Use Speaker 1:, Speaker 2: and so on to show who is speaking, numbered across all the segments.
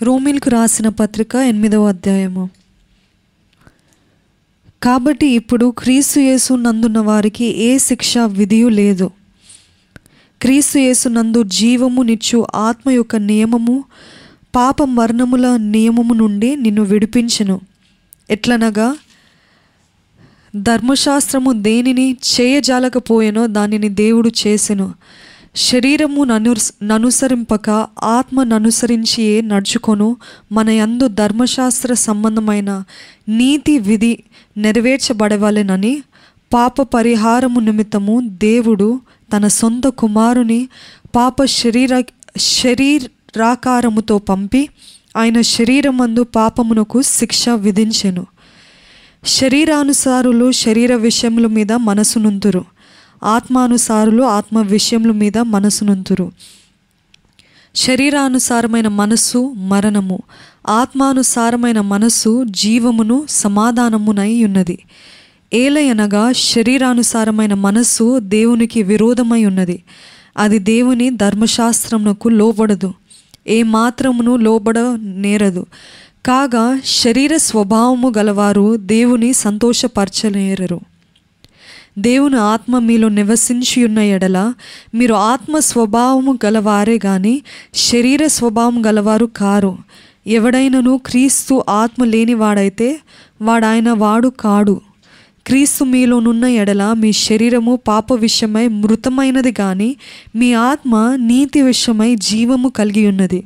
Speaker 1: రోమిల్కు రాసిన పత్రిక ఎనిమిదవ అధ్యాయము. కాబట్టి ఇప్పుడు క్రీస్తు యేసు నందున్న వారికి ఏ శిక్ష విధియు లేదు. క్రీస్తు యేసు నందు జీవము నిచ్చు ఆత్మ యొక్క నియమము పాప మరణముల నియమము నుండి నిన్ను విడిపించెను. ఎట్లనగా ధర్మశాస్త్రము దేనిని చేయజాలకపోయెనో దానిని దేవుడు చేసెను. శరీరము నను ననుసరింపక ఆత్మ ననుసరించియే నడుచుకొను మన యందు ధర్మశాస్త్ర సంబంధమైన నీతి విధి నెరవేర్చబడవలెనని పాప పరిహారము నిమిత్తము దేవుడు తన సొంత కుమారుని పాప శరీర శరీరాకారముతో పంపి ఆయన శరీరమందు పాపమునకు శిక్ష విధించెను. శరీరానుసారులు శరీర విషయముల మీద మనసునుంతురు ఆత్మానుసారులు ఆత్మ విషయముల మీద మనసునుంతురు శరీరానుసారమైన మనస్సు మరణము. ఆత్మానుసారమైన మనస్సు జీవమును సమాధానమునై ఉన్నది. ఏలయనగా శరీరానుసారమైన మనస్సు దేవునికి విరోధమై ఉన్నది. అది దేవుని ధర్మశాస్త్రమునకు లోబడదు. ఏ మాత్రమును లోబడ నేరదు. కాగా శరీర స్వభావము గలవారు దేవుని సంతోషపరచలేరరు. దేవుని ఆత్మ మీలో నివసించి ఉన్న ఎడల మీరు ఆత్మ స్వభావము గలవారే గాని శరీర స్వభావం గలవారు కారు. ఎవడైనను క్రీస్తు ఆత్మ లేనివాడైతే వాడాయన వాడు కాడు. క్రీస్తు మీలోనున్న ఎడల మీ శరీరము పాప విషయమై మృతమైనది కానీ మీ ఆత్మ నీతి విషయమై జీవము కలిగి ఉన్నది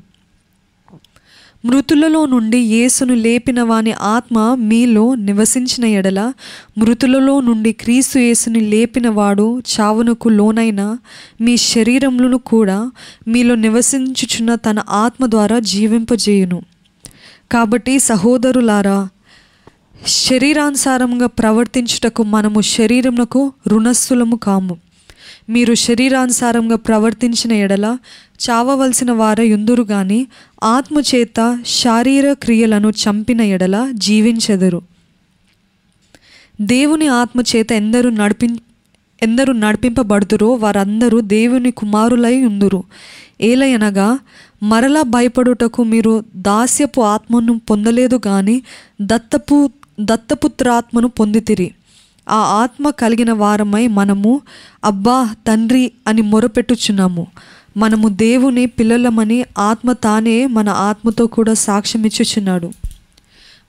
Speaker 1: మృతులలో నుండి యేసును లేపిన వాని ఆత్మ మీలో నివసించిన ఎడల మృతులలో నుండి క్రీస్తు యేసుని లేపినవాడు చావునకు లోనైన మీ శరీరములను కూడా మీలో నివసించుచున్న తన ఆత్మ ద్వారా జీవింపజేయును. కాబట్టి సహోదరులారా శరీరానుసారంగా ప్రవర్తించుటకు మనము శరీరమునకు రుణస్థులము కాము. మీరు శరీరానుసారంగా ప్రవర్తించిన ఎడల చావవలసిన వార యుందురు గాని ఆత్మచేత శారీర క్రియలను చంపిన ఎడల జీవించెదరు. దేవుని ఆత్మచేత ఎందరు నడిపి ఎందరు నడిపింపబడుతురో వారందరూ దేవుని కుమారులై ఉందురు. ఏలయనగా మరలా భయపడుటకు మీరు దాస్యపు ఆత్మను పొందలేదు కానీ దత్తపు దత్తపుత్రాత్మను పొందితిరి. ఆ ఆత్మ కలిగిన వారమై మనము అబ్బా తండ్రి అని మొరపెట్టుచున్నాము. మనము దేవుని పిల్లలమని ఆత్మ తానే మన ఆత్మతో కూడా సాక్ష్యమిచ్చుచున్నాడు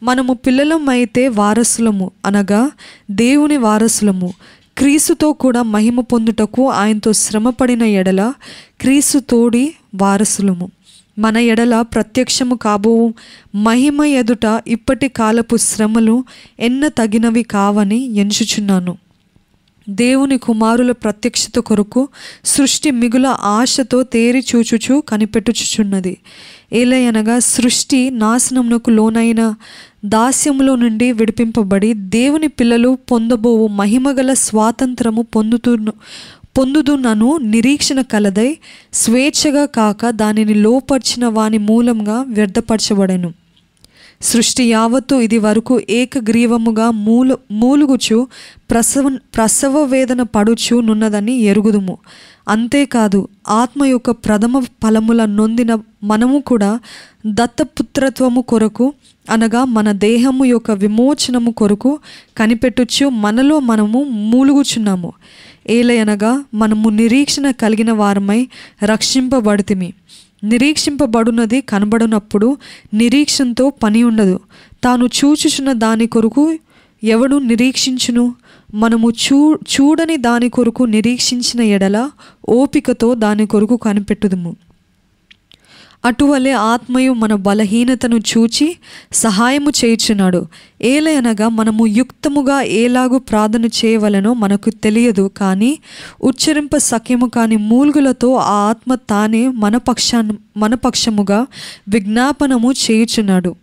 Speaker 1: మనము పిల్లలమైతే వారసులము అనగా దేవుని వారసులము. క్రీసుతో కూడా మహిమ పొందుటకు ఆయనతో శ్రమపడిన ఎడల క్రీసు తోడి వారసులము. మన ఎడల ప్రత్యక్షము కాబో. మహిమ ఎదుట ఇప్పటి కాలపు శ్రమలు ఎన్న తగినవి కావని ఎంచుచున్నాను. దేవుని కుమారుల ప్రత్యక్షత కొరకు సృష్టి మిగుల ఆశతో తేరి చూచుచు కనిపెట్టుచుచున్నది. ఏలయనగా సృష్టి నాశనమునకు లోనైన దాస్యములో నుండి విడిపింపబడి దేవుని పిల్లలు పొందబోవు మహిమగల స్వాతంత్రము పొందుతూ పొందుదునను నిరీక్షణ కలదై స్వేచ్ఛగా కాక దానిని లోపర్చిన వాని మూలంగా వ్యర్థపరచబడెను. సృష్టి యావత్తు ఇది వరకు ఏకగ్రీవముగా మూలు మూలుగుచు ప్రసవ ప్రసవ వేదన పడుచు నున్నదని ఎరుగుదుము. అంతేకాదు ఆత్మ యొక్క ప్రథమ ఫలముల నొందిన మనము కూడా దత్తపుత్రత్వము కొరకు అనగా మన దేహము యొక్క విమోచనము కొరకు కనిపెట్టుచు మనలో మనము మూలుగుచున్నాము. ఏలయనగా మనము నిరీక్షణ కలిగిన వారమై రక్షింపబడితిమి. నిరీక్షింపబడునది కనబడినప్పుడు నిరీక్షణతో పని ఉండదు. తాను చూచుచున్న దాని కొరకు ఎవడు నిరీక్షించును? మనము చూ చూడని దాని కొరకు నిరీక్షించిన ఎడల ఓపికతో దాని కొరకు కనిపెట్టుదుము. అటువలే ఆత్మయు మన బలహీనతను చూచి సహాయము చేయుచున్నాడు. ఏలయనగా మనము యుక్తముగా ఏలాగు ప్రార్థన చేయవలనో మనకు తెలియదు కానీ ఉచ్చరింప సఖ్యము కాని మూల్గులతో ఆ ఆత్మ తానే మన పక్షాన్ మన పక్షముగా విజ్ఞాపనము చేయుచున్నాడు.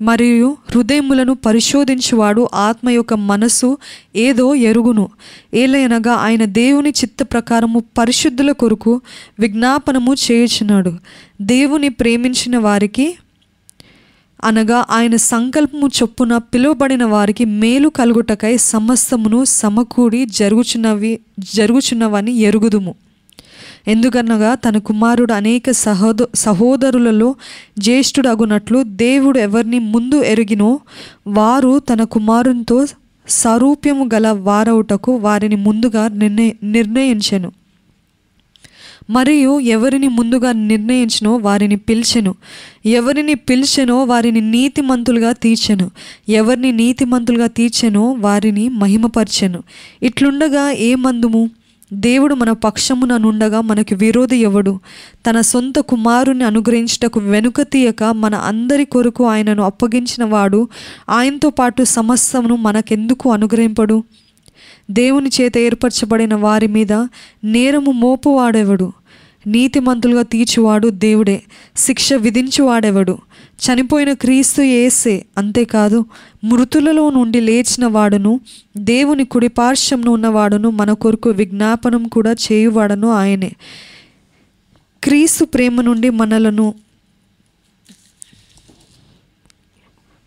Speaker 1: మరియు హృదయములను పరిశోధించువాడు ఆత్మ యొక్క మనస్సు ఏదో ఎరుగును. ఏలయనగా ఆయన దేవుని చిత్త ప్రకారము పరిశుద్ధుల కొరకు విజ్ఞాపనము చేయుచున్నాడు. దేవుని ప్రేమించిన వారికి అనగా ఆయన సంకల్పము చొప్పున పిలువబడిన వారికి మేలు కలుగుటకై సమస్తమును సమకూడి జరుగుచున్నవి జరుగుచున్నవని ఎరుగుదుము. ఎందుకనగా తన కుమారుడు అనేక సహోద సహోదరులలో జ్యేష్ఠుడగునట్లు దేవుడు ఎవరిని ముందు ఎరిగినో వారు తన కుమారునితో సారూప్యము గల వారవుటకు వారిని ముందుగా నిర్ణయ నిర్ణయించెను. మరియు ఎవరిని ముందుగా నిర్ణయించినో వారిని పిలిచెను. ఎవరిని పిలిచెనో వారిని నీతిమంతులుగా తీర్చెను. ఎవరిని నీతిమంతులుగా తీర్చెనో వారిని మహిమపరచెను. ఇట్లుండగా ఏ మందుము దేవుడు మన పక్షమున నుండగా మనకు విరోధి ఎవడు? తన సొంత కుమారుని అనుగ్రహించుటకు వెనుక తీయక మన అందరి కొరకు ఆయనను అప్పగించిన వాడు ఆయనతో పాటు సమస్తమును మనకెందుకు అనుగ్రహింపడు? దేవుని చేత ఏర్పరచబడిన వారి మీద నేరము మోపువాడెవడు? నీతిమంతులుగా తీర్చువాడు దేవుడే శిక్ష విధించువాడెవడు? చనిపోయిన క్రీస్తు ఏసే అంతేకాదు మృతులలో నుండి లేచిన వాడును దేవుని కుడి పార్శ్వంను ఉన్నవాడును మన కొరకు విజ్ఞాపనం కూడా చేయువాడను ఆయనే. క్రీస్తు ప్రేమ నుండి మనలను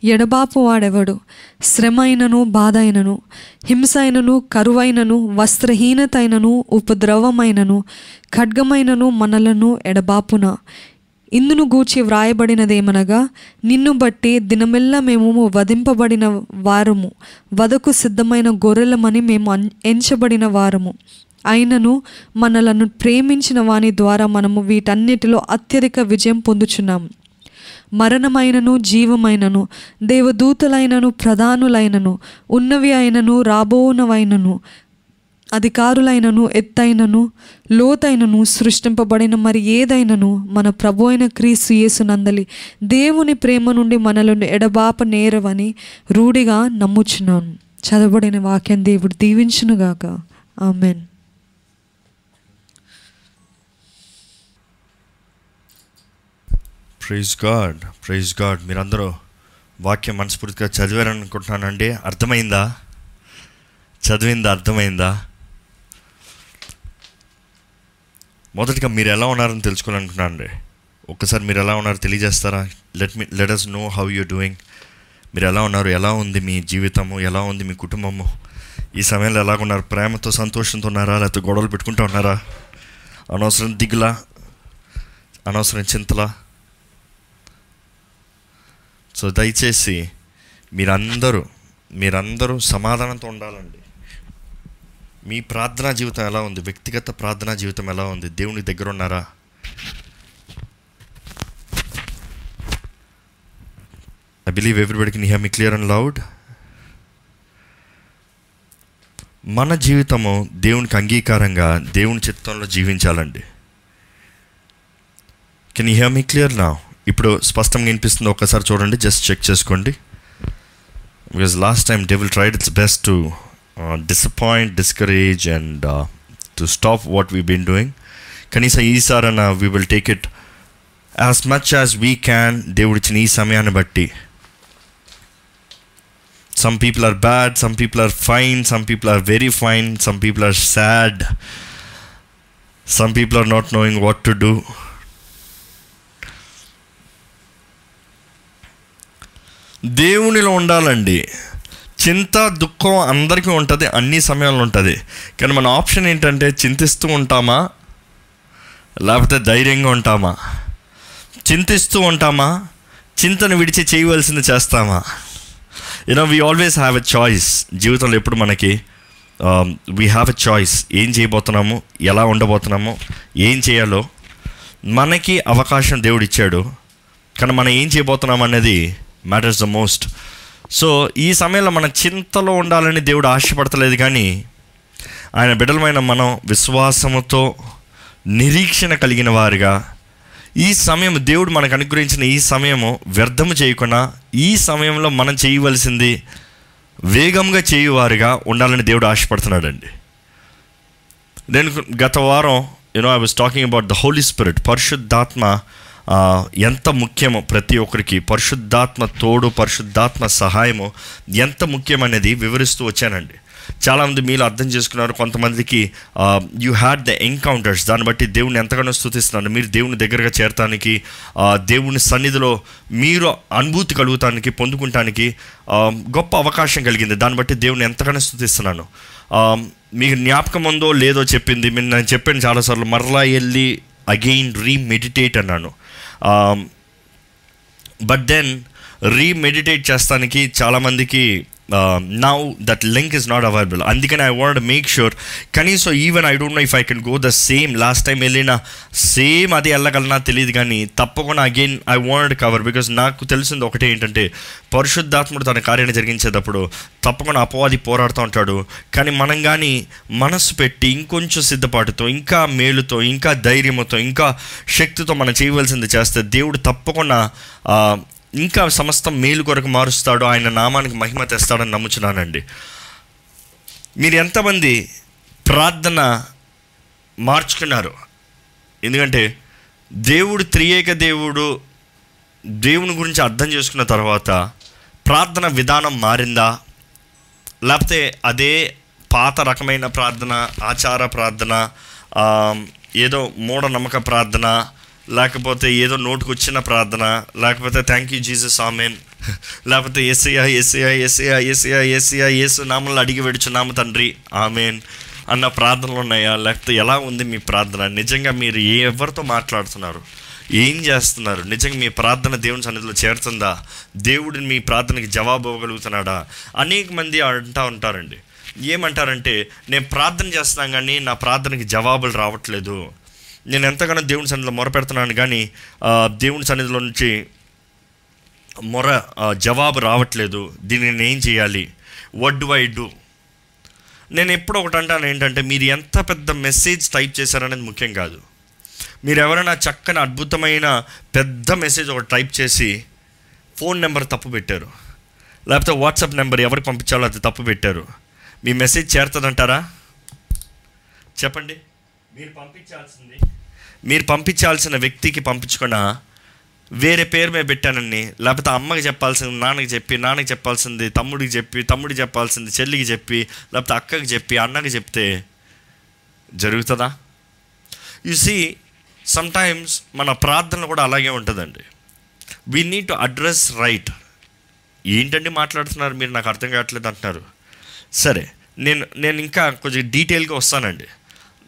Speaker 1: ఎడబాపు వాడెవడు శ్రమ అయినను బాధ అయినను హింస అయినను కరువైనను వస్త్రహీనతైనను ఉపద్రవమైనను ఖడ్గమైనను మనలను ఎడబాపున? ఇందును గూర్చి వ్రాయబడినదేమనగా నిన్ను బట్టి దినమెల్లా మేము వధింపబడిన వారము వదకు సిద్ధమైన గొర్రెలమని మేము ఎంచబడిన వారము. అయినను మనలను ప్రేమించిన వాని ద్వారా మనము వీటన్నిటిలో అత్యధిక విజయం పొందుచున్నాము. మరణమైనను జీవమైనను దేవదూతలైనను ప్రధానులైనను ఉన్నవి అయినను రాబోనవైనను అధికారులైనను ఎత్తైనను లోతైనను సృష్టింపబడిన మరి ఏదైనను మన ప్రభు అయిన క్రీస్తు యేసునందలి దేవుని ప్రేమ నుండి మనలను ఎడబాప నేరవని రూఢిగా నమ్ముచున్నాను. చదవబడిన వాక్యం దేవుడు దీవించునుగాక. Amen.
Speaker 2: Praise God praise God మీరందరూ వాక్యం మనస్ఫూర్తిగా చదివారని అనుకుంటున్నానండి అర్థమైందా? చదివిందా? అర్థమైందా? మొదటిగా మీరు ఎలా ఉన్నారని తెలుసుకోవాలనుకున్నానండి ఒక్కసారి మీరు ఎలా ఉన్నారో తెలియజేస్తారా? Let me let us know how you doing మీరు ఎలా ఉన్నారు? ఎలా ఉంది మీ జీవితము? ఎలా ఉంది మీ కుటుంబము? ఈ సమయంలో ఎలా ఉన్నారు ప్రేమతో సంతోషంతో ఉన్నారా? లేకపోతే గొడవలు పెట్టుకుంటూ ఉన్నారా? అనవసరం దిగులా? అనవసరం చింతలా? సో దయచేసి మీరందరూ మీరందరూ సమాధానంతో ఉండాలండి. మీ ప్రార్థనా జీవితం ఎలా ఉంది? వ్యక్తిగత ప్రార్థనా జీవితం ఎలా ఉంది? దేవుని దగ్గర ఉన్నారా? I believe everybody can hear me clear and loud మన జీవితము దేవునికి అంగీకారంగా దేవుని చిత్తంలో జీవించాలండి. Can you hear me clear నా ఇప్పుడు స్పష్టంగా వినిపిస్తుంది. ఒకసారి చూడండి. జస్ట్ చెక్ చేసుకోండి. Because last time devil tried its best to disappoint discourage and to stop what we been doing కనీసం ఈసారన్న we will take it as much as we can దేవుడు ఇచ్చిన ఈ సమయాన్ని బట్టి. Some people are bad some people are fine some people are very fine some people are sad some people are not knowing what to do దేవునిలో ఉండాలండి. చింత దుఃఖం అందరికీ ఉంటుంది అన్ని సమయాల్లో ఉంటుంది. కానీ మన ఆప్షన్ ఏంటంటే చింతిస్తూ ఉంటామా? లేకపోతే ధైర్యంగా ఉంటామా? చింతిస్తూ ఉంటామా? చింతను విడిచి చేయవలసింది చేస్తామా? You know we always have a choice జీవితంలో ఎప్పుడు మనకి వీ హ్యావ్ ఎ చాయిస్ ఏం చేయబోతున్నాము? ఎలా ఉండబోతున్నాము? ఏం చేయాలో? మనకి అవకాశం దేవుడు ఇచ్చాడు కానీ మనం ఏం చేయబోతున్నాం అనేది మ్యాటర్స్ ద మోస్ట్ సో ఈ సమయంలో మన చింతలో ఉండాలని దేవుడు ఆశపడతలేదు కానీ ఆయన బిడ్డలమైన మనం విశ్వాసముతో నిరీక్షణ కలిగిన వారుగా ఈ సమయం దేవుడు మనకు అనుగ్రహించిన ఈ సమయము వ్యర్థము చేయకుండా ఈ సమయంలో మనం చేయవలసింది వేగంగా చేయువారుగా ఉండాలని దేవుడు ఆశపడుతున్నాడండి. నేను గత వారం you know I was talking about the holy spirit పరిశుద్ధాత్మ ఎంత ముఖ్యమో ప్రతి ఒక్కరికి పరిశుద్ధాత్మ తోడు పరిశుద్ధాత్మ సహాయము ఎంత ముఖ్యమనేది వివరిస్తూ వచ్చానండి. చాలామంది మీలో అర్థం చేసుకున్నారు కొంతమందికి యూ హ్యాడ్ ద ఎన్కౌంటర్స్ దాన్ని బట్టి దేవుని ఎంతగానో స్థుతిస్తున్నారు మీరు దేవుని దగ్గరగా చేరటానికి దేవుని సన్నిధిలో మీరు అనుభూతి కలుగుతానికి పొందుకుంటానికి గొప్ప అవకాశం కలిగింది. దాన్ని బట్టి దేవుని ఎంతగానో స్థుతిస్తున్నాను మీకు జ్ఞాపకం ఉందో లేదో చెప్పింది. మీరు నేను చెప్పాను చాలాసార్లు మరలా వెళ్ళి అగైన్ రీమెడిటేట్ అన్నాను. బట్ దెన్ రీమెడిటేట్ చేస్తానికి చాలామందికి now that link is not available అందుకని ఐ వాంట్ మేక్ షూర్ కనీసం even I don't know if I can go the same last time వెళ్ళిన సేమ్ అది వెళ్ళగలనా తెలియదు కానీ తప్పకుండా again I want cover because నాకు తెలిసింది ఒకటే ఏంటంటే పరిశుద్ధాత్ముడు తన కార్యాన్ని జరిగించేటప్పుడు తప్పకుండా అపవాది పోరాడుతూ ఉంటాడు. కానీ మనం కానీ మనసు పెట్టి ఇంకొంచెం సిద్ధపాటుతో ఇంకా మేలుతో ఇంకా ధైర్యంతో ఇంకా శక్తితో మనం చేయవలసింది చేస్తే దేవుడు తప్పకుండా ఇంకా సమస్తం మేలు కొరకు మారుస్తాడు ఆయన నామానికి మహిమ తెస్తాడని నమ్ముచున్నానండి. మీరు ఎంతమంది ప్రార్థన మార్చుకున్నారు? ఎందుకంటే దేవుడు త్రియేక దేవుడు దేవుని గురించి అర్థం చేసుకున్న తర్వాత ప్రార్థన విధానం మారిందా? లేకపోతే అదే పాత రకమైన ప్రార్థన ఆచార ప్రార్థన ఏదో మూఢనమ్మక ప్రార్థన లేకపోతే ఏదో నోటుకొచ్చిన ప్రార్థన లేకపోతే థ్యాంక్ యూ జీసస్ ఆమెన్ లేకపోతే ఎస్ఐయా ఎస్ఐయా ఎస్ఐయా ఎస్ఐయా ఎస్ఐయా ఎస్ నామంలో అడిగి వెడుచున్నాము తండ్రి. ఆమెన్ అన్న ప్రార్థనలు ఉన్నాయా? లేకపోతే ఎలా ఉంది మీ ప్రార్థన? నిజంగా మీరు ఎవరితో మాట్లాడుతున్నారు? ఏం చేస్తున్నారు? నిజంగా మీ ప్రార్థన దేవుని సన్నిధిలో చేరుతుందా? దేవుడు మీ ప్రార్థనకి జవాబు ఇవ్వగలుగుతున్నాడా? అనేక మంది అంటూ ఉంటారండి. ఏమంటారంటే నేను ప్రార్థన చేస్తున్నాను కానీ నా ప్రార్థనకి జవాబులు రావట్లేదు. నేను ఎంతగానో దేవుని సన్నిధిలో మొరపెడుతున్నాను కానీ దేవుని సన్నిధిలో నుంచి మొర జవాబు రావట్లేదు. దీన్ని నేను ఏం చేయాలి? వడ్ డు ఐ డూ నేను ఎప్పుడు ఒకటి అంటాను ఏంటంటే మీరు ఎంత పెద్ద మెసేజ్ టైప్ చేశారనేది ముఖ్యం కాదు. మీరు ఎవరైనా చక్కని అద్భుతమైన పెద్ద మెసేజ్ ఒకటి టైప్ చేసి ఫోన్ నెంబర్ తప్పు పెట్టారు. లేకపోతే వాట్సాప్ నెంబర్ ఎవరికి పంపించాలో అది తప్పు పెట్టారు. మీ మెసేజ్ చేరుతుందంటారా? చెప్పండి. మీరు పంపించాల్సింది మీరు పంపించాల్సిన వ్యక్తికి పంపించకుండా వేరే పేరు మీద పెట్టానండి లేకపోతే అమ్మకి చెప్పాల్సింది నాన్నకి చెప్పి నాన్నకి చెప్పాల్సింది తమ్ముడికి చెప్పి తమ్ముడికి చెప్పాల్సింది చెల్లికి చెప్పి లేకపోతే అక్కకి చెప్పి అన్నకి చెప్తే జరుగుతుందా? యు సీ సమ్టైమ్స్ మన ప్రార్థన కూడా అలాగే ఉంటుందండి. We need to address right ఏంటండి మాట్లాడుతున్నారు? మీరు నాకు అర్థం కావట్లేదు అంటున్నారు. సరే నేను నేను ఇంకా కొంచెం డీటెయిల్గా వస్తానండి.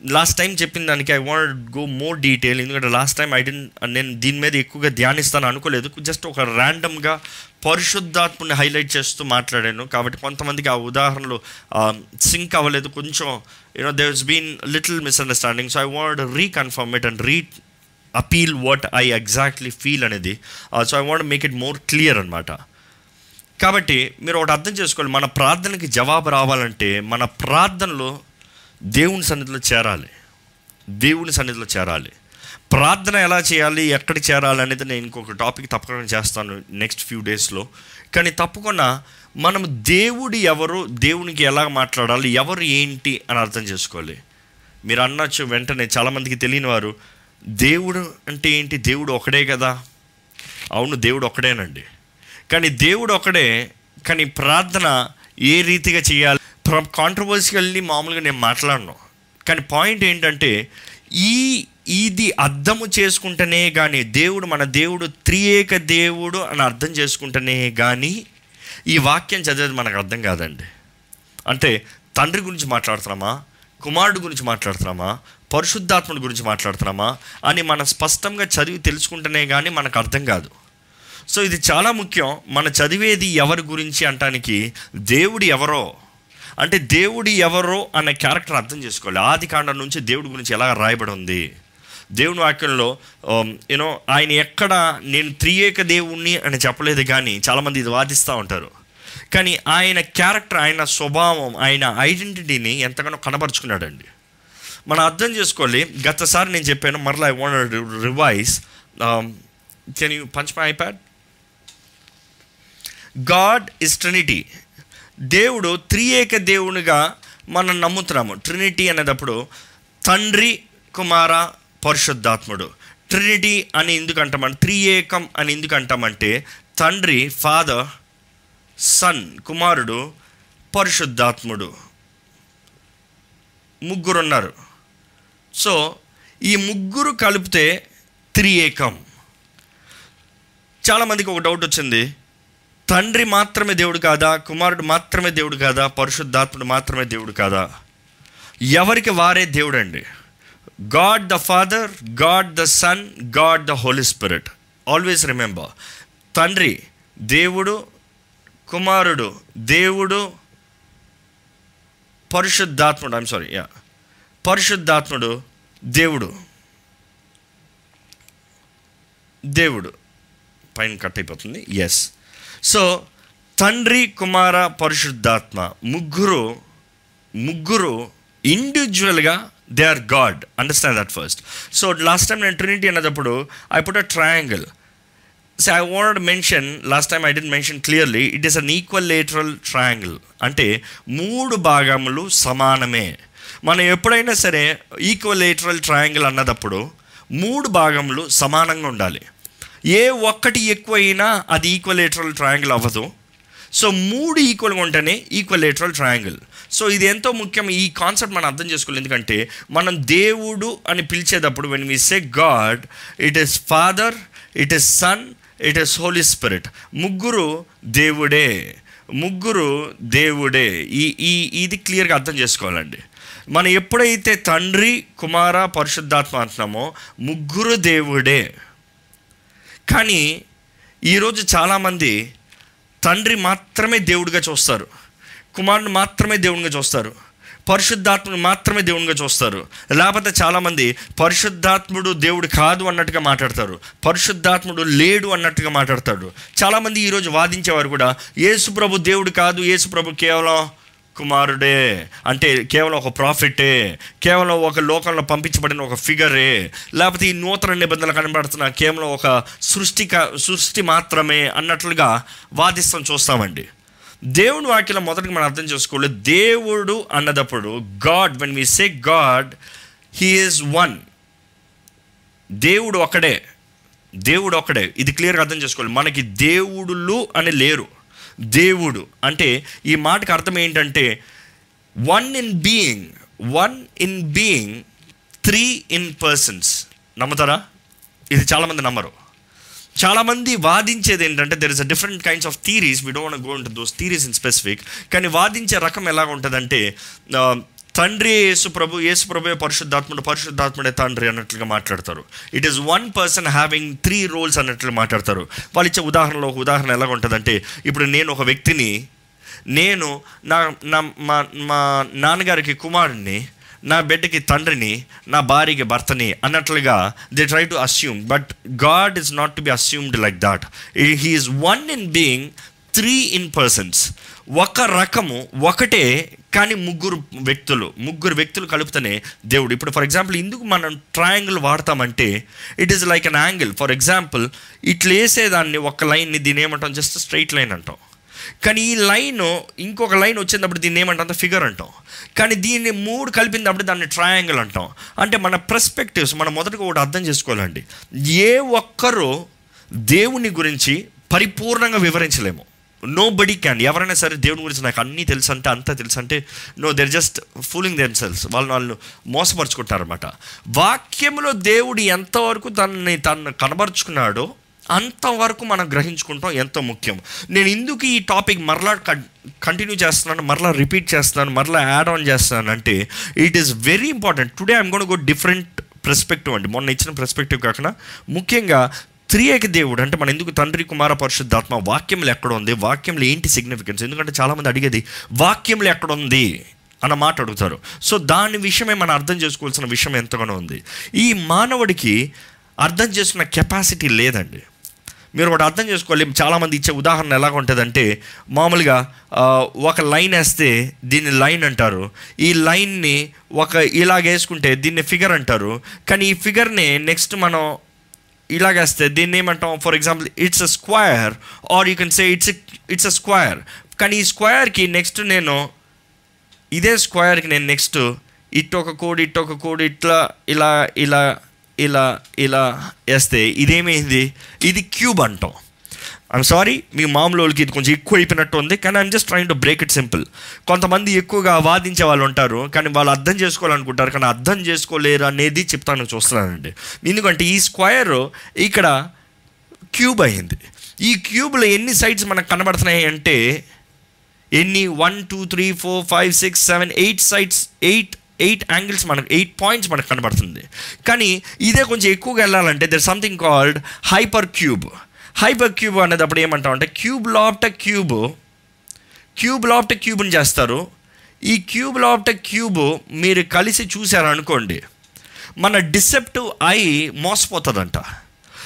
Speaker 2: లాస్ట్ టైం చెప్పిన దానికి I want go more detail ఎందుకంటే లాస్ట్ టైం ఐ డి నేను దీని మీద ఎక్కువగా ధ్యానిస్తాను అనుకోలేదు. జస్ట్ ఒక ర్యాండమ్గా పరిశుద్ధాత్మని హైలైట్ చేస్తూ మాట్లాడాను. కాబట్టి కొంతమందికి ఆ ఉదాహరణలు సింక్ అవ్వలేదు. కొంచెం you know there been little misunderstanding so I want reconfirm it and re appeal what I exactly feel అనేది. So I want make it more clear అనమాట కాబట్టి మీరు ఒకటి అర్థం చేసుకోవాలి. మన ప్రార్థనకి జవాబు రావాలంటే మన ప్రార్థనలో దేవుని సన్నిధిలో చేరాలి. దేవుని సన్నిధిలో చేరాలి. ప్రార్థన ఎలా చేయాలి? ఎక్కడ చేరాలి అనేది నేను ఇంకొక టాపిక్ తప్పకుండా చేస్తాను నెక్స్ట్ ఫ్యూ డేస్లో. కానీ తప్పకుండా మనం దేవుడు ఎవరు దేవునికి ఎలా మాట్లాడాలి ఎవరు ఏంటి అని అర్థం చేసుకోవాలి. మీరు అనొచ్చు వెంటనే చాలామందికి తెలియని వారు దేవుడు అంటే ఏంటి? దేవుడు ఒకడే కదా. అవును దేవుడు ఒకడేనండి. కానీ దేవుడు ఒకడే కానీ ప్రార్థన ఏ రీతిగా చేయాలి? కాంట్రవర్సికల్లీ మామూలుగా నేను మాట్లాడను. కానీ పాయింట్ ఏంటంటే ఈ ఇది అర్థము చేసుకుంటేనే కానీ దేవుడు మన దేవుడు త్రియేక దేవుడు అని అర్థం చేసుకుంటేనే కానీ ఈ వాక్యం చదివేది మనకు అర్థం కాదండి. అంటే తండ్రి గురించి మాట్లాడుతున్నామా? కుమారుడు గురించి మాట్లాడుతున్నామా? పరిశుద్ధాత్ముడి గురించి మాట్లాడుతున్నామా? అని మనం స్పష్టంగా చదివి తెలుసుకుంటేనే కానీ మనకు అర్థం కాదు. సో ఇది చాలా ముఖ్యం. మన చదివేది ఎవరి గురించి అంటానికి దేవుడు ఎవరో అంటే దేవుడు ఎవరో అనే క్యారెక్టర్ అర్థం చేసుకోవాలి. ఆది కాండం నుంచి దేవుడి గురించి ఎలా రాయబడి ఉంది? దేవుని వాక్యంలో um, యూనో ఆయన ఎక్కడ నేను త్రియేక దేవుణ్ణి అని చెప్పలేదు కానీ చాలామంది ఇది వాదిస్తూ ఉంటారు. కానీ ఆయన క్యారెక్టర్ ఆయన స్వభావం ఆయన ఐడెంటిటీని ఎంతగానో కనబరుచుకున్నాడండి. మనం అర్థం చేసుకోవాలి. గతసారి నేను చెప్పాను మరలా I want revise can you punch my iPad God is trinity దేవుడు త్రియేక దేవునిగా మనం నమ్ముతున్నాము. ట్రినిటీ అనేటప్పుడు తండ్రి కుమార పరిశుద్ధాత్ముడు. ట్రినిటీ అని ఎందుకు అంటామంటే త్రియేకం అని ఎందుకు అంటామంటే తండ్రి ఫాదర్ సన్ కుమారుడు పరిశుద్ధాత్ముడు. ముగ్గురు ఉన్నారు సో ఈ ముగ్గురు కలిపితే త్రి ఏకం చాలామందికి ఒక డౌట్ వచ్చింది. తండ్రి మాత్రమే దేవుడు కాదా? కుమారుడు మాత్రమే దేవుడు కాదా? పరిశుద్ధాత్ముడు మాత్రమే దేవుడు కాదా? ఎవరికి వారే దేవుడు అండి God the father God the son God the holy spirit. Always remember. తండ్రి దేవుడు కుమారుడు దేవుడు పరిశుద్ధాత్ముడు ఐమ్ సారీ యా పరిశుద్ధాత్ముడు దేవుడు. దేవుడు. పైన కట్ అయిపోతుంది. ఎస్ సో తండ్రి కుమార పరిశుద్ధాత్మ ముగ్గురు ముగ్గురు ఇండివిజువల్గా they are God understand that first so last time నేను ట్రినిటీ అన్నప్పుడు I put a triangle so I want mention last time I didn't mention clearly it is an equilateral triangle అంటే మూడు భాగములు సమానమే. మనం ఎప్పుడైనా సరే ఈక్వల్ లేటరల్ ట్రయాంగిల్ అన్నదప్పుడు మూడు భాగములు సమానంగా ఉండాలి. ఏ ఒక్కటి ఎక్కువైనా అది ఈక్వలేటరల్ ట్రయాంగిల్ అవ్వదు. సో మూడు ఈక్వల్గా ఉంటేనే ఈక్వలేటరల్ ట్రయాంగిల్ సో ఇది ఎంతో ముఖ్యం. ఈ కాన్సెప్ట్ మనం అర్థం చేసుకోవాలి. ఎందుకంటే మనం దేవుడు అని పిలిచేటప్పుడు when we say God it is father it is son it is holy spirit ముగ్గురు దేవుడే. ముగ్గురు దేవుడే. ఈ ఈ ఇది క్లియర్గా అర్థం చేసుకోవాలండి. మనం ఎప్పుడైతే తండ్రి కుమార పరిశుద్ధాత్మ అంటున్నామో ముగ్గురు దేవుడే. కానీ ఈరోజు చాలామంది తండ్రి మాత్రమే దేవుడిగా చూస్తారు కుమారుని మాత్రమే దేవుడిగా చూస్తారు పరిశుద్ధాత్ముడు మాత్రమే దేవునిగా చూస్తారు. లేకపోతే చాలామంది పరిశుద్ధాత్ముడు దేవుడు కాదు అన్నట్టుగా మాట్లాడతారు పరిశుద్ధాత్ముడు లేడు అన్నట్టుగా మాట్లాడతాడు చాలామంది ఈరోజు వాదించేవారు కూడా యేసు ప్రభు దేవుడు కాదు యేసు ప్రభు కేవలం కుమారుడే అంటే కేవలం ఒక ప్రాఫిటే కేవలం ఒక లోకంలో పంపించబడిన ఒక ఫిగరే లేకపోతే ఈ నూతన నిబంధనలు కనబడుతున్న కేవలం ఒక సృష్టి సృష్టి మాత్రమే అన్నట్లుగా వాదిస్తాం చూస్తామండి. దేవుని వాక్యం మొదటికి మనం అర్థం చేసుకోవాలి దేవుడు అన్నదప్పుడు God when we say God he is one దేవుడు ఒకడే దేవుడు ఒకడే ఇది క్లియర్గా అర్థం చేసుకోవాలి మనకి దేవుడులు అని లేరు. దేవుడు. అంటే ఈ మాటకు అర్థం ఏంటంటే one in being one in being three in persons నమ్ముతారా? ఇది చాలామంది నమ్మరు. చాలామంది వాదించేది ఏంటంటే there is a different kinds of theories we don't go into those theories in specific కానీ వాదించే రకం ఎలా ఉంటుందంటే తండ్రి యేసు ప్రభు యేసు ప్రభు పరిశుద్ధాత్ముడు పరిశుద్ధాత్ముడే తండ్రి అన్నట్లుగా మాట్లాడతారు. It is one person having three roles అన్నట్లు మాట్లాడతారు. వాళ్ళు ఇచ్చే ఉదాహరణలో ఒక ఉదాహరణ ఎలా ఉంటుందంటే ఇప్పుడు నేను ఒక వ్యక్తిని నేను నా నా మా మా నాన్నగారికి కుమారుడిని నా బిడ్డకి తండ్రిని నా భార్యకి భర్తని అన్నట్లుగా they try to assume but God is not to be assumed like that he is one in being three in persons ఒక రకము ఒకటే కానీ ముగ్గురు వ్యక్తులు ముగ్గురు వ్యక్తులు కలుపుతూనే దేవుడు. ఇప్పుడు ఫర్ ఎగ్జాంపుల్ ఎందుకు మనం triangle వాడతామంటే it is like an angle for example ఇట్లా వేసేదాన్ని ఒక లైన్ని దీని ఏమంటాం? జస్ట్ స్ట్రైట్ లైన్ అంటాం. కానీ ఈ లైన్ ఇంకొక లైన్ వచ్చినప్పుడు దీన్ని ఏమంటాం? ఫిగర్ అంటాం. కానీ దీన్ని మూడు కలిపినప్పుడు దాన్ని ట్రయాంగిల్ అంటాం. అంటే మన పర్స్పెక్టివ్స్ మనం మొదటగా ఒకటి అర్థం చేసుకోవాలండి. ఏ ఒక్కరూ దేవుని గురించి పరిపూర్ణంగా వివరించలేము. నో బడీ క్యాన్ ఎవరైనా సరే దేవుని గురించి నాకు అన్నీ తెలుసు అంటే అంతా తెలుసు అంటే no they're just fooling themselves వాళ్ళు వాళ్ళు మోసపరుచుకుంటారనమాట వాక్యంలో దేవుడు ఎంతవరకు తనని తను కనబరుచుకున్నాడో అంతవరకు మనం గ్రహించుకుంటాం ఎంతో ముఖ్యం. నేను ఇందుకు ఈ టాపిక్ మరలా కంటిన్యూ చేస్తున్నాను మరలా రిపీట్ చేస్తున్నాను మరలా యాడ్ ఆన్ చేస్తున్నాను అంటే it is very important today I'm gonna go different perspective అండి. మొన్న ఇచ్చిన పర్స్పెక్టివ్ కాకుండా ముఖ్యంగా త్రియేక దేవుడు అంటే మన ఎందుకు తండ్రి కుమార పరిశుద్ధాత్మ వాక్యంలో ఎక్కడ ఉంది? వాక్యంలో ఏంటి సిగ్నిఫికెన్స్ ఎందుకంటే చాలామంది అడిగేది వాక్యంలో ఎక్కడ ఉంది? అన్న మాట అడుగుతారు. సో దాని విషయమే మనం అర్థం చేసుకోవాల్సిన విషయం ఎంతగానో ఉంది. ఈ మానవుడికి అర్థం చేసుకున్న కెపాసిటీ లేదండి. మీరు ఒకటి అర్థం చేసుకోవాలి. చాలామంది ఇచ్చే ఉదాహరణ ఎలాగ ఉంటుందంటే మామూలుగా ఒక లైన్ వేస్తే దీన్ని లైన్ అంటారు. ఈ లైన్ని ఒక ఇలాగ వేసుకుంటే దీన్ని ఫిగర్ అంటారు. కానీ ఈ ఫిగర్ని నెక్స్ట్ మనం ఇలాగేస్తే దీన్ని ఏమంటాం? For example it's a square or you can say it's it's a square కానీ ఈ స్క్వైర్కి నెక్స్ట్ నేను ఇదే స్క్వేర్కి నేను నెక్స్ట్ ఇట్ ఒక కోడ్ ఇట్ ఒక కోడ్ ఇట్లా ఇలా ఇలా ఇలా ఇలా వేస్తే ఇదేమైంది? ఇది క్యూబ్ అంటాం. ఐమ్ సారీ మీ మామూలు వాళ్ళకి ఇది కొంచెం ఎక్కువ అయిపోయినట్టు ఉంది కానీ I'm just trying to break it simple కొంతమంది ఎక్కువగా వాదించే వాళ్ళు ఉంటారు కానీ వాళ్ళు అర్థం చేసుకోవాలనుకుంటారు కానీ అర్థం చేసుకోలేరు అనేది చెప్తాను చూస్తున్నానండి. ఎందుకంటే ఈ స్క్వయర్ ఇక్కడ క్యూబ్ అయింది. ఈ క్యూబ్లో ఎన్ని సైడ్స్ మనకు కనబడుతున్నాయి అంటే ఎన్ని? One two three four five six seven eight sides eight eight angles మనకు ఎయిట్ పాయింట్స్ మనకు కనబడుతుంది. కానీ ఇదే కొంచెం ఎక్కువగా వెళ్ళాలంటే there something called hypercube hypercube అనేటప్పుడు ఏమంటాం అంటే క్యూబ్ లాప్ట క్యూబ్ క్యూబ్ లాప్ట క్యూబ్ని చేస్తారు. ఈ క్యూబ్ లాప్ట క్యూబ్ మీరు కలిసి చూశారు అనుకోండి మన డిసెప్టివ్ ఐ మోసపోతుందంట.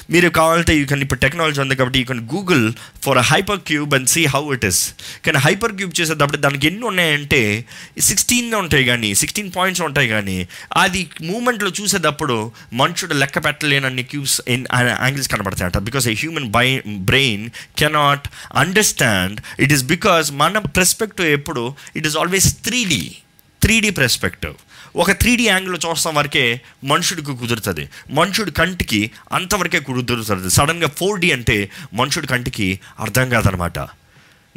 Speaker 2: మీరు కావాలంటే యూ కెన్ ఇప్పుడు టెక్నాలజీ ఉంది కాబట్టి you can Google for a hypercube and see how it is కానీ హైపర్ క్యూబ్ చేసేటప్పుడు దానికి ఎన్ని ఉన్నాయంటే సిక్స్టీన్ ఉంటాయి కానీ సిక్స్టీన్ పాయింట్స్ ఉంటాయి కానీ అది మూమెంట్లో చూసేటప్పుడు మనుషుడు లెక్క పెట్టలేనన్ని cubes in angles uh, కనబడతాయంట. Because a human by brain cannot understand it is because మన ప్రెస్పెక్టివ్ ఎప్పుడు it is always three D three D perspective ఒక త్రీ డీ యాంగిల్లో చూస్తాం వరకే మనుషుడికి కుదురుతుంది. మనుషుడి కంటికి అంతవరకే కుదురుతుంది. సడన్గా ఫోర్ డీ అంటే మనుషుడి కంటికి అర్థం కాదనమాట.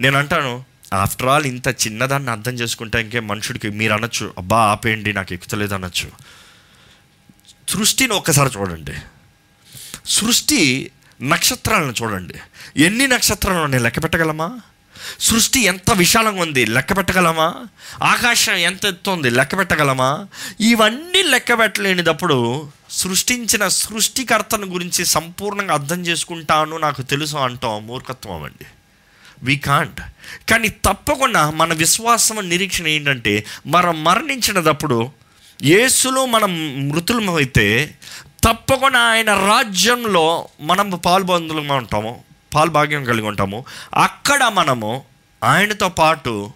Speaker 2: నేను అంటాను ఆఫ్టర్ ఆల్ ఇంత చిన్నదాన్ని అర్థం చేసుకుంటే ఇంకే మనుషుడికి మీరు అనొచ్చు. అబ్బా ఆపేయండి నాకు ఎక్కుతలేదు అనొచ్చు. సృష్టిని ఒక్కసారి చూడండి. సృష్టి నక్షత్రాలను చూడండి. ఎన్ని నక్షత్రాలు నేను లెక్క పెట్టగలమా? సృష్టి ఎంత విశాలంగా ఉంది లెక్క పెట్టగలమా? ఆకాశం ఎంత ఎత్తు ఉంది లెక్క పెట్టగలమా? ఇవన్నీ లెక్క పెట్టలేనిదప్పుడు సృష్టించిన సృష్టికర్తను గురించి సంపూర్ణంగా అర్థం చేసుకుంటాను నాకు తెలుసు అంటాం మూర్ఖత్వం అండి వీ కాంట్ కానీ తప్పకుండా మన విశ్వాసం నిరీక్షణ ఏంటంటే మనం మరణించినప్పుడు యేసులో మనం మృతులమైతే తప్పకుండా ఆయన రాజ్యంలో మనం పాల్పొందులుగా ఉంటాము. పాల్భాగ్యం కలిగి ఉంటాము. అక్కడ మనము ఆయనతో పాటు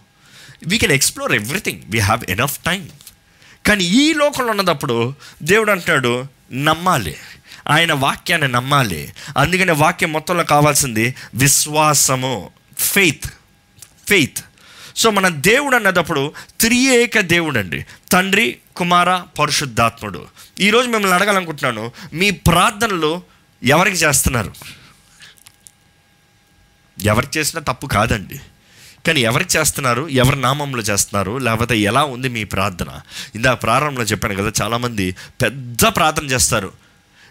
Speaker 2: we can explore everything we have enough time కానీ ఈ లోకంలో ఉన్నప్పుడు దేవుడు అంటాడు నమ్మాలి. ఆయన వాక్యాన్ని నమ్మాలి. అందుకని వాక్యం మొత్తంలో కావాల్సింది విశ్వాసము ఫెయిత్ ఫెయిత్ సో మన దేవుడు అన్నదప్పుడు త్రియేక దేవుడు అండి తండ్రి కుమార పరిశుద్ధాత్ముడు. ఈరోజు మిమ్మల్ని అడగాలనుకుంటున్నాను మీ ప్రార్థనలు ఎవరికి చేస్తున్నారు? ఎవరు చేసినా తప్పు కాదండి. కానీ ఎవరికి చేస్తున్నారు ఎవరి నామంలో చేస్తున్నారు లేకపోతే ఎలా ఉంది మీ ప్రార్థన? ఇందా ప్రారంభంలో చెప్పాను కదా చాలామంది పెద్ద ప్రార్థన చేస్తారు.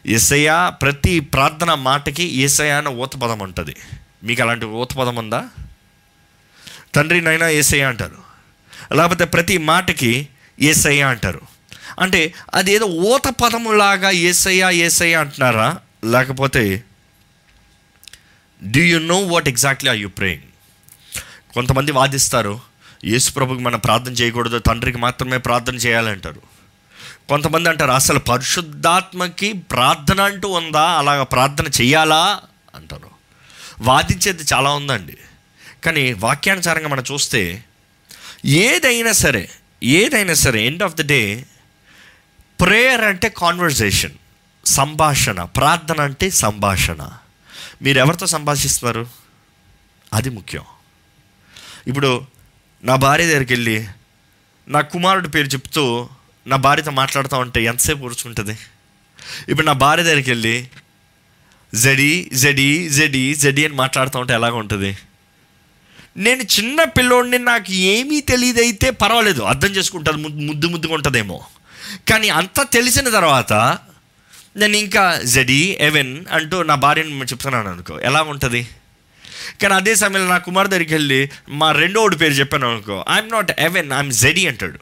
Speaker 2: ఎస్ఐయ ప్రతి ప్రార్థన మాటకి ఏసయ్య అన్న ఊతపదం ఉంటుంది. మీకు అలాంటి ఊతపదం ఉందా? తండ్రి నైనా ఏసయ్య అంటారు. లేకపోతే ప్రతి మాటకి ఏసయ్య అంటారు. అంటే అదేదో ఊత పదములాగా ఏసయ్య ఏసయ్య అంటున్నారా? లేకపోతే do you know what exactly are you praying కొంతమంది వాదిస్తారు యేసు ప్రభుకి మనం ప్రార్థన చేయకూడదు తండ్రికి మాత్రమే ప్రార్థన చేయాలంటారు కొంతమంది అంటారు అసలు పరిశుద్ధాత్మకి ప్రార్థన అంటూ ఉందా? అలాగ ప్రార్థన చేయాలా అంటారు. వాదించేది చాలా ఉందండి. కానీ వాక్యానుసారంగా మనం చూస్తే ఏదైనా సరే ఏదైనా సరే end of the day prayer అంటే కాన్వర్జేషన్ సంభాషణ ప్రార్థన అంటే సంభాషణ. మీరు ఎవరితో సంభాషిస్తున్నారు అది ముఖ్యం. ఇప్పుడు నా భార్య దగ్గరికి వెళ్ళి నా కుమారుడి పేరు చెప్తూ నా భార్యతో మాట్లాడుతూ ఉంటే ఎంతసేపు కూర్చుంటుంది ఇప్పుడు నా భార్య దగ్గరికి వెళ్ళి జడి జడి జడి జడి అని మాట్లాడుతూ ఉంటే ఎలాగ ఉంటుంది? నేను చిన్న పిల్లోడిని నాకు ఏమీ తెలియదు అయితే పర్వాలేదు. అర్థం చేసుకుంటారు. ముద్దు ముద్దుగా ఉంటుందేమో. కానీ అంత తెలిసిన తర్వాత నేను ఇంకా జడి ఎవెన్ అంటూ నా భార్యని చెప్తున్నాను అనుకో ఎలా ఉంటుంది? కానీ అదే సమయంలో నా కుమార్ దగ్గరికి వెళ్ళి మా రెండోడు పేరు చెప్పాను అనుకో ఐఎమ్ నాట్ ఎవెన్ ఐఎమ్ జడి అంటాడు.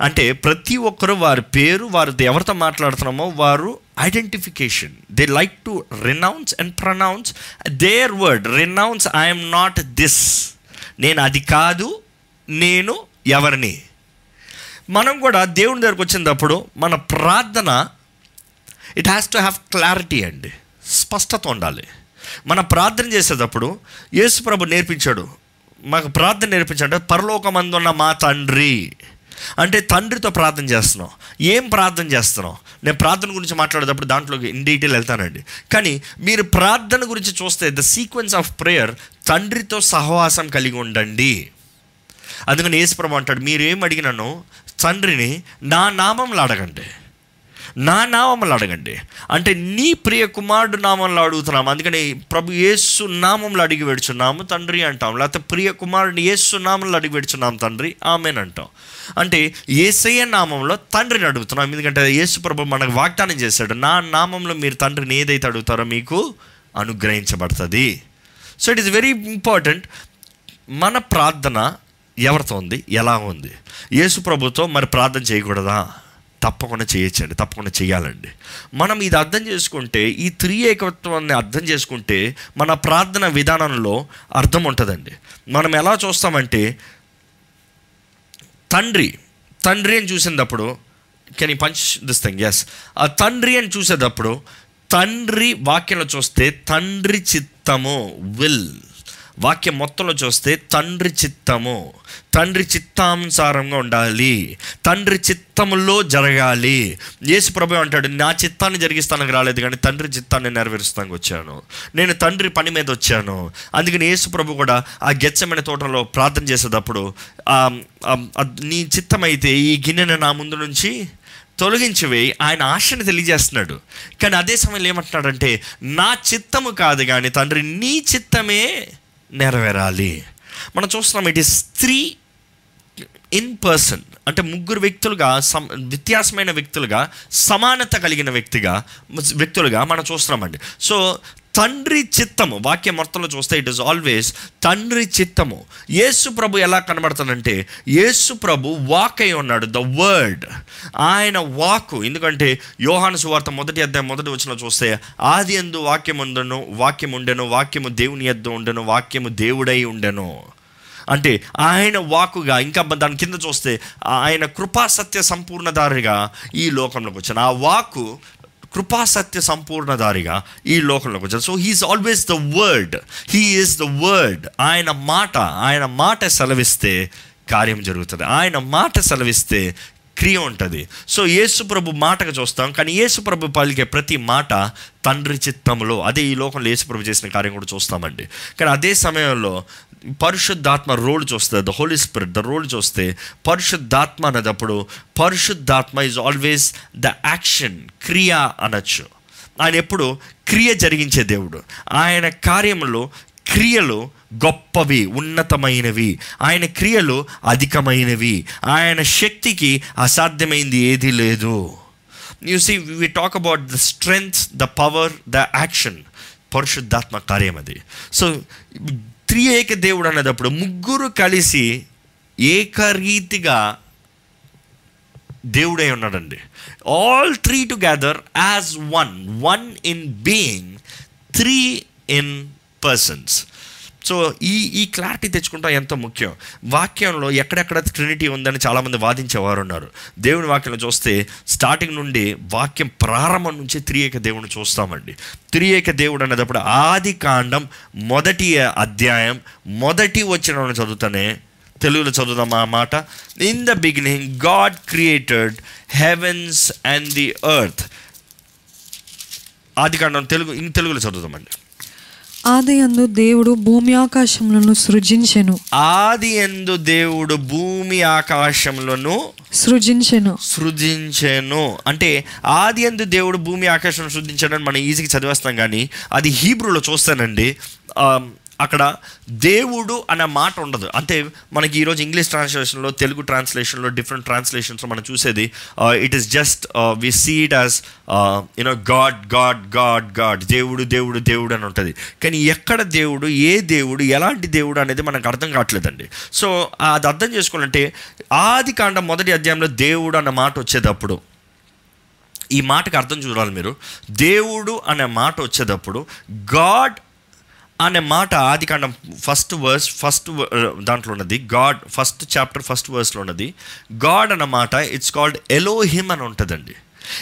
Speaker 2: అంటే ప్రతి ఒక్కరు వారి పేరు వారు ఎవరితో మాట్లాడుతున్నామో వారు identification they like to renounce and pronounce their word renounce I'm not this నేను అది కాదు నేను ఎవరిని? మనం కూడా దేవుని దగ్గరకు వచ్చినప్పుడు మన ప్రార్థన it has to have clarity అండి స్పష్టత ఉండాలి. మన ప్రార్థన చేసేటప్పుడు యేసు ప్రభు నేర్పించాడు. మాకు ప్రార్థన నేర్పించాడు పరలోకమందున్న మా తండ్రి. అంటే తండ్రితో ప్రార్థన చేస్తున్నాం. ఏం ప్రార్థన చేస్తున్నాం? నేను ప్రార్థన గురించి మాట్లాడేటప్పుడు దాంట్లోకి ఇన్ డీటెయిల్ వెళ్తానండి. కానీ మీరు ప్రార్థన గురించి చూస్తే ద సీక్వెన్స్ ఆఫ్ ప్రేయర్ తండ్రితో సహవాసం కలిగి ఉండండి. అందుకని యేసుప్రభు అంటాడు మీరు ఏం అడిగినానో తండ్రిని నా నామంలో అడగండి. నా నామంలో అడగండి. అంటే నీ ప్రియ కుమారుడు నామంలో అడుగుతున్నాము. అందుకని ప్రభు యేసు నామంలో అడిగి పెడుచున్నాము తండ్రి అంటాం లేకపోతే ప్రియ కుమారుడిని యేసు నామంలో అడిగి పెడుచున్నాం తండ్రి ఆమెను అంటాం. అంటే ఏసయ్య నామంలో తండ్రిని అడుగుతున్నాం ఎందుకంటే యేసు ప్రభు మనకు వాగ్దానం చేశాడు నా నామంలో మీరు తండ్రిని ఏదైతే అడుగుతారో మీకు అనుగ్రహించబడుతుంది. So it is very important మన ప్రార్థన ఎవరితో ఉంది? ఎలా ఉంది? యేసు ప్రభుతో మరి ప్రార్థన చేయకూడదా? తప్పకుండా చేయొచ్చండి తప్పకుండా చేయాలండి. మనం ఇది అర్థం చేసుకుంటే ఈ త్రీ ఏకత్వాన్ని అర్థం చేసుకుంటే మన ప్రార్థన విధానంలో అర్థం ఉంటుందండి. మనం ఎలా చూస్తామంటే తండ్రి తండ్రి అని చూసినప్పుడు కెన్ ఈ పంచ్ దిస్ థింగ్ ఎస్ ఆ తండ్రి అని చూసేటప్పుడు తండ్రి వాక్యంలో చూస్తే తండ్రి చిత్తము విల్ వాక్యం మొత్తంలో చూస్తే తండ్రి చిత్తము. తండ్రి చిత్తానుసారంగా ఉండాలి. తండ్రి చిత్తములో జరగాలి. యేసు ప్రభు అంటాడు నా చిత్తాన్ని జరిగిస్తానికి రాలేదు కానీ తండ్రి చిత్తాన్ని నెరవేరుస్తానికి వచ్చాను. నేను తండ్రి పని మీద వచ్చాను. అందుకని యేసు ప్రభు కూడా ఆ గెచ్చమైన తోటలో ప్రార్థన చేసేటప్పుడు నీ చిత్తమైతే ఈ గిన్నెను నా ముందు నుంచి తొలగించివేయి ఆయన ఆశని తెలియజేస్తున్నాడు. కానీ అదే సమయంలో ఏమంటున్నాడంటే నా చిత్తము కాదు కానీ తండ్రి నీ చిత్తమే నెరవేరాలి. మనం చూస్తున్నాం it is three in person అంటే ముగ్గురు వ్యక్తులుగా సమ వ్యత్యాసమైన వ్యక్తులుగా సమానత కలిగిన వ్యక్తిగా వ్యక్తులుగా మనం చూస్తున్నామండి. సో తండ్రి చిత్తము. వాక్యం మొత్తంలో చూస్తే ఇట్ ఇస్ ఆల్వేస్ తండ్రి చిత్తము. యేసు ప్రభు ఎలా కనబడతానంటే యేసు ప్రభు వాక్ అయి ఉన్నాడు. ద వర్డ్ ఆయన వాకు ఎందుకంటే యోహాను సువార్త మొదటి అధ్యాయం మొదటి వచ్చిన చూస్తే ఆది ఎందు వాక్యం ఉండను వాక్యం ఉండెను వాక్యము దేవుని ఎద్దు ఉండెను వాక్యము దేవుడై ఉండెను. అంటే ఆయన వాకుగా ఇంకా దాని కింద చూస్తే ఆయన కృపా సత్య సంపూర్ణదారిగా ఈ లోకంలోకి వచ్చాను ఆ వాకు కృపా సత్య సంపూర్ణదారిగా ఈ లోకంలోకి వచ్చాడు so he is always the word he is the word ఆయన మాట ఆయన మాట సెలవిస్తే కార్యం జరుగుతుంది. ఆయన మాట సెలవిస్తే క్రియ ఉంటుంది. సో యేసుప్రభు మాటగా చూస్తాం. కానీ యేసుప్రభు పలికే ప్రతి మాట తండ్రి చిత్తంలో అదే ఈ లోకంలో యేసుప్రభు చేసిన కార్యం కూడా చూస్తామండి. కానీ అదే సమయంలో పరిశుద్ధాత్మ రోల్ చూస్తే the holy spirit the role చూస్తే పరిశుద్ధాత్మ అనేటప్పుడు పరిశుద్ధాత్మ ఈజ్ ఆల్వేస్ ద యాక్షన్ క్రియ అనొచ్చు. ఆయన ఎప్పుడు క్రియ జరిగించే దేవుడు. ఆయన కార్యములో క్రియలు గొప్పవి ఉన్నతమైనవి. ఆయన క్రియలు అధికమైనవి. ఆయన శక్తికి అసాధ్యమైంది ఏదీ లేదు. You see we talk about the strength the power the action పరిశుద్ధాత్మ కార్యం అది. సో ఏక దేవుడు అనేటప్పుడు ముగ్గురు కలిసి ఏకరీతిగా దేవుడై ఉన్నాడండి. All three together as one one in being three in persons so ఈ ఈ క్లారిటీ తెచ్చుకుంటాం ఎంతో ముఖ్యం. వాక్యంలో ఎక్కడెక్కడ ట్రినిటీ ఉందని చాలామంది వాదించేవారు ఉన్నారు దేవుని వాక్యంలో చూస్తే స్టార్టింగ్ నుండి వాక్యం ప్రారంభం నుంచి త్రియేక దేవుని చూస్తామండి. త్రియేక దేవుడు అనేటప్పుడు ఆది కాండం మొదటి అధ్యాయం మొదటి వచ్చిన చదువుతానే తెలుగులో చదువుదాం ఆ మాట. In the beginning God created heavens and the earth ఆది కాండం తెలుగు ఇన్ తెలుగులో చదువుదామండి.
Speaker 1: ఆది అందు దేవుడు భూమి ఆకాశములను సృజించెను.
Speaker 2: ఆది ఎందు దేవుడు భూమి ఆకాశములను
Speaker 1: సృజించెను.
Speaker 2: సృజించెను. అంటే ఆది ఎందు దేవుడు భూమి ఆకాశం సృజించాడని మనం ఈజీగా చదివేస్తాం కానీ అది హీబ్రూలో చూస్తానండి. ఆ, అక్కడ దేవుడు అనే మాట ఉండదు. అంటే మనకి ఈరోజు ఇంగ్లీష్ ట్రాన్స్లేషన్లో తెలుగు ట్రాన్స్లేషన్లో డిఫరెంట్ ట్రాన్స్లేషన్స్లో మనం చూసేది it is just we seed as you know God God God God దేవుడు దేవుడు దేవుడు అని ఉంటుంది. కానీ ఎక్కడ దేవుడు ఏ దేవుడు ఎలాంటి దేవుడు అనేది మనకు అర్థం కావట్లేదండి. సో అది అర్థం చేసుకోవాలంటే ఆది కాండం మొదటి అధ్యాయంలో దేవుడు అన్న మాట వచ్చేటప్పుడు ఈ మాటకి అర్థం చూడాలి మీరు. దేవుడు అనే మాట వచ్చేటప్పుడు గాడ్ అనే మాట ఆది కాండం ఫస్ట్ వర్స్ ఫస్ట్ దాంట్లో ఉన్నది. గాడ్ ఫస్ట్ చాప్టర్ ఫస్ట్ వర్స్లో ఉన్నది. గాడ్ అన్న మాట ఇట్స్ కాల్డ్ ఎలోహిమ్ అని ఉంటుందండి.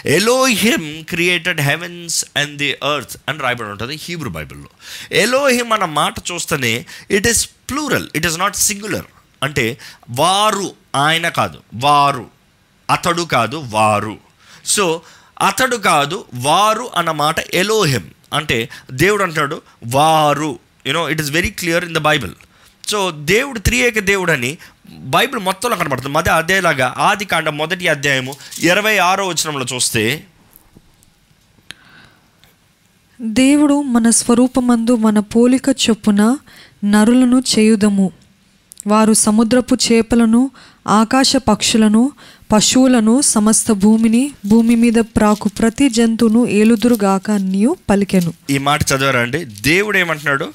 Speaker 2: Elohim created heavens and the earth అని రాయబడి ఉంటుంది హీబ్రూ బైబిల్లో. ఎలోహిమ్ అన్న మాట చూస్తేనే it is plural it is not singular అంటే వారు ఆయన కాదు వారు. అతడు కాదు వారు. సో అతడు కాదు వారు అన్న మాట ఎలోహిమ్ అంటే దేవుడు అంటాడు వారు you know it is very clear in the bible so దేవుడు త్రియేక దేవుడు అని బైబిల్ మొత్తంలో కనబడుతుంది. మధ్య అదేలాగా ఆది కాండ మొదటి అధ్యాయము ఇరవై ఆరో వచనంలో చూస్తే
Speaker 1: దేవుడు మన స్వరూపమందు మన పోలిక చొప్పున నరులను చేయుదము. వారు సముద్రపు చేపలను ఆకాశ పక్షులను పశువులను సమస్త భూమిని భూమి మీద ప్రాకు ప్రతి జంతువును ఏలుదురుగాక నీవు పలికెను.
Speaker 2: ఈ మాట చదివారా అండి దేవుడు ఏమంటున్నాడు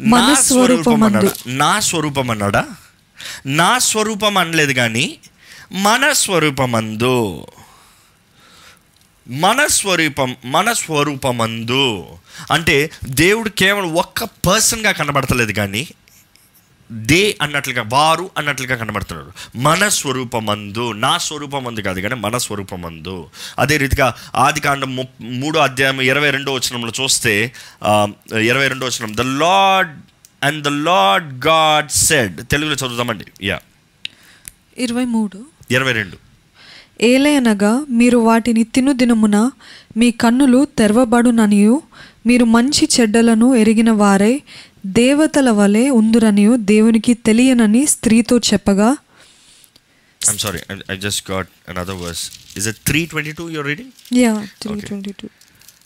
Speaker 1: మన
Speaker 2: నా స్వరూపం. అన్నాడా నా స్వరూపం అన్నాడా నా స్వరూపం అనలేదు కానీ మన స్వరూపమందు. మన స్వరూపం మన స్వరూపమందు. అంటే దేవుడు కేవలం ఒక్క పర్సన్గా కనబడతలేదు కానీ దే అన్నట్లుగా వారు అన్నట్లుగా కనబడుతున్నాడు మన స్వరూపమందు నా స్వరూపమందు కాదు కానీ మన స్వరూపమందు. అదే రీతిగా ఆది కాండం ము- మూడో అధ్యాయం ఇరవై రెండో వచనంలో చూస్తే ఇరవై రెండో వచనం the lord and the lord God said తెలుగులో చదువుదామండి. యా
Speaker 1: ఇరవై మూడు.
Speaker 2: ఇరవై రెండు.
Speaker 1: ఏలయనగా మీరు వాటిని తిను దినమున మీ కన్నులు తెరవబడుననియు మీరు మంచి చెడ్డలను ఎరిగిన వారై దేవతల వలె ఉందురనియు దేవునికి తెలియనని స్త్రీతో చెప్పగా
Speaker 2: I'm sorry I just got another verse is it three twenty two your reading
Speaker 1: yeah
Speaker 2: Okay.
Speaker 1: Twenty two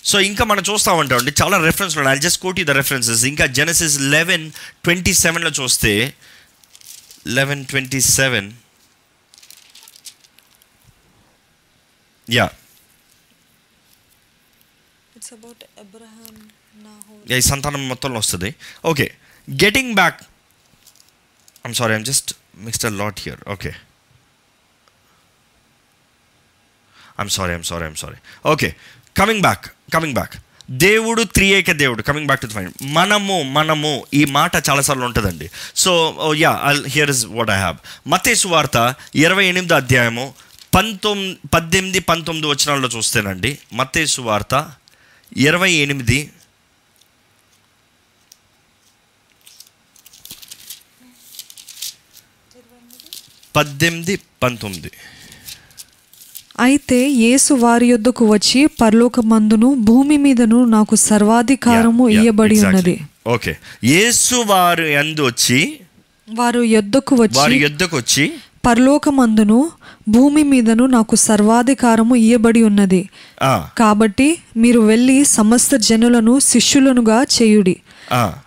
Speaker 2: so ఇంకా మనం చూస్తూ ఉంటామండి చాలా రెఫరెన్స్ ఉన్నాయి. I just quote the references ఇంకా జెనసిస్ లెవెన్ ట్వంటీ సెవెన్లో చూస్తే లెవెన్ ట్వంటీ సెవెన్ యా ఈ సంతానం మొత్తంలో వస్తుంది. Okay getting back I'm sorry I'm just mister lot here okay I'm sorry I'm sorry I'm sorry okay coming back coming back దేవుడు త్రియేక దేవుడు. Coming back to the fine మనము మనము. ఈ మాట చాలాసార్లు ఉంటుందండి. So yeah oh, here is what I have మతేసు వార్త ఇరవై ఎనిమిది అధ్యాయము పంతొమ్మిది పద్దెనిమిది పంతొమ్మిది వచనాల్లో చూస్తేనండి మతేసు వార్త ఇరవై ఎనిమిది పద్దెనిమిది పంతొమ్మిది.
Speaker 1: అయితే యేసు వారి యొద్దకు వచ్చి పరలోకమందును భూమి మీదను నాకు సర్వాధికారము ఇయ్యబడి ఉన్నది.
Speaker 2: ఓకే యేసు వారు ఎందు వచ్చి
Speaker 1: వారు యొద్దకు
Speaker 2: వారి
Speaker 1: వచ్చి
Speaker 2: యుద్ధకు వచ్చి
Speaker 1: పరలోకమందును భూమి మీదను నాకు సర్వాధికారము ఇయ్యబడి ఉన్నది. కాబట్టి మీరు వెళ్ళి సమస్త జనులను శిష్యులనుగా చేయుడి.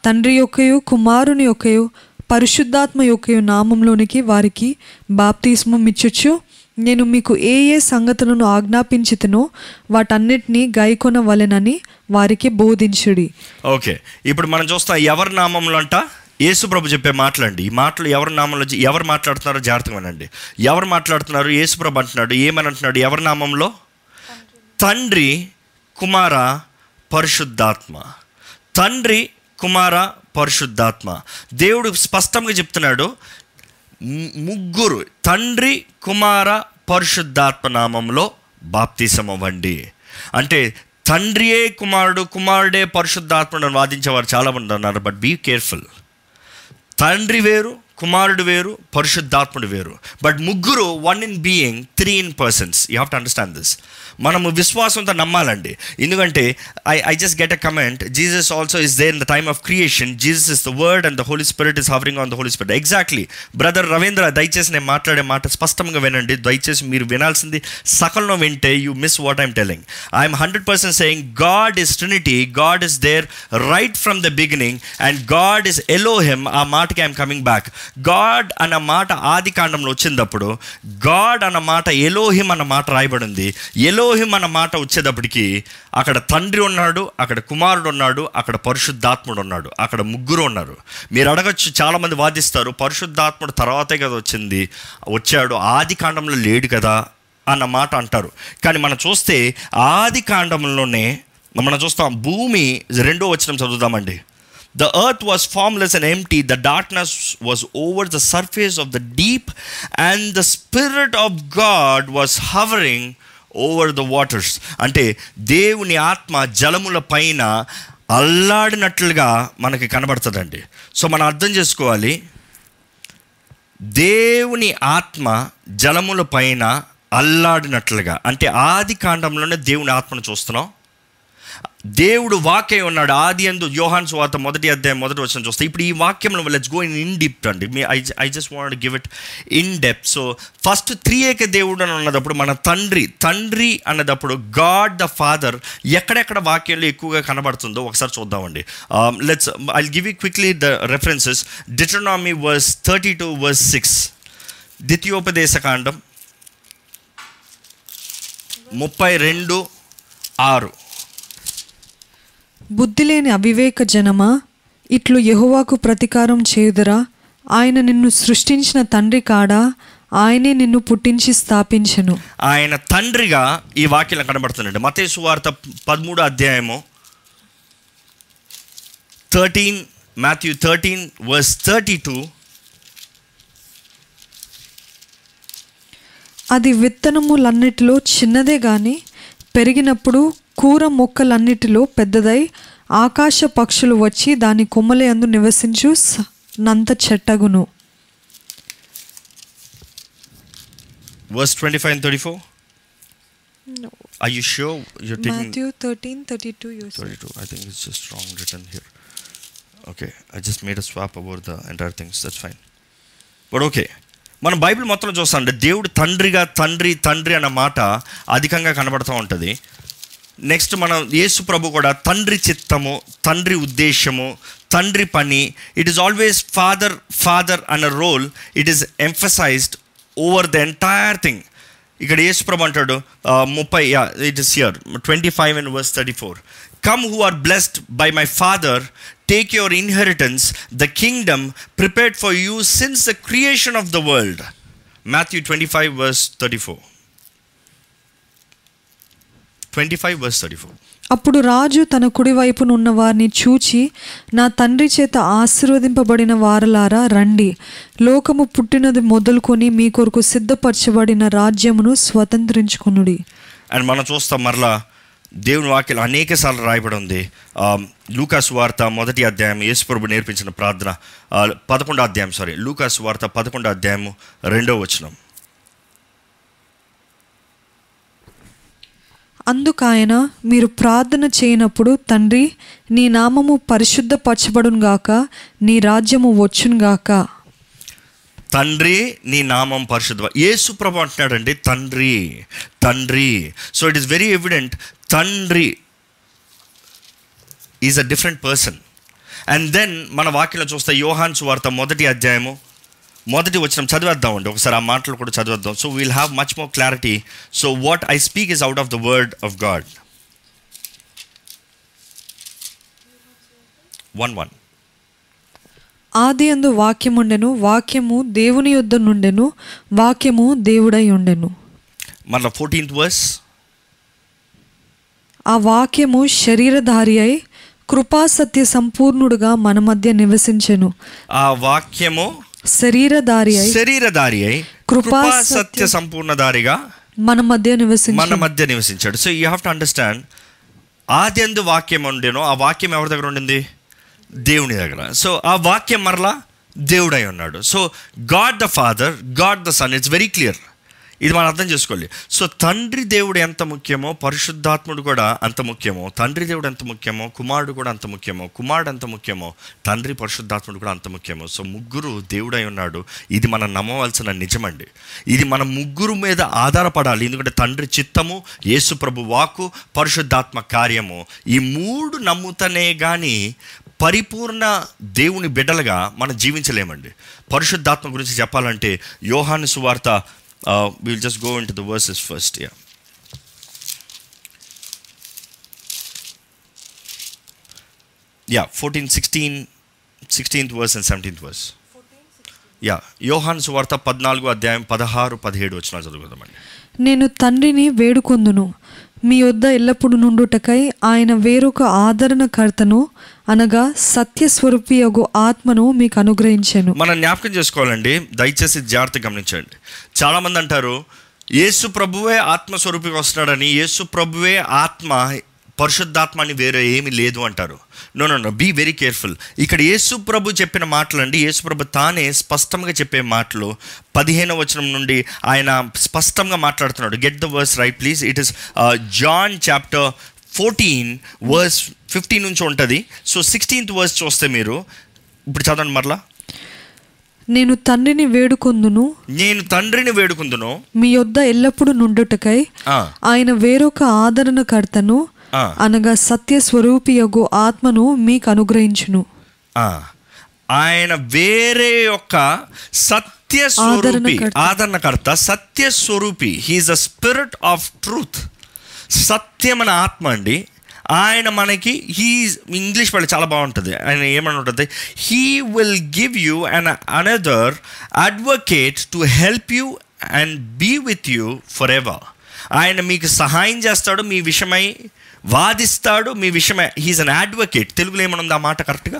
Speaker 1: తండ్రి యొక్కయు కుమారుని యొక్కయు పరిశుద్ధాత్మ యొక్క నామంలోనికి వారికి బాప్తిస్మం ఇచ్చుచు నేను మీకు ఏ ఏ సంగతులను ఆజ్ఞాపించితనో వాటన్నిటినీ గైకొనవలెనని వారికి బోధించుడి.
Speaker 2: ఓకే. ఇప్పుడు మనం చూస్తాం ఎవరి నామంలో అంట యేసు ప్రభు చెప్పే మాటలండి. ఈ మాటలు ఎవరి నామంలో ఎవరు మాట్లాడుతున్నారో జాగ్రత్తగా వినండి ఎవరు మాట్లాడుతున్నారు? యేసు ప్రభు అంటున్నాడు. ఏమని అంటున్నాడు? ఎవరి నామంలో? తండ్రి కుమార పరిశుద్ధాత్మ. తండ్రి కుమార పరిశుద్ధాత్మ. దేవుడు స్పష్టంగా చెప్తున్నాడు ముగ్గురు తండ్రి కుమార పరిశుద్ధాత్మ నామంలో బాప్తీసం అవ్వండి. అంటే తండ్రియే కుమారుడు కుమారుడే పరిశుద్ధాత్మను వాదించేవారు చాలా మంది ఉన్నారు బట్ బీ కేర్ఫుల్. తండ్రి వేరు కుమారుడు వేరు పరిశుద్ధాత్ముడు వేరు. బట్ ముగ్గురు one in being three in persons. You have to understand this. మనము విశ్వాసంతో నమ్మాలండి. ఎందుకంటే I I just get a comment Jesus also is there in the time of creation Jesus is the word and the holy spirit is hovering on the holy spirit exactly brother Ravindra దయచేసి నేను మాట్లాడే మాట స్పష్టంగా వినండి. దయచేసి మీరు వినాల్సింది సకలం వింటే you miss what I'm telling I'm hundred percent saying God is trinity God is there right from the beginning and God is Elohim ఆ మాటకి ఐఎమ్ కమింగ్ బ్యాక్ గాడ్ అన్న మాట ఆది కాండంలో వచ్చినప్పుడు గాడ్ అన్న మాట ఎలోహిమ్ అన్న మాట రాయబడింది. ఎలోహిం అన్న మాట వచ్చేటప్పటికి అక్కడ తండ్రి ఉన్నాడు అక్కడ కుమారుడు ఉన్నాడు అక్కడ పరిశుద్ధాత్ముడు ఉన్నాడు అక్కడ ముగ్గురు ఉన్నారు. మీరు అడగచ్చు చాలామంది వాదిస్తారు పరిశుద్ధాత్ముడు తర్వాతే కదా వచ్చింది వచ్చాడు ఆది కాండంలో లేడు కదా అన్న మాట అంటారు. కానీ మనం చూస్తే ఆది కాండంలోనే మనం చూస్తాం భూమి రెండో వచనం చదువుదామండి. The earth was formless and empty the darkness was over the surface of the deep and the spirit of God was hovering over the waters అంటే దేవుని ఆత్మ జలముల పైన అల్లాడినట్లుగా మనకి కనబడుతుందండి. సో మనం అర్థం చేసుకోవాలి. దేవుని ఆత్మ జలముల పైన అల్లాడినట్లుగా అంటే ఆది కాండంలోనే దేవుని ఆత్మను చూస్తున్నాం. దేవుడు వాక్య ఉన్నాడు. ఆది ఎందు యోహాన్ సువార్త మొదటి అధ్యాయం మొదటి వచ్చిన చూస్తే ఇప్పుడు ఈ వాక్యంలో let's go in in depth అండి. మీ I I just want give it in depth. So first three ఏక దేవుడు అని ఉన్నదప్పుడు మన తండ్రి తండ్రి అన్నదప్పుడు గాడ్ ద ఫాదర్ ఎక్కడెక్కడ వాక్యంలో ఎక్కువగా కనబడుతుందో ఒకసారి చూద్దామండి. Let's I give you quickly the references Deuteronomy verse thirty two verse six ద్వితీయోపదేశ కాండం ముప్పై రెండు ఆరు.
Speaker 1: బుద్ధి లేని అవివేక జనమా? ఇట్లు యెహోవాకు ప్రతీకారం చేయుదురా? ఆయన నిన్ను సృష్టించిన తండ్రి కాడా? ఆయనే నిన్ను పుట్టించి స్థాపించెను.
Speaker 2: ఆయన తండ్రిగా ఈ వాక్యం కనబడుతున్నాడు మతే సువార్త పదమూడు అధ్యాయము thirteen Matthew thirteen verse thirty two
Speaker 1: అది విత్తనములన్నిటిలో చిన్నదే గాని పెరిగినప్పుడు కూర మొక్కలన్నిటిలో పెద్దదై ఆకాశ పక్షులు వచ్చి దాని కొమ్మలయందు నివసించు నంత చెట్టగును.
Speaker 2: Verse twenty five thirty four I you show your taking
Speaker 1: Matthew thirteen thirty two
Speaker 2: 32 i think it's just wrong written here. Okay i just made a swap about the entire things. That's fine. But okay. మనం bible మొత్తం చూస్తాం అంటే దేవుడు తండ్రిగా తండ్రి తండ్రి అన్న మాట అధికంగా కనబడుతూ ఉంటుంది. నెక్స్ట్ మనం యేసు ప్రభు కూడా తండ్రి చిత్తము తండ్రి ఉద్దేశము తండ్రి పని it is always father father అన్న role it is emphasized over the entire thing ఇక్కడ యేసు ప్రభు అంటాడు ఆ, ముప్పై it is here twenty five and verse thirty four come who are blessed by my father take your inheritance the kingdom prepared for you since the creation of the world Matthew twenty five verse thirty four twenty five verse thirty four
Speaker 1: అప్పుడు రాజు తన కుడివైపున ఉన్న వారిని చూచి నా తండ్రి చేత ఆశీర్వదింపబడిన వారలారా రండి. లోకము పుట్టినది మొదలుకొని మీ కొరకు సిద్ధపరచబడిన రాజ్యమును స్వతంత్రించుకునుడి.
Speaker 2: అండ్ మనం చూస్తాం మరలా దేవుని వాక్యం అనేక సార్లు రాయబడి ఉంది. లూకాసు వార్త మొదటి అధ్యాయం యేసుప్రభు నేర్పించిన ప్రార్థన పదకొండో అధ్యాయం సారీ లూకాసు వార్త పదకొండో అధ్యాయము రెండో వచనం.
Speaker 1: అందుకాయన మీరు ప్రార్థన చేయనప్పుడు తండ్రి నీ నామము పరిశుద్ధపరచబడును గాక నీ రాజ్యము వచ్చునుగాక
Speaker 2: తండ్రి నీ నామం పరిశుద్ధ యేసు ప్రభు అంటున్నాడండి తండ్రి తండ్రి. So it is very evident తండ్రి is a different person and then మన వాక్యలో చూస్తే యోహాన్స్ వార్త మొదటి అధ్యాయము మొదటి వచ్చిన చదివేద్దామండి. ఒకసారి ఆ మాటలు కూడా చదివేద్దాం. So we'll have much more clarity so what I speak is out of the word of God one one
Speaker 1: ఆది అందు వాక్యముండెను వాక్యము దేవుని యొద్ద నుండెను వాక్యము దేవుడై ఉండెను.
Speaker 2: మళ్ళీ ఫోర్టీన్త్ వర్స్
Speaker 1: ఆ వాక్యము శరీరధారి అయి కృపా సత్య సంపూర్ణుడుగా మన మధ్య నివసించెను.
Speaker 2: ఆ వాక్యము
Speaker 1: శరీరధారి కృపా సత్య-
Speaker 2: సంపూర్ణధారిగా
Speaker 1: మన మధ్య
Speaker 2: మన
Speaker 1: నివసించెను
Speaker 2: మధ్య నివసించాడు. So you have to understand ఆది ఎందు వాక్యం ఉండేనో ఆ వాక్యం ఎవరి దగ్గర ఉండింది? దేవుని దగ్గర. సో ఆ వాక్యం మరలా దేవుడై ఉన్నాడు. So God the father God the son it's very clear ఇది మనం అర్థం చేసుకోవాలి. సో తండ్రి దేవుడు ఎంత ముఖ్యమో పరిశుద్ధాత్ముడు కూడా అంత ముఖ్యమో తండ్రి దేవుడు ఎంత ముఖ్యమో కుమారుడు కూడా అంత ముఖ్యమో కుమారుడు ఎంత ముఖ్యమో తండ్రి పరిశుద్ధాత్ముడు కూడా అంత ముఖ్యమో. సో ముగ్గురు దేవుడై ఉన్నాడు. ఇది మనం నమ్మవలసిన నిజమండి. ఇది మన ముగ్గురు మీద ఆధారపడాలి. ఎందుకంటే తండ్రి చిత్తము యేసు ప్రభు వాక్కు పరిశుద్ధాత్మ కార్యము. ఈ మూడు నమ్ముతనే కానీ పరిపూర్ణ దేవుని బిడ్డలుగా మనం జీవించలేమండి. పరిశుద్ధాత్మ గురించి చెప్పాలంటే యోహాను సువార్త will just go into the verses first yeah yeah fourteen sixteen sixteenth verse and seventeenth verse yeah Yohan సువార్త పద్నాలుగు అధ్యాయం పదహారు పదిహేడు వచ్చిన చదువుకుందామండి.
Speaker 1: నేను తండ్రిని వేడుకొందును. మీ వద్ద ఎల్లప్పుడు నుండుటకై ఆయన వేరొక ఆదరణకర్తను అనగా సత్యస్వరూపియగు ఆత్మను మీకు అనుగ్రహించాను.
Speaker 2: మనం జ్ఞాపకం చేసుకోవాలండి దయచేసి జాగ్రత్త గమనించండి. చాలామంది అంటారు యేసు ప్రభువే ఆత్మస్వరూపికి వస్తున్నాడని యేసు ప్రభువే ఆత్మ పరిశుద్ధాత్మ అని వేరే ఏమీ లేదు అంటారు. No no no be very careful ఇక్కడ యేసు ప్రభు చెప్పిన మాటలు అండి యేసు ప్రభు తానే స్పష్టంగా చెప్పే మాటలు. పదిహేను వచనం నుండి ఆయన స్పష్టంగా మాట్లాడుతున్నాడు. Get the verse right please it is John chapter fourteen verse fifteen నుంచి ఉంటుంది. సో సిక్స్టీన్త్ వర్స్ చూస్తే మీరు ఇప్పుడు చదవండి మరలా.
Speaker 1: నేను తండ్రిని వేడుకొందును.
Speaker 2: నేను తండ్రిని వేడుకుందును.
Speaker 1: మీ యొద్ద ఎల్లప్పుడూ నుండుటకై ఆయన వేరొక ఆదరణకర్తను
Speaker 2: ఆ.
Speaker 1: అనగా సత్య స్వరూపియగు ఆత్మను మీకు అనుగ్రహించును.
Speaker 2: ఆయన వేరే యొక్క సత్య స్వరూపి
Speaker 1: ఆదరణకర్త.
Speaker 2: ఆదరణకర్త సత్య స్వరూపి he is the spirit of truth సత్యమైన ఆత్మ అండి. ఆయన మనకి హీ ఇంగ్లీష్ వాళ్ళు చాలా బాగుంటుంది. ఆయన ఏమని ఉంటుంది? He will give you and another advocate to help you and be with you for ever ఆయన మీకు సహాయం చేస్తాడు మీ విషయమై వాదిస్తాడు మీ విషయమై. హీఈస్ అన్ అడ్వకేట్ తెలుగులో ఏమనుంది ఆ మాట కరెక్ట్గా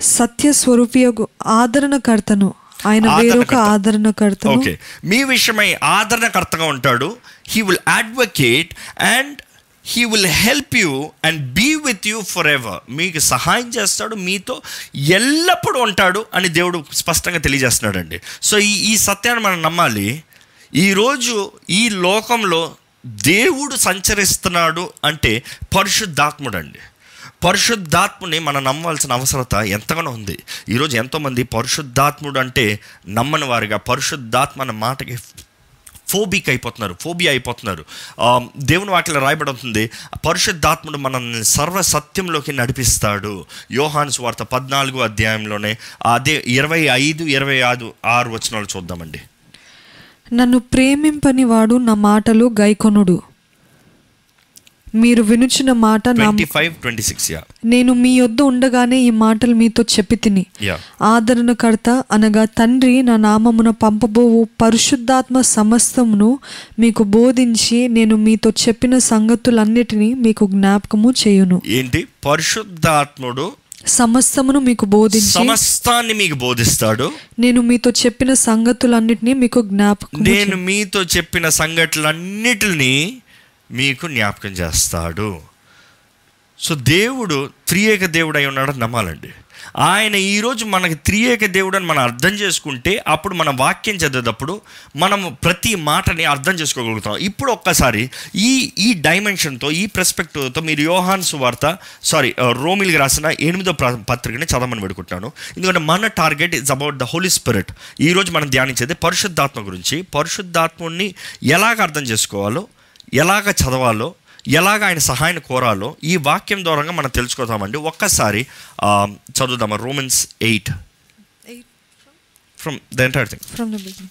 Speaker 1: సత్య స్వరూపియగు ఆదరణకర్తను. ఆయన వేరొక
Speaker 2: ఆదరణకర్త. ఓకే మీ విషయమై ఆదరణకర్తగా ఉంటాడు. He will advocate and he will help you and be with you for ever మీకు సహాయం చేస్తాడు మీతో ఎల్లప్పుడూ ఉంటాడు అని దేవుడు స్పష్టంగా తెలియజేస్తున్నాడండి. సో ఈ ఈ సత్యాన్ని మనం నమ్మాలి. ఈరోజు ఈ లోకంలో దేవుడు సంచరిస్తున్నాడు అంటే పరిశుద్ధాత్ముడు అండి పరిశుద్ధాత్ముని మనం నమ్మవలసిన అవసరత ఎంతగానో ఉంది. ఈరోజు ఎంతోమంది పరిశుద్ధాత్ముడు అంటే నమ్మని వారిగా పరిశుద్ధాత్మ అన్న మాటకి ఫోబిక్ అయిపోతున్నారు ఫోబియా అయిపోతున్నారు. దేవుని వాటిలో రాయబడుతుంది పరిశుద్ధాత్ముడు మనల్ని సర్వ సత్యంలోకి నడిపిస్తాడు. యోహాన్స్ వార్త పద్నాలుగు అధ్యాయంలోనే అదే ఇరవై ఐదు ఇరవై ఆరు ఆరు వచనాలు చూద్దామండి.
Speaker 1: నన్ను ప్రేమింపని వాడు నా మాటలు గైకొనుడు. మీరు వినుచున్న మాట నేను మీ యొద్ద ఉండగానే ఈ మాటలు మీతో చెప్పి తిని. ఆదరణకర్త అనగా తండ్రి నా నామమున పంపబోవు పరిశుద్ధాత్మ సమస్తమును మీకు బోధించి నేను మీతో చెప్పిన సంగతులన్నిటినీ మీకు జ్ఞాపకము చేయును.
Speaker 2: ఏంటి? పరిశుద్ధాత్ముడు
Speaker 1: సమస్తమును మీకు బోధించి
Speaker 2: సమస్తాన్ని మీకు బోధిస్తాడు.
Speaker 1: నేను మీతో చెప్పిన సంగతులన్నిటినీ మీకు జ్ఞాపకం
Speaker 2: నేను మీతో చెప్పిన సంఘటనలన్నిటిని మీకు జ్ఞాపకం చేస్తాడు. సో దేవుడు త్రియేక దేవుడు అయి ఉన్నాడని నమ్మాలండి. ఆయన ఈరోజు మనకి త్రియేక దేవుడు అని మనం అర్థం చేసుకుంటే అప్పుడు మన వాక్యం చదివేటప్పుడు మనం ప్రతి మాటని అర్థం చేసుకోగలుగుతాం. ఇప్పుడు ఒక్కసారి ఈ ఈ డైమెన్షన్తో ఈ పెర్స్పెక్టివ్తో మీరు యోహాన్స్ వార్త సారీ రోమిల్కి రాసిన ఎనిమిదో పత్రికని చదవమని పెడుకుంటున్నాను ఎందుకంటే మన target is about the holy spirit ఈరోజు మనం ధ్యానించేది పరిశుద్ధాత్మ గురించి. పరిశుద్ధాత్మని ఎలాగ అర్థం చేసుకోవాలో ఎలాగ చదవాలో ఎలాగ ఆయన సహాయం కోరాలో ఈ వాక్యం ద్వారా మనం తెలుసుకోతామండి ఒక్కసారి చదువుదామా? Romans eight from the entire thing
Speaker 1: From the beginning.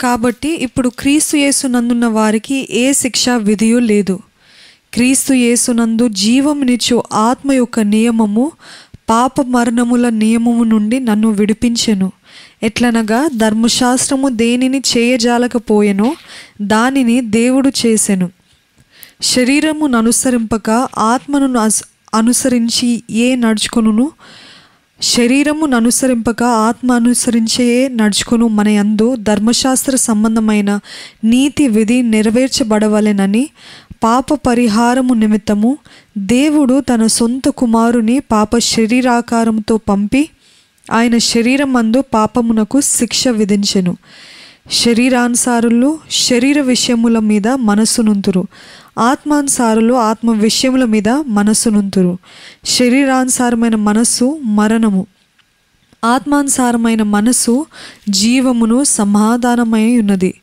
Speaker 1: కాబట్టి ఇప్పుడు క్రీస్తు యేసునందున్న వారికి ఏ శిక్ష విధియు లేదు. క్రీస్తు యేసునందు జీవమునిచ్చు ఆత్మ యొక్క నియమము పాప మరణముల నియమము నుండి నన్ను విడిపించెను. ఎట్లనగా ధర్మశాస్త్రము దేనిని చేయజాలకపోయెనో దానిని దేవుడు చేసెను. శరీరమును అనుసరింపక ఆత్మను అస్- అనుసరించి ఏ నడుచుకొనును? శరీరమును అనుసరింపక ఆత్మ అనుసరించే నడుచుకును? మన యందు ధర్మశాస్త్ర సంబంధమైన నీతి విధి నెరవేర్చబడవలెనని పాప పరిహారము నిమిత్తము దేవుడు తన సొంత కుమారుని పాప శరీరాకారంతో పంపి ఆయన శరీరం మందు పాపమునకు శిక్ష విధించెను. శరీరానుసారులు శరీర విషయముల మీద మనస్సునుంతురు. ఆత్మానుసారులు ఆత్మ విషయముల మీద మనస్సునుంతురు. శరీరానుసారమైన మనస్సు మరణము. ఆత్మానుసారమైన మనస్సు జీవమును సమాధానమై ఉన్నది.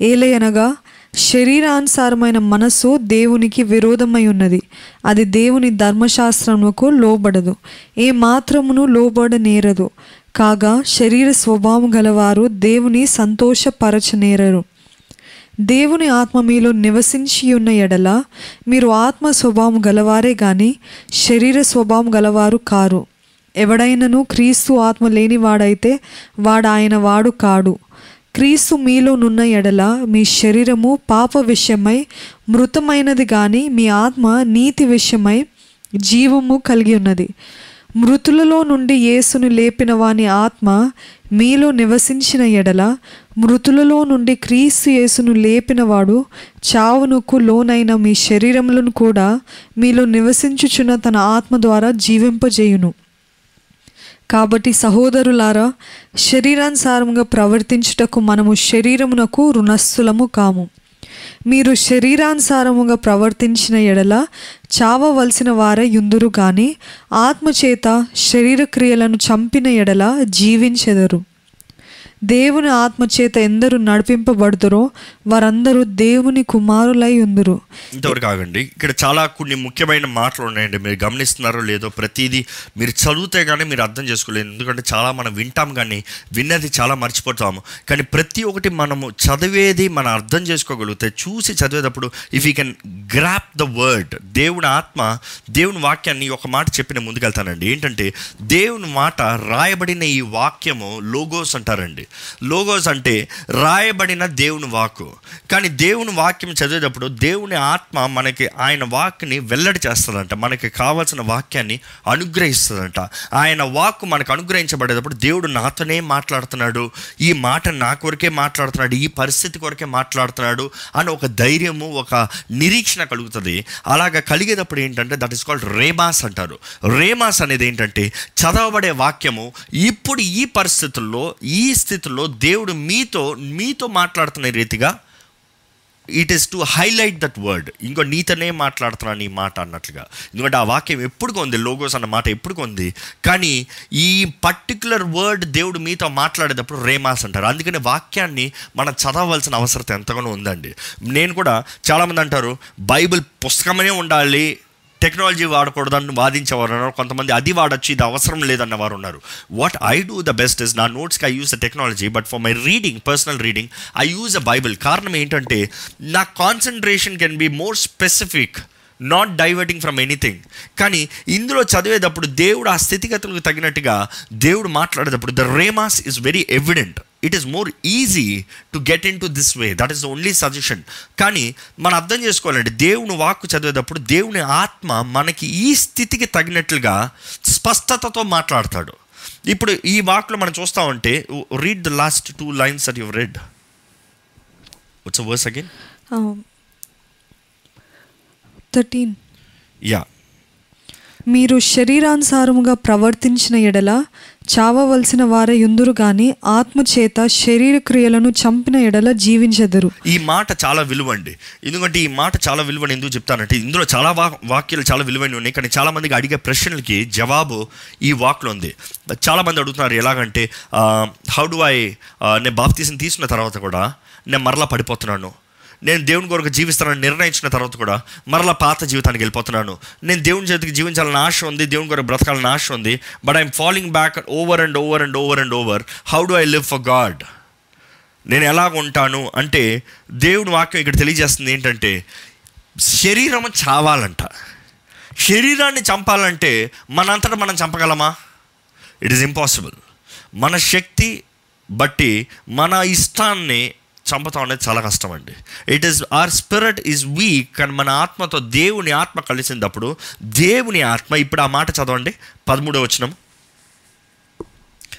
Speaker 1: ఏలయనగా శరీరానుసారమైన మనస్సు దేవునికి విరోధమై ఉన్నది. అది దేవుని ధర్మశాస్త్రముకు లోబడదు. ఏ మాత్రమును లోబడనేరదు. కాగా శరీర స్వభావం గలవారు దేవుని సంతోషపరచనేరరు. దేవుని ఆత్మ మీలో నివసించి ఉన్న ఎడల మీరు ఆత్మ స్వభావం గలవారే గాని శరీర స్వభావం గలవారు కారు. ఎవడైనను క్రీస్తు ఆత్మ లేనివాడైతే వాడు ఆయన వాడు కాడు. క్రీస్తు మీలో నున్న ఎడల మీ శరీరము పాప విషయమై మృతమైనది గాని మీ ఆత్మ నీతి విషయమై జీవము కలిగి ఉన్నది. మృతులలో నుండి యేసును లేపిన వాని ఆత్మ మీలో నివసించిన ఎడల మృతులలో నుండి క్రీస్తు యేసును లేపినవాడు చావునుకు లోనైన మీ శరీరములను కూడా మీలో నివసించుచున్న తన ఆత్మ ద్వారా జీవింపజేయును. కాబట్టి సహోదరులారా శరీరానుసారముగా ప్రవర్తించుటకు మనము శరీరమునకు రుణస్థులము కాము. మీరు శరీరానుసారముగా ప్రవర్తించిన ఎడల చావవలసిన వారే యుందురు కానీ ఆత్మచేత శరీర క్రియలను చంపిన ఎడల జీవించెదరు. దేవుని ఆత్మ చేత ఎందరు నడిపింపబడతారో వారందరూ దేవుని కుమారులై ఉందరు.
Speaker 2: ఇంతవరకు ఆగండి. ఇక్కడ చాలా కొన్ని ముఖ్యమైన మాటలు ఉన్నాయండి. మీరు గమనిస్తున్నారో లేదో ప్రతిదీ మీరు చదివితే కానీ మీరు అర్థం చేసుకోలేదు ఎందుకంటే చాలా మనం వింటాం కానీ విన్నది చాలా మర్చిపోతాము. కానీ ప్రతి ఒక్కటి మనము చదివేది మనం అర్థం చేసుకోగలిగితే చూసి చదివేటప్పుడు if you can grasp the word దేవుని ఆత్మ దేవుని వాక్యాన్ని ఒక మాట చెప్పిన ముందుకెళ్తానండి. ఏంటంటే దేవుని మాట రాయబడిన ఈ వాక్యము లోగోస్ అంటారండి. లోగోస్ అంటే రాయబడిన దేవుని వాక్కు. కానీ దేవుని వాక్యం చదివేటప్పుడు దేవుని ఆత్మ మనకి ఆయన వాక్ని వెల్లడి చేస్తుందంట. మనకి కావాల్సిన వాక్యాన్ని అనుగ్రహిస్తుందంట. ఆయన వాక్కు మనకు అనుగ్రహించబడేటప్పుడు దేవుడు నాతోనే మాట్లాడుతున్నాడు. ఈ మాట నా కొరకే మాట్లాడుతున్నాడు. ఈ పరిస్థితి కొరకే మాట్లాడుతున్నాడు అని ఒక ధైర్యము ఒక నిరీక్షణ కలుగుతుంది. అలాగా కలిగేటప్పుడు ఏంటంటే దట్ ఇస్ కాల్డ్ రేమాస్ అంటారు. రేమాస్ అనేది ఏంటంటే చదవబడే వాక్యము ఇప్పుడు ఈ పరిస్థితుల్లో ఈ స్థితి పరిస్థితుల్లో దేవుడు మీతో మీతో మాట్లాడుతున్న రీతిగా it is to highlight that word ఇంకో నీతనే మాట్లాడుతున్నాను ఈ మాట అన్నట్లుగా. ఎందుకంటే ఆ వాక్యం ఎప్పుడు ఉంది లోగోస్ అన్న మాట ఎప్పుడు కొంది కానీ ఈ పర్టికులర్ వర్డ్ దేవుడు మీతో మాట్లాడేటప్పుడు రేమాస్ అంటారు. అందుకని వాక్యాన్ని మనం చదవవలసిన అవసరం ఎంతగానో ఉందండి. నేను కూడా చాలామంది అంటారు బైబిల్ పుస్తకమనే ఉండాలి టెక్నాలజీ వాడకూడదని వాదించేవారు ఉన్నారు. కొంతమంది అది వాడచ్చు ఇది అవసరం లేదన్న వారు ఉన్నారు. What I do the best is నా నోట్స్కి I use the technology but for my reading personal reading I use a bible కారణం ఏంటంటే నా concentration can be more specific not diverting from anything కానీ ఇందులో చదివేటప్పుడు దేవుడు ఆ స్థితిగతులకు తగినట్టుగా దేవుడు మాట్లాడేటప్పుడు the rhemas is very evident it is more easy to get into this way that is only suggestion కానీ మనం అర్థం చేసుకోవాలంటే దేవుని వాక్కు చదివేటప్పుడు దేవుని ఆత్మ మనకి ఈ స్థితికి తగినట్లుగా స్పష్టతతో మాట్లాడతాడు. ఇప్పుడు ఈ వాక్లో మనం చూస్తా ఉంటే read the last two lines at your red what's verse again
Speaker 1: thirteen
Speaker 2: yeah
Speaker 1: మీరు శరీరానుసారముగా ప్రవర్తించిన ఎడల చావవలసిన వారే యుందురు గాని ఆత్మచేత శరీర క్రియలను చంపిన ఎడల జీవించెదరు.
Speaker 2: ఈ మాట చాలా విలువండి. ఎందుకంటే ఈ మాట చాలా విలువని ఎందుకు చెప్తానంటే ఇందులో చాలా వా వాక్యాలు చాలా విలువైనవి ఉన్నాయి. కానీ చాలా మందికి అడిగే ప్రశ్నలకి జవాబు ఈ వాక్లో ఉంది. చాలా మంది అడుగుతున్నారు ఎలాగంటే హౌ డు ఐ నేను బాప్తీసం తీసుకున్న తర్వాత కూడా నేను మరలా పడిపోతున్నాను. నేను దేవుని కొరకు జీవిస్తానని నిర్ణయించిన తర్వాత కూడా మరలా పాత జీవితానికి వెళ్ళిపోతున్నాను. నేను దేవుని చేతికి జీవించాలని ఆశ ఉంది దేవుని కొరకు బ్రతకాలని ఆశ ఉంది but I'm following back over and over and over and over how do I live for God నేను ఎలా ఉంటాను అంటే దేవుని వాక్యం ఇక్కడ తెలియజేస్తుంది ఏంటంటే శరీరం చావాలంట. శరీరాన్ని చంపాలంటే మనంతటా మనం చంపగలమా? ఇట్ ఈస్ ఇంపాసిబుల్ మన శక్తి బట్టి మన ఇష్టాన్ని చంపటం అనేది చాలా కష్టం అండి it is our spirit is weak కానీ మన ఆత్మతో దేవుని ఆత్మ కలిసినప్పుడు దేవుని ఆత్మ ఇప్పుడు ఆ మాట చదవండి. పదమూడో వచ్చినాం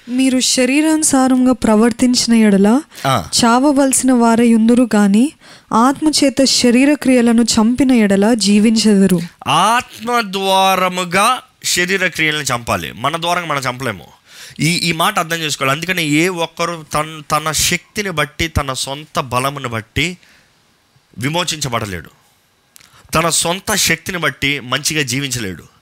Speaker 1: మీరు శరీరానుసారంగా ప్రవర్తించిన ఎడల. చావవలసిన వారే యుందురు గాని ఆత్మచేత శరీర క్రియలను చంపిన ఎడల జీవించెదరు.
Speaker 2: ఆత్మ ద్వారముగా శరీర క్రియలను చంపాలి. మన ద్వారంగా మనం చంపలేము. ఈ ఈ మాట అర్థం చేసుకోవాలి. అందుకని ఏ ఒక్కరు తన తన శక్తిని బట్టి తన సొంత బలమును బట్టి విమోచించబడలేడు. తన సొంత శక్తిని బట్టి మంచిగా జీవించలేడు.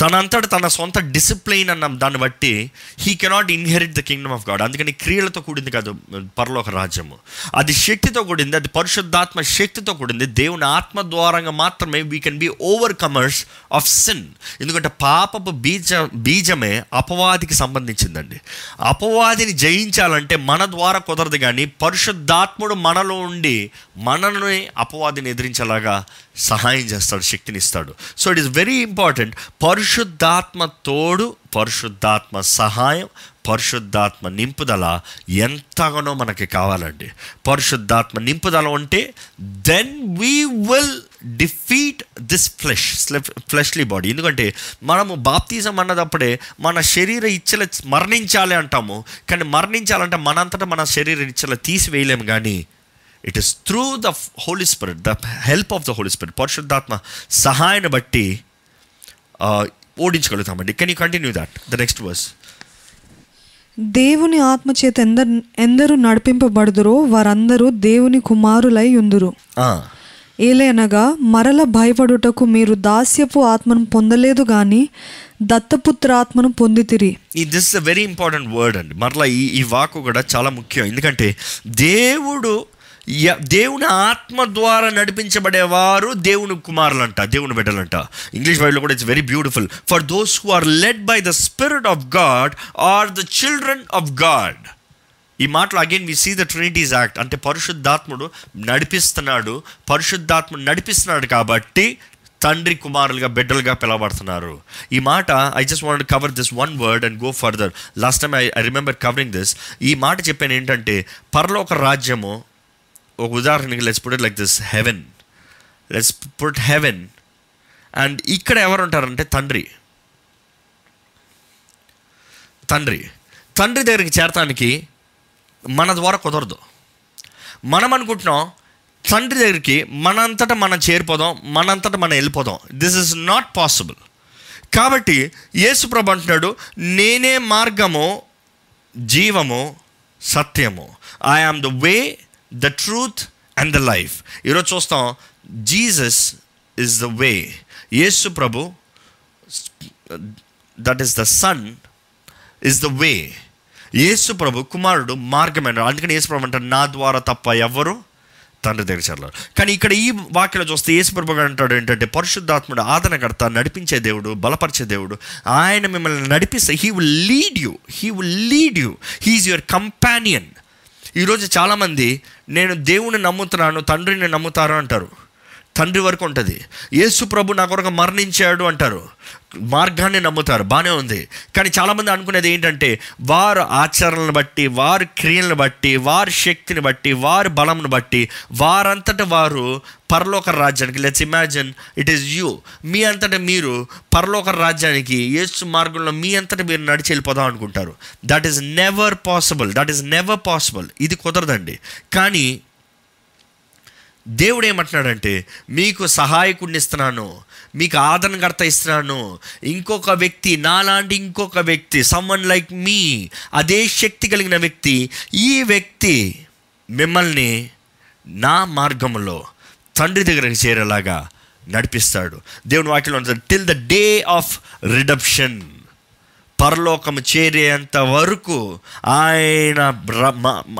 Speaker 2: తనంతట తన సొంత డిసిప్లైన్ అన్న దాన్ని బట్టి he cannot inherit the kingdom of God అందుకని క్రియలతో కూడింది కాదు పరలోక రాజ్యము. అది శక్తితో కూడింది అది పరిశుద్ధాత్మ శక్తితో కూడింది. దేవుని ఆత్మ ద్వారంగా మాత్రమే we can be overcomers of sin ఎందుకంటే పాపపు బీజ బీజమే అపవాదికి సంబంధించిందండి. అపవాదిని జయించాలంటే మన ద్వారా కుదరదు కానీ పరిశుద్ధాత్ముడు మనలో ఉండి మనల్ని అపవాదిని ఎదిరించేలాగా సహాయం చేస్తాడు శక్తిని ఇస్తాడు. So it is very important పరిశుద్ధాత్మ తోడు పరిశుద్ధాత్మ సహాయం పరిశుద్ధాత్మ నింపుదల ఎంతగానో మనకి కావాలండి. పరిశుద్ధాత్మ నింపుదల ఉంటే then we will defeat this flesh fleshly body ఎందుకంటే మనము బాప్తిజం అన్నదప్పుడే మన శరీర ఇచ్చల మరణించాలి అంటాము. కానీ మరణించాలంటే మనంతటా మన శరీర ఇచ్చల తీసివేయలేము కానీ it is through the holy spirit the help of the holy spirit పరిశుద్ధాత్మ సహాయాన్ని బట్టి ఓడించగలుగుతామండి. Can you continue that the next verse
Speaker 1: దేవుని ఆత్మచేత ఎందరు ఎందరు నడిపింపబడుదురో వారందరూ దేవుని కుమారులై ఉందురు. ఏలైనగా మరల భయపడుటకు మీరు దాస్యపు ఆత్మను పొందలేదు గాని దత్తపుత్ర ఆత్మను పొందితిరి.
Speaker 2: ఈ this is a very important word అండి. మరలా ఈ ఈ వాకు కూడా చాలా ముఖ్యం. ఎందుకంటే దేవుడు దేవుని ఆత్మ ద్వారా నడిపించబడేవారు దేవుని కుమారులంట దేవుని బిడ్డలంట. ఇంగ్లీష్ బైబిల్లో కూడా it's very beautiful for those who are led by the spirit of God are the children of God ఈ మాటలో again we see the trinities act అంటే పరిశుద్ధాత్ముడు నడిపిస్తున్నాడు పరిశుద్ధాత్ముడు నడిపిస్తున్నాడు కాబట్టి తండ్రి కుమారులుగా బిడ్డలుగా పిలవబడుతున్నారు. ఈ మాట I just want cover this one word and go further last time I I remember covering this ఈ మాట చెప్పాను ఏంటంటే పరలోక రాజ్యము ఒక ఉదాహరణకి let's put it like this heaven let's put heaven and ఇక్కడ ఎవరు ఉంటారంటే తండ్రి. తండ్రి. తండ్రి దగ్గరికి చేరటానికి మన ద్వారా కుదరదు. మనం అనుకుంటున్నాం తండ్రి దగ్గరికి మనంతటా మనం చేరిపోదాం మనంతటా మనం వెళ్ళిపోదాం. దిస్ ఇస్ నాట్ పాసిబుల్ కాబట్టి యేసుప్రభు అంటున్నాడు నేనే మార్గము జీవము సత్యము. I am the way the truth and the life ఈరోజు చూస్తాం Jesus is the way Yesu Prabhu that is the son is the way Yesu ప్రభు కుమారుడు మార్గమైన అందుకని యేసు ప్రభు అంటారు నా ద్వారా తప్ప ఎవరు తండ్రి దగ్గర చేరలేరు. కానీ ఇక్కడ ఈ వాక్యలో చూస్తే యేసు ప్రభు గారు అంటాడు ఏంటంటే పరిశుద్ధాత్ముడు ఆదరణకర్త నడిపించే దేవుడు బలపరిచే దేవుడు ఆయన మిమ్మల్ని నడిపిస్తే he will lead you he will lead you he is your companion ఈరోజు చాలామంది నేను దేవుని నమ్ముతున్నాను తండ్రిని నమ్ముతారు అంటారు. తండ్రి వరకు ఉంటుంది. యేసు ప్రభు నా కొరకు మరణించాడు అంటారు. మార్గాన్ని నమ్ముతారు. బాగానే ఉంది. కానీ చాలామంది అనుకునేది ఏంటంటే వారు ఆచరణను బట్టి వారి క్రియలను బట్టి వారి శక్తిని బట్టి వారి బలంను బట్టి వారంతట వారు పరలోక రాజ్యానికి let's imagine it is you మీ అంతట మీరు పరలోక రాజ్యానికి యేసు మార్గంలో మీ అంతట మీరు నడిచి వెళ్ళిపోదాం అనుకుంటారు. That is never possible that is never possible ఇది కుదరదండి. కానీ దేవుడు ఏమంటున్నాడంటే మీకు సహాయకుడిని ఇస్తున్నాను. మీకు ఆదరణకర్త ఇస్తున్నాను. ఇంకొక వ్యక్తి నాలాంటి ఇంకొక వ్యక్తి సమ్మన్ లైక్ మీ అదే శక్తి కలిగిన వ్యక్తి ఈ వ్యక్తి మిమ్మల్ని నా మార్గంలో తండ్రి దగ్గరికి చేరేలాగా నడిపిస్తాడు. దేవుని వాక్యంలో till the day of redemption పరలోకము చేరేంత వరకు ఆయన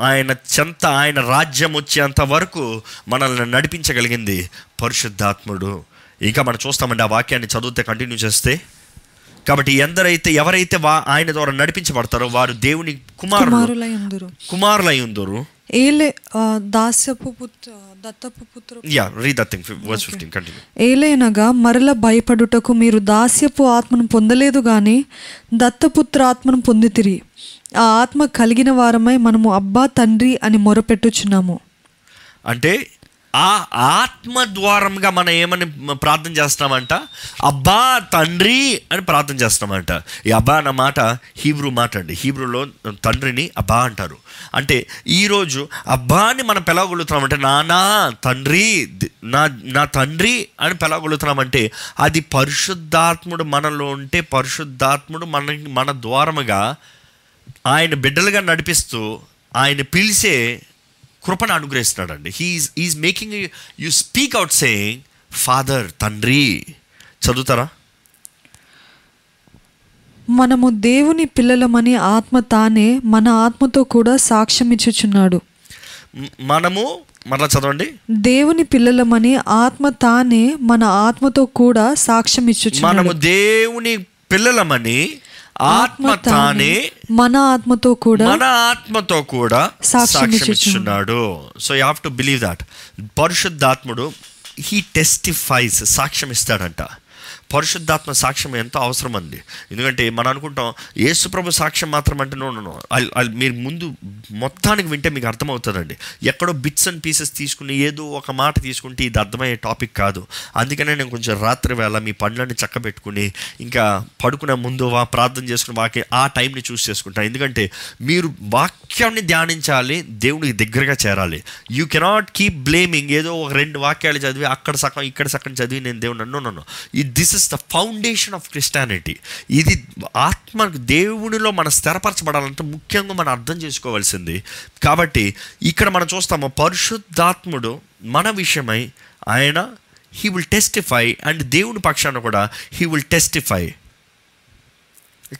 Speaker 2: ఆయన చెంత ఆయన రాజ్యం వచ్చేంత వరకు మనల్ని నడిపించగలిగింది పరిశుద్ధాత్ముడు. ఇంకా మనం చూస్తామండి ఆ వాక్యాన్ని చదివితే కంటిన్యూ చేస్తే. కాబట్టి ఎందరైతే ఎవరైతే వా ఆయన ద్వారా నడిపించబడతారో వారు దేవుని కుమారులు.
Speaker 1: కుమారులై ఉందురు ఏలే దాస్యపు పుత్ర దత్తపు పుత్ర.
Speaker 2: Yeah read that thing verse fifteen continue
Speaker 1: ఏలైనగా మరల భయపడుటకు మీరు దాస్యపు ఆత్మను పొందలేదు గాని దత్తపుత్ర ఆత్మను పొందితిరి. ఆ ఆత్మ కలిగిన వారమై మనము అబ్బా తండ్రి అని మొరపెట్టుచున్నాము.
Speaker 2: అంటే ఆ ఆత్మ ద్వారంగా మనం ఏమని ప్రార్థన చేస్తున్నామంట? అబ్బా తండ్రి అని ప్రార్థన చేస్తున్నామంట. ఈ అబ్బా అన్న మాట హీబ్రూ మాట అండి. హీబ్రూలో తండ్రిని అబ్బా అంటారు. అంటే ఈరోజు అబ్బాని మనం పిలవగలుగుతున్నామంటే నానా తండ్రి నా నా తండ్రి అని పిలవగలుగుతున్నామంటే అది పరిశుద్ధాత్ముడు మనలో ఉంటే పరిశుద్ధాత్ముడు మన మన ద్వారముగా ఆయన బిడ్డలుగా నడిపిస్తూ ఆయన పిలిచే కృపను అనుగ్రహిస్తున్నాడండి. He is is making you speak out saying father తండ్రి. చదువుతారా?
Speaker 1: మనము దేవుని పిల్లలమని ఆత్మ తానే మన ఆత్మతో కూడా సాక్ష్యం ఇచ్చుచున్నాడు.
Speaker 2: మనము మరలా చదవండి.
Speaker 1: దేవుని పిల్లలమని ఆత్మ తానే మన ఆత్మతో కూడా సాక్ష్యం ఇచ్చుచున్నాడు.
Speaker 2: మనము దేవుని పిల్లలమని ఆత్మ తానే
Speaker 1: మన ఆత్మతో కూడా
Speaker 2: మన ఆత్మతో కూడా. ఇచ్చున్నాడు so you have to believe that పరిశుద్ధాత్ముడు హీ టెస్టిఫైస్ సాక్ష్యం ఇస్తాడంట పరిశుద్ధాత్మ సాక్ష్యం ఎంతో అవసరం అండి. ఎందుకంటే మనం అనుకుంటాం యేసుప్రభు సాక్ష్యం మాత్రం అంటే నో మీరు ముందు మొత్తానికి వింటే మీకు అర్థమవుతుందండి. ఎక్కడో బిట్స్ అండ్ పీసెస్ తీసుకుని ఏదో ఒక మాట తీసుకుంటే ఇది అర్థమయ్యే టాపిక్ కాదు. అందుకనే నేను కొంచెం రాత్రి వేళ మీ పనులన్నీ చక్కబెట్టుకుని ఇంకా పడుకునే ముందు వా ప్రార్థన చేసుకుని వాక్య ఆ టైంని చూస్ చేసుకుంటాను. ఎందుకంటే మీరు వాక్యాన్ని ధ్యానించాలి దేవునికి దగ్గరగా చేరాలి. యూ కెనాట్ కీప్ బ్లేమింగ్ ఏదో ఒక రెండు వాక్యాలు చదివి అక్కడ సగం ఇక్కడ సగం చదివి నేను దేవుని నన్ను నన్ను ఈ this is the foundation of Christianity ఇది ఆత్మ దేవునిలో మనం స్థిరపరచబడాలంటే ముఖ్యంగా మనం అర్థం చేసుకోవాల్సింది. కాబట్టి ఇక్కడ మనం చూస్తాము పరిశుద్ధాత్ముడు మన విషయమై ఆయన హీ విల్ టెస్టిఫై అండ్ దేవుని పక్షాన కూడా హీ విల్ టెస్టిఫై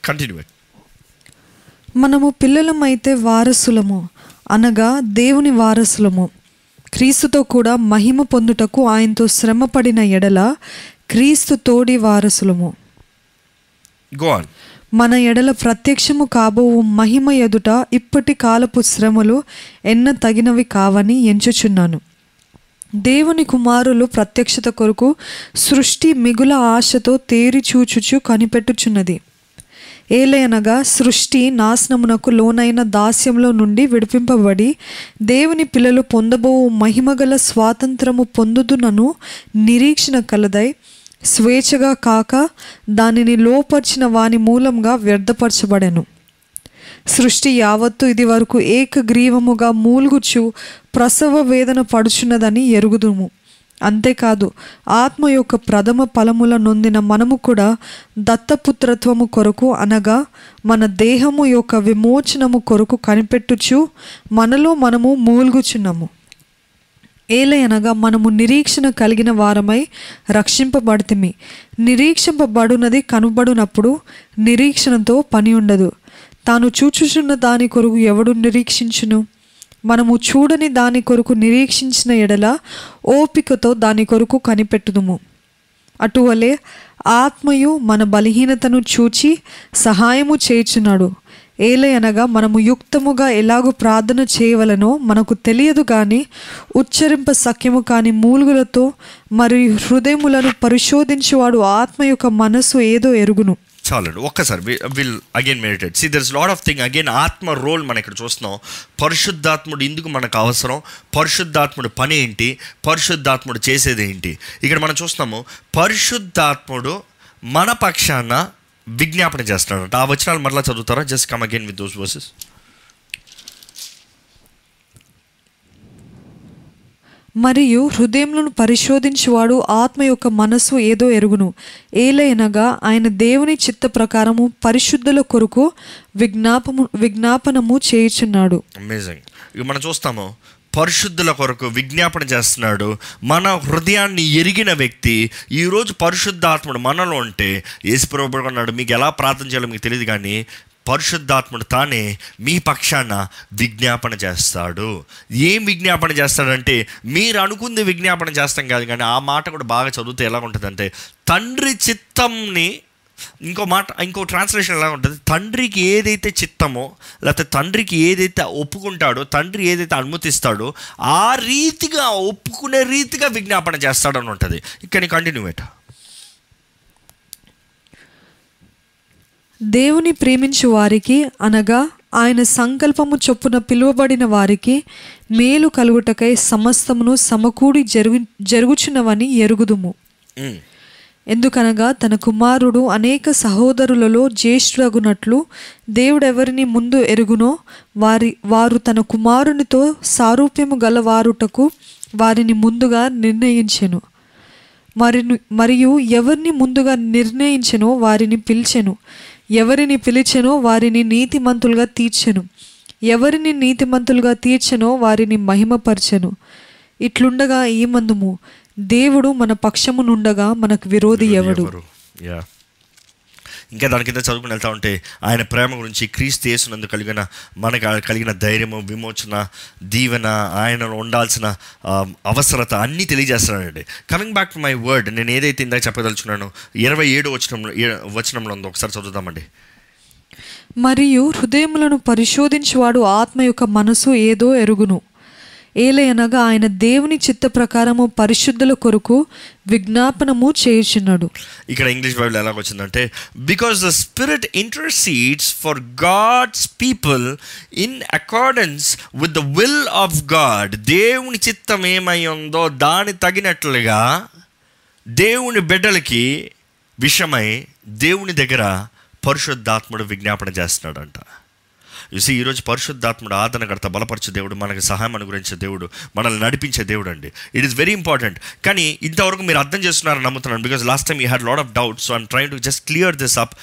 Speaker 2: కంటిన్యూ
Speaker 1: మనము పిల్లలమైతే వారసులము అనగా దేవుని వారసులము. క్రీస్తుతో కూడా మహిమ పొందుటకు ఆయనతో శ్రమపడిన ఎడల క్రీస్తు తోడి వారసులము.
Speaker 2: గో ఆన్
Speaker 1: మన ఎడల ప్రత్యక్షము కాబోవు మహిమ ఎదుట ఇప్పటి కాలపు శ్రమలు ఎన్న తగినవి కావని ఎంచుచున్నాను. దేవుని కుమారులు ప్రత్యక్షత కొరకు సృష్టి మిగుల ఆశతో తేరి చూచుచు కనిపెట్టుచున్నది. ఏలయనగా సృష్టి నాశనమునకు లోనైన దాస్యంలో నుండి విడిపింపబడి దేవుని పిల్లలు పొందబోవు మహిమగల స్వాతంత్రము పొందుదునను నిరీక్షణ కలదై స్వేచ్ఛగా కాక దానిని లోపర్చిన వాని మూలంగా వ్యర్థపరచబడెను. సృష్టి యావత్తు ఇది వరకు ఏకగ్రీవముగా మూల్గుచు ప్రసవ వేదన పడుచున్నదని ఎరుగుదుము. అంతేకాదు ఆత్మ యొక్క ప్రథమ ఫలముల నొందిన మనము కూడా దత్తపుత్రత్వము కొరకు అనగా మన దేహము యొక్క విమోచనము కొరకు కనిపెట్టుచు మనలో మనము మూల్గుచున్నాము. ఏలయనగా మనము నిరీక్షణ కలిగిన వారమై రక్షింపబడితిమి. నిరీక్షింపబడునది కనబడునప్పుడు నిరీక్షణతో పని ఉండదు తాను చూచుచున్న దాని కొరకు ఎవడు నిరీక్షించును? మనము చూడని దాని కొరకు నిరీక్షించిన ఎడల ఓపికతో దాని కొరకు కనిపెట్టుదుము. అటువలే ఆత్మయు మన బలహీనతను చూచి సహాయము చేయుచున్నాడు. ఏలయనగా మనము యుక్తముగా ఎలాగో ప్రార్థన చేయవలనో మనకు తెలియదు కానీ ఉచ్చరింప సఖ్యము కాని మూలుగులతో మరియు హృదయములను పరిశోధించేవాడు ఆత్మ యొక్క మనసు ఏదో ఎరుగును.
Speaker 2: చాలండి ఒక్కసారి will again meditate. See there's lot of thing again ఆత్మ రోల్ మనం ఇక్కడ చూస్తున్నాం. పరిశుద్ధాత్ముడు ఎందుకు మనకు అవసరం. పరిశుద్ధాత్ముడు పని ఏంటి? పరిశుద్ధాత్ముడు చేసేది ఏంటి? ఇక్కడ మనం చూస్తున్నాము పరిశుద్ధాత్ముడు మన పక్షాన విజ్ఞాపన చేస్తున్నాడు ఆ వచనాలు మరలా చదువుతారా? Just come again with those verses
Speaker 1: మరియు హృదయములను పరిశోధించువాడు ఆత్మ యొక్క మనస్సు ఏదో ఎరుగును. ఏలైనగా ఆయన దేవుని చిత్త ప్రకారము పరిశుద్ధుల కొరకు విజ్ఞాపము విజ్ఞాపనము చేయుచున్నాడు.
Speaker 2: అమేజింగ్ ఇక మనం చూస్తాము. పరిశుద్ధుల కొరకు విజ్ఞాపన చేస్తున్నాడు. మన హృదయాన్ని ఎరిగిన వ్యక్తి ఈరోజు పరిశుద్ధాత్ముడు మనలో ఉంటే యేసుప్రభు అన్నాడు మీకు ఎలా ప్రార్థన చేయాలో మీకు తెలియదు కానీ పరిశుద్ధాత్ముడు తానే మీ పక్షాన విజ్ఞాపన చేస్తాడు. ఏం విజ్ఞాపన చేస్తాడంటే మీరు అనుకుంది విజ్ఞాపన చేస్తాం కాదు కానీ ఆ మాట కూడా బాగా చదివితే ఎలా ఉంటుందంటే తండ్రి చిత్తంని ఇంకో మాట ఇంకో ట్రాన్స్లేషన్ ఎలా ఉంటుంది? తండ్రికి ఏదైతే చిత్తమో లేకపోతే తండ్రికి ఏదైతే ఒప్పుకుంటాడో తండ్రి ఏదైతే అనుమతిస్తాడో ఆ రీతిగా ఒప్పుకునే రీతిగా విజ్ఞాపన చేస్తాడని ఉంటుంది. ఇక్కడ కంటిన్యూ పెట్ట
Speaker 1: దేవుని ప్రేమించు వారికి అనగా ఆయన సంకల్పము చొప్పున పిలువబడిన వారికి మేలు కలుగుటకై సమస్తమును సమకూడి జరుగు జరుగుచున్నవని ఎరుగుదుము. ఎందుకనగా తన కుమారుడు అనేక సహోదరులలో జ్యేష్ఠుడగునట్లు దేవుడెవరిని ముందు ఎరుగునో వారి వారు తన కుమారునితో సారూప్యము గలవారుటకు వారిని ముందుగా నిర్ణయించెను. మరిను మరియు ఎవరిని ముందుగా నిర్ణయించెనో వారిని పిలిచెను. ఎవరిని పిలిచెనో వారిని నీతిమంతులుగా తీర్చెను. ఎవరిని నీతిమంతులుగా తీర్చెనో వారిని మహిమపరచెను. ఇట్లుండగా ఈ మందుము దేవుడు మన పక్షము నుండగా మనకు విరోధి ఎవడు?
Speaker 2: యా ఇంకా దాని కింద చదువుకుని వెళ్తా ఉంటే ఆయన ప్రేమ గురించి క్రీస్తు యేసునందు కలిగిన మనకు కలిగిన ధైర్యము విమోచన దీవెన ఆయనలో ఉండాల్సిన అవసరత అన్నీ తెలియజేస్తున్నాడండి. Coming back to my word నేను ఏదైతే ఇందాక చెప్పదలుచుకున్నానో ఇరవై ఏడు వచనంలో వచనంలో ఉందో ఒకసారి చదువుదామండి.
Speaker 1: మరియు హృదయములను పరిశోధించువాడు ఆత్మ యొక్క మనసు ఏదో ఎరుగును. ఏలయనగా ఆయన దేవుని చిత్త ప్రకారము పరిశుద్ధుల కొరకు విజ్ఞాపనము చేయుచున్నాడు.
Speaker 2: ఇక్కడ ఇంగ్లీష్ బైబిల్ ఎలా వచ్చిందంటే because the spirit intercedes for God's people in accordance with the will of God దేవుని చిత్తం ఏమై ఉందో దాని తగినట్లుగా దేవుని బిడ్డలకి విషమై దేవుని దగ్గర పరిశుద్ధాత్ముడు విజ్ఞాపన చేస్తున్నాడంట. చూసి ఈరోజు పరిశుద్ధాత్ముడు ఆదరణకర్త బలపరిచే దేవుడు మనకి సహాయం అనుగ్రహించే దేవుడు మనల్ని నడిపించే దేవుడు అండి ఇట్ ఈస్ వెరీ ఇంపార్టెంట్ కానీ ఇంతవరకు మీరు అర్థం చేస్తున్నారని నమ్ముతున్నాను because last time you had lot of doubt so I'm trying to just clear this up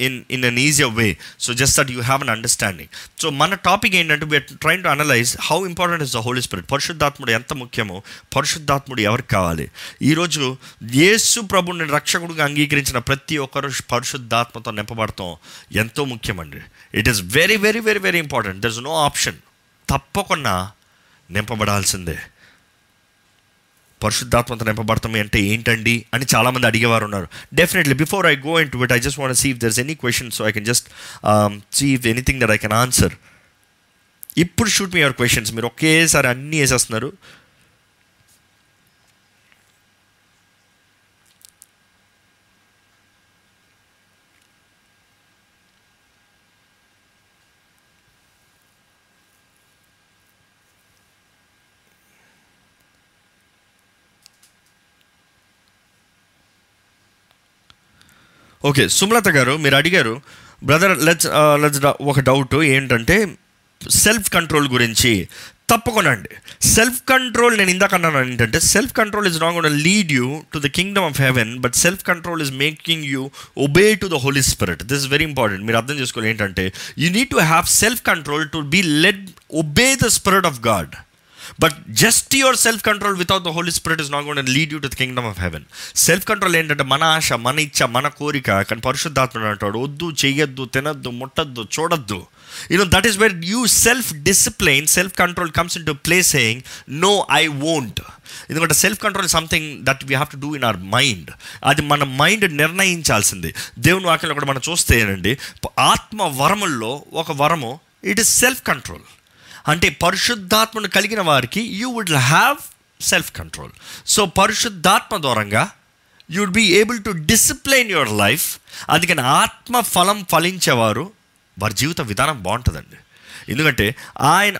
Speaker 2: in in an easier way so just that you have an understanding so మన topic ఏంటంటే we're trying to analyze how important is the holy spirit పరిశుద్ధాత్ముడు ఎంత ముఖ్యమో పరిశుద్ధాత్ముడు ఎవరికి కావాలి? ఈరోజు యేసు ప్రభుని రక్షకుడిగా అంగీకరించిన ప్రతి ఒక్కరు పరిశుద్ధాత్మతో నింపబడతాం ఎంతో ముఖ్యమండి. It is very very very very important there is no option తప్పకుండా నింపబడాల్సిందే. పరిశుద్ధాత్మత నింపబడతాం అంటే ఏంటండి అని చాలామంది అడిగేవారు ఉన్నారు. Definitely before I go into it I just want see if there's any question so I can just see if anything that I can answer ఇప్పుడు shoot me your questions మీరు ఒకేసారి అన్నీ వేసేస్తున్నారు. ఓకే సుమలత గారు మీరు అడిగారు బ్రదర్ లెట్స్ లెట్స్ uh, ఒక doubt ఏంటంటే సెల్ఫ్ కంట్రోల్ గురించి తప్పకుండా అండి. సెల్ఫ్ కంట్రోల్ నేను ఇందాక అన్నాను ఏంటంటే self control is not gonna lead you to the kingdom of heaven but self control is making you obey to the holy spirit this very important మీరు అర్థం చేసుకోవాలి ఏంటంటే you need to have self control to be led obey the spirit of God but just your self control without the holy spirit is not gonna lead you to the kingdom of heaven self control ఏంటంటే మన ఆశ మన ఇచ్చ మన కోరిక కానీ పరిశుద్ధాత్మ అంటాడు వద్దు చేయొద్దు తినద్దు ముట్టద్దు చూడొద్దు. You know that is where you self discipline self control comes into place saying no I won't ఎందుకంటే self control something that we have to do in our mind అది మన మైండ్ నిర్ణయించాల్సింది. దేవుని వాక్యంలో కూడా మనం చూస్తే ఏంటండి ఆత్మ వరముల్లో ఒక వరము ఇట్ ఇస్ సెల్ఫ్ కంట్రోల్ అంటే పరిశుద్ధాత్మను కలిగిన వారికి you would have self control so పరిశుద్ధాత్మ దూరంగా you'd would be able to discipline your life అందుకని ఆత్మ ఫలం ఫలించేవారు వారి జీవిత విధానం బాగుంటుందండి. ఎందుకంటే ఆయన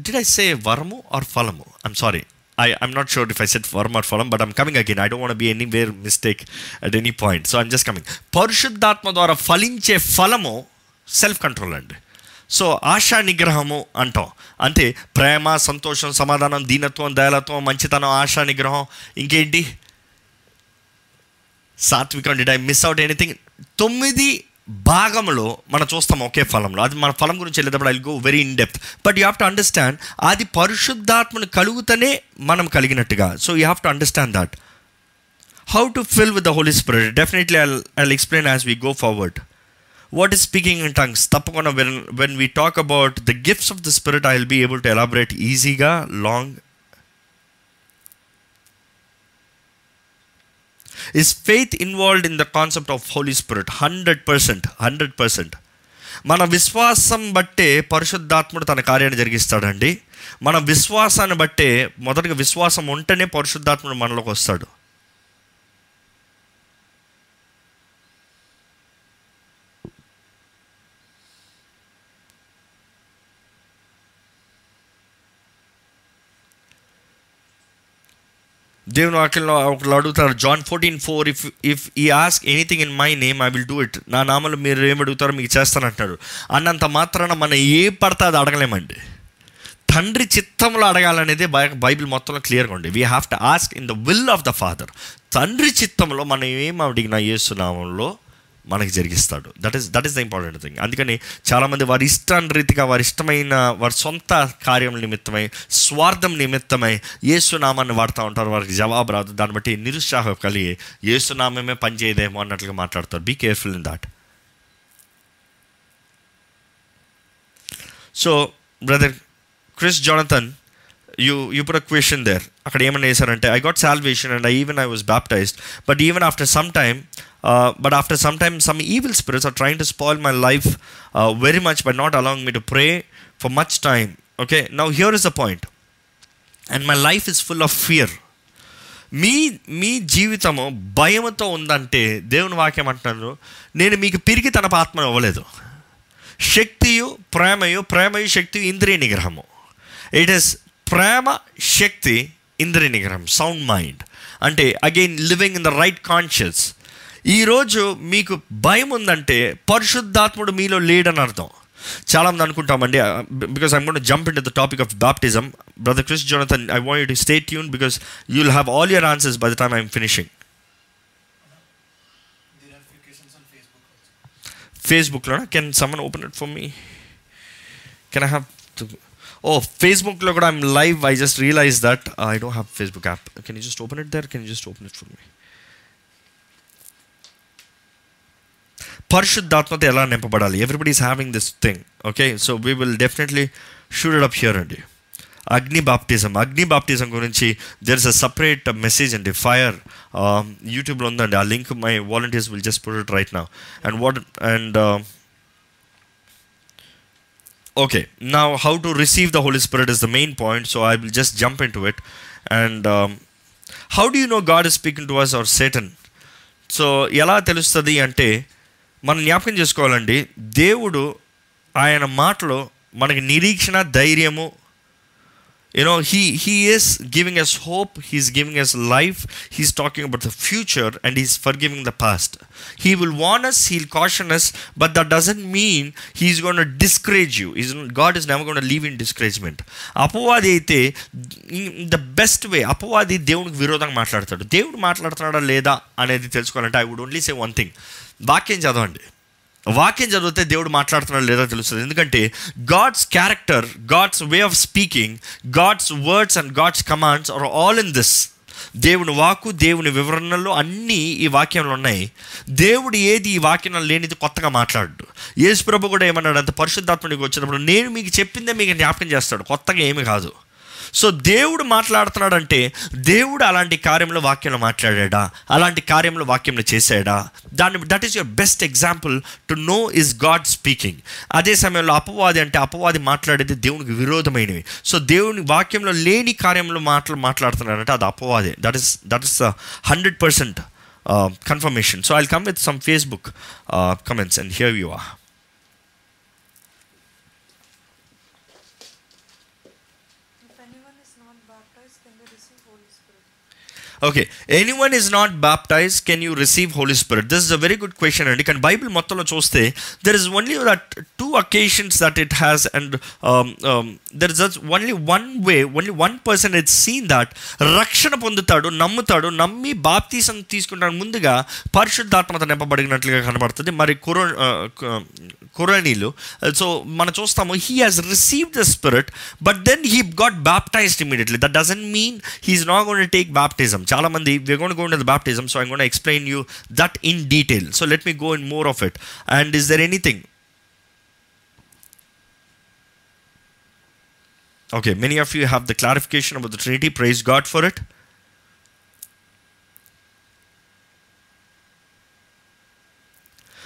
Speaker 2: డిడ్ ఐ సే వరము ఆర్ ఫలము? I'm sorry I I'm not sure if I said worm or ఫలం but I'm coming again I don't want be any where mistake at any point so I'm just coming పరిశుద్ధాత్మ ద్వారా ఫలించే ఫలము self control అండి. So ఆశా నిగ్రహము అంటాం. అంటే ప్రేమ సంతోషం సమాధానం దీనత్వం దయాలత్వం మంచితనం ఆశా నిగ్రహం ఇంకేంటి? సాత్వికం did I miss out anything తొమ్మిది భాగంలో మనం చూస్తాం ఒకే ఫలంలో. అది మన ఫలం గురించి వెళ్ళేటప్పుడు I go very in depth but you have to understand అది పరిశుద్ధాత్మను కలుగుతనే మనం కలిగినట్టుగా. So you have to understand that how to fill with the holy spirit definitely I I explain as we go forward what is speaking in tongues తప్పకుండా when when we talk about the gifts of the spirit I will be able to elaborate ఈజీగా long is faith involved in the concept of holy spirit hundred percent hundred percent మన విశ్వాసం బట్టే పరిశుద్ధాత్ముడు తన కార్యాన్ని జరిగిస్తాడండి. మన విశ్వాసాన్ని బట్టే మొదటగా విశ్వాసం ఉంటేనే పరిశుద్ధాత్ముడు మనలోకి వస్తాడు. దేవుని వాక్యంలో ఒకళ్ళు అడుగుతారు John fourteen four if if ye ask anything in my name I will do it నా నామలు మీరు ఏమడుగుతారో అడుగుతారో మీకు చేస్తానంటాడు అన్నంత మాత్రాన మనం ఏ పడితే అది అడగలేమండి. తండ్రి చిత్తంలో అడగాలనేది బైబిల్ మొత్తంలో క్లియర్గా ఉంది. We have to ask in the will of the father తండ్రి చిత్తంలో మనం ఏం అడిగినా యేసునామంలో మనకి జరిగిస్తాడు. That is that is the important thing అందుకని చాలామంది వారి ఇష్టాన్ రీతిగా వారి ఇష్టమైన వారి సొంత కార్యం నిమిత్తమై స్వార్థం నిమిత్తమై ఏసునామాన్ని వాడుతూ ఉంటారు. వారికి జవాబు రాదు. దాన్ని బట్టి నిరుత్సాహం కలిగి ఏసునామే పనిచేయదేమో అన్నట్లుగా మాట్లాడతారు. Be careful in that so brother Chris Jonathan you you put a question there అక్కడ ఏమన్నా వేశారంటే I got salvation and I even I was baptized but even after some time but after some time some evil spirits are trying to spoil my life very much but not along me to pray for much time okay now here is the point and my life is full of fear మీ మీ జీవితము భయంతో ఉందంటే దేవుని వాక్యం అంటున్నారు నేను మీకు పిరిగి తన ఆత్మ ఇవ్వలేదు. శక్తియు ప్రేమయు ప్రేమయు శక్తియు ఇంద్రియ నిగ్రహము. ఇట్ ఈస్ ప్రేమ శక్తి ఇంద్రియ నిగ్రహం సౌండ్ మైండ్ అంటే again living in the right conscious ఈరోజు మీకు భయం ఉందంటే పరిశుద్ధాత్ముడు మీలో లేడని అర్థం. చాలామంది అనుకుంటామండి because I'm gonna jump in the topic of baptism brother Chris Jonathan I want to stay tune because you will have all
Speaker 3: your answers by the time I'm finishing
Speaker 2: ఫేస్బుక్లో can someone open it for me can I have oh ఫేస్బుక్లో కూడా I'm live I just realize that I don't have Facebook app can you just open it there can you just open it for me పరిశుద్ధాత్మత ఎలా నింపబడాలి? Everybody is having this thing okay so we will definitely should it up here అండి అగ్ని baptism అగ్ని baptism గురించి there is a separate message అండి fire యూట్యూబ్లో ఉందండి. ఆ link my volunteers will just put it right నా అండ్ వాట్ అండ్ ఓకే నా how to receive the holy spirit is the main point so I will just jump in to it and how do you know God is speaking to was our Satan so ఎలా తెలుస్తుంది అంటే మనం జ్ఞాపకం చేసుకోవాలండి దేవుడు ఆయన మాటలో మనకి నిరీక్షణ ధైర్యము you know he he giving giving us hope he's giving us life he's talking about the future and he's forgiving the past he will warn us he'll caution us but that doesn't mean he's gonna discourage you is God is never gonna leave in discouragement అపవాది అయితే the best way అపవాది దేవునికి విరోధంగా మాట్లాడతాడు. దేవుడు మాట్లాడుతున్నాడా లేదా అనేది తెలుసుకోవాలంటే I would only say one thing వాక్యం చదవండి. వాక్యం చదివితే దేవుడు మాట్లాడుతున్నాడు లేదో తెలుస్తుంది. ఎందుకంటే God's character God's way of speaking God's words and God's commands are all in this దేవుని వాకు దేవుని వివరణలో అన్నీ ఈ వాక్యంలో ఉన్నాయి. దేవుడు ఏది ఈ వాక్యంలో లేనిది కొత్తగా మాట్లాడు యేసు ప్రభు కూడా ఏమన్నాడు అంత పరిశుద్ధాత్మనికి వచ్చినప్పుడు నేను మీకు చెప్పిందే మీకు జ్ఞాపకం చేస్తాడు. కొత్తగా ఏమి కాదు. సో దేవుడు మాట్లాడుతున్నాడంటే దేవుడు అలాంటి కార్యంలో వాక్యంలో మాట్లాడాడా? అలాంటి కార్యంలో వాక్యంలో చేశాడా? దాన్ని that is your best example to know is God speaking అదే సమయంలో అపవాది అంటే అపవాది మాట్లాడేది దేవునికి విరోధమైనవి. సో దేవుని వాక్యంలో లేని కార్యంలో మాటలు మాట్లాడుతున్నాడంటే అది అపవాదే. That is that is hundred percent confirmation so I come with some Facebook comments and here you are
Speaker 1: If anyone is not baptized, can they receive Holy Spirit?
Speaker 2: Okay anyone is not baptize can you receive holy spirit this is a very good question అండి కానీ Bible మొత్తంలో చూస్తే there is only that two occasions that it has and there is only one way only one person it seen that రక్షణ పొందుతాడు నమ్ముతాడు నమ్మి baptism తీసుకుంటాడు. ముందుగా పరిశుద్ధాత్మత నింపబడినట్లుగా కనబడుతుంది. మరి కుర కురణీలు సో మనం చూస్తాము he has receive the spirit but then he got baptized immediately that doesn't mean he is not gonna take baptism చాలా మంది we gonna go the baptism so I gonna explain you that in detail so let me go in more of it and is there anything Okay, many of you have the clarification about the Trinity. Praise God for it.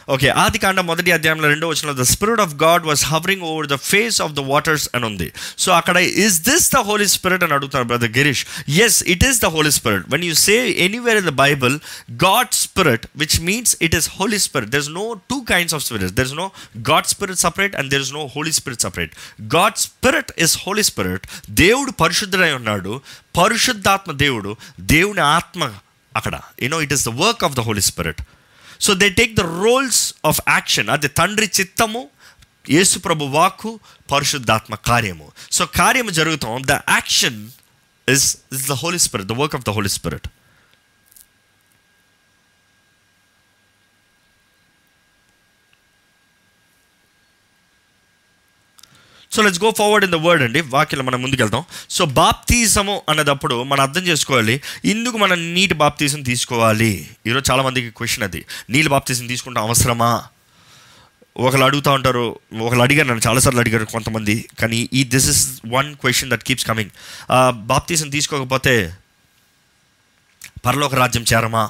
Speaker 2: Okay ఆది కాండ మొదటి అధ్యాయంలో రెండో వచ్చిన the spirit of God was hovering over the face of the waters అని ఉంది so అక్కడ is this the holy spirit అని అడుగుతారు brother Girish yes it is the holy spirit when you say anywhere in the Bible God spirit which means it is holy spirit there is no two kinds of spirit there is no God spirit separate and there is no holy spirit separate God spirit is holy spirit దేవుడు పరిశుద్ధుడై ఉన్నాడు పరిశుద్ధాత్మ దేవుడు దేవుని ఆత్మ అక్కడ you know it is the work of the holy spirit so they take the roles of action అది తండ్రి చిత్తము యేసుప్రభు వాక్కు పరిశుద్ధాత్మ కార్యము. సో కార్యము జరుగుతాం. The action is is the Holy Spirit the work of the Holy Spirit so let's go forward in the word అండి. వాక్యం మనం ముందుకెళ్తాం. సో బాప్తీసము అన్నదప్పుడు మనం అర్థం చేసుకోవాలి ఇందుకు మనం నీటి బాప్తీసం తీసుకోవాలి. ఈరోజు చాలామందికి క్వశ్చన్ అది. నీళ్ళు బాప్తీసం తీసుకుంటాం అవసరమా? ఒకళ్ళు అడుగుతూ ఉంటారు ఒకళ్ళు అడిగారు నన్ను చాలాసార్లు అడిగారు కొంతమంది. కానీ ఈ this is one question that keeps coming baptism తీసుకోకపోతే పరలోక రాజ్యం చేరమా?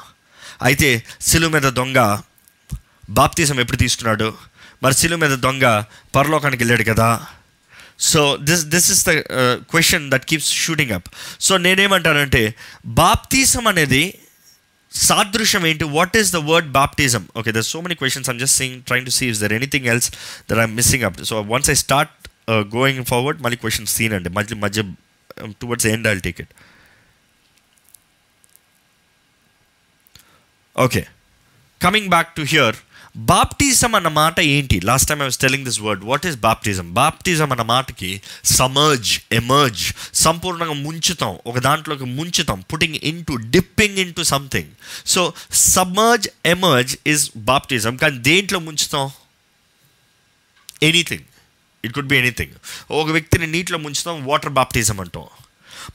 Speaker 2: అయితే సిలువు మీద దొంగ బాప్తీసం ఎప్పుడు తీసుకున్నాడు? మరి సిలువ మీద దొంగ పరలోకానికి వెళ్ళాడు కదా? So this this is the question that keeps shooting up so నేనేమంటానంటే బాప్తీసం అనేది సాదృశ్యం ఏంటి what is the word baptism okay there so many questions I'm just sing trying to see is there anything else there I'm missing up so once I start going forward మళ్ళీ questions తీనండి మధ్య మధ్య towards end I'll take it okay coming back to here baptism అన్న మాట ఏంటి? Last time I was telling this word what is baptism baptism అన్న మాటకి submerge emerge సంపూర్ణంగా ముంచుతాం. ఒక దాంట్లోకి ముంచుతాం. Putting into dipping into something so submerge emerge is baptism కానీ దేంట్లో ముంచుతాం? Anything it could be anything ఒక వ్యక్తిని నీటిలో ముంచుతాం వాటర్ బాప్టిజం అంటాం.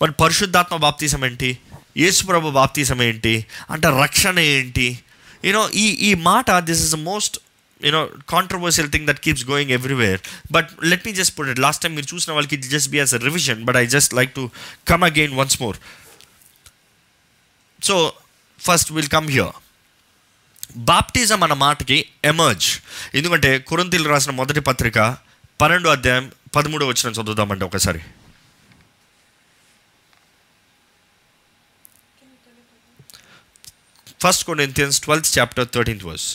Speaker 2: మరి పరిశుద్ధాత్మ బాప్తిజం ఏంటి? యేసుప్రభు బాప్తిజం ఏంటి? అంటే రక్షణ ఏంటి? యూనో ఈ ఈ మాట this is the most you know controversial thing that keeps going everywhere but let me just put it last time మీరు చూసిన వాళ్ళకి it just be as a revision but I just like to come again once more so first will come here baptism అన్న మాటకి emerge ఎందుకంటే కురంతీలు రాసిన మొదటి పత్రిక పన్నెండు అధ్యాయం పదమూడు వచ్చిన చదువుదామంటే ఒకసారి. First Corinthians twelfth chapter thirteenth verse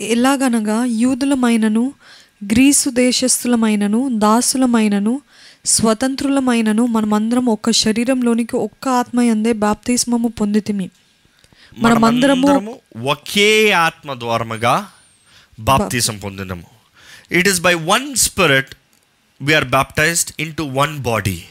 Speaker 1: ఎలాగనగా యూదులమైనను గ్రీసు దేశస్థులమైనను దాసులమైనను స్వతంత్రులమైనను మనమందరం ఒక్క శరీరంలోనికి ఒక్క ఆత్మ అందే బాప్తిస్మము పొందితిమి. మనమందరము
Speaker 2: ఒకే ఆత్మ ద్వారముగా బాప్తిజం పొందినము. It is by one Spirit we are baptized into one body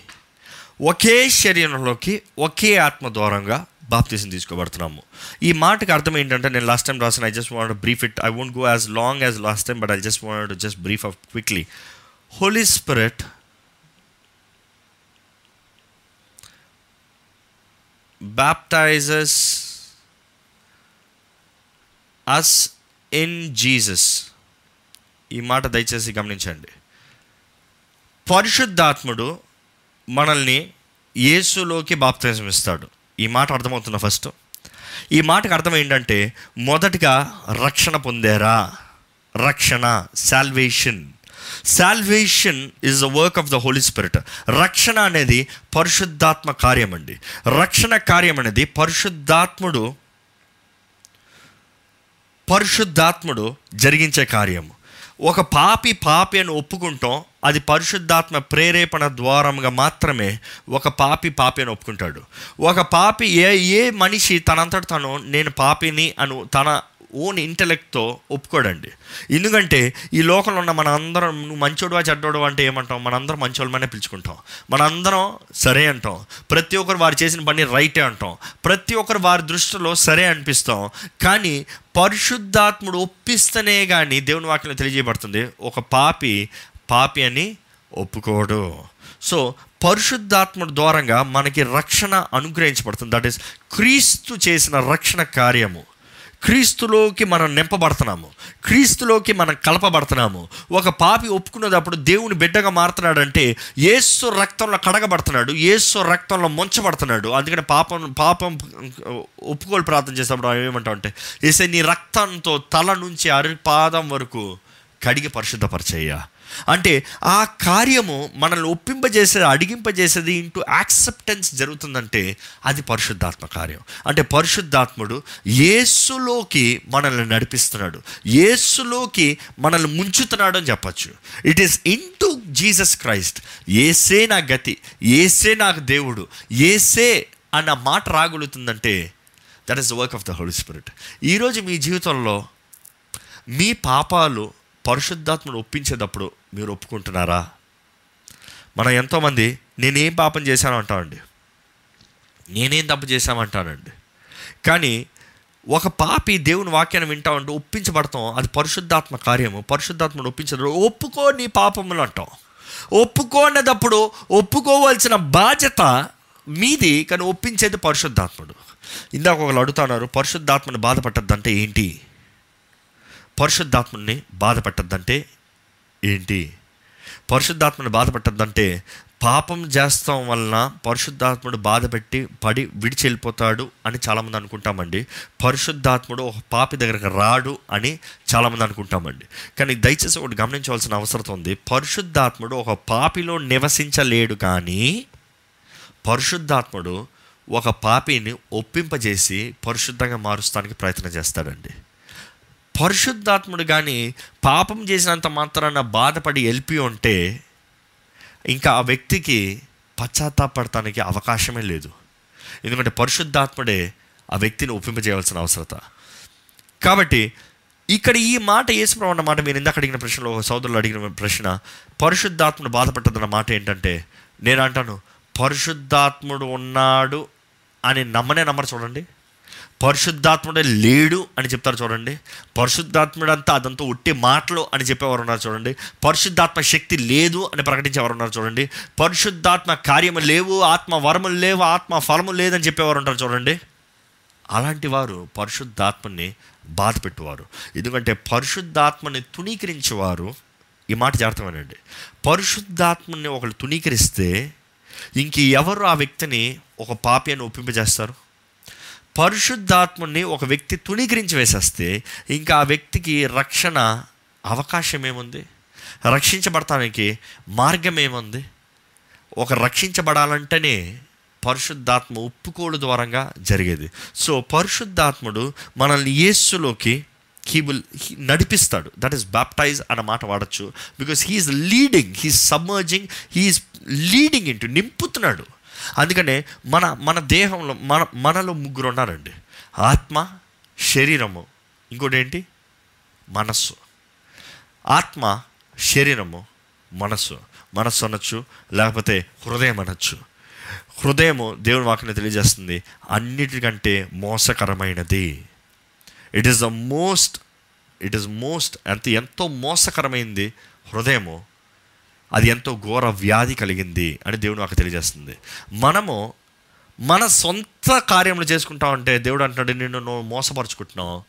Speaker 2: ఒకే శరీరంలోకి ఒకే ఆత్మ ద్వారంగా బాప్తిజం తీసుకోబడుతున్నాము. ఈ మాటకి అర్థం ఏంటంటే నేను లాస్ట్ టైం రాసిన I just want brief it I won't go as long as last time but I just want just brief up quickly Holy Spirit baptizes us in Jesus ఈ మాట దయచేసి గమనించండి. పరిశుద్ధాత్ముడు మనల్ని యేసులోకి బాప్తిజం ఇస్తాడు ఈ మాట అర్థమవుతున్న ఫస్ట్? ఈ మాటకు అర్థం ఏంటంటే మొదటగా రక్షణ పొందారా? రక్షణ salvation salvation is the work of the Holy Spirit రక్షణ అనేది పరిశుద్ధాత్మ కార్యం అండి. రక్షణ కార్యం అనేది పరిశుద్ధాత్ముడు పరిశుద్ధాత్ముడు జరిగించే కార్యము. ఒక పాపి పాపి అని ఒప్పుకుంటాం అది పరిశుద్ధాత్మ ప్రేరేపణ ద్వారంగా మాత్రమే ఒక పాపి పాపి అని ఒప్పుకుంటాడు. ఒక పాపి ఏ ఏ మనిషి తనంతట తను నేను పాపిని అను తన ఓన్ ఇంటెలెక్ట్తో ఒప్పుకోడండి. ఎందుకంటే ఈ లోకంలో ఉన్న మన అందరం నువ్వు మంచోడువా చెడ్డోడు అంటే ఏమంటాం? మనందరం మంచోళ్ళమనే పిలుచుకుంటాం. మనందరం సరే అంటాం. ప్రతి ఒక్కరు వారు చేసిన పని రైటే అంటాం. ప్రతి ఒక్కరు వారి దృష్టిలో సరే అనిపిస్తాం. కానీ పరిశుద్ధాత్ముడు ఒప్పిస్తేనే కానీ దేవుని వాక్యం తెలియజేయబడుతుంది ఒక పాపి పాపి అని ఒప్పుకోడు. సో పరిశుద్ధాత్మ ద్వారంగా మనకి రక్షణ అనుగ్రహించబడుతుంది. దట్ ఈస్ క్రీస్తు చేసిన రక్షణ కార్యము. క్రీస్తులోకి మనం నింపబడుతున్నాము. క్రీస్తులోకి మనం కలపబడుతున్నాము. ఒక పాపి ఒప్పుకున్నప్పుడు దేవుని బిడ్డగా మారుతున్నాడంటే ఏసు రక్తంలో కడగబడుతున్నాడు ఏసు రక్తంలో ముంచబడుతున్నాడు. అందుకని పాపం పాపం ఒప్పుకోలు ప్రార్థన చేసినప్పుడు ఏమంటావు అంటే ఏసే నీ రక్తంతో తల నుంచి అరిపాదం వరకు కడిగి పరిశుద్ధపరిచేయ్యా. అంటే ఆ కార్యము మనల్ని ఒప్పింపజేసేది అడిగింపజేసేది ఇంటూ యాక్సెప్టెన్స్ జరుగుతుందంటే అది పరిశుద్ధాత్మ కార్యం. అంటే పరిశుద్ధాత్ముడు యేసులోకి మనల్ని నడిపిస్తున్నాడు. యేసులోకి మనల్ని ముంచుతున్నాడు అని చెప్పచ్చు. It is into Jesus Christ ఏసే నా గతి ఏసే నాకు దేవుడు ఏసే అన్న మాట రాగలుగుతుందంటే that is the work of the Holy Spirit ఈరోజు మీ జీవితంలో మీ పాపాలు పరిశుద్ధాత్మను ఒప్పించేటప్పుడు మీరు ఒప్పుకుంటున్నారా? మనం ఎంతోమంది నేనేం పాపం చేశాను అంటామండి నేనేం తప్పు చేశామంటానండి కానీ ఒక పాపి దేవుని వాక్యాన్ని వింటా ఉంటే ఒప్పించబడతాం. అది పరిశుద్ధాత్మ కార్యము. పరిశుద్ధాత్మను ఒప్పించదు ఒప్పుకో నీ పాపములు అంటాం. ఒప్పుకోనేటప్పుడు ఒప్పుకోవాల్సిన బాధ్యత మీది కానీ ఒప్పించేది పరిశుద్ధాత్ముడు. ఇందాక ఒకళ్ళు అడుగుతున్నారు పరిశుద్ధాత్మని బాధపట్టద్దంటే ఏంటి? పరిశుద్ధాత్మని బాధపెట్టద్దంటే ఏంటి? పరిశుద్ధాత్మని బాధపెట్టద్దంటే పాపం చేస్తాం వలన పరిశుద్ధాత్ముడు బాధపెట్టి పడి విడిచి వెళ్ళిపోతాడు అని చాలామంది అనుకుంటామండి. పరిశుద్ధాత్ముడు ఒక పాపి దగ్గరకు రాడు అని చాలామంది అనుకుంటామండి. కానీ దయచేసి ఒకటి గమనించవలసిన అవసరం ఉంది. పరిశుద్ధాత్ముడు ఒక పాపిలో నివసించలేడు కానీ పరిశుద్ధాత్ముడు ఒక పాపిని ఒప్పింపజేసి పరిశుద్ధంగా మారుస్తానికి ప్రయత్నం చేస్తాడండి. పరిశుద్ధాత్ముడు కానీ పాపం చేసినంత మాత్రాన బాధపడి వెళ్ళి ఉంటే ఇంకా ఆ వ్యక్తికి పశ్చాత్తాపడటానికి అవకాశమే లేదు. ఎందుకంటే పరిశుద్ధాత్ముడే ఆ వ్యక్తిని ఒప్పింపజేయవలసిన అవసరత. కాబట్టి ఇక్కడ ఈ మాట వేసుకున్న అన్న మాట మీరు ఇందాక అడిగిన ప్రశ్నలో సోదరులు అడిగిన ప్రశ్న పరిశుద్ధాత్ముడు బాధపట్టదన్న మాట ఏంటంటే నేను అంటాను పరిశుద్ధాత్ముడు ఉన్నాడు అని నమ్మనే నమ్మరు చూడండి. పరిశుద్ధాత్ముడే లేడు అని చెప్తారు చూడండి. పరిశుద్ధాత్ముడు అంతా అదంతా ఉట్టి మాటలు అని చెప్పేవారు ఉన్నారు చూడండి. పరిశుద్ధాత్మ శక్తి లేదు అని ప్రకటించేవారు ఉన్నారు చూడండి. పరిశుద్ధాత్మ కార్యము లేవు ఆత్మ వరములు లేవు ఆత్మ ఫలము లేదని చెప్పేవారు ఉంటారు చూడండి. అలాంటి వారు పరిశుద్ధాత్మని బాధ పెట్టువారు. ఎందుకంటే పరిశుద్ధాత్మని తుణీకరించేవారు ఈ మాట జాగ్రత్తమేనండి. పరిశుద్ధాత్మని ఒకరు తుణీకరిస్తే ఇంక ఎవరు ఆ వ్యక్తిని ఒక పాపి అని ఒప్పింపజేస్తారు? పరిశుద్ధాత్ముని ఒక వ్యక్తి తుణీకరించి వేసేస్తే ఇంకా ఆ వ్యక్తికి రక్షణ అవకాశం ఏముంది రక్షించబడటానికి మార్గం ఏముంది ఒక రక్షించబడాలంటేనే పరిశుద్ధాత్మ ఒప్పుకోడు ద్వారంగా జరిగేది. సో పరిశుద్ధాత్ముడు మనల్ని యేస్సులోకి హీ విల్ నడిపిస్తాడు. దట్ ఈస్ బ్యాప్టైజ్ అన్న మాట వాడచ్చు. Because he is leading he's submerging he is leading into నింపుతున్నాడు. అందుకనే మన మన దేహంలో మన మనలో ముగ్గురు ఉన్నారండి. ఆత్మ శరీరము. ఇంకోటి ఏంటి మనస్సు. ఆత్మ శరీరము మనస్సు. మనస్సు అనొచ్చు లేకపోతే హృదయం అనొచ్చు. హృదయము దేవుని వాక్యం తెలియజేస్తుంది అన్నిటికంటే మోసకరమైనది. It is the most it is most అంత ఎంతో మోసకరమైంది హృదయము. అది ఎంతో ఘోర వ్యాధి కలిగింది అని దేవుడు నాకు తెలియజేస్తుంది. మనము మన సొంత కార్యములు చేసుకుంటా ఉంటే దేవుడు అంటున్నాడు నిన్ను నువ్వు మోసపరుచుకుంటున్నావు.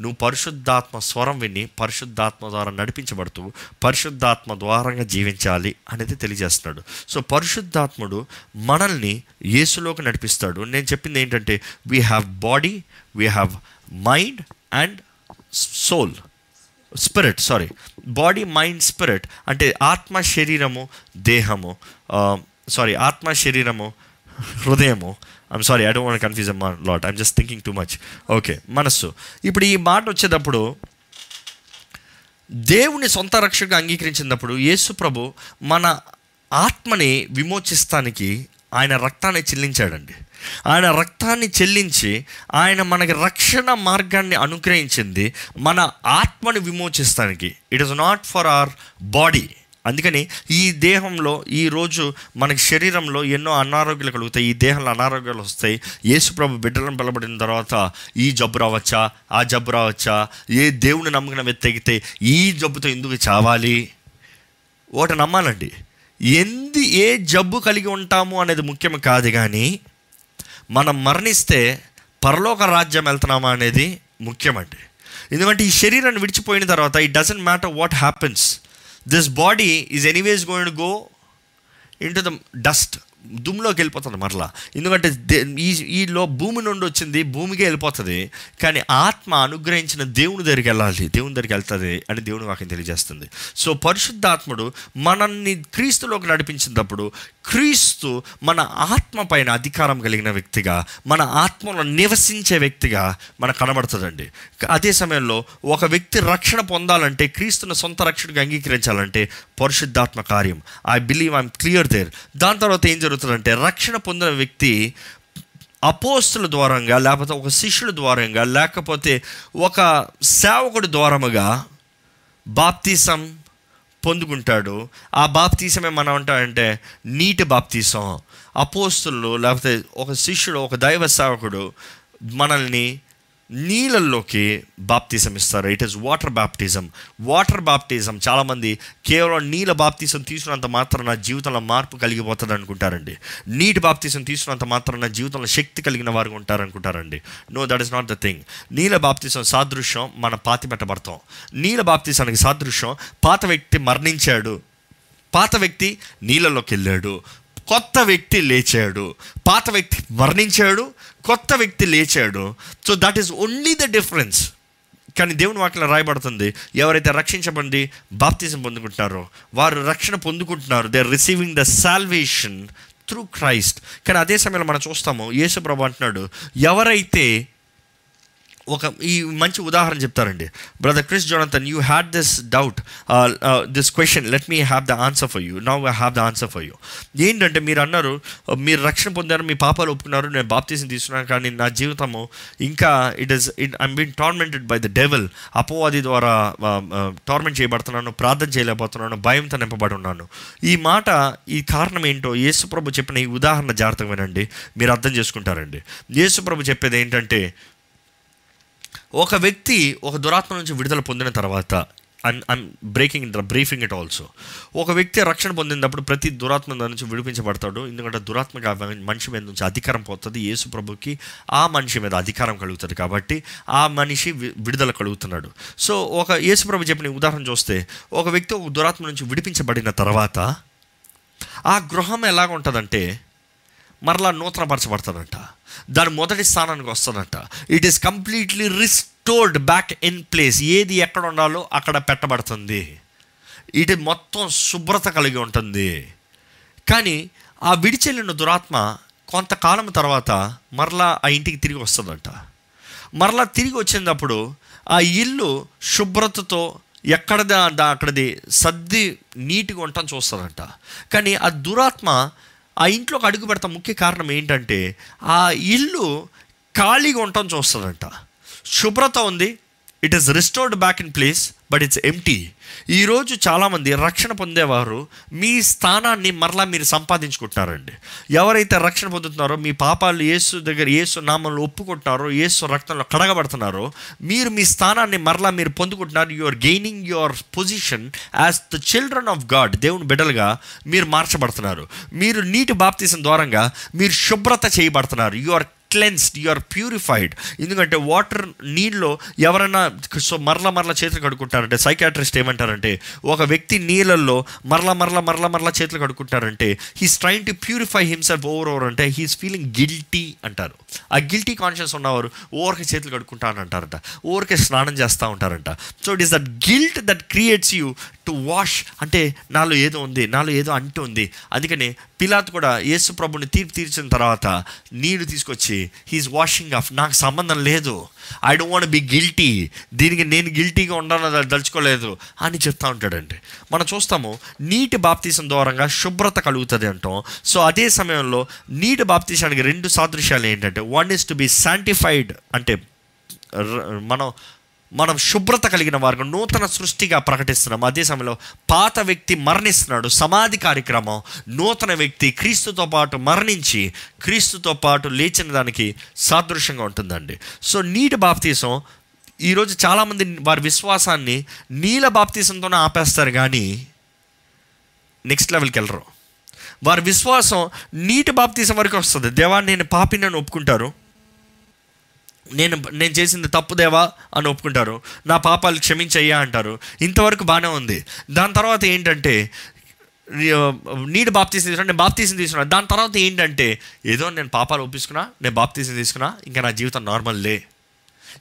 Speaker 2: నువ్వు పరిశుద్ధాత్మ స్వరం విని పరిశుద్ధాత్మ ద్వారా నడిపించబడుతూ పరిశుద్ధాత్మ ద్వారంగా జీవించాలి అనేది తెలియజేస్తున్నాడు. సో పరిశుద్ధాత్ముడు మనల్ని యేసులోకి నడిపిస్తాడు. నేను చెప్పింది ఏంటంటే we have body we have mind and soul spirit sorry body mind spirit అంటే ఆత్మ శరీరము దేహము. సారీ ఆత్మ శరీరము హృదయము. I'm sorry I don't want confuse um lot I'm just thinking too much okay మనస్సు. ఇప్పుడు ఈ మాట వచ్చేటప్పుడు దేవుని సొంత రక్షగా అంగీకరించినప్పుడు యేసు ప్రభు మన ఆత్మని విమోచిస్తానికి ఆయన రక్తాన్ని చెల్లించాడండి. ఆయన రక్తాన్ని చెల్లించి ఆయన మనకి రక్షణ మార్గాన్ని అనుగ్రహించింది మన ఆత్మని విమోచిస్తానికి. It is not for our body అందుకని ఈ దేహంలో ఈ రోజు మనకి శరీరంలో ఎన్నో అనారోగ్యాలు కలుగుతాయి. ఈ దేహంలో అనారోగ్యాలు వస్తాయి. యేసుప్రభు బిడ్డలను పిలబడిన తర్వాత ఈ జబ్బు రావచ్చా? ఆ జబ్బు రావచ్చా? ఏ దేవుని నమ్మకం వ్యక్తి ఈ జబ్బుతో ఎందుకు చావాలి? ఒకటి నమ్మాలండి. ఎంది ఏ జబ్బు కలిగి ఉంటాము అనేది ముఖ్యం కాదు కానీ మనం మరణిస్తే పరలోక రాజ్యం వెళ్తున్నామా అనేది ముఖ్యమండి. ఎందుకంటే ఈ శరీరాన్ని విడిచిపోయిన తర్వాత it doesn't matter what happens this body is anyways going to go into the dust దుమ్లోకి వెళ్ళిపోతుంది మరలా. ఎందుకంటే దే- ఈ ఈలో భూమి నుండి వచ్చింది భూమికే వెళ్ళిపోతుంది. కానీ ఆత్మ అనుగ్రహించిన దేవుని దగ్గరికి వెళ్ళాలి. దేవుని దగ్గరికి వెళ్తుంది అని దేవుని వాక్యం తెలియజేస్తుంది. సో పరిశుద్ధాత్ముడు మనల్ని క్రీస్తులోకి నడిపించినప్పుడు క్రీస్తు మన ఆత్మ పైన అధికారం కలిగిన వ్యక్తిగా మన ఆత్మలో నివసించే వ్యక్తిగా మనకు కనబడుతుందండి. అదే సమయంలో ఒక వ్యక్తి రక్షణ పొందాలంటే క్రీస్తుని సొంత రక్షణగా అంగీకరించాలంటే పరిశుద్ధాత్మ కార్యం. I believe I'm clear there దాని తర్వాత ఏం జరుగుతుందంటే రక్షణ పొందిన వ్యక్తి అపోస్తుల ద్వారంగా లేకపోతే ఒక శిష్యుల ద్వారంగా లేకపోతే ఒక సేవకుడి ద్వారముగా బాప్తీసం పొందుకుంటాడు. ఆ బాప్తీసమే మనం అంటామంటే నీటి బాప్తీసం. అపోస్తులు లేకపోతే ఒక శిష్యుడు ఒక దైవ సేవకుడు మనల్ని నీళ్ళల్లోకి బాప్తిజం ఇస్తారు. It is water baptism water baptism చాలామంది కేవలం నీళ్ళ బాప్తిజం తీసుకున్నంత మాత్రం నా జీవితంలో మార్పు కలిగిపోతుంది అనుకుంటారండి. నీటి బాప్తిజం తీసుకున్నంత మాత్రం నా జీవితంలో శక్తి కలిగిన వారు ఉంటారనుకుంటారండి. No that is not the thing నీళ్ళ బాప్తిజం సాదృశ్యం మన పాతి పెట్టబడతాం. నీళ్ళ బాప్తిజానికి సాదృశ్యం పాత వ్యక్తి మరణించాడు. పాత వ్యక్తి నీళ్ళలోకి వెళ్ళాడు. కొత్త వ్యక్తి లేచాడు. పాత వ్యక్తి మరణించాడు. కొత్త వ్యక్తి లేచాడు. So that is only the difference కానీ దేవుని వాటిలో రాయబడుతుంది ఎవరైతే రక్షించబడి బాప్తిజం పొందుకుంటున్నారో వారు రక్షణ పొందుకుంటున్నారు. They are receiving the salvation through Christ కానీ అదే సమయంలో మనం చూస్తాము యేసు ప్రభు అంటున్నాడు ఎవరైతే ఒక ఈ మంచి ఉదాహరణ చెప్తారండి. Brother Chris Jonathan you had this doubt this question let me have the answer for you now I have the answer for you ఏంటంటే మీరు అన్నారు uh, మీరు రక్షణ పొందారు మీ పాపాలు ఒప్పుకున్నారు నేను బాప్తీసం తీసుకున్నాను కానీ నా జీవితము ఇంకా it is it I'm been tormented by the devil అపోవాది ద్వారా uh, uh, టార్మెంట్ చేయబడుతున్నాను ప్రార్థన చేయలేకపోతున్నాను భయంతో నింపబడి ఉన్నాను. ఈ మాట ఈ కారణం ఏంటో యేసుప్రభు చెప్పిన ఈ ఉదాహరణ జాగ్రత్తగా వినండి మీరు అర్థం చేసుకుంటారండి. యేసుప్రభు చెప్పేది ఏంటంటే ఒక వ్యక్తి ఒక దురాత్మ నుంచి విడుదల పొందిన తర్వాత I'm breaking it briefing it also ఒక వ్యక్తి రక్షణ పొందినప్పుడు ప్రతి దురాత్మ దాని నుంచి విడిపించబడతాడు. ఎందుకంటే దురాత్మకి ఆ మనిషి మీద నుంచి అధికారం పోతుంది. యేసు ప్రభుకి ఆ మనిషి మీద అధికారం కలుగుతుంది కాబట్టి ఆ మనిషి విడుదల కలుగుతున్నాడు. సో ఒక యేసు ప్రభు చెప్పిన ఉదాహరణ చూస్తే ఒక వ్యక్తి ఒక దురాత్మ నుంచి విడిపించబడిన తర్వాత ఆ గృహం ఎలాగ ఉంటుందంటే మరలా నూతనపరచబడుతుందంట. దాని మొదటి స్థానానికి వస్తుందంట. It is completely restored back in place ఏది ఎక్కడ ఉండాలో అక్కడ పెట్టబడుతుంది. ఇది మొత్తం శుభ్రత కలిగి ఉంటుంది. కానీ ఆ విడిచెల్లిన దురాత్మ కొంతకాలం తర్వాత మరలా ఆ ఇంటికి తిరిగి వస్తుందంట. మరలా తిరిగి వచ్చినప్పుడు ఆ ఇల్లు శుభ్రతతో ఎక్కడదా దా- అక్కడది సర్ది నీట్గా ఉండటం చూస్తుందంట. కానీ ఆ దురాత్మ ఆ ఇంట్లోకి అడుగు పెడతా ముఖ్య కారణం ఏంటంటే ఆ ఇల్లు ఖాళీగా ఉండటం చూస్తుందంట. శుభ్రత ఉంది. It is restored back in place but it's empty ఈరోజు చాలామంది రక్షణ పొందేవారు మీ స్థానాన్ని మరలా మీరు సంపాదించుకుంటున్నారండి. ఎవరైతే రక్షణ పొందుతున్నారో మీ పాపాలు యేసు దగ్గర యేసు నామంలో ఒప్పుకుంటున్నారో యేసు రక్తంలో కడగబడుతున్నారో మీరు మీ స్థానాన్ని మరలా మీరు పొందుకుంటున్నారు. You are gaining your position as the children of God దేవుని బిడ్డలుగా మీరు మార్చబడుతున్నారు. మీరు నీటి బాప్తీసం ద్వారంగా మీరు శుభ్రత చేయబడుతున్నారు. You are cleansed you are purified ఎందుకంటే వాటర్ నీళ్ళలో ఎవరైనా సో మరల మరల చేతులు కడుక్కుంటారంటే సైకాట్రిస్ట్ ఏమంటారంటే ఒక వ్యక్తి నీళ్ళల్లో మరల మరల మరల మరల చేతులు కడుక్కుంటారంటే he's trying to purify himself over over అంటే హీస్ ఫీలింగ్ గిల్టీ అంటారు. ఆ గిల్టీ కాన్షియస్ ఉన్నవారు ఓవర్కి చేతులు కడుక్కుంటాను అంటారంట ఓవర్కే స్నానం చేస్తూ ఉంటారంట. So it is that guilt that creates you to wash అంటే నాలో ఏదో ఉంది నాలో ఏదో అంటూ ఉంది. అందుకని పిలాత్ కూడా యేసు ప్రభుని తీర్పు తీర్చిన తర్వాత నీళ్ళు తీసుకొచ్చి హీఈస్ వాషింగ్ ఆఫ్ నాకు సంబంధం లేదు. I don't want be guilty దీనికి నేను గిల్టీగా ఉండాలని దలుచుకోలేదు అని చెప్తా ఉంటాడండి. మనం చూస్తాము నీటి బాప్తీసం ద్వారంగా శుభ్రత కలుగుతుంది అంటాం. సో అదే సమయంలో నీటి బాప్తీసానికి రెండు సాదృశ్యాలు ఏంటంటే one is to be sanctified అంటే మనం మనం శుభ్రత కలిగిన వారికి నూతన సృష్టిగా ప్రకటిస్తున్నాం. అదే సమయంలో పాత వ్యక్తి మరణిస్తున్నాడు. సమాధి కార్యక్రమం. నూతన వ్యక్తి క్రీస్తుతో పాటు మరణించి క్రీస్తుతో పాటు లేచిన దానికి సాదృశ్యంగా ఉంటుందండి. సో నీటి బాప్తీసం ఈరోజు చాలామంది వారి విశ్వాసాన్ని నీల బాప్తీసంతోనే ఆపేస్తారు కానీ నెక్స్ట్ లెవెల్కి వెళ్ళరు. వారి విశ్వాసం నీటి బాప్తీసం వరకు వస్తుంది. దేవాన్ని నేను పాపినని ఒప్పుకుంటారు. నేను నేను చేసింది తప్పు దేవా అని ఒప్పుకుంటారు. నా పాపాలు క్షమించయ్యా అంటారు. ఇంతవరకు బాగానే ఉంది. దాని తర్వాత ఏంటంటే నీడు బాప్తీసం తీసుకున్నా నేను బాప్తీసం తీసుకున్నా. దాని తర్వాత ఏంటంటే ఏదో నేను పాపాలు ఒప్పించుకున్నా నేను బాప్తీసం తీసుకున్నా ఇంకా నా జీవితం నార్మల్ లే.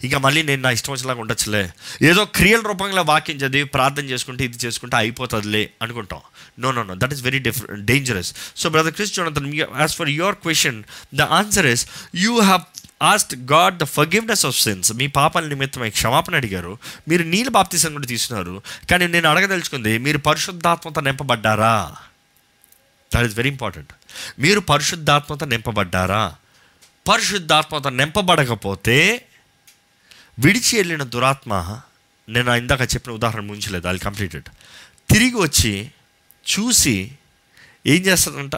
Speaker 2: ఇంకా మళ్ళీ నేను నా ఇష్టం వచ్చేలాగా ఉండొచ్చులే. ఏదో క్రియల రూపంలో వాక్యం చదివి ప్రార్థన చేసుకుంటే ఇది చేసుకుంటే అయిపోతుందిలే అనుకుంటాం. No no no that is very different dangerous so brother Chris Jonathan as for your question the answer is you have asked God the forgiveness of sins మీ పాపాల నిమిత్తమై క్షమాపణ అడిగారు. మీరు నీళ్ళ బాప్తీసం కూడా తీసుకున్నారు కానీ నేను అడగదలుచుకుంది మీరు పరిశుద్ధాత్మత నింపబడ్డారా? దట్ ఈస్ వెరీ ఇంపార్టెంట్ మీరు పరిశుద్ధాత్మత నింపబడ్డారా? పరిశుద్ధాత్మత నింపబడకపోతే విడిచి వెళ్ళిన దురాత్మ నేను ఇందాక చెప్పిన ఉదాహరణ ముంచలేదు అది కంప్లీటెడ్ తిరిగి వచ్చి చూసి ఏం చేస్తుందంట?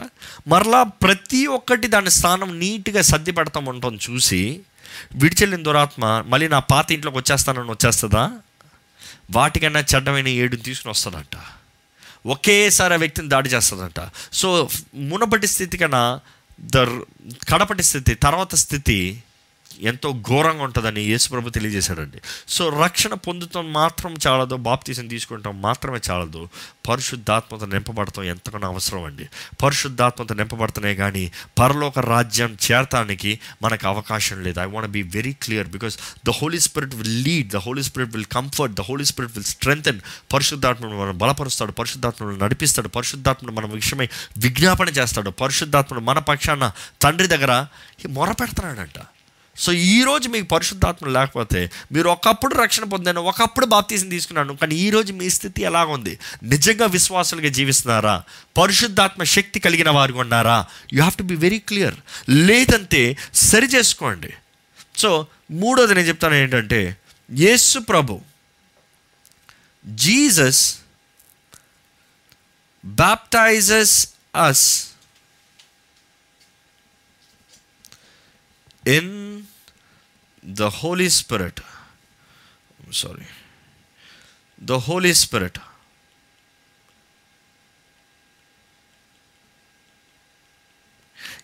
Speaker 2: మరలా ప్రతి ఒక్కటి దాని స్థానం నీట్గా సర్ది పెడతాం ఉంటాం చూసి విడిచెళ్ళిన దురాత్మ మళ్ళీ నా పాత ఇంట్లోకి వచ్చేస్తానని వచ్చేస్తుందా? వాటికన్నా చెడ్డమైన ఏడుని తీసుకుని వస్తుందంట. ఒకేసారి ఆ వ్యక్తిని దాడి చేస్తుందంట. సో మునపటి స్థితి కన్నా ద కడపటి స్థితి తర్వాత స్థితి ఎంతో ఘోరంగా ఉంటుందని యేసుప్రభు తెలియజేశాడండి. సో రక్షణ పొందుతాం మాత్రం చాలదు బాప్తీసం తీసుకుంటాం మాత్రమే చాలదు. పరిశుద్ధాత్మత నింపబడతాం ఎంతగానో అవసరం అండి. పరిశుద్ధాత్మత నింపబడుతున్నాయి కానీ పరలోక రాజ్యం చేరటానికి మనకు అవకాశం లేదు. I want be very clear because the Holy Spirit will lead the Holy Spirit will comfort the Holy Spirit will strengthen పరిశుద్ధాత్మను మనం బలపరుస్తాడు పరిశుద్ధాత్మను నడిపిస్తాడు పరిశుద్ధాత్మను మన విషయమై విజ్ఞాపన చేస్తాడు పరిశుద్ధాత్మను మన పక్షాన తండ్రి దగ్గర మొర పెడుతున్నాడంట సో ఈ రోజు మీకు పరిశుద్ధాత్మ లేకపోతే మీరు ఒకప్పుడు రక్షణ పొందాను ఒకప్పుడు బాప్తీసం తీసుకున్నాను కానీ ఈరోజు మీ స్థితి ఎలా ఉంది నిజంగా విశ్వాసులుగా జీవిస్తున్నారా? పరిశుద్ధాత్మ శక్తి కలిగిన వారు ఉన్నారా? You have to be very clear లేదంటే సరి చేసుకోండి. సో మూడోది నేను చెప్తాను ఏంటంటే యేసు ప్రభు Jesus baptizes us in the Holy Spirit sorry the Holy Spirit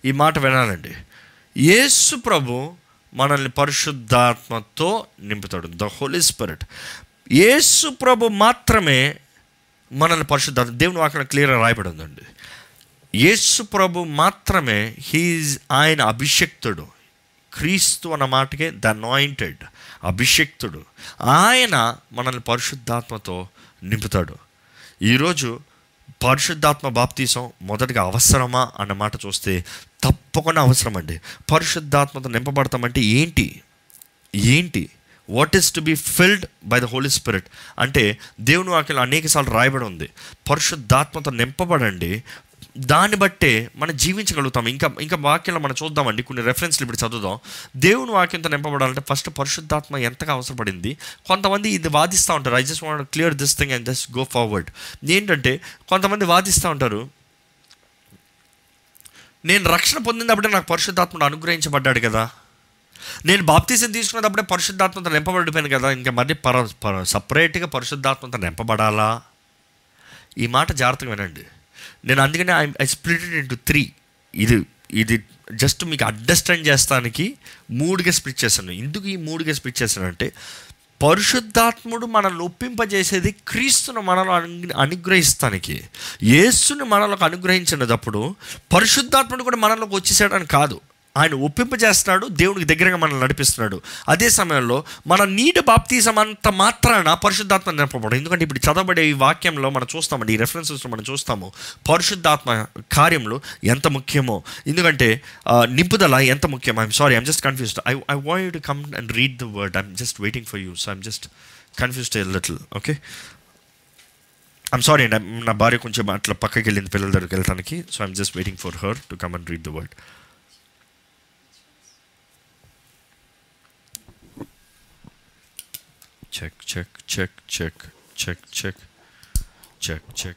Speaker 2: ఈ మాట వినాలండి. యేసు ప్రభు మనల్ని పరిశుద్ధాత్మతో నింపుతాడు. ద హోలీ స్పిరిట్ యేసు ప్రభు మాత్రమే మనల్ని పరిశుద్ధాత్మ దేవుని వాక్యం క్లియర్గా రాయబడి ఉందండి. యేసు ప్రభు మాత్రమే హీజ్ ఆయన అభిషక్తుడు. క్రీస్తు అన్న మాటకే ద అనాయింటెడ్ అభిషక్తుడు. ఆయన మనల్ని పరిశుద్ధాత్మతో నింపుతాడు. ఈరోజు పరిశుద్ధాత్మ బాప్తీసం మొదటిగా అవసరమా అన్న మాట చూస్తే తప్పకుండా అవసరం అండి పరిశుద్ధాత్మతో నింపబడతామంటే ఏంటి? ఏంటి? What is to be filled by the Holy Spirit అంటే దేవుని వాక్యంలో అనేకసార్లు రాయబడి ఉంది. పరిశుద్ధాత్మతో నింపబడండి దాన్ని బట్టే మనం జీవించగలుగుతాం. ఇంకా ఇంకా వాక్యంలో మనం చూద్దామండి. కొన్ని రెఫరెన్స్లు ఇప్పుడు చదువుదాం. దేవుని వాక్యంతో నింపబడాలంటే ఫస్ట్ పరిశుద్ధాత్మ ఎంతగా అవసరపడింది? కొంతమంది ఇది వాదిస్తూ ఉంటారు. I just want clear this thing and just go forward ఏంటంటే కొంతమంది వాదిస్తూ ఉంటారు. నేను రక్షణ పొందినప్పుడే నాకు పరిశుద్ధాత్మను అనుగ్రహించబడ్డాడు కదా? నేను బాప్తీసం తీసుకున్నప్పుడే పరిశుద్ధాత్మతో నింపబడిపోయాను కదా? ఇంకా మళ్ళీ పర పర సపరేట్గా పరిశుద్ధాత్మతో నింపబడాలా? ఈ మాట జాగ్రత్తగా వినండి. నేను అందుకనే I I split into three ఇది ఇది జస్ట్ మీకు అండర్స్టాండ్ చేస్తానికి మూడుగా స్ప్లిట్ చేశాను ఎందుకు ఈ మూడుగా స్ప్లిట్ చేశానంటే పరిశుద్ధాత్ముడు మనల్ని ఒప్పింపజేసేది క్రీస్తును మనలో అను అనుగ్రహిస్తానికి. యేసుని మనలోకి అనుగ్రహించినప్పుడు పరిశుద్ధాత్ముడు కూడా మనలోకి వచ్చేసాడని కాదు. ఆయన ఒప్పింపజేస్తున్నాడు దేవునికి దగ్గరగా మనల్ని నడిపిస్తున్నాడు. అదే సమయంలో మన నీటి బాప్తీసం అంత మాత్రాన పరిశుద్ధాత్మ నింపబడు ఎందుకంటే ఇప్పుడు చదవబడే ఈ వాక్యంలో మనం చూస్తామండి ఈ రెఫరెన్సెస్లో మనం చూస్తాము పరిశుద్ధాత్మ కార్యంలో ఎంత ముఖ్యమో. ఎందుకంటే నింపుదల ఎంత ముఖ్యం I'm sorry I'm just confused I I want to come and read the word I'm just waiting for you so I'm just confused a little okay I'm sorry అండి నా భార్య కొంచెం అట్లా పక్కకి వెళ్ళింది పిల్లల దగ్గరికి వెళ్ళడానికి so I'm just waiting for her to come and read the word Check, check, check, check, check, check, check, check.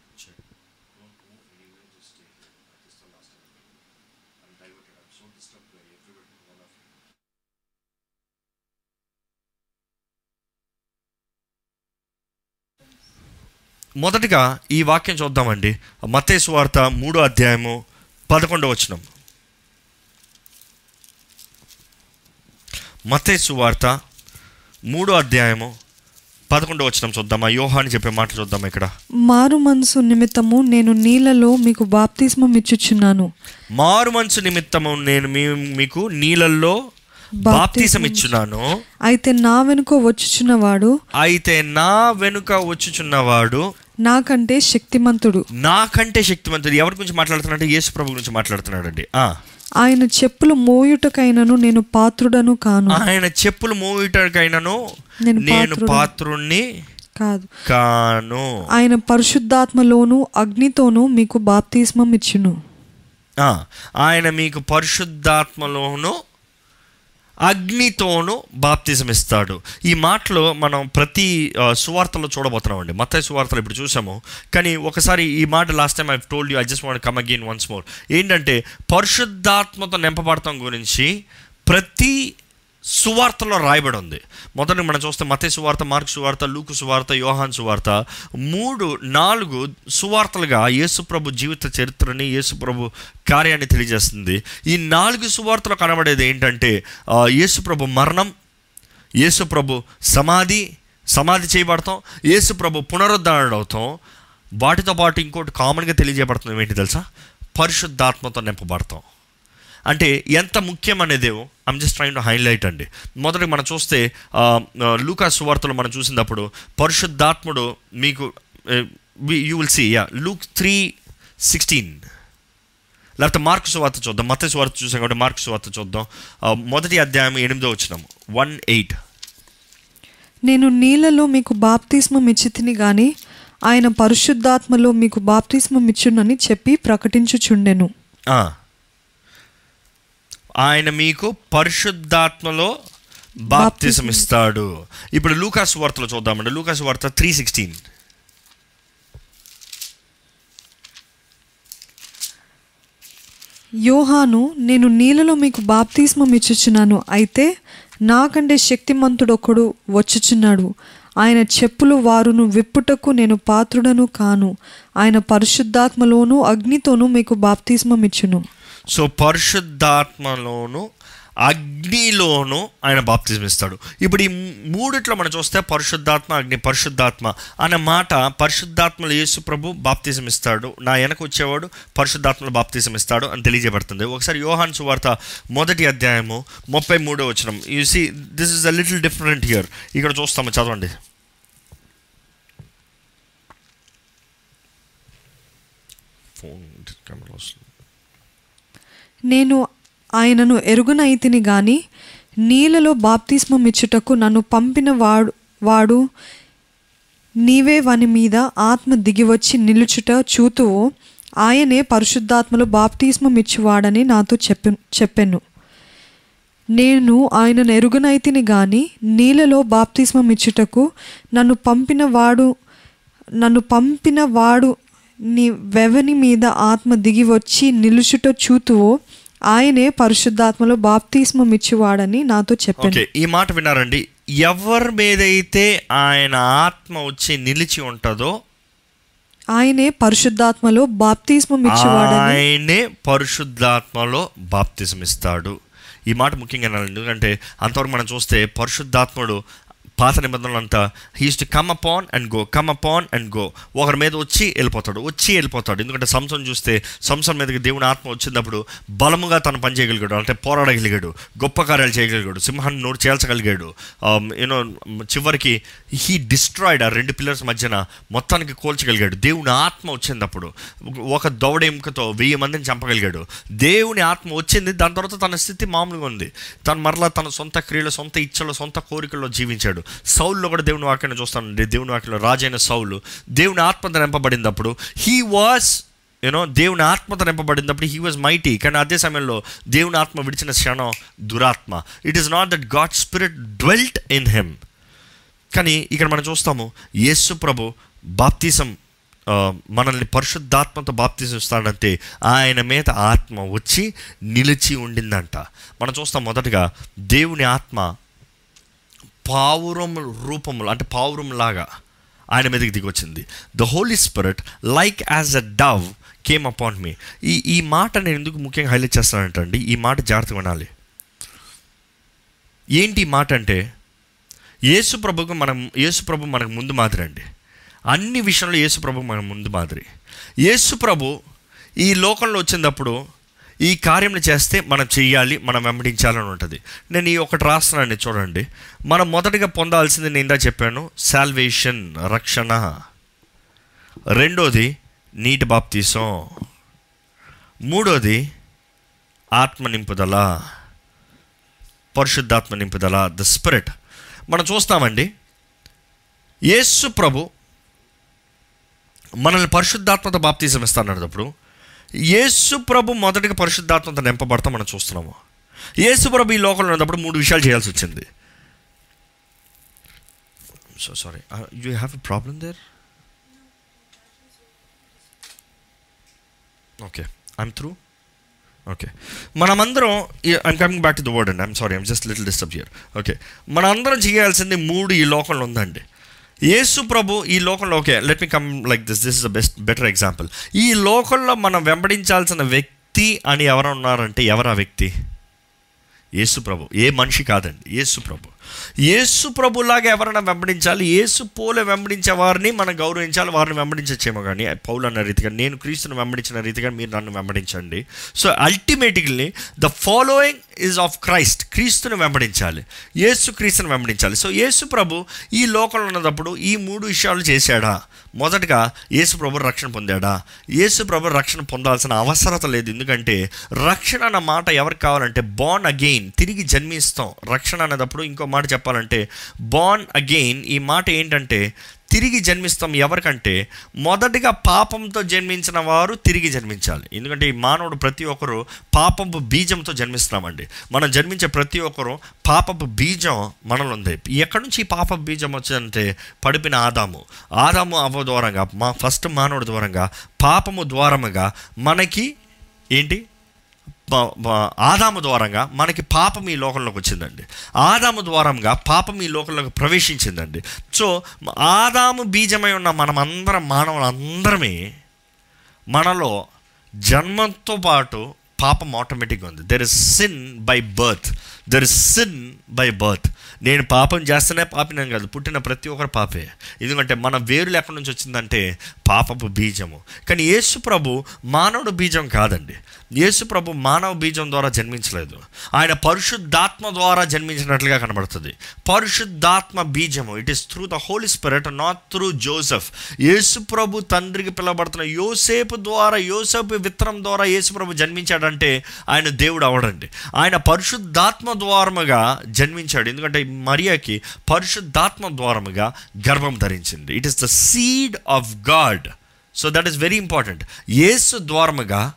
Speaker 2: మొదటిగా ఈ వాక్యం చూద్దామండి. మతేసు వార్త మూడో అధ్యాయము పదకొండవ వచనం. మతేసు వార్త మూడో అధ్యాయము పదకొండవ వచనం చూద్దామా? యోహాని చెప్పే మాట చూద్దాం ఇక్కడ?
Speaker 1: మారు మనసు నిమిత్తము నేను నీళ్ళలో మీకు బాప్తిస్మం ఇచ్చుచున్నాను.
Speaker 2: మారు మనసు నిమిత్తము నేను మీకు నీళ్ళల్లో బాప్తీసం ఇచ్చున్నాను.
Speaker 1: అయితే నా వెనుక వచ్చుచున్నవాడు
Speaker 2: అయితే నా వెనుక వచ్చుచున్నవాడు
Speaker 1: నాకంటే శక్తిమంతుడు.
Speaker 2: నాకంటే శక్తివంతుడు ఎవరి గురించి మాట్లాడుతున్నాడు యేసు ప్రభు గురించి మాట్లాడుతున్నాడండి. ఆ.
Speaker 1: ఆయన చెప్పులు మోయుటకైనను నేను పాత్రుడను కాను.
Speaker 2: ఆయన చెప్పులు మోయటానికైనాను
Speaker 1: నేను.
Speaker 2: పాత్రుణ్ణి
Speaker 1: కాదు.
Speaker 2: కాను.
Speaker 1: ఆయన పరిశుద్ధాత్మలోను అగ్నితోనూ మీకు బాప్తిస్మం ఇచ్చును
Speaker 2: ఆయన మీకు పరిశుద్ధాత్మలోను అగ్నితోనూ బాప్తిజం ఇస్తాడు ఈ మాటలో మనం ప్రతి సువార్తలో చూడబోతున్నామండి. మత సువార్తలు ఇప్పుడు చూసాము. కానీ ఒకసారి ఈ మాట last time I told you I just want come again once more ఏంటంటే పరిశుద్ధాత్మతో నింపబడతాం గురించి ప్రతి సువార్తలో రాయబడి ఉంది. మొదటి మనం చూస్తే మతే సువార్త మార్క్ సువార్త లూకు సువార్త యోహాన్ సువార్త. మూడు నాలుగు సువార్తలుగా యేసుప్రభు జీవిత చరిత్రని యేసుప్రభు కార్యాన్ని తెలియజేస్తుంది. ఈ నాలుగు సువార్తలు కనబడేది ఏంటంటే యేసుప్రభు మరణం యేసుప్రభు సమాధి సమాధి చేయబడతాం యేసుప్రభు పునరుద్ధరణ అవుతాం. వాటితో పాటు ఇంకోటి కామన్గా తెలియజేయబడుతుంది ఏంటి తెలుసా? పరిశుద్ధాత్మతో నింపబడతాం. అంటే ఎంత ముఖ్యం అనేదేమో I'm just trying to highlight అండి. మొదటి మనం చూస్తే లూకా సువార్తలో మనం చూసినప్పుడు పరిశుద్ధాత్ముడు మీకు you will see ya Luke three sixteen లేకపోతే మార్క్స్ వార్త చూద్దాం మత వార్త చూసాం కాబట్టి మార్క్స్ వార్త చూద్దాం. మొదటి అధ్యాయం ఎనిమిదో వచ్చినాము వన్ ఎయిట్
Speaker 1: నేను నీళ్ళలో మీకు బాప్తిస్మం ఇచ్చి తిని గాని ఆయన పరిశుద్ధాత్మలో మీకు బాప్తిస్మం ఇచ్చునని చెప్పి ప్రకటించుచుండెను.
Speaker 2: ఆయన మీకు పరిశుద్ధాత్మలో బాప్తిజం ఇస్తాడు ఇప్పుడు లూకాస్ వార్తలో చూద్దామండి. లూకాస్ వార్త త్రీ సిక్స్టీన్
Speaker 1: యోహాను నేను నీళ్ళలో మీకు బాప్తిస్మం ఇచ్చుచున్నాను అయితే నాకంటే శక్తిమంతుడొకడు వచ్చుచున్నాడు. ఆయన చెప్పులు వారును విప్పుటకు నేను పాత్రుడను కాను. ఆయన పరిశుద్ధాత్మలోను అగ్నితోనూ మీకు బాప్తిస్మం ఇచ్చును
Speaker 2: సో పరిశుద్ధాత్మలోను అగ్నిలోను ఆయన బాప్తిజం ఇస్తాడు ఇప్పుడు ఈ మూడిట్లో మనం చూస్తే పరిశుద్ధాత్మ అగ్ని పరిశుద్ధాత్మ అనే మాట పరిశుద్ధాత్మలో యేసు ప్రభు బాప్తిజం ఇస్తాడు నా వెనక వచ్చేవాడు పరిశుద్ధాత్మలో బాప్తిజం ఇస్తాడు అని తెలియజేయబడుతుంది. ఒకసారి యోహాన్ సువార్త మొదటి అధ్యాయము ముప్పై మూడో వచ్చిన you see this is a little different here ఇక్కడ చూస్తాము చదవండి. ఫోన్ కెమెరా వస్తుంది
Speaker 1: నేను ఆయనను ఎరుగునైతిని గాని నీళ్ళలో బాప్తిస్మమిచ్చుటకు నన్ను పంపిన వాడు వాడు నీవే వాని మీద ఆత్మ దిగివచ్చి నిలుచుట చూతువో ఆయనే పరిశుద్ధాత్మలో బాప్తిస్మమిచ్చువాడని నాతో చెప్పు చెప్పాను. నేను ఆయనను ఎరుగునైతిని గాని నీళ్ళలో బాప్తిస్మం ఇచ్చుటకు నన్ను పంపిన వాడు నన్ను పంపిన వాడు నీ వెవని మీద ఆత్మ దిగి వచ్చి నిలుచుట చూతువో ఆయనే పరిశుద్ధాత్మలో బాప్తిస్మం ఇచ్చువాడని నాతో చెప్పాను
Speaker 2: ఈ మాట విన్నారండి. ఎవరి మీదైతే ఆయన ఆత్మ వచ్చి నిలిచి ఉంటుందో
Speaker 1: ఆయనే పరిశుద్ధాత్మలో బాప్తిస్మం ఇచ్చువాడని
Speaker 2: ఆయనే పరిశుద్ధాత్మలో బాప్తిజం ఇస్తాడు ఈ మాట ముఖ్యంగా ఎందుకంటే అంతవరకు మనం చూస్తే పరిశుద్ధాత్ముడు పాత నిబంధనలు అంతా he's to come upon and go come upon and go ఒకరి మీద వచ్చి వెళ్ళిపోతాడు వచ్చి వెళ్ళిపోతాడు. ఎందుకంటే సంసం చూస్తే సంసం మీదకి దేవుని ఆత్మ వచ్చినప్పుడు బలముగా తను పని చేయగలిగాడు. అంటే పోరాడగలిగాడు గొప్ప కార్యాలు చేయగలిగాడు సింహాన్ని నోరు చేల్చగలిగాడు. Um, యూనో చివరికి హీ డిస్ట్రాయిడ్ ఆ రెండు పిల్లర్స్ మధ్యన మొత్తానికి కోల్చగలిగాడు. దేవుని ఆత్మ వచ్చినప్పుడు ఒక దౌడ ఎముకతో వెయ్యి మందిని చంపగలిగాడు. దేవుని ఆత్మ వచ్చింది దాని తర్వాత తన స్థితి మామూలుగా ఉంది. తను మరలా తన సొంత క్రియలు సొంత ఇచ్చలో సొంత కోరికల్లో జీవించాడు. సౌల్లో కూడా దేవుని వాక్యాన్ని చూస్తానండి. దేవుని వాక్యంలో రాజైన సౌలు దేవుని ఆత్మత నింపబడినప్పుడు హీ వాస్ యూనో దేవుని ఆత్మత నింపబడినప్పుడు హీ వాజ్ మైటీ కానీ అదే సమయంలో దేవుని ఆత్మ విడిచిన క్షణం దురాత్మ. It is not that God Spirit dwelt in him కానీ ఇక్కడ మనం చూస్తాము యేసు ప్రభు బాప్తిసం మనల్ని పరిశుద్ధాత్మతో బాప్తిస్తాడంటే ఆయన మీద ఆత్మ వచ్చి నిలిచి ఉండిందంట. మనం చూస్తాం మొదటగా దేవుని ఆత్మ పావురం రూపంలో అంటే పావురం లాగా ఆయన మీదకి దిగొచ్చింది. The Holy Spirit like as a dove came upon మీ ఈ ఈ మాట నేను ఎందుకు ముఖ్యంగా హైలైట్ చేస్తానంటండి ఈ మాట జాగ్రత్తగా వినాలి. ఏంటి ఈ మాట అంటే యేసు ప్రభుకు మనం యేసు ప్రభు మనకు ముందు మాదిరి అండి. అన్ని విషయంలో యేసు ప్రభు మనకు ముందు మాదిరి. యేసు ప్రభు ఈ లోకంలో వచ్చినప్పుడు ఈ కార్యం చేస్తే మనం చేయాలి మనం వెంబడించాలని ఉంటుంది. నేను ఈ ఒకటి రాస్తున్నాను చూడండి. మనం మొదటగా పొందాల్సింది నేను ఇందా చెప్పాను శాల్వేషన్ రక్షణ. రెండోది నీటి బాప్తీసం. మూడోది ఆత్మ నింపుదల. పరిశుద్ధాత్మ నింపుదల ద స్పిరిట్ మనం చూస్తామండి యేసు ప్రభు మనల్ని పరిశుద్ధాత్మత బాప్తీసం ఇస్తానన్నప్పుడు యేసు ప్రభు మొదటిగా పరిశుద్ధాత్మత నింపబడతాం మనం చూస్తున్నాము. యేసు ప్రభు ఈ లోకంలో ఉన్నప్పుడు మూడు విషయాలు చేయాల్సి వచ్చింది. So sorry you have a problem there okay I'm through okay మనమందరం I'm coming back to the word అండి I'm sorry I'm just little disturb here okay మనందరం చేయాల్సింది మూడు ఈ లోకంలో ఉందండి. యేసు ప్రభు ఈ లోకంలో okay let me come like this this is the best better example ఈ లోకంలో మనం వెంబడించాల్సిన వ్యక్తి అని ఎవరు ఉన్నారంటే ఎవరు ఆ వ్యక్తి? యేసు ప్రభు. ఏ మనిషి కాదండి. యేసు ప్రభు. యేసు ప్రభులాగా ఎవరైనా వెంబడించాలి యేసు పోలే వెంబడించే వారిని మనం గౌరవించాలి వారిని వెంబడించచ్చేమో కానీ పౌలు అన్న రీతిగా నేను క్రీస్తుని వెంబడించిన రీతిగా మీరు నన్ను వెంబడించండి. So ultimately the following is of Christ క్రీస్తుని వెంబడించాలి. యేసు క్రీస్తుని వెంబడించాలి. సో యేసు ప్రభు ఈ లోకంలో ఉన్నప్పుడు ఈ మూడు విషయాలు చేశాడా? మొదటగా యేసు ప్రభు రక్షణ పొందాడా? యేసు ప్రభు రక్షణ పొందాల్సిన అవసరత లేదు. ఎందుకంటే రక్షణ అన్న మాట ఎవరికి కావాలంటే బాన్ అగెయిన్ తిరిగి జన్మిస్తాం. రక్షణ అనేటప్పుడు ఇంకో మాట చెప్పాలంటే బాన్ అగెయిన్ ఈ మాట ఏంటంటే తిరిగి జన్మిస్తాం ఎవరికంటే మొదటిగా పాపంతో జన్మించిన వారు తిరిగి జన్మించాలి. ఎందుకంటే ఈ మానవుడు ప్రతి ఒక్కరు పాపపు బీజంతో జన్మిస్తున్నామండి. మనం జన్మించే ప్రతి ఒక్కరు పాపపు బీజం మనలో ఉంది. ఎక్కడి నుంచి ఈ పాప బీజం వచ్చిందంటే పడిపిన ఆదాము. ఆదాము అవ్వ ద్వారంగా మా ఫస్ట్ మానవుడి ద్వారంగా పాపము ద్వారముగా మనకి ఏంటి? ఆదాము ద్వారంగా మనకి పాపం ఈ లోకంలోకి వచ్చిందండి. ఆదాము ద్వారంగా పాపం ఈ లోకంలోకి ప్రవేశించిందండి. సో ఆదాము బీజమై ఉన్న మనమందరం మానవులందరమే మనలో జన్మంతో పాటు పాపం ఆటోమేటిక్గా ఉంది. There is sin by birth there is sin by birth నేను పాపం చేస్తేనే పాపినాను కాదు పుట్టిన ప్రతి ఒక్కరు పాపే. ఎందుకంటే మన వేరులు ఎక్కడి నుంచి వచ్చిందంటే పాపపు బీజము. కానీ యేసు ప్రభు మానవుడు బీజం కాదండి. యేసు ప్రభు మానవ బీజం ద్వారా జన్మించలేదు. ఆయన పరిశుద్ధాత్మ ద్వారా జన్మించినట్లుగా కనబడుతుంది. పరిశుద్ధాత్మ బీజము it is through the Holy Spirit not through Joseph Yesu ప్రభు తండ్రికి పిలబడుతున్న యోసేపు ద్వారా యోసేపు విత్తనం ద్వారా యేసు ప్రభు జన్మించాడంటే ఆయన దేవుడు అవడండి. ఆయన పరిశుద్ధాత్మ ద్వారముగా జన్మించాడు. ఎందుకంటే మరియాకి పరిశుద్ధాత్మ ద్వారముగా గర్భం ధరించింది. It is the seed of God so that is very important Yesu ద్వారముగా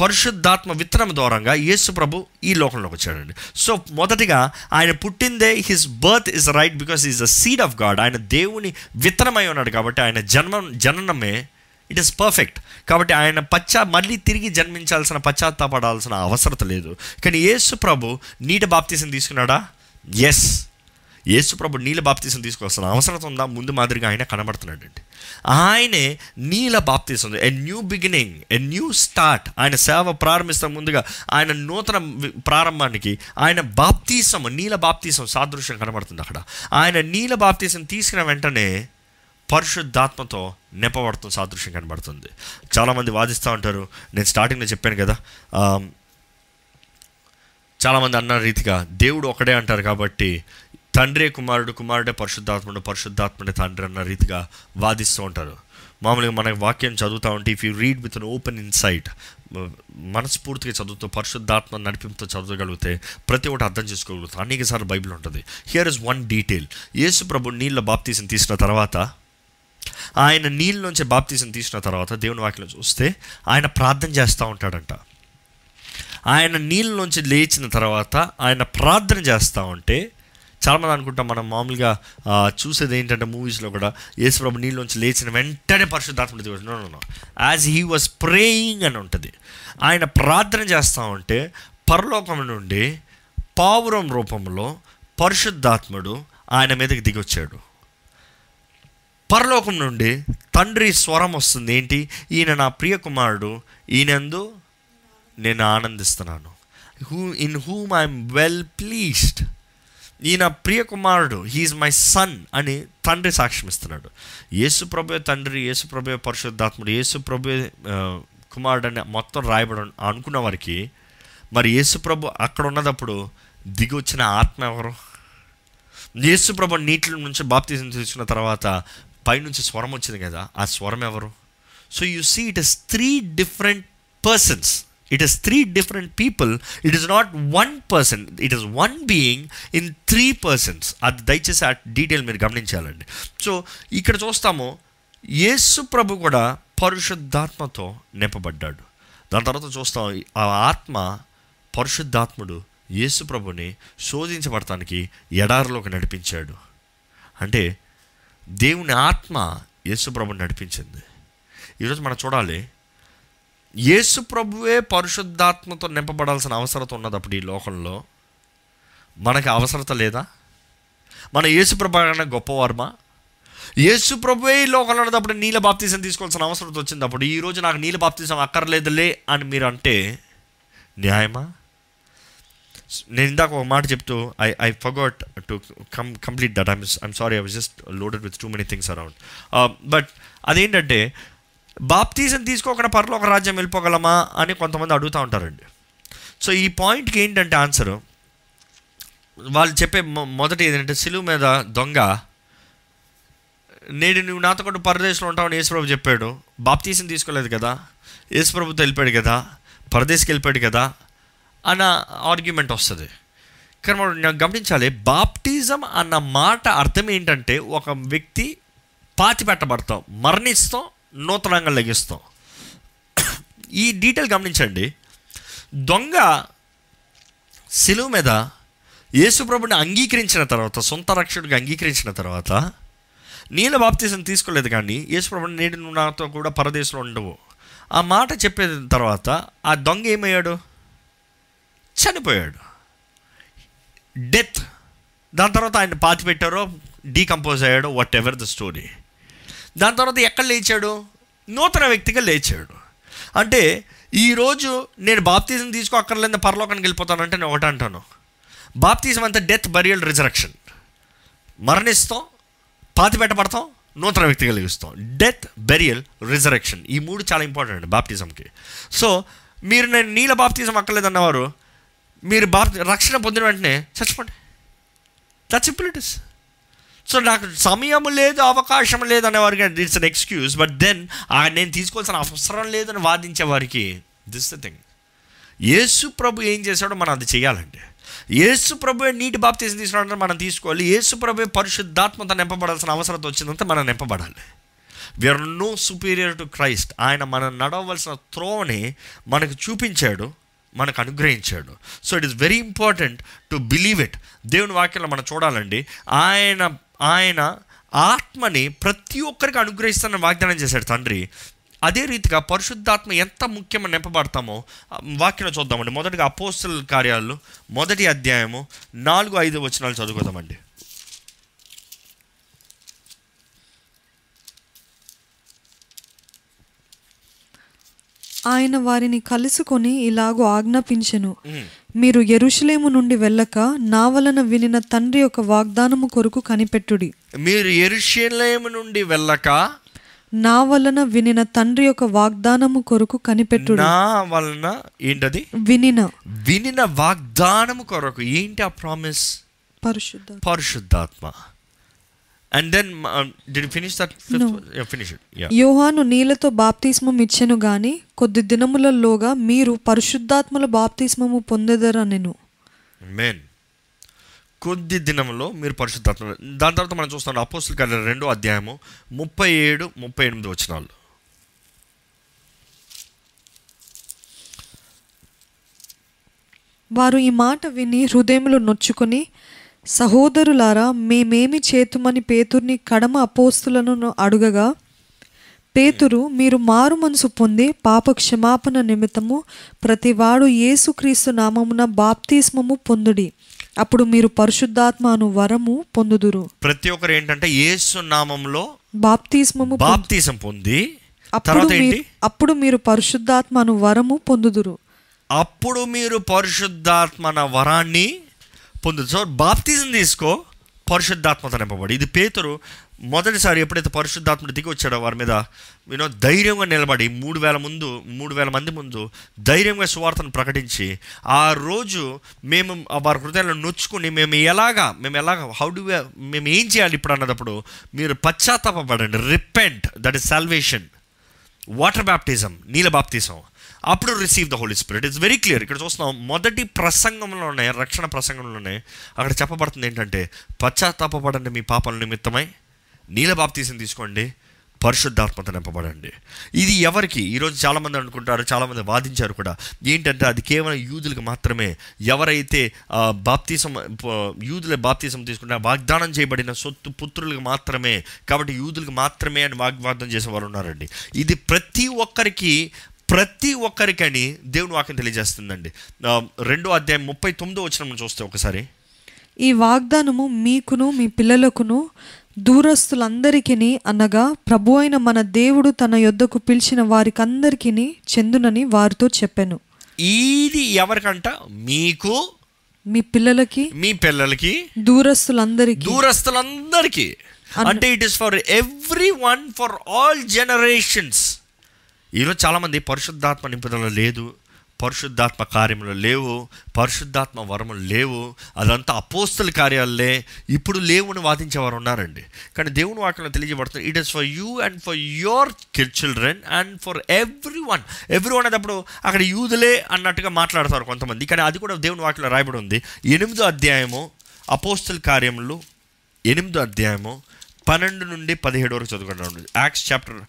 Speaker 2: పరిశుద్ధాత్మ విత్తనం ద్వారంగా యేసు ప్రభు ఈ లోకంలోకి వచ్చాడండి. సో మొదటిగా ఆయన పుట్టిందే his birth is right because is the seed of God. ఆయన దేవుని విత్తనమై ఉన్నాడు కాబట్టి ఆయన జన్మ జననమే ఇట్ ఈస్ పర్ఫెక్ట్. కాబట్టి ఆయన పశ్చా మళ్ళీ తిరిగి జన్మించాల్సిన పశ్చాత్తాపడాల్సిన అవసరత లేదు. కానీ యేసు ప్రభు నీటి బాప్తీసం తీసుకున్నాడా? ఎస్ యేసు ప్రభు నీళ్ళ బాప్తీసం తీసుకోవాల్సిన అవసరం ఉందా? ముందు మాదిరిగా ఆయన కనబడుతున్నాడండి. ఆయనే నీల baptism a new beginning a new start ఆయన సేవ ప్రారంభిస్తాం ముందుగా ఆయన నూతన ప్రారంభానికి ఆయన బాప్తీసం నీల బాప్తీసం సాదృశ్యం కనబడుతుంది అక్కడ. ఆయన నీల బాప్తీసం తీసుకున్న వెంటనే పరిశుద్ధాత్మతో నింపబడుతున్న సాదృశ్యం కనబడుతుంది. చాలామంది వాదిస్తూ ఉంటారు నేను స్టార్టింగ్లో చెప్పాను కదా చాలామంది అన్న రీతిగా దేవుడు ఒకడే అంటారు కాబట్టి తండ్రే కుమారుడు కుమారుడే పరిశుద్ధాత్ముడు పరిశుద్ధాత్ముడే తండ్రి అన్న రీతిగా వాదిస్తూ ఉంటారు. మామూలుగా మన వాక్యం చదువుతూ ఉంటే if you read with an open insight మనస్ఫూర్తిగా చదువుతూ పరిశుద్ధాత్మ నడిపింపుతో చదవగలిగితే ప్రతి ఒక్కటి అర్థం చేసుకోగలుగుతాం. అనేక సార్లు బైబిల్ ఉంటుంది. హియర్ ఇస్ వన్ డీటెయిల్ యేసు ప్రభు నీళ్ళ బాప్తీసం తీసిన తర్వాత ఆయన నీళ్ళ నుంచి బాప్తీసం తీసిన తర్వాత దేవుని వాక్యం చూస్తే ఆయన ప్రార్థన చేస్తూ ఉంటాడంట. ఆయన నీళ్ళలోంచి లేచిన తర్వాత ఆయన ప్రార్థన చేస్తూ ఉంటే చాలామంది అనుకుంటాం మనం మామూలుగా చూసేది ఏంటంటే మూవీస్లో కూడా యేసుప్రభు నీళ్ళలోంచి లేచిన వెంటనే పరిశుద్ధాత్మ దిగొచ్చు యాజ్ హీ వాజ్ ప్రేయింగ్ అని ఉంటుంది. ఆయన ప్రార్థన చేస్తూ ఉంటే పరలోకం నుండి పావురం రూపంలో పరిశుద్ధాత్ముడు ఆయన మీదకి దిగొచ్చాడు. పరలోకం నుండి తండ్రి స్వరం వస్తుంది ఏంటి? ఈయన నా ప్రియ కుమారుడు ఈయనందు నేను ఆనందిస్తున్నాను. Who in whom I'm well pleased ఈయన ప్రియ కుమారుడు హీఈస్ మై సన్ అని తండ్రి సాక్ష్యం ఇస్తున్నాడు యేసు ప్రభు తండ్రి యేసు ప్రభు పరిశుద్ధాత్ముడు యేసు ప్రభు కుమారుడు అని మొత్తం రాయబడి అనుకున్న వారికి మరి యేసు ప్రభు అక్కడ ఉన్నదప్పుడు దిగి వచ్చిన ఆత్మ ఎవరు? యేసు ప్రభు నీటిలో నుంచి బాప్తీసం తీసుకున్న తర్వాత పైనుంచి స్వరం వచ్చింది కదా ఆ స్వరం ఎవరు? So you see it is three different persons it is three different people it is not one person it is one being in three persons అది దయచేసి ఆ డీటెయిల్ మీరు గమనించాలండి. సో ఇక్కడ చూస్తాము యేసు ప్రభు కూడా పరిశుద్ధాత్మతో నింపబడ్డాడు. దాని తర్వాత చూస్తాం ఆ ఆత్మ పరిశుద్ధాత్ముడు యేసు ప్రభుని శోధించబడటానికి ఎడారిలోకి నడిపించాడు. అంటే దేవుని ఆత్మ యేసు ప్రభుని నడిపించింది. ఈరోజు మనం చూడాలి యేసు ప్రభువే పరిశుద్ధాత్మతో నింపబడాల్సిన అవసరత ఉన్నదప్పుడు ఈ లోకంలో. మనకి అవసరత లేదా? మన యేసు ప్రభు కన్నా గొప్పవారమా? యేసు ప్రభువే ఈ లోకంలో ఉన్నప్పుడు నీళ్ళ బాప్తీసం తీసుకోవాల్సిన అవసరం వచ్చింది అప్పుడు ఈరోజు నాకు నీళ్ళ బాప్తీసం అక్కర్లేదులే అని మీరు అంటే న్యాయమా? నేను ఇందాక ఒక మాట చెప్తూ I I forgot to come complete that I'm I'm sorry I was just loaded with too many things around but అదేంటంటే బాప్తీసం తీసుకోకుండా పర్లో ఒక రాజ్యం వెళ్ళిపోగలమా అని కొంతమంది అడుగుతూ ఉంటారండి. సో ఈ పాయింట్కి ఏంటంటే ఆన్సరు? వాళ్ళు చెప్పే మొ- మొదటి ఏంటంటే సిలువు మీద దొంగ నేడు నువ్వు నాతో కూడా పరదేశంలో ఉంటావని యేసుప్రభు చెప్పాడు. బాప్తీసం తీసుకోలేదు కదా. యేసుప్రభుతో వెళ్ళిపోయాడు కదా. పరదేశ్కి వెళ్ళిపోయాడు కదా అన్న ఆర్గ్యుమెంట్ వస్తుంది. కానీ మనం నేను గమనించాలి బాప్టిజం అన్న మాట అర్థం ఏంటంటే ఒక వ్యక్తి పాతి పెట్టబడతాం మరణిస్తాం నూతనంగా లెగిస్తాం. ఈ డీటెయిల్ గమనించండి. దొంగ సిలువు మీద యేసుప్రభుని అంగీకరించిన తర్వాత సొంత రక్షకుడిగా అంగీకరించిన తర్వాత నీళ్ళ బాప్తీసం తీసుకోలేదు కానీ యేసుప్రభుని నేడు నువ్వు నాతో కూడా పరదేశంలో ఉండవు. ఆ మాట చెప్పిన తర్వాత ఆ దొంగ ఏమయ్యాడు? చనిపోయాడు. డెత్. దాని తర్వాత ఆయన పాతి పెట్టారో డీకంపోజ్ అయ్యాడో వాట్ ఎవర్ ద స్టోరీ దాని తర్వాత ఎక్కడ లేచాడు? నూతన వ్యక్తిగా లేచాడు. అంటే ఈరోజు నేను బాప్తీసం తీసుకోక్కర్లేదు పరలోకానికి వెళ్ళిపోతానంటే నేను ఒకటి అంటాను. బాప్తిజం అంతా డెత్ బరియల్ రిజరక్షన్. మరణిస్తాం పాతి పెట్టబడతాం నూతన వ్యక్తిగా లెగుస్తాం డెత్ బెరియల్ రిజరక్షన్. ఈ మూడు చాలా ఇంపార్టెంట్ బాప్తిజంకి. సో మీరు నేను నీళ్ళ బాప్తిజం అక్కర్లేదన్నవారు మీరు బాప్ రక్షణ పొందిన వెంటనే చచ్చిపోండి. That simple it is so నాకు సమయం లేదు అవకాశం లేదు అనేవారికి it's an excuse but then నేను తీసుకోవాల్సిన అవసరం లేదని వాదించే వారికి దిస్ ద థింగ్ యేసు ప్రభు ఏం చేశాడో మనం అది చేయాలండి యేసు ప్రభు నీటి బాప్తీసం తీసుకున్నాడంటే మనం తీసుకోవాలి యేసు ప్రభు పరిశుద్ధాత్మత నింపబడాల్సిన అవసరం వచ్చిందంటే మనం నింపబడాలి. We are no superior to Christ ఆయన మనం నడవలసిన త్రోని మనకు చూపించాడు మనకు అనుగ్రహించాడు. So it is very important to believe it దేవుని వాక్యంలో మనం చూడాలండి ఆయన ఆయన ఆత్మని ప్రతి ఒక్కరికి అనుగ్రహిస్తానని వాగ్దానం చేశాడు తండ్రి. అదే రీతిగా పరిశుద్ధాత్మ ఎంత ముఖ్యమని నింపబడతామో వాక్యం చూద్దామండి. మొదటిగా అపోస్టల్ కార్యాలు మొదటి అధ్యాయము నాలుగు ఐదు వచనాలు చదువుకుందామండి
Speaker 1: ఆయన వారిని కలుసుకొని ఇలాగూ ఆజ్ఞాపించెను. మీరు ఎరుషలేము నుండి వెళ్ళక నా వలన వినిన తండ్రి యొక్క వాగ్దానము కొరకు కనిపెట్టుడి.
Speaker 2: మీరు ఎరుషలేము నుండి వెళ్ళక
Speaker 1: నా వలన వినిన తండ్రి యొక్క వాగ్దానము కొరకు కనిపెట్టుడి.
Speaker 2: నా వలన ఏంటది?
Speaker 1: వినిన.
Speaker 2: వినిన వాగ్దానము కొరకు. ఏంటి ఆ ప్రామిస్
Speaker 1: పరిశుద్ధ
Speaker 2: పరిశుద్ధాత్మ. And then the finish
Speaker 1: that.
Speaker 2: Finish yeah
Speaker 1: యోహాను నీళ్ళతో బాప్తిస్మం ఇచ్చెను గాని కొద్ది దినములలోగా మీరు పరిశుద్ధాత్మల బాప్తిస్మము పొందెదరనెను.
Speaker 2: మెయిన్ కొద్ది దినంలో మీరు పరిశుద్ధాత్మ దాని తర్వాత మనం చూస్తాం అపోస్తుల కార్యాలు రెండో అధ్యాయము ముప్పై ఏడు ముప్పై ఎనిమిది వచనాలు.
Speaker 1: వారు ఈ మాట విని హృదయములు నొచ్చుకొని సహోదరులారా మేమేమి చేతుమని పేతుర్ని కడమ అపోస్తులను అడుగగా పేతురు మీరు మారు మనసు పొంది పాప క్షమాపణ నిమిత్తము ప్రతివాడు యేసుక్రీస్తు నామమున బాప్తిస్మము పొందుడి. అప్పుడు మీరు పరిశుద్ధాత్మ అను వరము పొందుదురు.
Speaker 2: ప్రతి ఒక్కరు ఏంటంటే యేసు నామంలో
Speaker 1: బాప్తిస్మము
Speaker 2: బాప్తీసం పొంది
Speaker 1: అప్పుడు అప్పుడు మీరు పరిశుద్ధాత్మ అను వరము పొందుదురు.
Speaker 2: అప్పుడు మీరు పరిశుద్ధాత్మన వరాన్ని పొందు సో బాప్తిజం తీసుకో పరిశుద్ధాత్మత నింపబడి ఇది పేతురు మొదటిసారి ఎప్పుడైతే పరిశుద్ధాత్ముడు దిగి వచ్చాడో వారి మీద యూనో ధైర్యంగా నిలబడి మూడు వేల ముందు మూడు వేల మంది ముందు ధైర్యంగా సువార్తను ప్రకటించి ఆ రోజు మేము వారి హృదయాలను నొచ్చుకుని మేము ఎలాగా మేము ఎలాగా హౌ డు మేము ఏం చేయాలి ఇప్పుడు అన్నదప్పుడు మీరు పశ్చాత్తాపడండి repent that is salvation water baptism నీళ్ళ బాప్తిజం అప్పుడు receive the Holy Spirit it's very clear ఇక్కడ చూస్తున్నాం మొదటి ప్రసంగంలోనే రక్షణ ప్రసంగంలోనే అక్కడ చెప్పబడుతుంది ఏంటంటే పశ్చాత్తాపడండి మీ పాపల నిమిత్తమై నీల బాప్తీసం తీసుకోండి పరిశుద్ధాత్మత నింపబడండి. ఇది ఎవరికి? ఈరోజు చాలామంది అనుకుంటారు చాలామంది వాదించారు కూడా. ఏంటంటే అది కేవలం యూదులకు మాత్రమే. ఎవరైతే బాప్తీసం యూదుల బాప్తీసం తీసుకుంటే వాగ్దానం చేయబడిన సొత్తు పుత్రులకు మాత్రమే. కాబట్టి యూదులకు మాత్రమే అని వాగ్వాదం చేసేవారు ఉన్నారండి. ఇది ప్రతి ఒక్కరికి ప్రతి ఒక్కరికని దేవుని వాక్యం తెలియజేస్తుందండి. రెండో అధ్యాయం ముప్పై తొమ్మిదో వచ్చిన మనం చూస్తే ఒకసారి.
Speaker 1: ఈ వాగ్దానము మీకును మీ పిల్లలకును దూరస్తులందరికీ అనగా ప్రభు అయిన మన దేవుడు తన యొద్దకు పిలిచిన వారికందరికీ చెందునని వారితో చెప్పాను.
Speaker 2: ఇది ఎవరికంట? మీకు
Speaker 1: మీ పిల్లలకి
Speaker 2: మీ పిల్లలకి
Speaker 1: దూరస్తులందరికీ.
Speaker 2: దూరస్తులందరికీ. అంటే it is for everyone for all generations ఈరోజు చాలామంది పరిశుద్ధాత్మ నింపుదల లేదు పరిశుద్ధాత్మ కార్యములు లేవు పరిశుద్ధాత్మ వరములు లేవు అదంతా అపోస్తుల కార్యాలే ఇప్పుడు లేవు అని వాదించేవారు ఉన్నారండి. కానీ దేవుని వాక్యంలో తెలియజేయబడుతుంది it is for you and for your kid children and for everyone everyone అనేటప్పుడు అక్కడ యూదులే అన్నట్టుగా మాట్లాడతారు కొంతమంది. కానీ అది కూడా దేవుని వాక్యంలో రాయబడి ఉంది. ఎనిమిదో అధ్యాయము అపోస్తుల కార్యములు ఎనిమిదో అధ్యాయము పన్నెండు నుండి పదిహేడు వరకు చదువుకుంటాం Acts chapter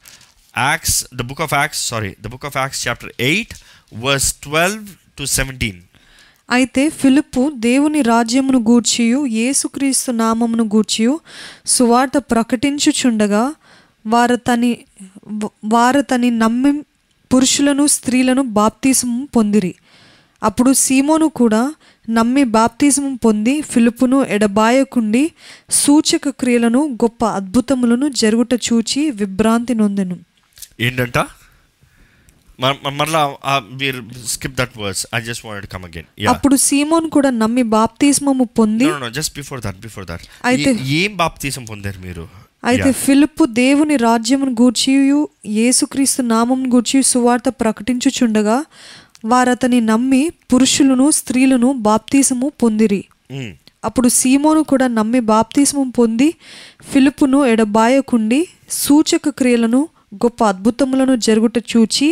Speaker 2: Acts the book of Acts sorry the book of Acts chapter eight verse twelve to seventeen
Speaker 1: అయితే ఫిలిప్పు దేవుని రాజ్యమును గూర్చియు యేసుక్రీస్తు నామమును గూర్చియు సువార్త ప్రకటించుచుండగా వారు తని వారు తని నమ్మి పురుషులను స్త్రీలను బాప్తీసము పొందిరి. అప్పుడు సీమోను కూడా నమ్మి బాప్తిజం పొంది ఫిలిపును ఎడబాయకుండి సూచక క్రియలను గొప్ప అద్భుతములను జరుగుట చూచి విభ్రాంతి నొందెను.
Speaker 2: ఏంటంట? మరలా we're skip that words I just come again
Speaker 1: అప్పుడు సీమోన్ కూడా నమ్మి బాప్తిస్మము పొంది
Speaker 2: just before that before that
Speaker 1: అయితే-
Speaker 2: ఏం బాప్తీసం పొందారు మీరు?
Speaker 1: అయితే ఫిలిప్పు దేవుని రాజ్యమును గూర్చియు యేసుక్రీస్తు నామమును గూర్చి సువార్త ప్రకటించుచుండగా వారతని నమ్మి పురుషులను స్త్రీలను బాప్తీసము పొందిరి.
Speaker 2: Mm.
Speaker 1: అప్పుడు సీమోను కూడా నమ్మి బాప్తిస్మం పొంది ఫిలిపును ఎడబాయకుండి సూచక క్రియలను గొప్ప అద్భుతములను జరుగుట చూచి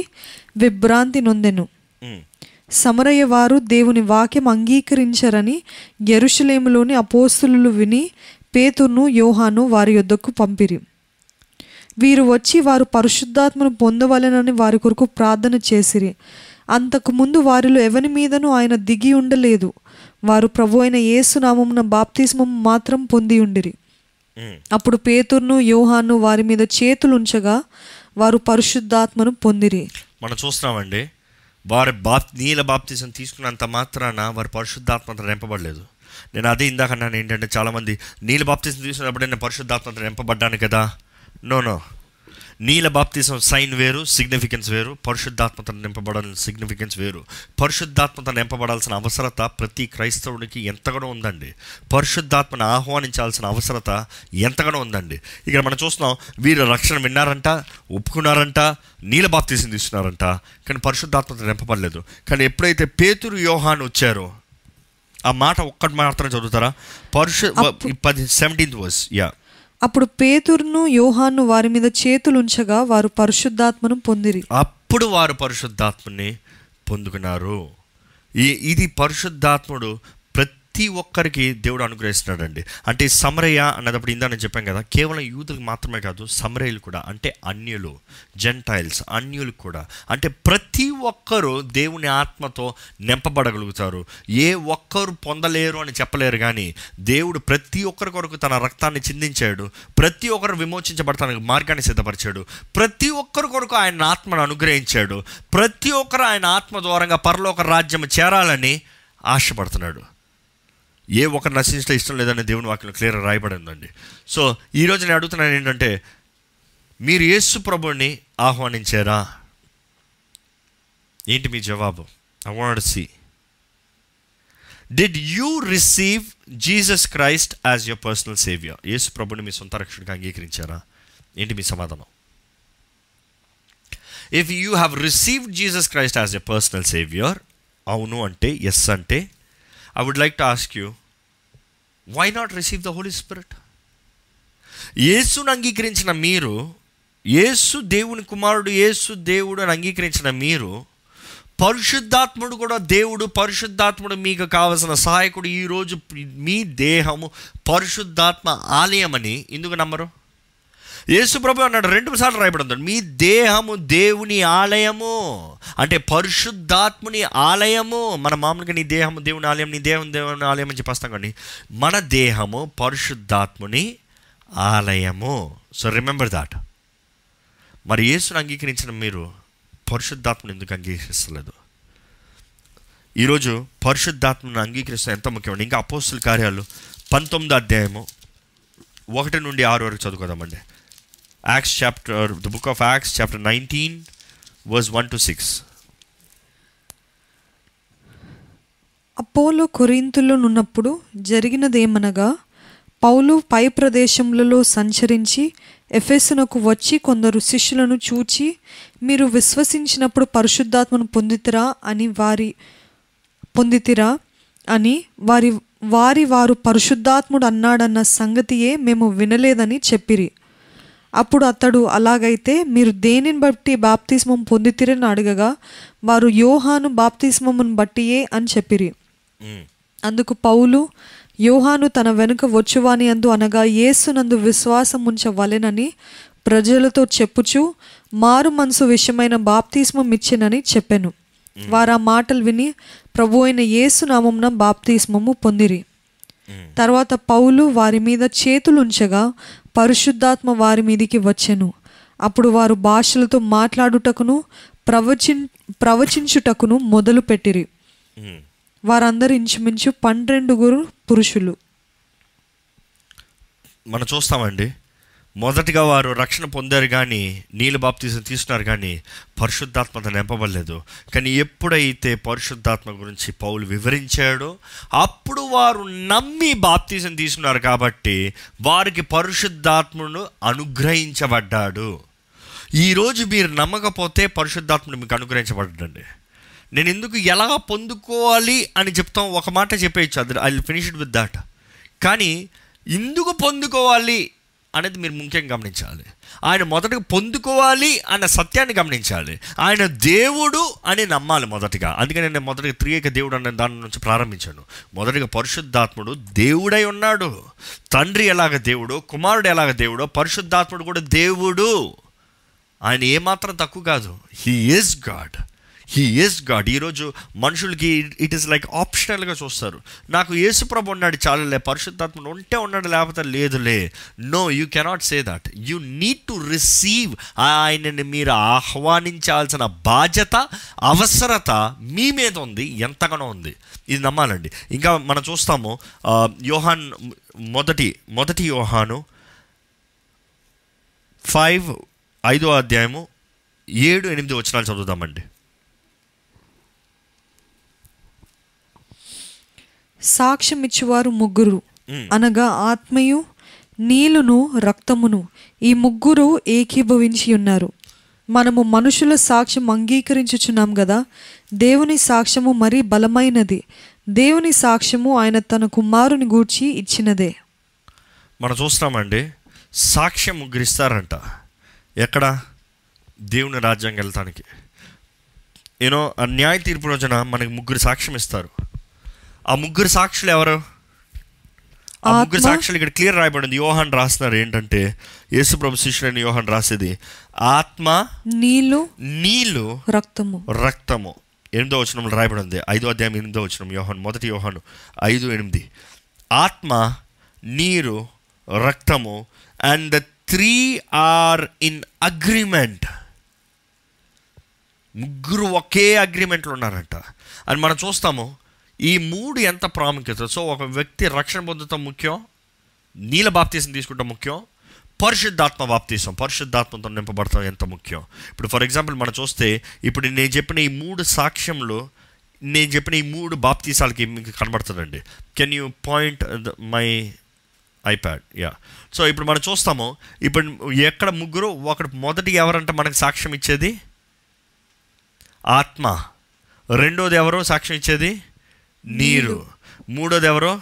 Speaker 1: విభ్రాంతి నొందెను. సమరయ్య వారు దేవుని వాక్యం అంగీకరించరని యెరూషలేములోని అపోస్తులు విని పేతురును యోహాను వారి యొద్దకు పంపిరి వీరు వచ్చి వారు పరిశుద్ధాత్మను పొందవలెనని వారి కొరకు ప్రార్థన చేసిరి అంతకుముందు వారిలో ఎవని మీదనూ ఆయన దిగి ఉండలేదు వారు ప్రభు అయిన యేసునామమున బాప్తిస్మం మాత్రం పొంది ఉండిరి. అప్పుడు పేతురును యోహాను వారి మీద చేతులుంచగా వారు పరిశుద్ధాత్మను పొందిరి.
Speaker 2: మనం చూస్తున్నామండి వారి బాప్ నీల బాప్తీసం తీసుకున్నంత మాత్రాన వారి పరిశుద్ధాత్మత నింపబడలేదు నేను అదే ఇందాక అన్నాను ఏంటంటే చాలామంది నీల బాప్తీసం తీసుకున్నప్పుడే నేను పరిశుద్ధాత్మత నింపబడ్డాను కదా? No no. నీల బాప్తీసం సైన్ వేరు సిగ్నిఫికెన్స్ వేరు పరిశుద్ధాత్మత నింపబడాల్సిన సిగ్నిఫికెన్స్ వేరు. పరిశుద్ధాత్మత నింపబడాల్సిన అవసరత ప్రతి క్రైస్తవుడికి ఎంతగానో ఉందండి. పరిశుద్ధాత్మను ఆహ్వానించాల్సిన అవసరత ఎంతగానో ఉందండి. ఇక్కడ మనం చూస్తున్నాం వీరు రక్షణ విన్నారంట ఒప్పుకున్నారంట నీల బాప్తీసం తీసుకున్నారంట కానీ పరిశుద్ధాత్మత నింపబడలేదు. కానీ ఎప్పుడైతే పేతురు యోహాన్ వచ్చారో ఆ మాట ఒక్కటి మాత్రం చదువుతారా? పరిశు పది సెవెంటీన్త్ వర్స్ యా
Speaker 1: అప్పుడు పేతురును యోహాను వారి మీద చేతులుంచగా వారు పరిశుద్ధాత్మను పొందిరి.
Speaker 2: అప్పుడు వారు పరిశుద్ధాత్మని పొందుకున్నారు. ఈ ఇది పరిశుద్ధాత్ముడు ప్రతి ఒక్కరికి దేవుడు అనుగ్రహిస్తున్నాడండి. అంటే సమరయ్య అన్నదప్పుడు ఇందా నేను చెప్పాను కదా కేవలం యూదులకు మాత్రమే కాదు సమరయ్యలు కూడా అంటే అన్యులు జెంటైల్స్ అన్యులు కూడా. అంటే ప్రతి ఒక్కరూ దేవుని ఆత్మతో నింపబడగలుగుతారు. ఏ ఒక్కరు పొందలేరు అని చెప్పలేరు కానీ దేవుడు ప్రతి ఒక్కరి కొరకు తన రక్తాన్ని చిందించాడు. ప్రతి ఒక్కరు విమోచించబడతానికి మార్గాన్ని సిద్ధపరిచాడు. ప్రతి ఒక్కరి కొరకు ఆయన ఆత్మను అనుగ్రహించాడు. ప్రతి ఒక్కరు ఆయన ఆత్మ ద్వారంగా పరలోక రాజ్యం చేరాలని ఆశపడుతున్నాడు. ఏ ఒక్కరు నశించడం ఇష్టం లేదని దేవుని వాక్యం క్లియర్ రాయబడిందండి. సో ఈరోజు నేను అడుగుతున్నాను ఏంటంటే మీరు యేసు ప్రభుని ఆహ్వానించారా? ఏంటి మీ జవాబు? I want see did you receive Jesus Christ as your personal saviour యేసు ప్రభుని మీ సొంత రక్షణగా అంగీకరించారా? ఏంటి మీ సమాధానం? If you have received Jesus Christ as a personal saviour అవును అంటే ఎస్ అంటే I would like to ask you why not receive the Holy Spirit యేసును అంగీకరించిన మీరు యేసు దేవుని కుమారుడు యేసు దేవుడు అని అంగీకరించిన మీరు పరిశుద్ధాత్ముడు కూడా దేవుడు పరిశుద్ధాత్ముడు మీకు కావలసిన సహాయకుడు ఈరోజు మీ దేహము పరిశుద్ధాత్మ ఆలయమని ఎందుకు నమ్మరు? యేసుప్రభు అన్నాడు రెండు సార్లు రాయబడి ఉంది మీ దేహము దేవుని ఆలయము అంటే పరిశుద్ధాత్ముని ఆలయము. మన మామూలుగా నీ దేహము దేవుని ఆలయం నీ దేహం దేవుని ఆలయం అని చెప్పేస్తాం కానీ మన దేహము పరిశుద్ధాత్ముని ఆలయము. సో రిమెంబర్ దాట్ మరి యేసును అంగీకరించిన మీరు పరిశుద్ధాత్మను ఎందుకు అంగీకరిస్తలేదు? ఈరోజు పరిశుద్ధాత్మను అంగీకరిస్తే ఎంత ముఖ్యమండి ఇంకా అపోస్తుల కార్యాలు పంతొమ్మిది అధ్యాయము ఒకటి నుండి ఆరు వరకు చదువుకోదామండి. Acts chapter the book of Acts chapter nineteen verse one to six
Speaker 1: Apollo కొరింతులో నున్నప్పుడు జరిగినదేమనగా పౌలు పై ప్రదేశములలో సంచరించి ఎఫెసునకు వచ్చి కొందరు శిష్యులను చూచి మీరు విశ్వసించినప్పుడు పరిశుద్ధాత్మను పొందితిరా అని వారి పొందితిరా అని వారి వారి వారు పరిశుద్ధాత్ముడు అన్నాడన్న సంగతియే మేము వినలేదని చెప్పిరి. అప్పుడు అతడు అలాగైతే మీరు దేనిని బట్టి బాప్తిస్మం పొందితిరని అడగగా వారు యోహాను బాప్తిస్మమును బట్టియే అని చెప్పిరి. అందుకు పౌలు యోహాను తన వెనుక వచ్చువాని అందు అనగా యేసునందు విశ్వాసం ఉంచవలెనని ప్రజలతో చెప్పుచు మారు మనసు విషయమైన బాప్తిస్మం ఇచ్చినని చెప్పెను. వారు ఆ మాటలు విని ప్రభు అయిన యేసు నామంన బాప్తిస్మము పొందిరి. తర్వాత పౌలు వారి మీద చేతులుంచగా పరిశుద్ధాత్మ వారి మీదికి వచ్చెను. అప్పుడు వారు భాషలతో మాట్లాడుటకును ప్రవచిన్ ప్రవచించుటకును మొదలు పెట్టిరి. వారందరూ ఇంచుమించు పన్నెండుగురు పురుషులు.
Speaker 2: మనం చూస్తామండి. మొదటిగా వారు రక్షణ పొందారు కానీ నీళ్ళు బాప్తీసం తీసుకున్నారు కానీ పరిశుద్ధాత్మత నింపబడలేదు కానీ ఎప్పుడైతే పరిశుద్ధాత్మ గురించి పౌలు వివరించాడో అప్పుడు వారు నమ్మి బాప్తీసం తీసుకున్నారు కాబట్టి వారికి పరిశుద్ధాత్మను అనుగ్రహించబడ్డాడు. ఈరోజు మీరు నమ్మకపోతే పరిశుద్ధాత్మను మీకు అనుగ్రహించబడ్డండి. నేను ఎందుకు ఎలా పొందుకోవాలి అని చెప్తాం ఒక మాట చెప్పేయచ్చు. అది ఐ ఫినిష్ విత్ దాట్. కానీ ఎందుకు పొందుకోవాలి అనేది మీరు ముఖ్యంగా గమనించాలి. ఆయన మొదటగా పొందుకోవాలి అన్న సత్యాన్ని గమనించాలి. ఆయన దేవుడు అని నమ్మాలి మొదటిగా. అందుకని నేను మొదటిగా త్రియేక దేవుడు అనే దాని నుంచి ప్రారంభించాను. మొదటిగా పరిశుద్ధాత్ముడు దేవుడై ఉన్నాడు. తండ్రి ఎలాగ దేవుడు కుమారుడు ఎలాగ దేవుడో పరిశుద్ధాత్ముడు కూడా దేవుడు. ఆయన ఏమాత్రం తక్కువ కాదు. He is God he is God ఈరోజు మనుషులకి ఇట్ ఈస్ లైక్ ఆప్షనల్గా చూస్తారు. నాకు యేసుప్రభు ఉన్నాడు చాలులే పరిశుద్ధాత్మను ఉంటే ఉన్నాడు లేకపోతే లేదులే. No you cannot say that you need to receive ఆయనని మీరు ఆహ్వానించాల్సిన బాధ్యత అవసరత మీ మీద ఉంది ఎంతగానో ఉంది. ఇది నమ్మాలండి. ఇంకా మనం చూస్తాము యోహాన్ మొదటి మొదటి యోహాను ఫైవ్ ఐదో అధ్యాయము ఏడు ఎనిమిది వచనాలు చదువుదామండి.
Speaker 1: సాక్ష్యం ఇచ్చువారు ముగ్గురు. అనగా ఆత్మయు నీలును రక్తమును. ఈ ముగ్గురు ఏకీభవించి ఉన్నారు మనము మనుషుల సాక్ష్యం అంగీకరించుచున్నాం కదా దేవుని సాక్ష్యము మరీ బలమైనది. దేవుని సాక్ష్యము ఆయన తన కుమారుని గూర్చి ఇచ్చినదే.
Speaker 2: మనం చూస్తామండి సాక్ష్యం ముగ్గురు ఇస్తారంట ఎక్కడ? దేవుని రాజ్యానికి వెళ్తానికి. యూనో న్యాయ తీర్పు రోజున మనకి ముగ్గురు సాక్ష్యం ఇస్తారు ఆ ముగ్గురు సాక్షులు ఎవరు? ఆ ముగ్గురు సాక్షులు ఇక్కడ క్లియర్ రాయబడింది. యోహాన్ రాస్తున్నారు. ఏంటంటే యేసుప్రభు శిష్యుడైన యోహాన్ రాసేది ఆత్మ
Speaker 1: నీళ్ళు
Speaker 2: నీళ్ళు
Speaker 1: రక్తము.
Speaker 2: రక్తము. ఎనిమిదో వచనంలో రాయబడి ఉంది ఐదో అధ్యాయం ఎనిమిదో వచనం. యోహాన్ మొదటి యోహాను ఐదు ఎనిమిది. ఆత్మ నీరు రక్తము and the three are in agreement ముగ్గురు ఒకే అగ్రిమెంట్లో ఉన్నారంట. అని మనం చూస్తాము. ఈ మూడు ఎంత ప్రాముఖ్యత సో ఒక వ్యక్తి రక్షణ పొందటం ముఖ్యం నీల బాప్తీసం తీసుకుంటాం ముఖ్యం పరిశుద్ధాత్మ బాప్తీసం పరిశుద్ధాత్మతో నింపబడతాం ఎంత ముఖ్యం? ఇప్పుడు ఫర్ ఎగ్జాంపుల్ మనం చూస్తే ఇప్పుడు నేను చెప్పిన ఈ మూడు సాక్ష్యంలో నేను చెప్పిన ఈ మూడు బాప్తీసాలకి మీకు కనబడుతుందండి can you point my iPad yeah so ఇప్పుడు మనం చూస్తాము ఇప్పుడు ఎక్కడ ముగ్గురు ఒకటి మొదటి ఎవరంటే మనకు సాక్ష్యం ఇచ్చేది? ఆత్మ. రెండోది ఎవరో సాక్ష్యం ఇచ్చేది? నీరు. మూడోది ఎవరో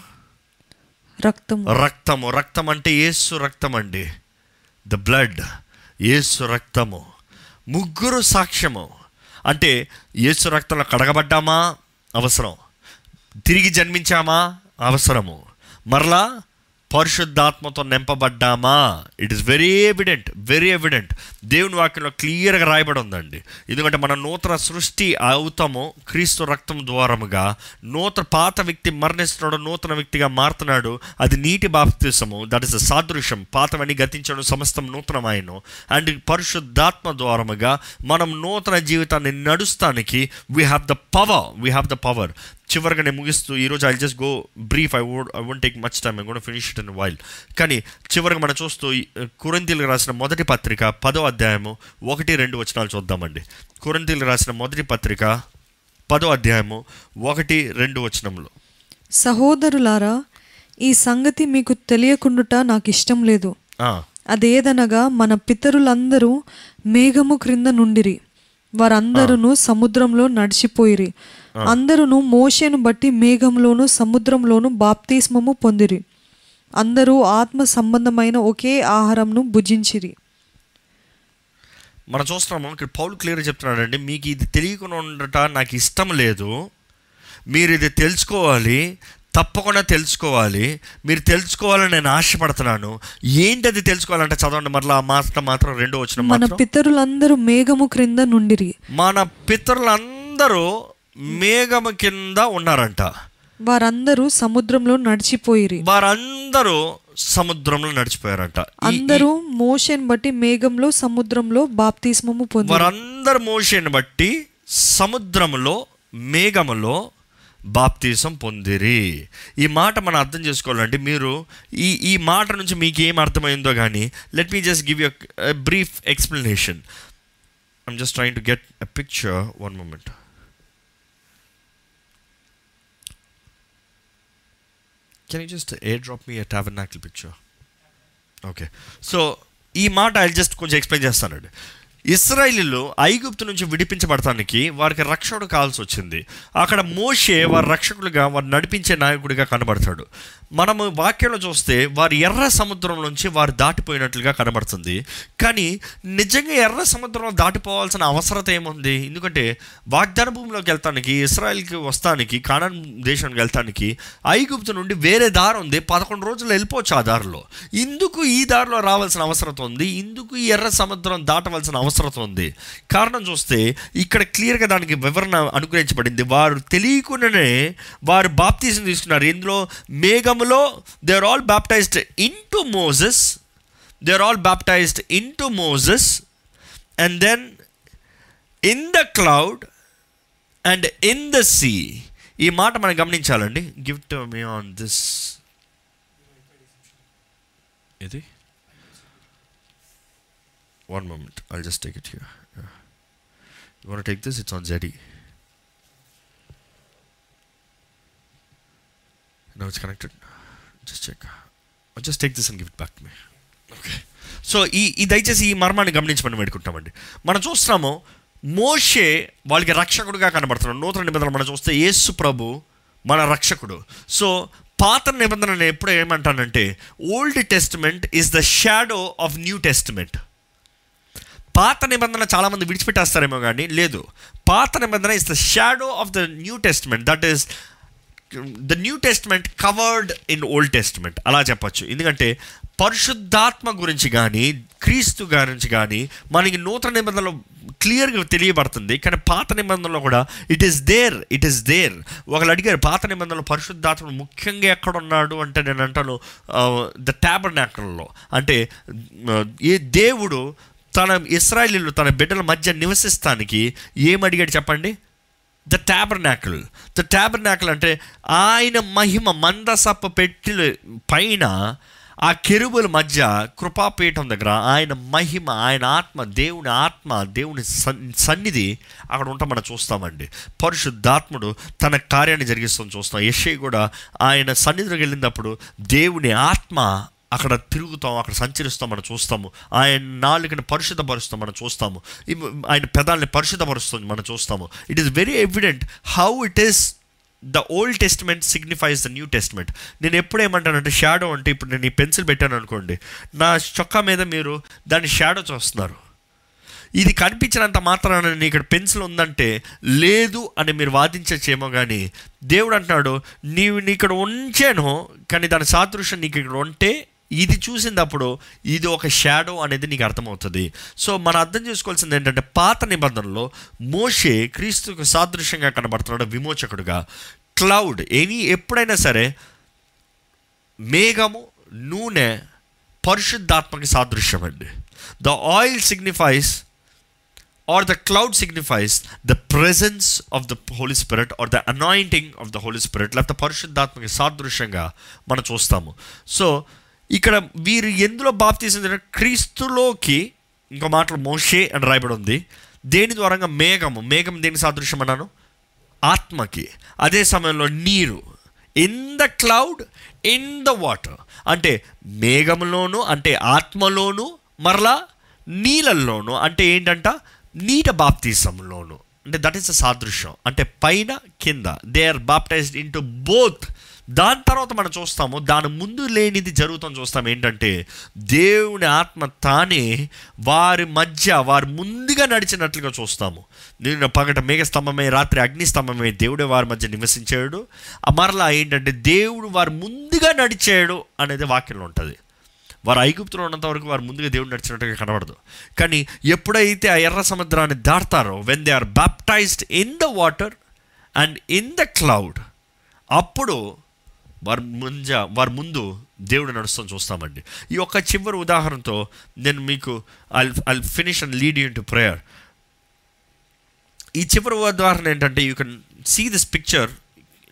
Speaker 1: రక్తము.
Speaker 2: రక్తము. రక్తం అంటే ఏసు రక్తం అండి. The blood. ఏసు రక్తము. ముగ్గురు సాక్ష్యము. అంటే ఏసు రక్తంలో కడగబడ్డామా? అవసరం. తిరిగి జన్మించామా? అవసరము. మరలా పరిశుద్ధాత్మతో నింపబడ్డామా? It is very evident very evident దేవుని వాక్యంలో క్లియర్గా రాయబడి ఉందండి. ఎందుకంటే మనం నూతన సృష్టి అవుతాము క్రీస్తు రక్తం ద్వారముగా. నూతన పాత వ్యక్తి మరణిస్తున్నాడు నూతన వ్యక్తిగా మారుతున్నాడు. అది నీటి బాప్తిసము దట్ ఇస్ సాదృశ్యం. పాతవని గతించడం సమస్తం నూతనమాయను అండ్ పరిశుద్ధాత్మ ద్వారముగా మనం నూతన జీవితాన్ని నడుస్తానికి we have the power we have the power చివరిగా నేను ముగిస్తూ ఈరోజు I just go brief I would I won't take much time I gonna finish it in while కానీ చివరిగా మనం చూస్తూ కురంతీలకు రాసిన మొదటి పత్రిక పదో అధ్యాయము ఒకటి రెండు వచనాలు చూద్దామండి. కురంతీలకు రాసిన మొదటి పత్రిక పదో అధ్యాయము ఒకటి రెండు వచనంలో
Speaker 1: సహోదరులారా ఈ సంగతి మీకు తెలియకుండుట నాకు ఇష్టం లేదు అదేదనగా మన పితరులందరూ మేఘము క్రింద నుండిరి. వారందరూ సముద్రంలో నడిచిపోయిరి. అందరూ మోషేను బట్టి మేఘంలోను సముద్రంలోను బాప్తిస్మము పొందిరి. అందరూ ఆత్మ సంబంధమైన ఒకే ఆహారంను భుజించిరి.
Speaker 2: మనం చూస్తున్నాము ఇక్కడ పౌలు క్లియర్గా చెప్తున్నాడండి మీకు ఇది తెలియకుండా ఉండట నాకు ఇష్టం లేదు. మీరు ఇది తెలుసుకోవాలి తప్పకుండా తెలుసుకోవాలి. మీరు తెలుసుకోవాలని నేను ఆశపడుతున్నాను. ఏంటి అది తెలుసుకోవాలంటే చదవండి మరలా ఆ మాట మాత్రం రెండో వచ్చిన
Speaker 1: మన పితరులందరూ మేఘము క్రింద నుండిరి.
Speaker 2: మన పితరులందరూ మేఘము కింద ఉన్నారంట.
Speaker 1: వారందరూ సముద్రంలో నడిచిపోయిరి.
Speaker 2: వారందరూ సముద్రంలో నడిచిపోయారంట.
Speaker 1: అందరూ మోషేను బట్టి మేఘంలో సముద్రంలో బాప్తిస్మము పొందిరి.
Speaker 2: వారందరు మోషేని బట్టి సముద్రములో మేఘములో బాప్తీసం పొందిరి. ఈ మాట మనం అర్థం చేసుకోవాలంటే మీరు ఈ ఈ మాట నుంచి మీకు ఏం అర్థమైందో కానీ let me just give you brief explanation I'm just trying to get a picture one moment can you just air drop me a tabernacle picture okay so ఈ మాట ఐ జస్ట్ కొంచెం ఎక్స్ప్లెయిన్ చేస్తానండి. ఇస్రాయిలీలు ఐగుప్తు నుంచి విడిపించబడటానికి వారికి రక్షకుడు కావాల్సి వచ్చింది. అక్కడ మోషే వారి రక్షకులుగా వారు నడిపించే నాయకుడిగా కనబడతాడు. మనము వాక్యంలో చూస్తే వారు ఎర్ర సముద్రం నుంచి వారు దాటిపోయినట్లుగా కనబడుతుంది. కానీ నిజంగా ఎర్ర సముద్రం దాటిపోవాల్సిన అవసరత ఏముంది? ఎందుకంటే వాగ్దాన భూమిలోకి వెళ్తానికి ఇస్రాయల్కి వస్తానికి కానాన్ దేశానికి వెళ్తానికి ఐగుప్తు నుండి వేరే దారి ఉంది. పదకొండు రోజులు వెళ్ళిపోవచ్చు ఆ దారిలో. ఇందుకు ఈ దారిలో రావాల్సిన అవసరం ఉంది. ఇందుకు ఈ ఎర్ర సముద్రం దాటవలసిన అవసరం ఉంది. కారణం చూస్తే ఇక్కడ క్లియర్గా దానికి వివరణ అనుగ్రహించబడింది. వారు తెలియకుండానే వారు బాప్తీసం తీసుకున్నారు. ఇందులో మేఘములో they are all baptised into Moses they are all baptised into Moses and then in the cloud and in the sea ఈ మాట మనం గమనించాలండి. గిఫ్ట్ మీ ఆన్ దిస్ ఇది one moment I just take it here you want take this it's on JD no it's connected just check just take this and gift it back me okay so ఈ ఈ దయచేసి ఈ మర్మాన్ని గమనించమని పెట్టుకుంటామండి మనం చూస్తున్నాము మోషే వాళ్ళకి రక్షకుడుగా కనబడుతున్నాడు. నూతన నిబంధన మనం చూస్తే యేసు ప్రభు మన రక్షకుడు. సో పాత నిబంధన ఎప్పుడు ఏమంటానంటే Old Testament is the shadow of New Testament పాత నిబంధన చాలామంది విడిచిపెట్టేస్తారేమో కానీ లేదు. పాత నిబంధన is the shadow of the New Testament that is the New Testament covered in Old Testament అలా చెప్పచ్చు. ఎందుకంటే పరిశుద్ధాత్మ గురించి కానీ క్రీస్తు గురించి కానీ మనకి నూతన నిబంధనలో క్లియర్గా తెలియబడుతుంది. కానీ పాత నిబంధనలో కూడా it is there it is there ఒకళ్ళు అడిగారు పాత నిబంధనలో పరిశుద్ధాత్మ ముఖ్యంగా ఎక్కడ ఉన్నాడు అంటే నేను అంటాను uh, ద ట్యాబర్ అంటే uh, ఏ దేవుడు తన ఇస్రాయలీలు తన బిడ్డల మధ్య నివసిస్తానికి ఏమడిగాడు చెప్పండి? ద ట్యాబర్నాకల్ ద ట్యాబర్నాకల్ అంటే ఆయన మహిమ మందసప్ప పెట్టిల పైన ఆ కెరుబుల మధ్య కృపాపీఠం దగ్గర ఆయన మహిమ ఆయన ఆత్మ దేవుని ఆత్మ దేవుని సన్- సన్నిధి అక్కడ ఉంటాం మనం చూస్తామండి. పరిశుద్ధాత్ముడు తన కార్యాన్ని జరిగిస్తాం చూస్తాం. యశ్ఐ కూడా ఆయన సన్నిధిలోకి వెళ్ళినప్పుడు దేవుని ఆత్మ అక్కడ తిరుగుతాం అక్కడ సంచరిస్తాం మనం చూస్తాము. ఆయన నాలుకని పరిశుద్ధపరుస్తాం మనం చూస్తాము. ఆయన పెదాలని పరిశుద్ధపరుస్తుంది మనం చూస్తాము. It is very evident how it is the Old Testament signifies the New Testament నేను ఎప్పుడు ఏమంటానంటే షాడో అంటే ఇప్పుడు నేను ఈ పెన్సిల్ పెట్టాను అనుకోండి. నా చొక్కా మీద మీరు దాని షాడో చూస్తున్నారు. ఇది కనిపించినంత మాత్రాన నేను ఇక్కడ పెన్సిల్ ఉందంటే లేదు అని మీరు వాదించచ్చేమో కానీ దేవుడు అంటున్నాడు నీవు నీ ఇక్కడ ఉంచాను కానీ దాని సాదృశ్యం నీకు ఇక్కడ ఉంటే ఇది చూసినప్పుడు ఇది ఒక షాడో అనేది నీకు అర్థమవుతుంది. సో మనం అర్థం చేసుకోవాల్సింది ఏంటంటే పాత నిబంధనలో మోషే క్రీస్తుకు సాదృశ్యంగా కనబడుతున్నాడు విమోచకుడుగా. క్లౌడ్ ఎనీ ఎప్పుడైనా సరే మేఘము నూనె పరిశుద్ధాత్మకి సాదృశ్యం అండి the oil signifies or the cloud signifies the presence of the Holy Spirit or the anointing of the Holy Spirit లేకపోతే పరిశుద్ధాత్మకి సాదృశ్యంగా మనం చూస్తాము. సో ఇక్కడ వీరు ఎందులో బాప్తీసం క్రీస్తులోకి ఇంకో మాటలు మోషే అని రాయబడి ఉంది. దేని ద్వారంగా? మేఘము. మేఘం దేని సాదృశ్యం అన్నాను ఆత్మకి. అదే సమయంలో నీరు. In the cloud in the water అంటే మేఘంలోను అంటే ఆత్మలోను మరలా నీళ్ళల్లోను అంటే ఏంటంట? నీట బాప్తీసంలోను అంటే దట్ ఈస్ అ సాదృశ్యం. అంటే పైన కింద. They are baptised into both దాని తర్వాత మనం చూస్తాము దాని ముందు లేనిది జరుగుతాం చూస్తాం. ఏంటంటే దేవుని ఆత్మ తానే వారి మధ్య వారి ముందుగా నడిచినట్లుగా చూస్తాము. నేను పగట మేఘస్తంభమే రాత్రి అగ్నిస్తంభమే దేవుడే వారి మధ్య నివసించాడు. మరలా ఏంటంటే దేవుడు వారు ముందుగా నడిచాడు అనేది వాక్యంలో ఉంటుంది. వారు ఐగుప్తులో ఉన్నంత వరకు వారు ముందుగా దేవుడు నడిచినట్టుగా కనబడదు. కానీ ఎప్పుడైతే ఆ ఎర్ర సముద్రాన్ని దాటుతారో when they are baptised in the water and in the cloud అప్పుడు వారి ముంజ వారి ముందు దేవుడు నడుస్తాం చూస్తామండి. ఈ యొక్క చివరి ఉదాహరణతో నేను మీకు I'll I'll finish and lead you to prayer ఈ చివరి ఉదాహరణ ఏంటంటే you can see this picture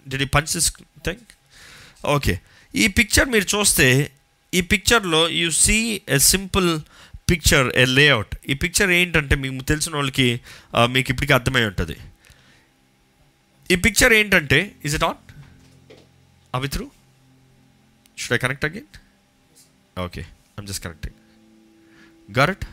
Speaker 2: the punch this thing okay ఈ పిక్చర్ మీరు చూస్తే ఈ పిక్చర్లో you see a simple picture a layout ఈ పిక్చర్ ఏంటంటే మీకు తెలిసిన వాళ్ళకి మీకు ఇప్పటికీ అర్థమై ఉంటుంది. ఈ పిక్చర్ ఏంటంటే is it on Are we through? Should I connect again? Okay, I'm just connecting. Got it?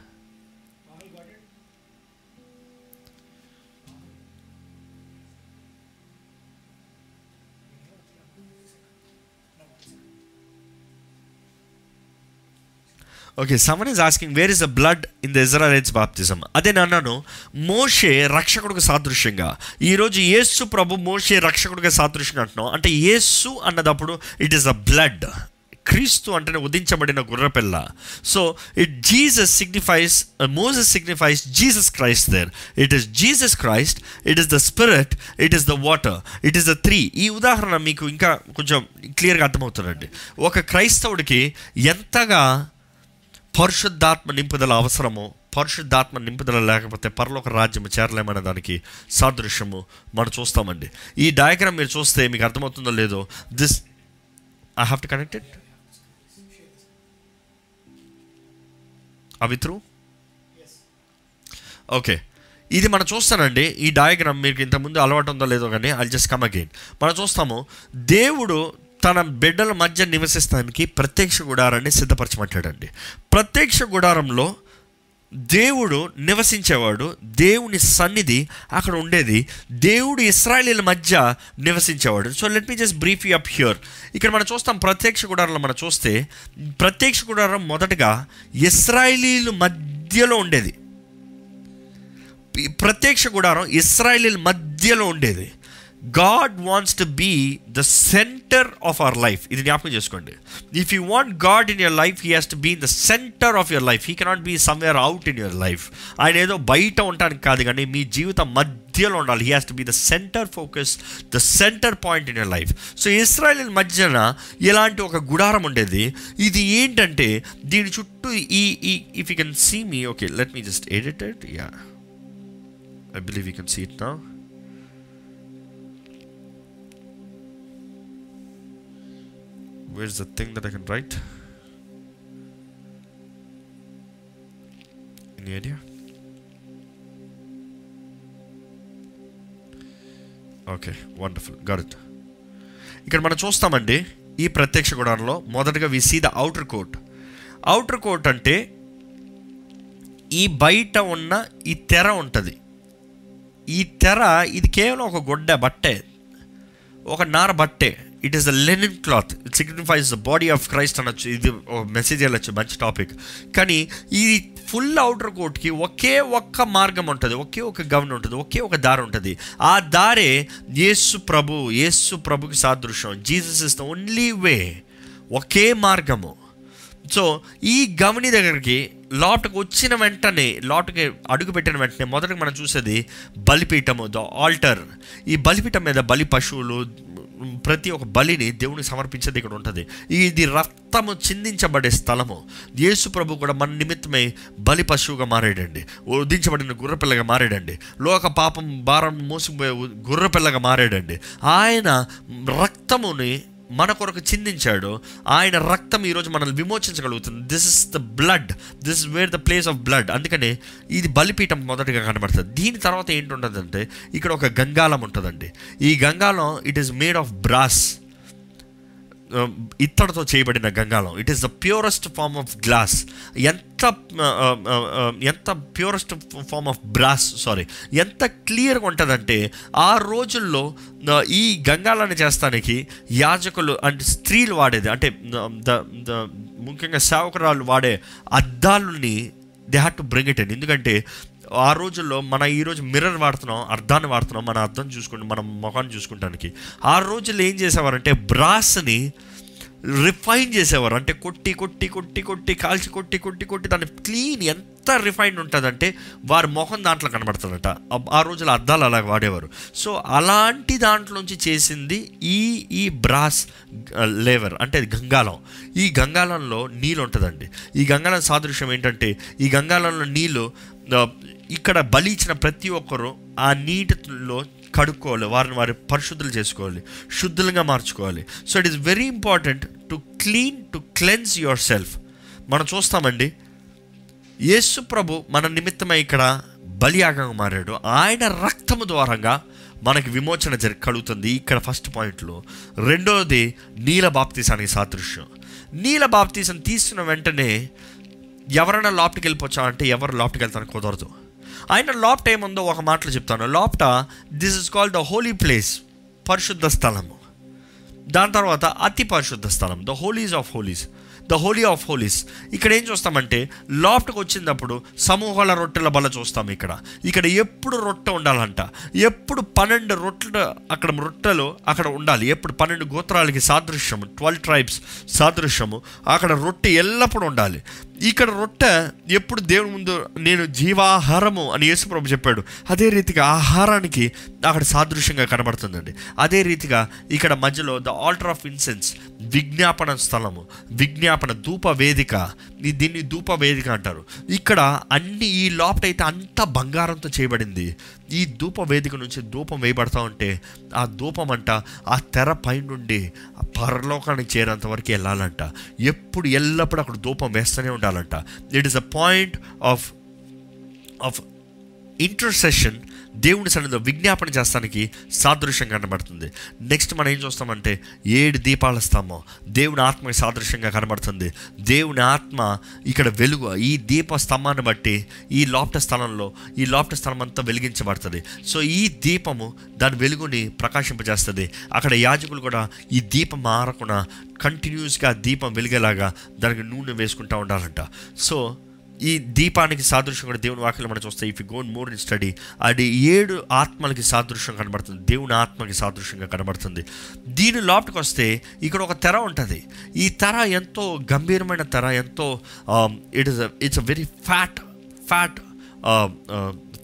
Speaker 2: Okay someone is asking where is the blood in the Israel's బాప్తిజం అదే నేను అన్నాను మోషే రక్షకుడికి సాదృశ్యంగా. ఈరోజు యేసు ప్రభు మోషే రక్షకుడికి సాదృశ్యంగా అంటున్నాం అంటే యేసు అన్నదప్పుడు ఇట్ ఈస్ ద బ్లడ్ క్రీస్తు అంటేనే ఉదించబడిన గుర్రపిల్ల. So it Jesus signifies Moses signifies Jesus Christ there it is Jesus Christ it is the spirit it is the water it is the three ఈ ఉదాహరణ మీకు ఇంకా కొంచెం క్లియర్గా అర్థమవుతుందండి. ఒక క్రైస్తవుడికి ఎంతగా పరిశుద్ధాత్మ నింపుదల అవసరమో పరిశుద్ధాత్మ నింపుదల లేకపోతే పరలోక రాజ్యము చేరలేమనే దానికి సాదృశ్యము మనం చూస్తామండి. ఈ డయాగ్రామ్ మీరు చూస్తే మీకు అర్థమవుతుందో లేదో this I have to connected అవి త్రూ ఓకే ఇది మనం చూస్తానండి. ఈ డయాగ్రామ్ మీకు ఇంతకుముందు అలవాటు ఉందో లేదో కానీ ఐ జస్ట్ కమ్ అగైన్ మనం చూస్తాము దేవుడు తన బిడ్డల మధ్య నివసిస్తానికి ప్రత్యక్ష గుడారాన్ని సిద్ధపరచమంటాడండి ప్రత్యక్ష గుడారంలో దేవుడు నివసించేవాడు దేవుని సన్నిధి అక్కడ ఉండేది. దేవుడు ఇస్రాయలీల మధ్య నివసించేవాడు. So let me just brief you up here ఇక్కడ మనం చూస్తాం ప్రత్యక్ష గుడారంలో మనం చూస్తే ప్రత్యక్ష గుడారం మొదటగా ఇస్రాయలీల మధ్యలో ఉండేది. ప్రత్యక్ష గుడారం ఇస్రాయలీల మధ్యలో ఉండేది. God wants to be the centre of our life ఇది జ్ఞాపకం చేసుకోండి if you want God in your life he has to be in the centre of your life he cannot be somewhere out in your life ఆయన ఏదో బయట ఉండడానికి కాదు కానీ మీ జీవితం మధ్యలో ఉండాలి. He has to be the centre focus the centre point in your life so Israel మధ్యన ఇలాంటి ఒక గుడారం ఉండేది. ఇది ఏంటంటే దీని చుట్టూ ఈ ఈ if you can see me okay let me just edit it yeah I believe you can see it now. Where's the thing that I can write? Any idea? Okay wonderful God ఇక్కడ మనం చూస్తామండి ఈ ప్రత్యక్ష గుడారంలో మొదటగా we see the outer court outer court అంటే ఈ బయట ఉన్న ఈ తెర ఉంటుంది. ఈ తెర ఇది కేవలం ఒక గుడ్డ బట్టే. ఒక నార బట్టే. It is the linen cloth it signifies the body of Christ అనొచ్చు ఇది మెసేజ్ వెళ్ళొచ్చు మంచి టాపిక్ కానీ ఈ ఫుల్ అవుటర్ కోట్కి ఒకే ఒక్క మార్గం ఉంటుంది. ఒకే ఒక గమనం ఉంటుంది. ఒకే ఒక దారి ఉంటుంది. ఆ దారే యేసు ప్రభు యేసు ప్రభుకి సాదృశ్యం. Jesus is the only way ఒకే మార్గము. సో ఈ గమని దగ్గరికి లాట్కు వచ్చిన వెంటనే లాట్కి అడుగు పెట్టిన వెంటనే మొదట మనం చూసేది బలిపీఠము ద ఆల్టర్ ఈ బలిపీఠం మీద బలి పశువులు ప్రతి ఒక్క బలిని దేవునికి సమర్పించేది ఇక్కడ ఉంటుంది. ఇది రక్తము చిందించబడే స్థలము. యేసు ప్రభు కూడా మన నిమిత్తమై బలి పశువుగా మారాడండి. ఉదించబడిన గుర్రపిల్లగా మారాడండి. లోక పాపం భారం మోసిపోయే గుర్రపిల్లగా మారాడండి. ఆయన రక్తముని మన కొరకు చిందించాడు. ఆయన రక్తం ఈరోజు మనల్ని విమోచించగలుగుతుంది. This is the blood this is where the place of blood అందుకని ఇది బలిపీఠం మొదటిగా కనబడుతుంది. దీని తర్వాత ఏంటి ఉంటుందంటే ఇక్కడ ఒక గంగాలం ఉంటుందండి. ఈ గంగాలం it is made of brass ఇత్తడితో చేయబడిన గంగాలం it is the purest form of glass ఎంత ఎంత purest form of brass sorry ఎంత క్లియర్గా ఉంటుందంటే ఆ రోజుల్లో ఈ గంగాలాన్ని చేస్తానికి యాజకులు అంటే స్త్రీలు వాడేది. అంటే ద ద ముఖ్యంగా సేవకురాలు వాడే అద్దాలని they had to bring it in ఎందుకంటే ఆ రోజుల్లో మన ఈరోజు మిర్రర్ వాడుతున్నాం అర్థాన్ని వాడుతున్నాం మన అర్థం చూసుకుంటాం మనం ముఖాన్ని చూసుకుంటానికి. ఆ రోజుల్లో ఏం చేసేవారంటే బ్రాస్ని రిఫైన్ చేసేవారు. అంటే కొట్టి కొట్టి కొట్టి కొట్టి కాల్చి కొట్టి కొట్టి కొట్టి దాన్ని క్లీన్ ఎంత రిఫైన్ ఉంటుందంటే వారి ముఖం దాంట్లో కనబడుతుందట. ఆ- ఆ రోజుల్లో అద్దాలు అలా వాడేవారు. సో అలాంటి దాంట్లోంచి చేసింది ఈ ఈ బ్రాస్ లేవర్ అంటే గంగాలం ఈ గంగాలంలో నీళ్ళు ఉంటుందండి. ఈ గంగాలం సాదృశ్యం ఏంటంటే ఈ గంగాలంలో నీళ్ళు ఇక్కడ బలి ఇచ్చిన ప్రతి ఒక్కరు ఆ నీటిలో కడుక్కోవాలి వారిని వారి పరిశుద్ధులు చేసుకోవాలి శుద్ధులుగా మార్చుకోవాలి. So it is very important to clean to cleanse yourself మనం చూస్తామండి యేసు ప్రభు మన నిమిత్తమై ఇక్కడ బలియాగంగా మారాడు. ఆయన రక్తము ద్వారంగా మనకి విమోచన జరి కలుగుతుంది ఇక్కడ ఫస్ట్ పాయింట్లో. రెండవది నీల బాప్తీసానికి సాదృశ్యం. నీల బాప్తీసం తీసుకున్న వెంటనే ఎవరైనా లోపటికి వెళ్ళిపోవచ్చా అంటే ఎవరు లోపటికి వెళ్తాను కుదరదు. ఆయన లోపట ఏముందో ఒక మాటలో చెప్తాను. లోపట this is called the holy place పరిశుద్ధ స్థలము. దాని తర్వాత అతి పరిశుద్ధ స్థలం the holies of holies the holy of holies ఇక్కడ ఏం చూస్తామంటే లాఫ్ట్కి వచ్చినప్పుడు సమూహాల రొట్టెల బల చూస్తాం ఇక్కడ. ఇక్కడ ఎప్పుడు రొట్టె ఉండాలంట. ఎప్పుడు పన్నెండు రొట్టెలు అక్కడ రొట్టెలు అక్కడ ఉండాలి. ఎప్పుడు పన్నెండు గోత్రాలకి సాదృశ్యము ట్వెల్వ్ ట్రైబ్స్ సాదృశ్యము అక్కడ రొట్టె ఎల్లప్పుడూ ఉండాలి. ఇక్కడ రొట్టె ఎప్పుడు దేవుని ముందు నేను జీవాహారము అని యేసుప్రభు చెప్పాడు. అదే రీతిగా ఆహారానికి అక్కడ సాదృశ్యంగా కనబడుతుందండి. అదే రీతిగా ఇక్కడ మధ్యలో ద ఆల్టర్ ఆఫ్ ఇన్సెన్స్ విజ్ఞాపన స్థలము విజ్ఞాపన ధూప వేదిక దీన్ని ధూప వేదిక అంటారు. ఇక్కడ అన్ని ఈ లోపట అయితే అంతా బంగారంతో చేయబడింది. ఈ ధూప వేదిక నుంచి ధూపం వేయబడతా ఉంటే ఆ ధూపం అంట ఆ తెర పైనుండి ఆ పరలోకానికి చేరేంత వరకు వెళ్ళాలంట. ఎప్పుడు ఎల్లప్పుడూ అక్కడ ధూపం వేస్తూనే ఉండాలంట. It is a point of of intercession దేవుని సన్నిధిలో విజ్ఞాపన చేస్తానికి సాదృశ్యం కనబడుతుంది. నెక్స్ట్ మనం ఏం చూస్తామంటే ఏడు దీపాల స్తంభం. దేవుని ఆత్మకి సాదృశ్యంగా కనబడుతుంది. దేవుని ఆత్మ ఇక్కడ వెలుగు. ఈ దీప స్తంభాన్ని బట్టి ఈ లోపట స్థలంలో ఈ లోపట స్థలం అంతా వెలిగించబడుతుంది. సో ఈ దీపము దాని వెలుగుని ప్రకాశింపజేస్తుంది. అక్కడ యాజకులు కూడా ఈ దీపం మారకుండా కంటిన్యూస్గా దీపం వెలిగేలాగా దానికి నూనె వేసుకుంటూ ఉండాలంట. సో ఈ దీపానికి సాదృశ్యం కూడా దేవుని వాక్యం మనం చూస్తే if gonna more in study అది ఏడు ఆత్మలకి సాదృశ్యం కనబడుతుంది. దేవుని ఆత్మకి సాదృశ్యంగా కనబడుతుంది. దీని లోపలికి వస్తే ఇక్కడ ఒక తెర ఉంటుంది. ఈ తెర ఎంతో గంభీరమైన తెర ఎంతో it is it's a very fat fat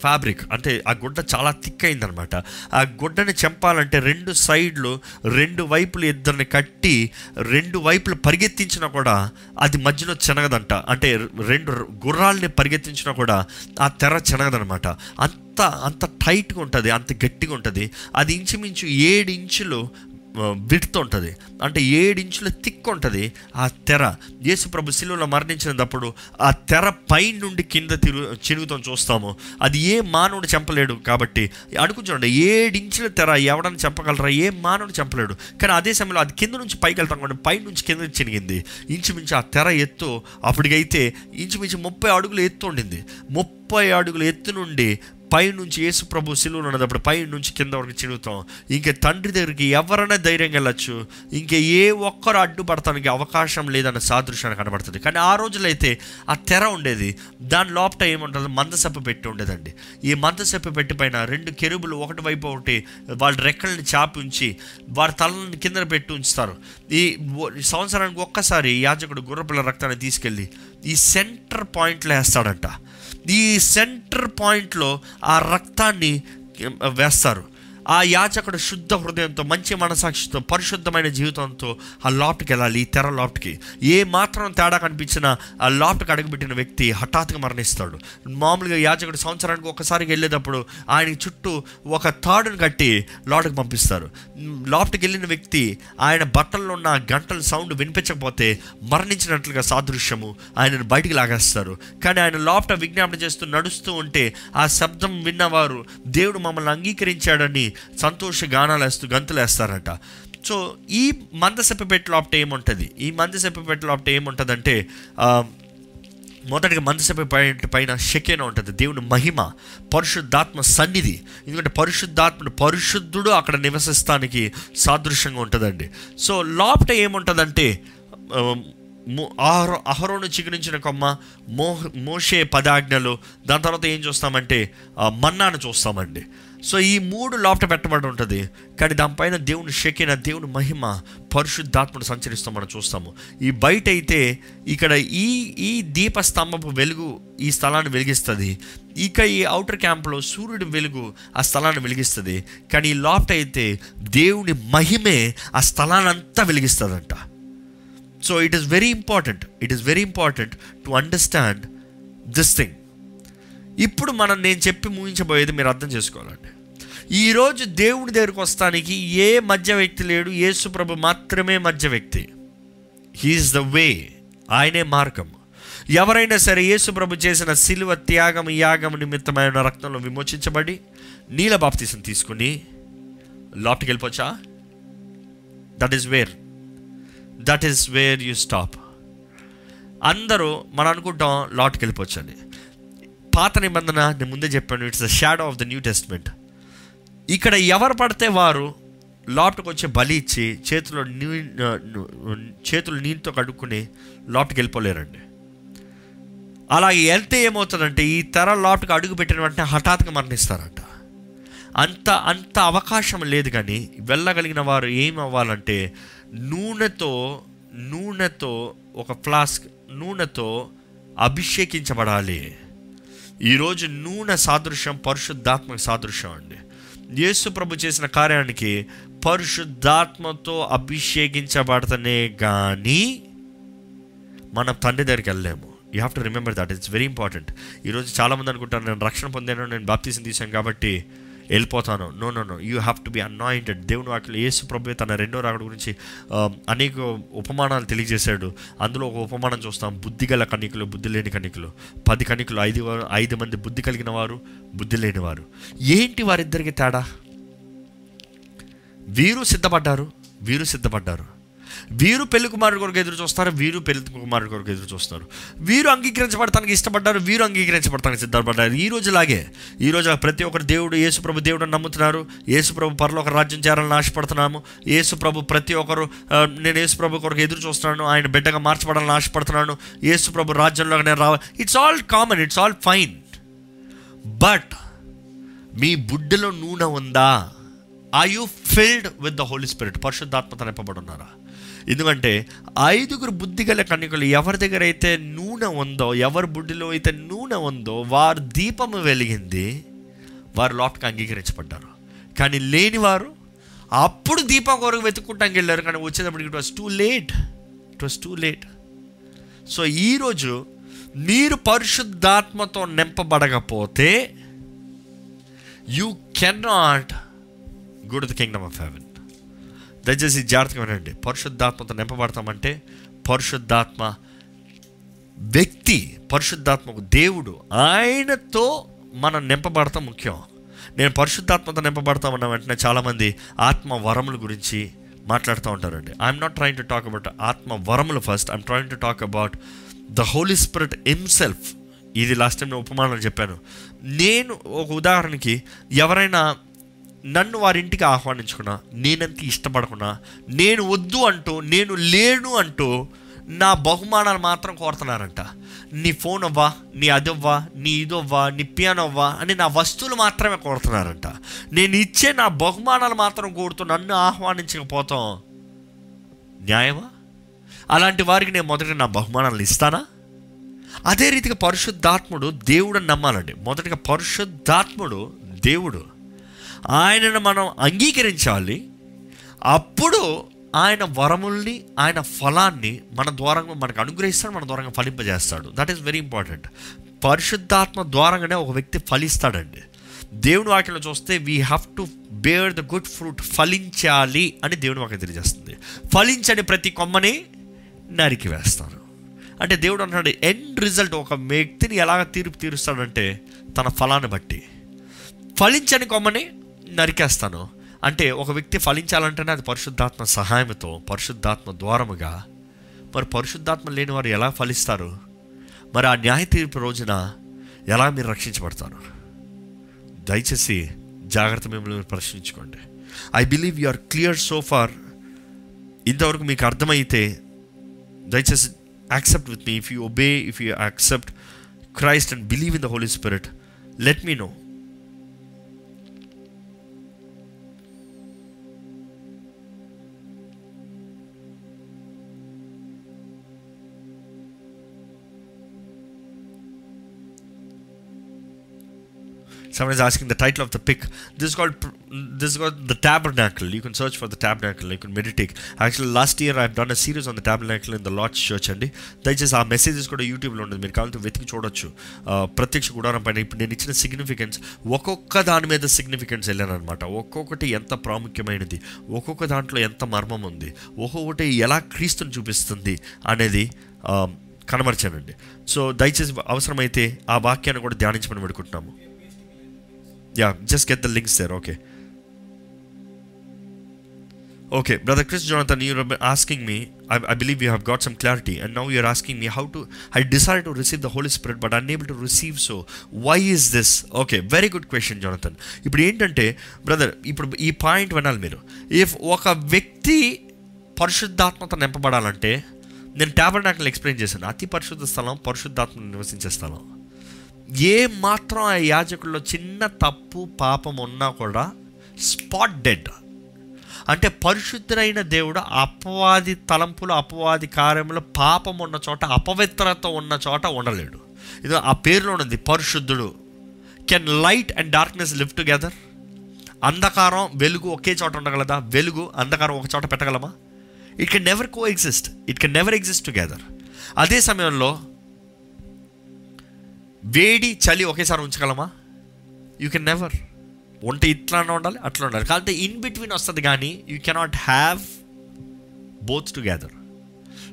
Speaker 2: fabric అంటే ఆ గుడ్డ చాలా థిక్ అయిందనమాట. ఆ గుడ్డని చెంపాలంటే రెండు సైడ్లు రెండు వైపులు ఇద్దరిని కట్టి రెండు వైపులు పరిగెత్తించినా కూడా అది మధ్యలో చెనగదంట. అంటే రెండు గుర్రాలని పరిగెత్తించినా కూడా ఆ తెర చెనగదనమాట. అంత అంత టైట్గా ఉంటుంది అంత గట్టిగా ఉంటుంది. అది ఇంచుమించు ఏడు ఇంచులు విడ్త్ ఉంటుంది. అంటే ఏడు ఇంచుల థిక్ ఉంటుంది ఆ తెర. యేసుప్రభు శిలువలో మరణించినప్పుడు ఆ తెర పై నుండి కింద తిరుగు చిరుగుతాం చూస్తాము. అది ఏ మానవుడు చంపలేడు కాబట్టి. అడుగు చూడండి ఏడు ఇంచుల తెర ఎవడని చంపగలరా? ఏ మానవుడు చంపలేడు. కానీ అదే సమయంలో అది కింద నుంచి పైకి వెళ్తాం కాబట్టి పై నుంచి కింద చినిగింది. ఇంచుమించు ఆ తెర ఎత్తు అప్పటికైతే ఇంచుమించు ముప్పై అడుగులు ఎత్తు ఉండింది. ముప్పై అడుగుల ఎత్తు నుండి పై నుంచి యేసు ప్రభు సిలువలు ఉన్నప్పుడు పై నుంచి కింద వరకు చిరుగుతాం ఇంకా తండ్రి దగ్గరికి ఎవరైనా ధైర్యం వెళ్ళచ్చు ఇంకా ఏ ఒక్కరు అడ్డుపడటానికి అవకాశం లేదన్న సాదృశ్యాన్ని కనబడుతుంది. కానీ ఆ రోజులైతే ఆ తెర ఉండేది. దాని లోపల ఏముంటుంది? మందసెప్ప పెట్టి ఉండేదండి. ఈ మందసెప్ప పెట్టి పైన రెండు కెరుబులు ఒకటి వైపు ఒకటి వాళ్ళ రెక్కలను చాపి ఉంచి వారి తలని కింద పెట్టి ఉంచుతారు. ఈ సంవత్సరానికి ఒక్కసారి యాజకుడు గుర్రపిల్ల రక్తాన్ని తీసుకెళ్ళి ఈ సెంటర్ పాయింట్లో వేస్తాడంట. ఈ సెంటర్ పాయింట్లో ఆ రక్తాన్ని వేస్తారు. ఆ యాచకుడు శుద్ధ హృదయంతో మంచి మనసాక్షితో పరిశుద్ధమైన జీవితంతో ఆ లాప్ట్కి వెళ్ళాలి ఈ తెర లాప్ట్కి. ఏ మాత్రం తేడా కనిపించినా ఆ లాప్ట్కి అడుగుపెట్టిన వ్యక్తి హఠాత్తుగా మరణిస్తాడు. మామూలుగా యాచకుడు సంవత్సరానికి ఒకసారికి వెళ్ళేటప్పుడు ఆయన చుట్టూ ఒక తాడును కట్టి లాప్ట్కి పంపిస్తారు. లాప్ట్కి వెళ్ళిన వ్యక్తి ఆయన బట్టల్లో ఉన్న గంటల సౌండ్ వినిపించకపోతే మరణించినట్లుగా సాదృశ్యము ఆయనను బయటికి లాగేస్తారు. కానీ ఆయన లోపట విజ్ఞాపన చేస్తూ నడుస్తూ ఉంటే ఆ శబ్దం విన్నవారు దేవుడు మమ్మల్ని అంగీకరించాడని సంతోష గానాలు వేస్తూ గంతులు వేస్తారట సో ఈ మందసెప్ప లోపట ఏముంటుంది? ఈ మందసెప్ప లోపట ఏముంటుందంటే మొదటిగా మందసభ పైన పైన శకేన ఉంటుంది దేవుని మహిమ పరిశుద్ధాత్మ సన్నిధి. ఎందుకంటే పరిశుద్ధాత్ముడు పరిశుద్ధుడు అక్కడ నివసిస్తానికి సాదృశ్యంగా ఉంటుందండి. సో లోపట ఏముంటుందంటే అహరో అహరోను చిగురించిన కొమ్మ మోహ మోషే పదాజ్ఞలు దాని తర్వాత ఏం చూస్తామంటే మన్నాను చూస్తామండి. సో ఈ మూడు లోపట పెట్టబడి ఉంటుంది. కానీ దానిపైన దేవుని షెకిన దేవుని మహిమ పరిశుద్ధాత్మను సంచరిస్తాం మనం చూస్తాము. ఈ బయట అయితే ఇక్కడ ఈ ఈ దీపస్తంభపు వెలుగు ఈ స్థలాన్ని వెలిగిస్తుంది. ఇక ఈ అవుటర్ క్యాంప్లో సూర్యుడి వెలుగు ఆ స్థలాన్ని వెలిగిస్తుంది. కానీ ఈ లోపట అయితే దేవుని మహిమే ఆ స్థలాన్ని అంతా వెలిగిస్తుందంట. So it is very important. It is very important to understand this thing. ఇప్పుడు మనం నేను చెప్పి ముగించబోయేది మీరు అర్థం చేసుకోవాలండి. ఈరోజు దేవుడి దగ్గరికి వస్తానికి ఏ మధ్య వ్యక్తి లేడు యేసుప్రభు మాత్రమే మధ్య వ్యక్తి. హీఈస్ ద వే ఆయనే మార్గం. ఎవరైనా సరే యేసుప్రభు చేసిన సిలువ త్యాగం యాగం నిమిత్తమైన రక్తంలో విమోచించబడి నీల బాప్తీసం తీసుకుని లోపటికి వెళ్ళిపోవచ్చా? That is where that is where you stop అందరూ మనం అనుకుంటాం లాట్కి వెళ్ళిపోవచ్చు పాత నిబంధన నేను ముందే చెప్పాను it's the shadow of the New Testament ఇక్కడ ఎవరు పడితే వారు లాప్ట్కి వచ్చి బలి ఇచ్చి చేతిలో నీ చేతులు నీటితో కడుక్కుని లాప్ట్కి వెళ్ళిపోలేరండి. అలా వెళ్తే ఏమవుతుందంటే ఈ తర లాప్ట్కి అడుగు పెట్టిన వెంటనే హఠాత్తుగా మరణిస్తారంట. అంత అంత అవకాశం లేదు కానీ వెళ్ళగలిగిన వారు ఏం అవ్వాలంటే నూనెతో నూనెతో ఒక ఫ్లాస్క్ నూనెతో అభిషేకించబడాలి. ఈరోజు నూనె సాదృశ్యం పరిశుద్ధాత్మక సాదృశ్యం అండి. యేసు ప్రభు చేసిన కార్యానికి పరిశుద్ధాత్మతో అభిషేకించబడతనే కానీ మనం తండ్రి దగ్గరికి వెళ్ళలేము. You have to remember that it's very important ఈరోజు చాలామంది అనుకుంటారు నేను రక్షణ పొందాను నేను బాప్తీసం తీసాను కాబట్టి వెళ్ళిపోతాను. No no no you have to be anointed దేవుని వాక్యలో యేసు ప్రభు తన రెండో రాకడ గురించి um, అనేక ఉపమానాలు తెలియజేశాడు. అందులో ఒక ఉపమానం చూస్తాం. బుద్ధి గల కణికలు బుద్ధి లేని కణికలు పది కణికలు ఐదు ఐదు మంది బుద్ధి కలిగిన వారు బుద్ధి లేని వారు. ఏంటి వారిద్దరికి తేడా? వీరు సిద్ధపడ్డారు వీరు సిద్ధపడ్డారు. వీరు పెళ్ళి కుమారుడు కొరకు ఎదురు చూస్తారు వీరు పెళ్ళి కుమారుడు కొరకు ఎదురు చూస్తారు. వీరు అంగీకరించబడటానికి ఇష్టపడ్డారు వీరు అంగీకరించబడటానికి సిద్ధపడ్డారు. ఈ రోజులాగే ఈ రోజు ప్రతి ఒక్కరు దేవుడు యేసుప్రభు దేవుడు నమ్ముతున్నారు. యేసుప్రభు పరలో ఒక రాజ్యం చేరాలని ఆశపడుతున్నాము. యేసుప్రభు ప్రతి ఒక్కరు నేను యేసుప్రభు కొరకు ఎదురు చూస్తున్నాను ఆయన బిడ్డగా మార్చబడాలని ఆశపడుతున్నాను యేసుప్రభు రాజ్యంలోకి నేను రావాలి it's all common it's all fine but మీ బుడ్డలో నూనె ఉందా? I you filled with the Holy Spirit పరిశుద్ధాత్మత నింపబడి ఉన్నారా ఎందుకంటే ఐదుగురు బుద్ధి గల ఎవరి దగ్గర అయితే నూనె ఉందో ఎవరి బుడ్డిలో అయితే నూనె ఉందో వారు దీపము వెలిగింది వారు లోపలికి అంగీకరించబడ్డారు. కానీ లేని వారు అప్పుడు దీపం కొరకు వెతుక్కుంటానికి వెళ్ళారు. కానీ వచ్చేటప్పటికి it was too late it was too late so ఈరోజు మీరు పరిశుద్ధాత్మతో నింపబడకపోతే you cannot go to the kingdom of heaven దయచేసి జాగ్రత్తగా వినండి. పరిశుద్ధాత్మతో నింపబడతామంటే పరిశుద్ధాత్మ వ్యక్తి పరిశుద్ధాత్మకు దేవుడు ఆయనతో మనం నింపబడతాం ముఖ్యం. నేను పరిశుద్ధాత్మతో నింపబడతామన్న వెంటనే చాలామంది ఆత్మ వరముల గురించి మాట్లాడుతూ ఉంటారండి. I'm not trying to talk about ఆత్మ వరములు first I'm trying to talk about the Holy Spirit himself ఇది లాస్ట్ టైం నేను ఉపమానం చెప్పాను. నేను ఒక ఉదాహరణకి ఎవరైనా నన్ను వారింటికి ఆహ్వానించుకున్నా నేనంత ఇష్టపడకున్నా నేను వద్దు అంటూ నేను లేను అంటూ నా బహుమానాలు మాత్రం కోరుతున్నారంట. నీ ఫోన్ అవ్వా నీ అదవ్వా నీ ఇదవ్వా నీ పియానో అవ్వా అని నా వస్తువులు మాత్రమే కోరుతున్నారంట. నేను ఇచ్చే నా బహుమానాలు మాత్రం కోరుతూ నన్ను ఆహ్వానించకపోతాం. న్యాయమా? అలాంటి వారికి నేను మొదట నా బహుమానాలు ఇస్తానా? అదే రీతిగా పరిశుద్ధాత్ముడు దేవుడని నమ్మాలండి. మొదటిగా పరిశుద్ధాత్ముడు దేవుడు. ఆయనను మనం అంగీకరించాలి. అప్పుడు ఆయన వరముల్ని ఆయన ఫలాన్ని మన ద్వారంగా మనకు అనుగ్రహిస్తాడు మన ద్వారంగా ఫలింపజేస్తాడు. దట్ ఈస్ వెరీ ఇంపార్టెంట్ పరిశుద్ధాత్మ ద్వారంగానే ఒక వ్యక్తి ఫలిస్తాడండి. దేవుని వాక్యంలో చూస్తే we have to bear the good fruit ఫలించాలి అని దేవుని వాక్యం తెలియజేస్తుంది. ఫలించని ప్రతి కొమ్మని నరికి వేస్తాను. అంటే దేవుడు అంటున్నాడు ఎండ్ రిజల్ట్ ఒక వ్యక్తిని ఎలాగ తీర్పు తీరుస్తాడంటే తన ఫలాన్ని బట్టి. ఫలించని కొమ్మని నరికేస్తాను. అంటే ఒక వ్యక్తి ఫలించాలంటేనే అది పరిశుద్ధాత్మ సహాయంతో పరిశుద్ధాత్మ ద్వారముగా. మరి పరిశుద్ధాత్మ లేని వారు ఎలా ఫలిస్తారు? మరి ఆ న్యాయ తీర్పు రోజున ఎలా మీరు రక్షించబడతారు? దయచేసి జాగ్రత్త మిమ్మల్ని ప్రశ్నించుకోండి. I believe you are clear so far ఇంతవరకు మీకు అర్థమైతే దయచేసి accept with me if you obey if you accept Christ and believe in the Holy Spirit let me know Someone is asking the title of the pic. This is called this is called the tabernacle. You can search for the tabernacle. You can meditate. Actually, last year I've done a series on the tabernacle in the Lord's Church అండి దయచేసి ఆ messages కూడా యూట్యూబ్లో ఉంటుంది మీరు కావాలంటే వెతికి చూడొచ్చు ప్రత్యక్ష గుడారం పైన ఇప్పుడు నేను ఇచ్చిన సిగ్నిఫికెన్స్ ఒక్కొక్క దాని మీద సిగ్నిఫికెన్స్ వెళ్ళాను అనమాట ఒక్కొక్కటి ఎంత ప్రాముఖ్యమైనది ఒక్కొక్క దాంట్లో ఎంత మర్మం ఉంది ఒక్కొక్కటి ఎలా క్రీస్తుని చూపిస్తుంది అనేది ఆ, కనబరిచానండి సో దయచేసి అవసరమైతే ఆ వాక్యాన్ని కూడా ధ్యానించమని పెడుకుంటున్నాము Yeah, just get the links there. Okay. Okay, brother Chris Jonathan, you're asking me. I, I believe you have got some clarity, and now you're asking me how to. I decided to receive the Holy Spirit, but unable to receive. So, why is this? Okay, very good question, Jonathan. ఇప్పుడు ఏంటంటే brother ఇప్పుడు ఈ point వినాలి మీరు if ఒక వ్యక్తి పరిశుద్ధాత్మత నింపబడాలంటే నేను tabernacle explain చేశాను అతి పరిశుద్ధ స్థలం పరిశుద్ధాత్మ నివసించే స్థలం ఏ మాత్రం ఆ యాజకుల్లో చిన్న తప్పు పాపం ఉన్నా కూడా స్పాట్ డెడ్ అంటే పరిశుద్ధుడైన దేవుడు అపవాది తలంపులు అపవాది కార్యములు పాపం ఉన్న చోట అపవిత్రత ఉన్న చోట ఉండలేడు. ఇది ఆ పేరులో ఉన్నది పరిశుద్ధుడు. Can light and darkness live together అంధకారం వెలుగు ఒకే చోట ఉండగలదా? వెలుగు అంధకారం ఒక చోట పెట్టగలమా? It can never coexist it can never exist together అదే సమయంలో వేడి చలి ఒకేసారి ఉంచగలమా? యూ కెన్ నెవర్ వంట ఇట్లానే ఉండాలి అట్లా ఉండాలి. కాకపోతే ఇన్ బిట్వీన్ వస్తుంది కానీ you cannot have both together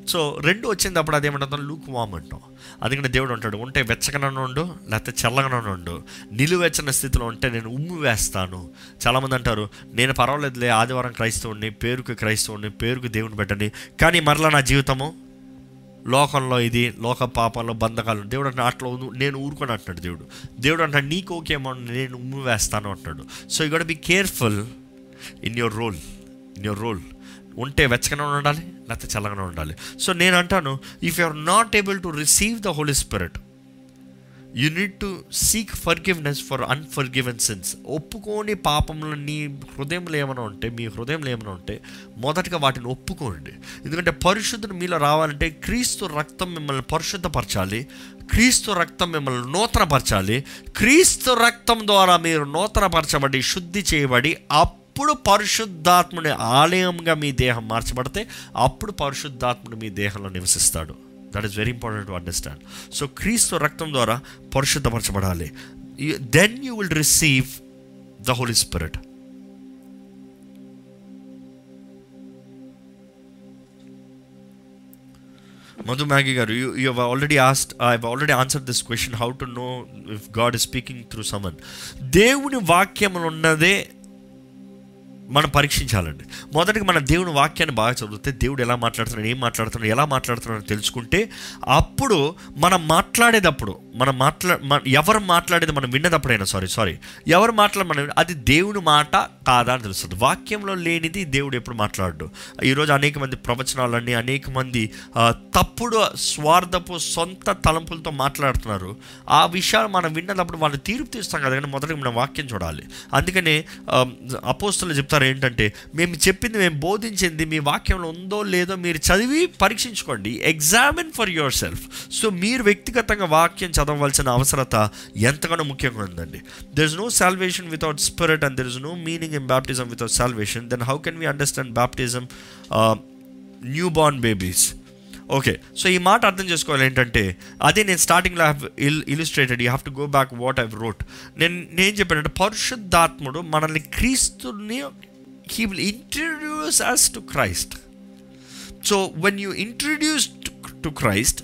Speaker 2: so రెండు వచ్చినప్పుడు అదేమంటాం లూక్ వామ్ అంటాం. అందుకని దేవుడు అంటాడు ఉంటే వెచ్చగనను ఉండు లేకపోతే చల్లగనను ఉండు. నిలువెచ్చని స్థితిలో ఉంటే నేను ఉమ్ము వేస్తాను. చాలామంది అంటారు నేను పర్వాలేదులే ఆదివారం క్రైస్తవుని పేరుకు క్రైస్తవుని పేరుకు దేవుని పెట్టండి. కానీ మరలా నా జీవితము లోకంలో ఇది లోక పాపాల్లో బంధకాలు. దేవుడు అంటే అట్లా నేను ఊరుకొని అంటున్నాడు దేవుడు. దేవుడు అంటాడు నీకు ఓకేమో నేను ఉమ్ము వేస్తాను అంటాడు so you got be careful in your role in your role ఉంటే వెచ్చగానే ఉండాలి లేకపోతే చల్లగానే ఉండాలి. సో నేను అంటాను if you are not able to receive the Holy Spirit you need to seek forgiveness for unforgiven sins ఒప్పుకోని పాపంలో నీ హృదయంలో ఏమైనా ఉంటే మీ హృదయంలో ఏమైనా ఉంటే మొదటగా వాటిని ఒప్పుకోండి. ఎందుకంటే పరిశుద్ధుడు మీలో రావాలంటే క్రీస్తు రక్తం మిమ్మల్ని పరిశుద్ధపరచాలి. క్రీస్తు రక్తం మిమ్మల్ని నూతనపరచాలి. క్రీస్తు రక్తం ద్వారా మీరు నూతనపరచబడి శుద్ధి చేయబడి అప్పుడు పరిశుద్ధాత్ముని ఆలయంగా మీ దేహం మార్చబడితే అప్పుడు పరిశుద్ధాత్ముడు మీ దేహంలో నివసిస్తాడు. That is very important to understand so క్రీస్తు రక్తం ద్వారా పరిశుద్ధపరచబడాలి then you will receive the Holy Spirit Madhu Maggie garu, you, you have already asked, I have already answered this question how to know if God is speaking through someone. దేవుని వాక్యములు ఉన్నదే మనం పరీక్షించాలండి. మొదటిగా మన దేవుని వాక్యాన్ని బాగా చదివితే దేవుడు ఎలా మాట్లాడుతున్నాడు ఏం మాట్లాడుతున్నాడు ఎలా మాట్లాడుతున్నాడు తెలుసుకుంటే అప్పుడు మనం మాట్లాడేటప్పుడు మనం మాట్లా మన ఎవరు మాట్లాడేది మనం విన్నదప్పుడైనా సారీ సారీ ఎవరు మాట్లాడ మనం అది దేవుని మాట కాదా అని తెలుస్తుంది. వాక్యంలో లేనిది దేవుడు ఎప్పుడు మాట్లాడు ఈరోజు అనేక మంది ప్రవచనాలన్నీ అనేక మంది తప్పుడు స్వార్థపు సొంత తలంపులతో మాట్లాడుతున్నారు. ఆ విషయాలు మనం విన్నదప్పుడు వాళ్ళు తీర్పు తీస్తాం కదా కానీ మొదటిగా మనం వాక్యం చూడాలి. అందుకనే అపోస్తులు చెప్తారు ఏంటంటే మేము చెప్పింది మేము బోధించింది మీ వాక్యంలో ఉందో లేదో మీరు చదివి పరీక్షించుకోండి. Examine for yourself so మీరు వ్యక్తిగతంగా వాక్యం చదవ చదవవలసిన అవసరత ఎంతగానో ముఖ్యంగా ఉందండి. There is no salvation without spirit and there is no meaning in baptism without salvation then how can we understand baptism newborn babies okay so ఈ మాట అర్థం చేసుకోవాలి ఏంటంటే అదే నేను స్టార్టింగ్లో have ill illustrated you have to go back what I wrote నేను నేను చెప్పానంటే పరిశుద్ధాత్ముడు మనల్ని క్రీస్తుని he will introduce us to Christ so when you introduce to Christ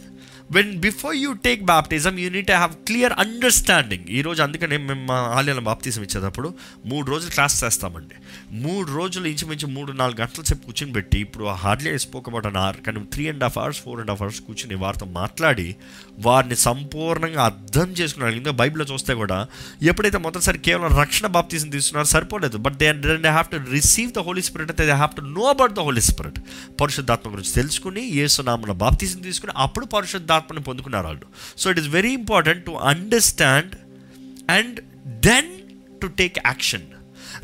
Speaker 2: when before you take baptism you need have clear understanding ఈరోజు అందుకనే మేము మా ఆలయంలో బాప్తిజం ఇచ్చేటప్పుడు మూడు రోజులు క్లాస్ చేస్తామండి. మూడు రోజులు ఇంచుమించు మూడు నాలుగు గంటల సేపు కూర్చొని పెట్టి ఇప్పుడు hardly spoke about an hour కానీ three and half hours four and half hours కూర్చుని వారితో మాట్లాడి వారిని సంపూర్ణంగా అర్థం చేసుకున్నారు. ఇంకా బైబిల్లో చూస్తే కూడా ఎప్పుడైతే మొదటిసారి కేవలం రక్షణ బాప్తీసం తీసుకున్నారో సరిపోలేదు. But they they have to receive the Holy Spirit అయితే they have to know about the Holy Spirit పరిశుద్ధాత్మ గురించి తెలుసుకుని యేసునామన బాప్తీసం తీసుకుని అప్పుడు పరిశుద్ధాత్మని పొందుకున్నారు వాళ్ళు. So it is very important to understand and then to take action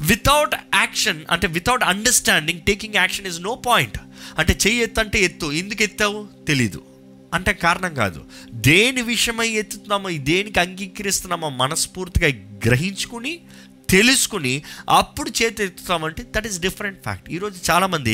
Speaker 2: without action అంటే without understanding taking action is no point అంటే చెయ్యి అంటే ఎత్తు. ఎందుకు ఎత్తావు? తెలీదు. అంటే కారణం కాదు. దేని విషయమై ఎత్తుతున్నామో దేనికి అంగీకరిస్తున్నామో మనస్ఫూర్తిగా గ్రహించుకుని తెలుసుకుని అప్పుడు చేతి ఎత్తుతామంటే దట్ ఈస్ డిఫరెంట్ ఫ్యాక్ట్ ఈరోజు చాలామంది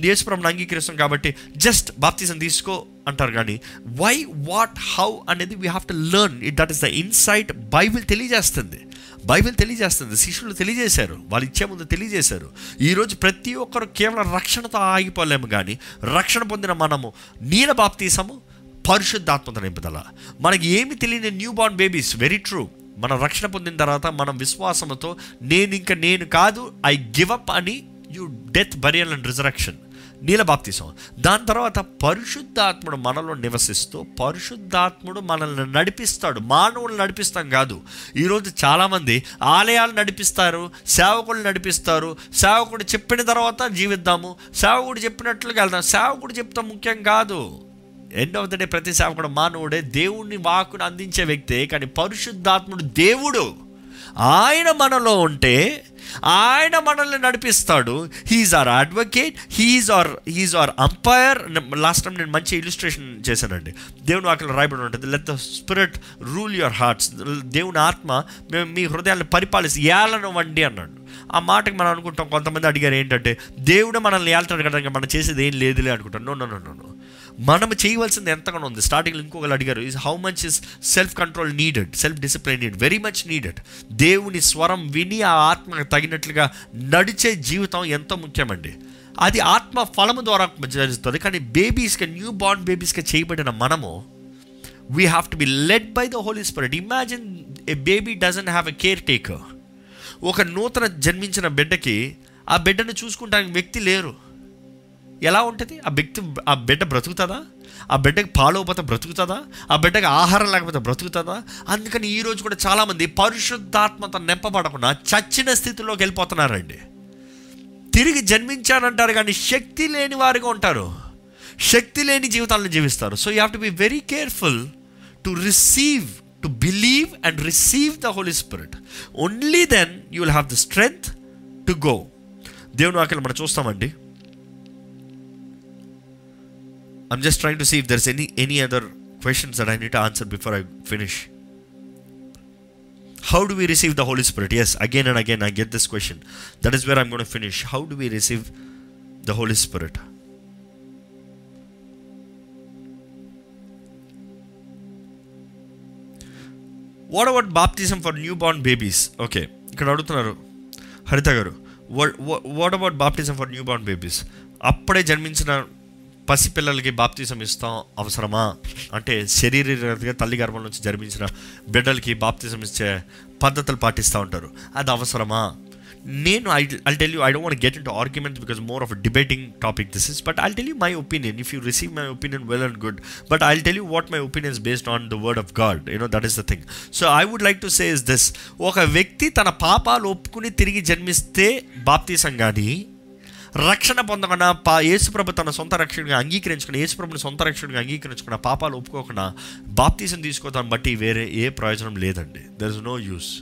Speaker 2: దేశప్రభుని అంగీకరిస్తాం కాబట్టి జస్ట్ బాప్తిజం తీసుకో అంటారు కానీ వై వాట్ హౌ అనేది we have to learn it that is the insight Bible తెలియజేస్తుంది. బైబిల్ తెలియజేస్తుంది శిష్యులు తెలియజేశారు వాళ్ళు ఇచ్చే ముందు తెలియజేశారు. ఈరోజు ప్రతి ఒక్కరు కేవలం రక్షణతో ఆగిపోలేము కానీ రక్షణ పొందిన మనము నీల బాప్తీసము పరిశుద్ధాత్మత నింపుదల. మనకి ఏమి తెలియని new born babies very true మనం రక్షణ పొందిన తర్వాత మనం విశ్వాసంతో నేను ఇంకా నేను కాదు ఐ గివ్ అప్ అని you death burial and resurrection నీల బాప్తీసం. దాని తర్వాత పరిశుద్ధాత్ముడు మనలో నివసిస్తూ పరిశుద్ధాత్ముడు మనల్ని నడిపిస్తాడు. మానవులు నడిపిస్తాం కాదు. ఈరోజు చాలామంది ఆలయాలు నడిపిస్తారు సేవకులు నడిపిస్తారు. సేవకుడు చెప్పిన తర్వాత జీవిద్దాము. సేవకుడు చెప్పినట్లుగా వెళ్దాం. సేవకుడు చెప్తాం ముఖ్యం కాదు. ఎండ్ ఆఫ్ ద డే ప్రతి సేవకుడు మానవుడే. దేవుణ్ణి వాకును అందించే వ్యక్తే కానీ పరిశుద్ధాత్ముడు దేవుడు. ఆయన మనలో ఉంటే ఆయన మనల్ని నడిపిస్తాడు. He's our advocate he's our he's our umpire last time నేను మంచి ఇలిస్ట్రేషన్ చేశానండి. దేవుని వాక్యం రాయబడి ఉంటుంది. Let the spirit rule your hearts దేవుని ఆత్మ మేము మీ హృదయాన్ని పరిపాలిసి ఏలను వండి అన్నాడు. ఆ మాటకి మనం అనుకుంటాం కొంతమంది అడిగారు ఏంటంటే దేవుడు మనల్ని ఏళ్తాడు కదా మనం చేసేది ఏం లేదులే అనుకుంటాం నో నో నో నో మనం చేయవలసింది ఎంతగానో ఉంది. స్టార్టింగ్లో ఇంకొకరు అడిగారు is how much is self control needed self discipline need very much needed దేవుని స్వరం విని ఆ ఆత్మకు తగినట్లుగా నడిచే జీవితం ఎంతో ముఖ్యమండి. అది ఆత్మ ఫలము ద్వారా జరుగుతుంది. కానీ బేబీస్కి న్యూ బార్న్ బేబీస్కి చేయబడిన మనము we have to be led by the Holy Spirit imagine a baby doesn't have a caretaker ఒక నూతన జన్మించిన బిడ్డకి ఆ బిడ్డను చూసుకుంటానికి వ్యక్తి లేరు. ఎలా ఉంటుంది? ఆ వ్యక్తి ఆ బిడ్డ బ్రతుకుతుందా? ఆ బిడ్డకి పాలోపత బ్రతుకుతుందా? ఆ బిడ్డకి ఆహారం లేకపోతే బ్రతుకుతుందా? అందుకని ఈరోజు కూడా చాలామంది పరిశుద్ధాత్మత నింపబడకుండా చచ్చిన స్థితిలోకి వెళ్ళిపోతున్నారండి. తిరిగి జన్మించానంటారు కానీ శక్తి లేని వారిగా ఉంటారు. శక్తి లేని జీవితాలను జీవిస్తారు. So you have to be very careful to receive to believe and receive the Holy Spirit only then you will have the strength to go దేవుని వాక్యం మనం చూస్తామండి. I'm just trying to see if there's any any other questions that I need to answer before I finish. How do we receive the Holy Spirit? Yes, again and again I get this question. That is where I'm going to finish. How do we receive the Holy Spirit? What about baptism for new born babies okay ఇక్కడ అడుగుతున్నారు Haritha garu what about baptism for new born babies అప్పుడే జన్మించిన పసిపిల్లలకి బాప్తిజం ఇస్తాం అవసరమా? అంటే శరీరగా తల్లి గర్భం నుంచి జన్మించిన బిడ్డలకి బాప్తిజం ఇచ్చే పద్ధతులు పాటిస్తూ ఉంటారు. అది అవసరమా? నేను I I tell you I don't want get into argument because more of debating topic this is but I tell you my opinion if you receive my opinion well and good but I tell you what my opinions based on the word of God you know that is the thing so I would like to say is this ఒక వ్యక్తి తన పాపాలు ఒప్పుకుని తిరిగి జన్మిస్తే baptism కానీ రక్షణ పొందకుండా పా యేసుప్రభు తన సొంత రక్షణగా అంగీకరించుకున్న యేసుప్రభుని సొంత రక్షణగా అంగీకరించుకున్న పాపాలు ఒప్పుకోకుండా బాప్తీసం తీసుకోవడం బట్టి వేరే ఏ ప్రయోజనం లేదండి. There is no use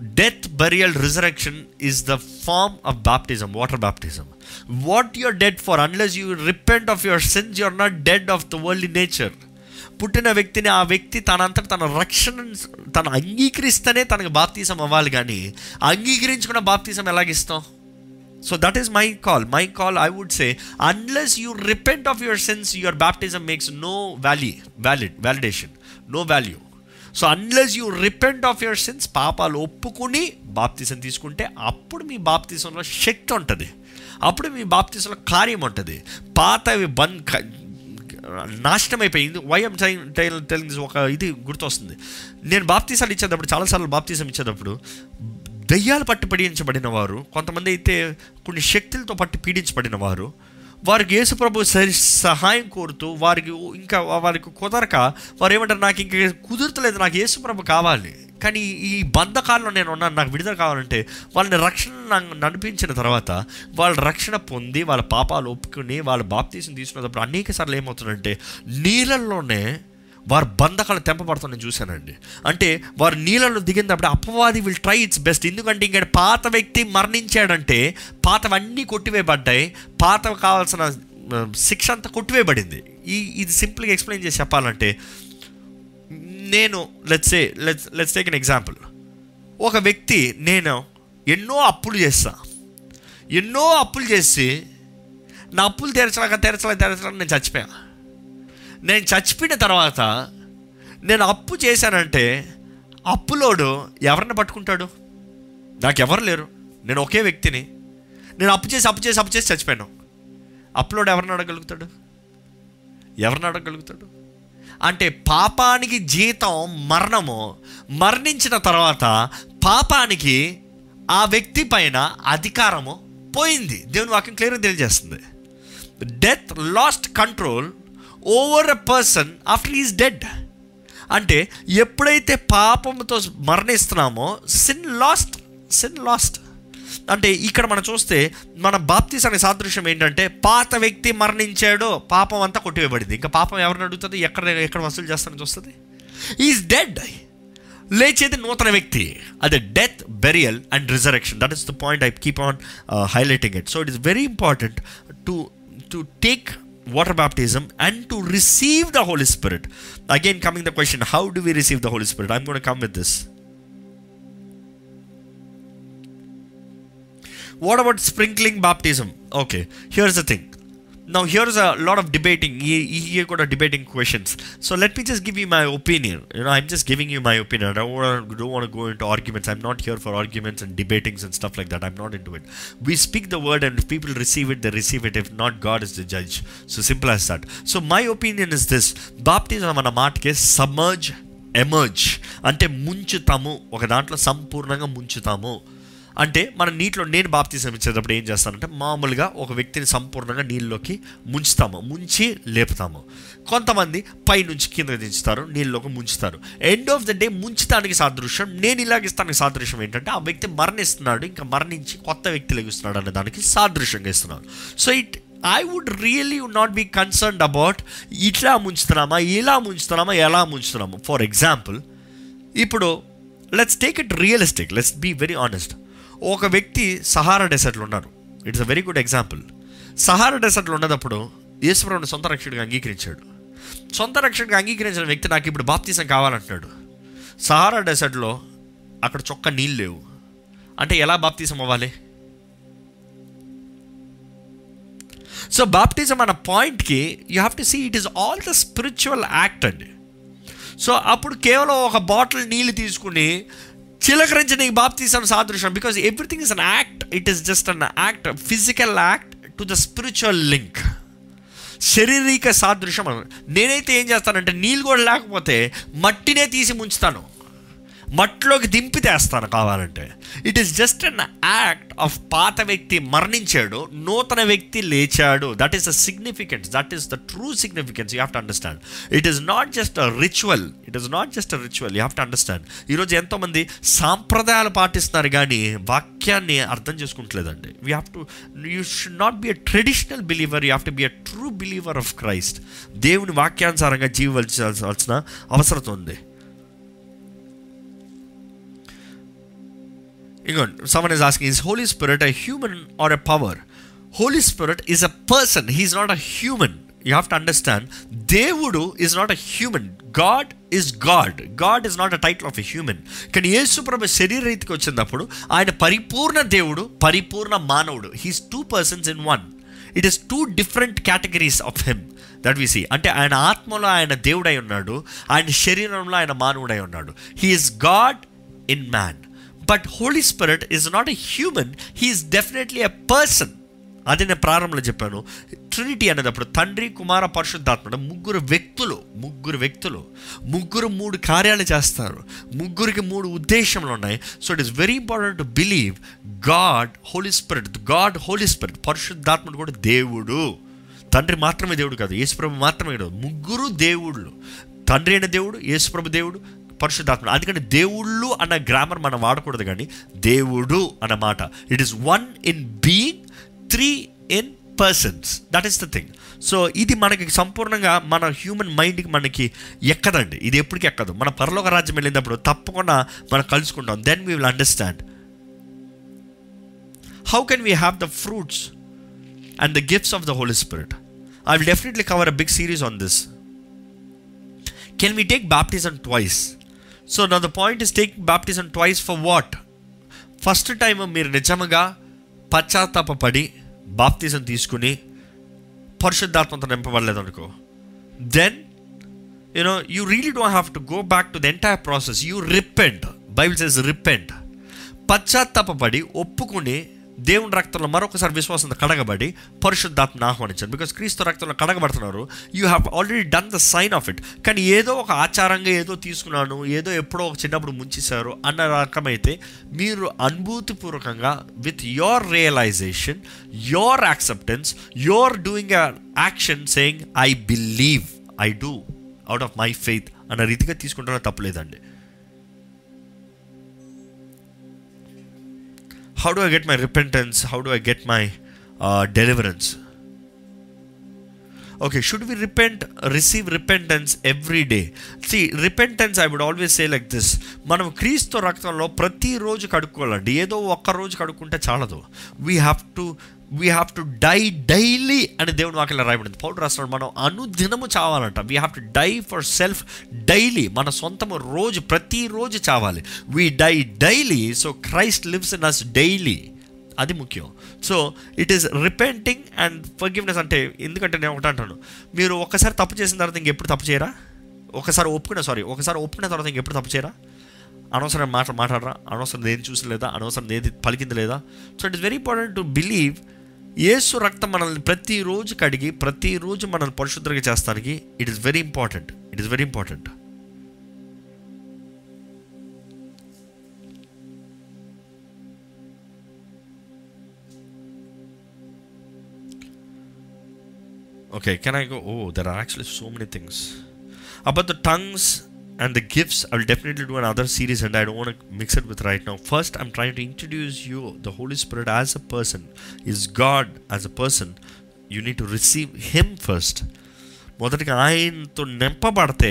Speaker 2: death burial resurrection is the form of baptism water baptism what you're dead for unless you repent of your sins you're not dead of the world nature పుట్టిన వ్యక్తిని ఆ వ్యక్తి తనంతట తన రక్షణ తను అంగీకరిస్తేనే తనకు బాప్తీసం అవ్వాలి కానీ అంగీకరించుకున్న బాప్తీసం ఎలాగిస్తాం? So that is my call my call I would say unless you repent of your sins your baptism makes no value valid validation no value so unless you repent of your sins పాపాలు ఒప్పుకుని baptism తీసుకుంటే అప్పుడు మీ బాప్తీసంలో శక్తి ఉంటుంది అప్పుడు మీ బాప్తీసంలో కార్యం ఉంటుంది పాతవి బంద్ నాశనం అయిపోయింది వైఎం టెలింగ్ ఒక ఇది గుర్తొస్తుంది నేను బాప్తీసాలు ఇచ్చేటప్పుడు చాలాసార్లు బాప్తీసం ఇచ్చేటప్పుడు దయ్యాలు పట్టి పీడించబడిన వారు కొంతమంది అయితే కొన్ని శక్తులతో పట్టి పీడించబడిన వారు వారికి యేసుప్రభు సరి సహాయం కోరుతూ వారికి ఇంకా వారికి కుదరక వారు ఏమంటారు నాకు ఇంకా కుదరతలేదు నాకు యేసుప్రభు కావాలి. కానీ ఈ బంధకాల్లో నేను ఉన్నాను నాకు విడుదల కావాలంటే వాళ్ళని రక్షణ నడిపించిన తర్వాత వాళ్ళ రక్షణ పొంది వాళ్ళ పాపాలు ఒప్పుకుని వాళ్ళ బాప్తీసం తీసుకున్నప్పుడు అనేక సార్లు ఏమవుతుందంటే నీళ్ళల్లోనే వారు బంధకాలు తెంపబడతాం నేను చూశానండి. అంటే వారు నీళ్ళలో దిగినప్పుడు అపవాది విల్ ట్రై ఇట్స్ బెస్ట్ ఎందుకంటే ఇంకా పాత వ్యక్తి మరణించాడంటే పాతవన్నీ కొట్టివేయబడ్డాయి. పాత కావాల్సిన శిక్ష అంతా కొట్టివేయబడింది. ఈ ఇది సింపుల్గా ఎక్స్ప్లెయిన్ చేసి చెప్పాలంటే నేను let's say let's let's take an example ఒక వ్యక్తి నేను ఎన్నో అప్పులు చేస్తా. ఎన్నో అప్పులు చేసి నా అప్పులు తెరచలాగా తీర్చలేక తీర్చలేక నేను చచ్చిపోయాను నేను చచ్చిపోయిన తర్వాత నేను అప్పు చేశానంటే అప్పులోడు ఎవరిని పట్టుకుంటాడు? నాకు లేరు. నేను ఒకే వ్యక్తిని. నేను అప్పు చేసి అప్పు చేసి అప్పు చేసి చచ్చిపోయాను. అప్పులోడు ఎవరిని అడగలుగుతాడు ఎవరిని అడగలుగుతాడు అంటే పాపానికి జీతం మరణము మరణించిన తర్వాత పాపానికి ఆ వ్యక్తి పైన అధికారము పోయింది. దేవుని వాక్యం క్లియర్గా తెలియజేస్తుంది. Death lost control over a person after is dead అంటే ఎప్పుడైతే పాపంతో మరణిస్తున్నామో సిన్ లాస్ట్ సిన్ లాస్ట్ అంటే ఇక్కడ మనం చూస్తే మన బాప్తీస్ అనే సాదృశ్యం ఏంటంటే పాత వ్యక్తి మరణించాడు పాపం అంతా కొట్టివేయబడింది. ఇంకా పాపం ఎవరిని అడుగుతుంది? ఎక్కడ ఎక్కడ వసూలు చేస్తానని చూస్తుంది? ఈజ్ డెడ్ లేచేది నూతన వ్యక్తి. అదే death burial and resurrection that is the point I keep on highlighting it so it is very important to to take water baptism and to receive the Holy Spirit. Again, coming the question, how do we receive the Holy Spirit? I'm going to come with this. What about sprinkling baptism? Okay, here's the thing. Now, here's a lot of debating. Here here got a debating questions. So let me just give you my opinion. You know, I'm just giving you my opinion. I don't want to, don't want to go into arguments. I'm not here for arguments and debatings and stuff like that. I'm not into it. We speak the word, and if people receive it, they receive it. If not, God is the judge. So simple as that. So my opinion is this: baptism అన్న మాటకి submerge, emerge అంటే ముంచుతాము ఒక దాంట్లో సంపూర్ణంగా ముంచుతాము అంటే మన నీటిలో నేను బాప్తీసం ఇచ్చేటప్పుడు ఏం చేస్తానంటే మామూలుగా ఒక వ్యక్తిని సంపూర్ణంగా నీళ్ళలోకి ముంచుతాము ముంచి లేపుతాము. కొంతమంది పైనుంచి కింద దించుతారు నీళ్ళలోకి ముంచుతారు. ఎండ్ ఆఫ్ ద డే ముంచడానికి సాదృశ్యం నేను ఇలాగిస్తానికి సాదృశ్యం ఏంటంటే ఆ వ్యక్తి మరణిస్తున్నాడు ఇంకా మరణించి కొత్త వ్యక్తి లెగుస్తున్నాడు అనే దానికి సాదృశ్యంగా ఇస్తున్నాడు. So it I would really not be concerned about ఇట్లా ముంచుతున్నామా ఇలా ముంచుతున్నామా ఎలా ముంచుతున్నాము. ఫర్ ఎగ్జాంపుల్ ఇప్పుడు let's take it realistic let's be very honest ఒక వ్యక్తి సహారా డెసర్ట్లు ఉన్నారు. It's a very good example Sahara డెసర్ట్లు ఉండేటప్పుడు ఈశ్వరుని సొంత రక్షకుడిగా అంగీకరించాడు. సొంత రక్షకుడిగా అంగీకరించిన వ్యక్తి నాకు ఇప్పుడు బాప్తీసం కావాలంటున్నాడు. సహారా డెసర్ట్లో అక్కడ చొక్క నీళ్ళు లేవు. అంటే ఎలా బాప్తీసం అవ్వాలి? సో బాప్టిజం అన్న పాయింట్కి you have to see it is all the spiritual act అండి. సో అప్పుడు కేవలం ఒక బాటిల్ నీళ్ళు తీసుకుని చిలకరించిన ఈ బాప్తీసం సాదృశ్యం. Because everything is an act it is just an act physical act to the spiritual link శారీరక సాదృశ్యం. నేనైతే ఏం చేస్తానంటే నీళ్ళు కూడా లేకపోతే మట్టినే తీసి ముంచుతాను. మట్టిలోకి దింపితేస్తాను కావాలంటే. It is just an act of పాత వ్యక్తి మరణించాడు నూతన వ్యక్తి లేచాడు. That is the significance that is the true significance you have to understand it is not just a ritual it is not just a ritual you have to understand ఈరోజు ఎంతోమంది సాంప్రదాయాలు పాటిస్తున్నారు కానీ వాక్యాన్ని అర్థం చేసుకుంటలేదండి. You have to you should not be a traditional believer you have to be a true believer of Christ దేవుని వాక్యానుసారంగా జీవించాల్సిన అవసరం ఉంది. ఇంకోండి someone is asking is Holy Spirit a human or a power Holy Spirit is a person he's not a human you have to understand దేవుడు is not a human God is God God is not a title of a human కానీ యేసుప్రభు శరీరీతికి వచ్చినప్పుడు ఆయన పరిపూర్ణ దేవుడు పరిపూర్ణ మానవుడు he's two persons in one it is two different categories of him that we see అంటే ఆయన ఆత్మలో ఆయన దేవుడై ఉన్నాడు ఆయన శరీరంలో ఆయన మానవుడై ఉన్నాడు. He is God in man but Holy Spirit is not a human he's definitely a person అదే నేను ప్రారంభంలో చెప్పాను. ట్రినిటీ అనేటప్పుడు తండ్రి కుమార పరిశుద్ధాత్మ ముగ్గురు వ్యక్తులు ముగ్గురు వ్యక్తులు ముగ్గురు మూడు కార్యాలు చేస్తారు. ముగ్గురికి మూడు ఉద్దేశంలో ఉన్నాయి. So it is very important to believe God Holy Spirit God Holy Spirit పరిశుద్ధాత్మడు కూడా దేవుడు. తండ్రి మాత్రమే దేవుడు కాదు యేసుప్రభు మాత్రమే కాదు ముగ్గురు దేవుళ్ళు. తండ్రి అయిన దేవుడు యేసుప్రభు దేవుడు పరిశుద్ధాత్మ అందుకని దేవుళ్ళు అన్న గ్రామర్ మనం వాడకూడదు కానీ దేవుడు అన్న మాట. It is one in being three in persons that is the thing so ఇది మనకి సంపూర్ణంగా మన హ్యూమన్ మైండ్కి మనకి ఎక్కదండి. ఇది ఎప్పటికీ ఎక్కదు. మన పరలోక రాజ్యం వెళ్ళినప్పుడు తప్పకుండా మనం కలుసుకుంటాం. Then we will understand how can we have the fruits and the gifts of the holy spirit I will definitely cover a big series on this can we take baptism twice so now the point is take baptism twice for what first time మీరు నిజంగా పశ్చాత్తాపడి బాప్తిజం తీసుకుని పరిశుద్ధాత్మతో నింపబడలేదు అనుకో. Then you know you really don't have to go back to the entire process you repent Bible says repent పశ్చాత్తాపడి ఒప్పుకుని దేవుని రక్తంలో మరొకసారి విశ్వాసంతో కడగబడి పరిశుద్ధాత్మను ఆహ్వానించారు. బికాస్ క్రీస్తు రక్తంలో కడగబడుతున్నారు you have already done the sign of it కానీ ఏదో ఒక ఆచారంగా ఏదో తీసుకున్నాను ఏదో ఎప్పుడో ఒక చిన్నప్పుడు ముంచేశారు అన్న రకమైతే మీరు అనుభూతిపూర్వకంగా with your realization your acceptance your doing a action saying I believe I do out of my faith అన్న రీతిగా తీసుకుంటారో తప్పలేదండి. How do I get my repentance? How do I get my uh, deliverance? Okay, should we repent, receive repentance every day? See, repentance, I would always say like this మనం క్రీస్తు రక్తంలో ప్రతిరోజు కడుక్కోవాలండి. ఏదో ఒక్క రోజు కడుక్కుంటే చాలదు. We have to we have to die daily అని దేవుని వాక్యం రాయబడింది. పౌడర్ రాస్తున్నాడు మనం అనుదినము చావాలంట. We have to die for self daily మన సొంతము రోజు ప్రతిరోజు చావాలి. We die daily so Christ lives in us daily అది ముఖ్యం. So it is repenting and forgiveness అంటే ఎందుకంటే నేను ఒకటి అంటాను. మీరు ఒకసారి తప్పు చేసిన తర్వాత ఇంకెప్పుడు తప్పు చేయరా? ఒకసారి ఒప్పుకున్న సారీ ఒకసారి ఒప్పుకున్న తర్వాత ఇంకెప్పుడు తప్పు చేయరా? అనవసరం మాట మాట్లాడరా? అనవసరం ఏది చూసి లేదా? అనవసరం ఏది పలికింది లేదా? So it is very important to believe యేసు రక్తం మనల్ని ప్రతిరోజు కడిగి ప్రతిరోజు మనల్ని పరిశుద్ధంగా చేస్తానికి it is very important it is very important Okay, can I go? Oh, there are actually so many things. About the tongues and the gifts, ill definitely do another series and I don't want to mix it with right now. First, I'm trying to introduce you, the Holy Spirit as a person, is God as a person. You need to receive Him first. మొదటిగా ఆయనతో నింపబడితే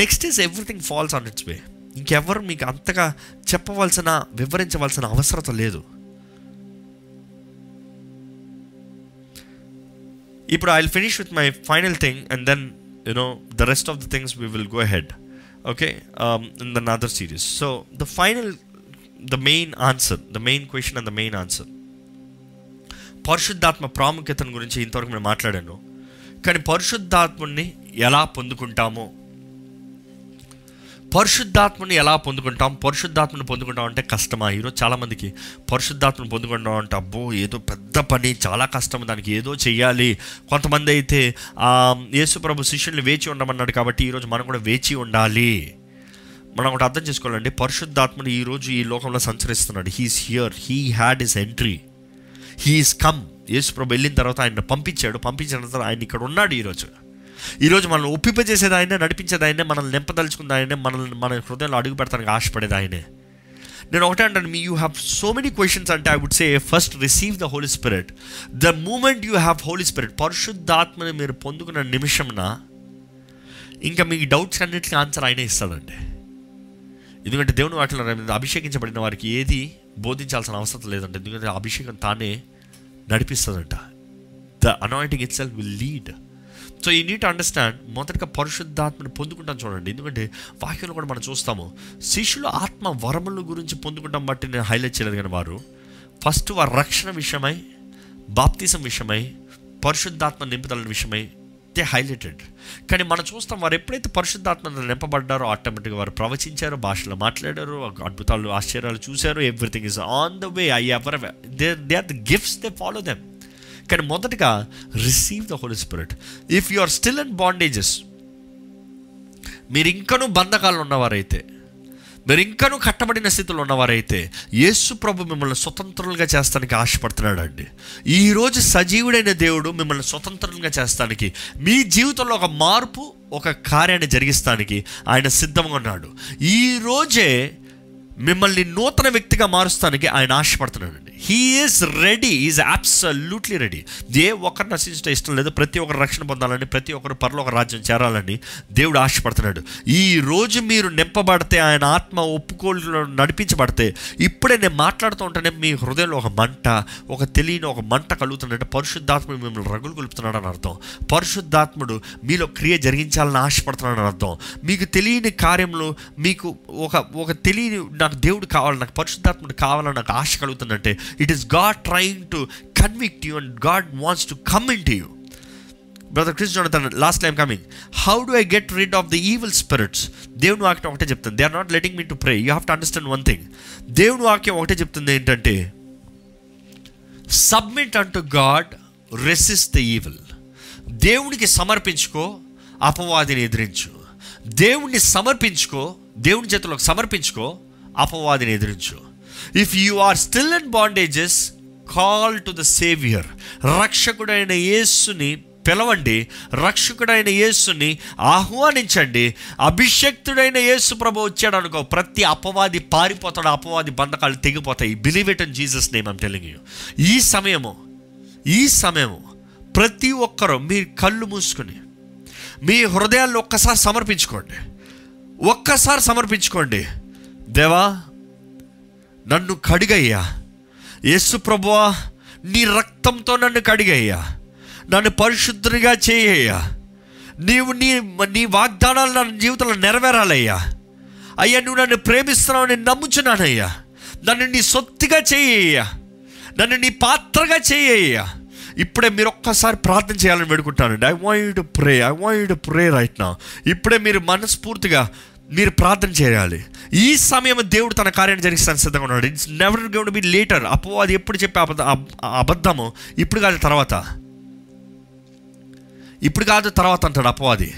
Speaker 2: next is everything falls on its way ఇంకెవరు మీకు అంతగా చెప్పవలసిన వివరించవలసిన అవసరత లేదు ఇప్పుడు I finish with my final thing and then you know the rest of the things we will go ahead okay in the other series so the final the main answer the main question and the main answer పరిశుద్ధాత్మ ప్రాముఖ్యతను గురించి ఇంతవరకు నేను మాట్లాడాను. కానీ పరిశుద్ధాత్మని ఎలా పొందుకుంటామో పరిశుద్ధాత్మను ఎలా పొందుకుంటాం? పరిశుద్ధాత్మని పొందుకుంటాం అంటే కష్టమా? ఈరోజు చాలామందికి పరిశుద్ధాత్మని పొందుకుంటాం అంటే అబ్బో ఏదో పెద్ద పని చాలా కష్టం దానికి ఏదో చేయాలి కొంతమంది అయితే యేసుప్రభు శిష్యుల్ని వేచి ఉండమన్నాడు కాబట్టి ఈరోజు మనం కూడా వేచి ఉండాలి. మనం ఒకటి అర్థం చేసుకోవాలండి. పరిశుద్ధాత్మని ఈరోజు ఈ లోకంలో సంచరిస్తున్నాడు. He's here he had his entry he's come యేసుప్రభు వెళ్ళిన తర్వాత ఆయన పంపించాడు. పంపించిన తర్వాత ఆయన ఇక్కడ ఉన్నాడు ఈరోజు. ఈరోజు మనల్ని ఒప్పింపజేసేది ఆయనే నడిపించేది ఆయనే మనల్ని నింపదలుచుకుంది ఆయనే మనల్ని మన హృదయంలో అడుగు పెడతానికి ఆశపడేది ఆయనే నేను ఒకటే అంటాను మీ you have so many questions అంటే I would say first receive the holy spirit the moment you have holy spirit పరిశుద్ధాత్మని మీరు పొందుకున్న నిమిషంన ఇంకా మీ డౌట్స్ అన్నిటికీ ఆన్సర్ ఆయనే ఇస్తాడండి. ఎందుకంటే దేవుని వాటిలో అభిషేకించబడిన వారికి ఏది బోధించాల్సిన అవసరం లేదంటే ఎందుకంటే అభిషేకం తానే నడిపిస్తుందంట. The anointing itself will lead so we need understand మొదటగా పరిశుద్ధాత్మను పొందుకుంటాం చూడండి. ఎందుకంటే వాక్యంలో కూడా మనం చూస్తాము శిష్యులు ఆత్మ వరముల గురించి పొందుకుంటాం బట్టి నేను హైలైట్ చేయలేదు కానీ వారు. ఫస్ట్ వారు రక్షణ విషయమై బాప్తిసం విషయమై పరిశుద్ధాత్మ నింపుదల విషయమై దే హైలైటెడ్ కానీ మనం చూస్తాం వారు ఎప్పుడైతే పరిశుద్ధాత్మ నింపబడ్డారో ఆటోమేటిక్గా వారు ప్రవచించారు భాషలో మాట్లాడారు అద్భుతాలు ఆశ్చర్యాలు చూశారు everything is on the way I ever they they are the gifts they follow them కానీ మొదటగా receive the holy spirit if you are still in bondages మీరు ఇంకనూ బంధకాలు ఉన్నవారైతే మీరు ఇంకనూ కట్టబడిన స్థితిలో ఉన్నవారైతే యేసు ప్రభు మిమ్మల్ని స్వతంత్రులుగా చేస్తానికి ఆశపడుతున్నాడు అండి ఈరోజు సజీవుడైన దేవుడు మిమ్మల్ని స్వతంత్రంగా చేస్తానికి మీ జీవితంలో ఒక మార్పు ఒక కార్యాన్ని జరిగిస్తానికి ఆయన సిద్ధంగా ఉన్నాడు. ఈ రోజే మిమ్మల్ని నూతన వ్యక్తిగా మారుస్తానికి ఆయన ఆశపడుతున్నాడండి. He is ready is absolutely ready ఏ ఒక్కరు నశించడం ఇష్టం లేదు ప్రతి ఒక్కరు రక్షణ పొందాలని ప్రతి ఒక్కరు పరలోక రాజ్యం చేరాలని దేవుడు ఆశపడుతున్నాడు. ఈ రోజు మీరు నింపబడితే ఆయన ఆత్మ ఒప్పుకోలు నడిపించబడితే ఇప్పుడే నేను మాట్లాడుతూ ఉంటేనే మీ హృదయంలో ఒక మంట ఒక తెలియని ఒక మంట కలుగుతుందంటే పరిశుద్ధాత్ముడు మిమ్మల్ని రగులు కొలుపుతున్నాడు అని అర్థం. పరిశుద్ధాత్ముడు మీలో క్రియ జరిగించాలని ఆశపడుతున్నాడు అని అర్థం. మీకు తెలియని కార్యంలో మీకు ఒక ఒక తెలియని నాకు దేవుడు కావాలి నాకు పరిశుద్ధాత్ముడు కావాలని నాకు ఆశ కలుగుతుందంటే it is God trying to convict you and God wants to come in to you brother Chris Jonathan last time coming how do I get rid of the evil spirits దేవుని వాక్యం ఒకటే చెప్తుంది. They are not letting me to pray you have to understand one thing దేవుని వాక్యం ఒకటే చెప్తుంది ఏంటంటే submit unto God resist the evil దేవునికి సమర్పించుకో అపవాదిని ఎదిరించు. దేవుణ్ణి సమర్పించుకో దేవుని చేతులకు సమర్పించుకో అపవాదిని ఎదిరించు. If you are still in bondages call to the saviour రక్షకుడైన యేసుని పిలవండి. రక్షకుడైన యేసుని ఆహ్వానించండి. అభిషక్తుడైన యేసు ప్రభు వచ్చాడు అనుకో ప్రతి అపవాది పారిపోతాడు అపవాది బంధకాలు తెగిపోతాయి. Believe it and Jesus name I'm telling you ఈ సమయము ఈ సమయము ప్రతి ఒక్కరూ మీ కళ్ళు మూసుకొని మీ హృదయాల్లో ఒక్కసారి సమర్పించుకోండి. ఒక్కసారి సమర్పించుకోండి. దేవా నన్ను కడిగయ్యా. యేసు ప్రభువా నీ రక్తంతో నన్ను కడిగయ్యా. నన్ను పరిశుద్ధునిగా చేయ్యా నీవు నీ నీ వాగ్దానాలు నా జీవితంలో నెరవేరాలయ్యా. అయ్యా నువ్వు నన్ను ప్రేమిస్తున్నావు నేను నమ్ముచున్నానయ్యా. నన్ను నీ సొత్తుగా చేయ్యా నన్ను నీ పాత్రగా చేయ్యా ఇప్పుడే మీరు ఒక్కసారి ప్రార్థన చేయాలని పెడుకుంటానండి I want to pray I want to pray right now ఇప్పుడే మీరు మనస్ఫూర్తిగా మీరు ప్రార్థన చేయాలి. ఈ సమయం దేవుడు తన కార్యాన్ని జరిగిస్తాను సిద్ధంగా ఉన్నాడు. It's never gonna be later అపో అది ఎప్పుడు చెప్పే అబద్ధ అబద్ధము? ఇప్పుడు కాదు తర్వాత. ఇప్పుడు కాదు తర్వాత అంటాడు అపవాది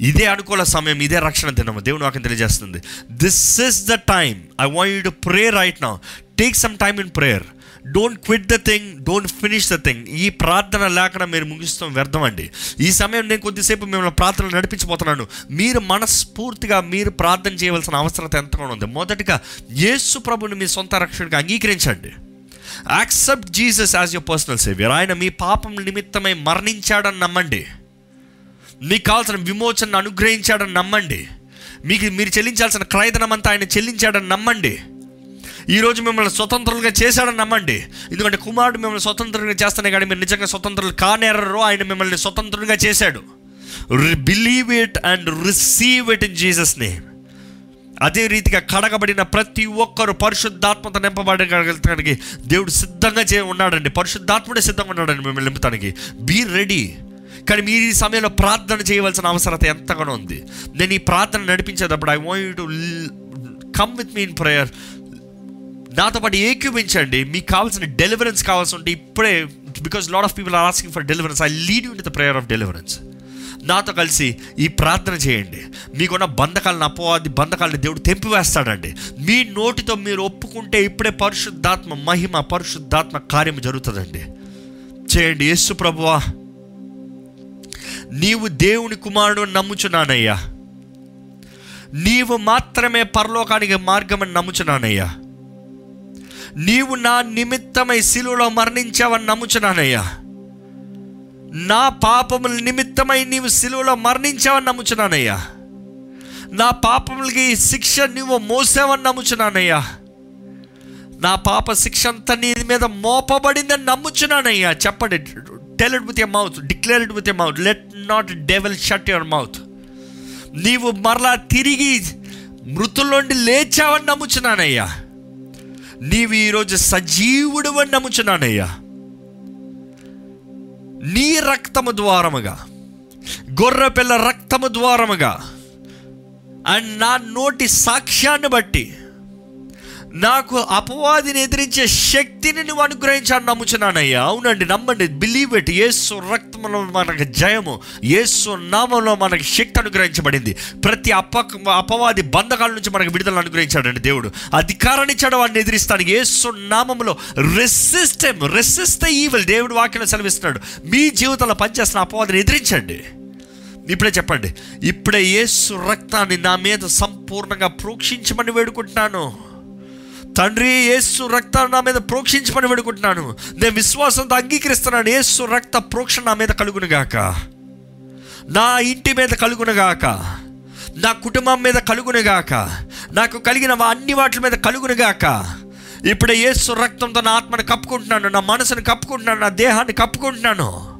Speaker 2: ఇదే అనుకూల సమయం ఇదే రక్షణ దినము. దేవుడు నాకు తెలియజేస్తుంది. This is the time I want you to pray right now take some time in prayer don't quit the thing don't finish the thing ఈ ప్రార్థన లేకుండా మీరు ముగిస్తాం వ్యర్థం అండి ఈ సమయం నేను కొద్దిసేపు మిమ్మల్ని ప్రార్థన నడిపించబోతున్నాను. మీరు మనస్ఫూర్తిగా మీరు ప్రార్థన చేయవలసిన అవసరత ఎంతగా ఉంది. మొదటిగా యేసు ప్రభుని మీ సొంత రక్షణగా అంగీకరించండి. Accept Jesus as your personal saviour ఆయన మీ పాపం నిమిత్తమై మరణించాడని నమ్మండి. మీకు కావాల్సిన విమోచనను అనుగ్రహించాడని నమ్మండి. మీకు మీరు చెల్లించాల్సిన క్రయధనం అంతా ఆయన చెల్లించాడని నమ్మండి. ఈరోజు మిమ్మల్ని స్వతంత్రులుగా చేశాడని నమ్మండి. ఎందుకంటే కుమారుడు మిమ్మల్ని స్వతంత్రంగా చేస్తానే కానీ మీరు నిజంగా స్వతంత్రులు కానేరరు ఆయన మిమ్మల్ని స్వతంత్రంగా చేశాడు. Believe it and receive it in Jesus name అదే రీతిగా కడగబడిన ప్రతి ఒక్కరు పరిశుద్ధాత్మత నింపబడగలగడానికి దేవుడు సిద్ధంగా చే ఉన్నాడండి. పరిశుద్ధాత్ముడే సిద్ధంగా ఉన్నాడండి మిమ్మల్ని నింపుతానికి. బీ రెడీ కానీ మీరు ఈ సమయంలో ప్రార్థన చేయవలసిన అవసరత ఎంతగానో ఉంది. నేను ఈ ప్రార్థన నడిపించేటప్పుడు I want to come with me in prayer నాతో పాటు ఏకీపించండి మీకు కావాల్సిన డెలివరెన్స్ కావాల్సి ఉంటే ఇప్పుడే because lot of people are asking for deliverance I lead you to the prayer of deliverance నాతో కలిసి ఈ ప్రార్థన చేయండి. మీకున్న బంధకాలను అపవాది బంధకాలను దేవుడు తెంపివేస్తాడండి. మీ నోటితో మీరు ఒప్పుకుంటే ఇప్పుడే పరిశుద్ధాత్మ మహిమ పరిశుద్ధాత్మ కార్యం జరుగుతుందండి. చేయండి. యేసు ప్రభువా నీవు దేవుని కుమారుడు నమ్ముచున్నానయ్యా. నీవు మాత్రమే పరలోకానికి మార్గమని నమ్ముచున్నానయ్యా. నీవు నా నిమిత్తమై శిలువలో మరణించావని నమ్ముచున్నానయ్యా. నా పాపముల నిమిత్తమై నీవు శిలువలో మరణించావని నమ్ముచున్నానయ్యా. నా పాపములకి శిక్ష నువ్వు మోసావని నమ్ముచున్నానయ్యా. నా పాప శిక్ష అంతా నీ మీద మోపబడిందని నమ్ముచున్నానయ్యా. చెప్పండి. Tell it with your mouth declare it with your mouth let not devil shut your mouth నీవు మరలా తిరిగి మృతుల్లోండి లేచావని నమ్ముచున్నానయ్యా. నీవు ఈరోజు సజీవుడు అని నమ్ముచున్నానయ్యా. నీ రక్తము ద్వారముగా గొర్రెపిల్ల రక్తము ద్వారముగా అండ్ నా నోటి సాక్ష్యాన్ని బట్టి నాకు అపవాదిని ఎదిరించే శక్తిని నువ్వు అనుగ్రహించాను నమ్ముచున్నానయ్యా. అవునండి నమ్మండి. బిలీవ్ ఇట్ యేసు రక్తంలో మనకు జయము. యేసు నామంలో మనకు శక్తి అనుగ్రహించబడింది. ప్రతి అప అపవాది బంధకాల నుంచి మనకు విడుదల అనుగ్రహించాడండి దేవుడు. అధికారాన్ని ఇచ్చాడు వాడిని ఎదిరిస్తానికి యేసు నామంలో రెసిస్టెమ్ రెసిస్ట్ ఈవిల్ దేవుడు వాక్యం సెలవిస్తున్నాడు. మీ జీవితంలో పనిచేస్తున్న అపవాదిని ఎదిరించండి. ఇప్పుడే చెప్పండి. ఇప్పుడే యేసు రక్తాన్ని నా మీద సంపూర్ణంగా ప్రోక్షించమని వేడుకుంటున్నాను. తండ్రి యేసు రక్తాన్ని నా మీద ప్రోక్షించమని పెడుకుంటున్నాను నేను విశ్వాసంతో అంగీకరిస్తున్నాను. యేసు రక్త ప్రోక్షణ నా మీద కలుగునుగాక నా ఇంటి మీద కలుగునుగాక నా కుటుంబం మీద కలుగునుగాక నాకు కలిగిన అన్ని వాటి మీద కలుగునుగాక ఇప్పుడే యేసు రక్తంతో నా ఆత్మని కప్పుకుంటున్నాను. నా మనసును కప్పుకుంటున్నాను. నా దేహాన్ని కప్పుకుంటున్నాను.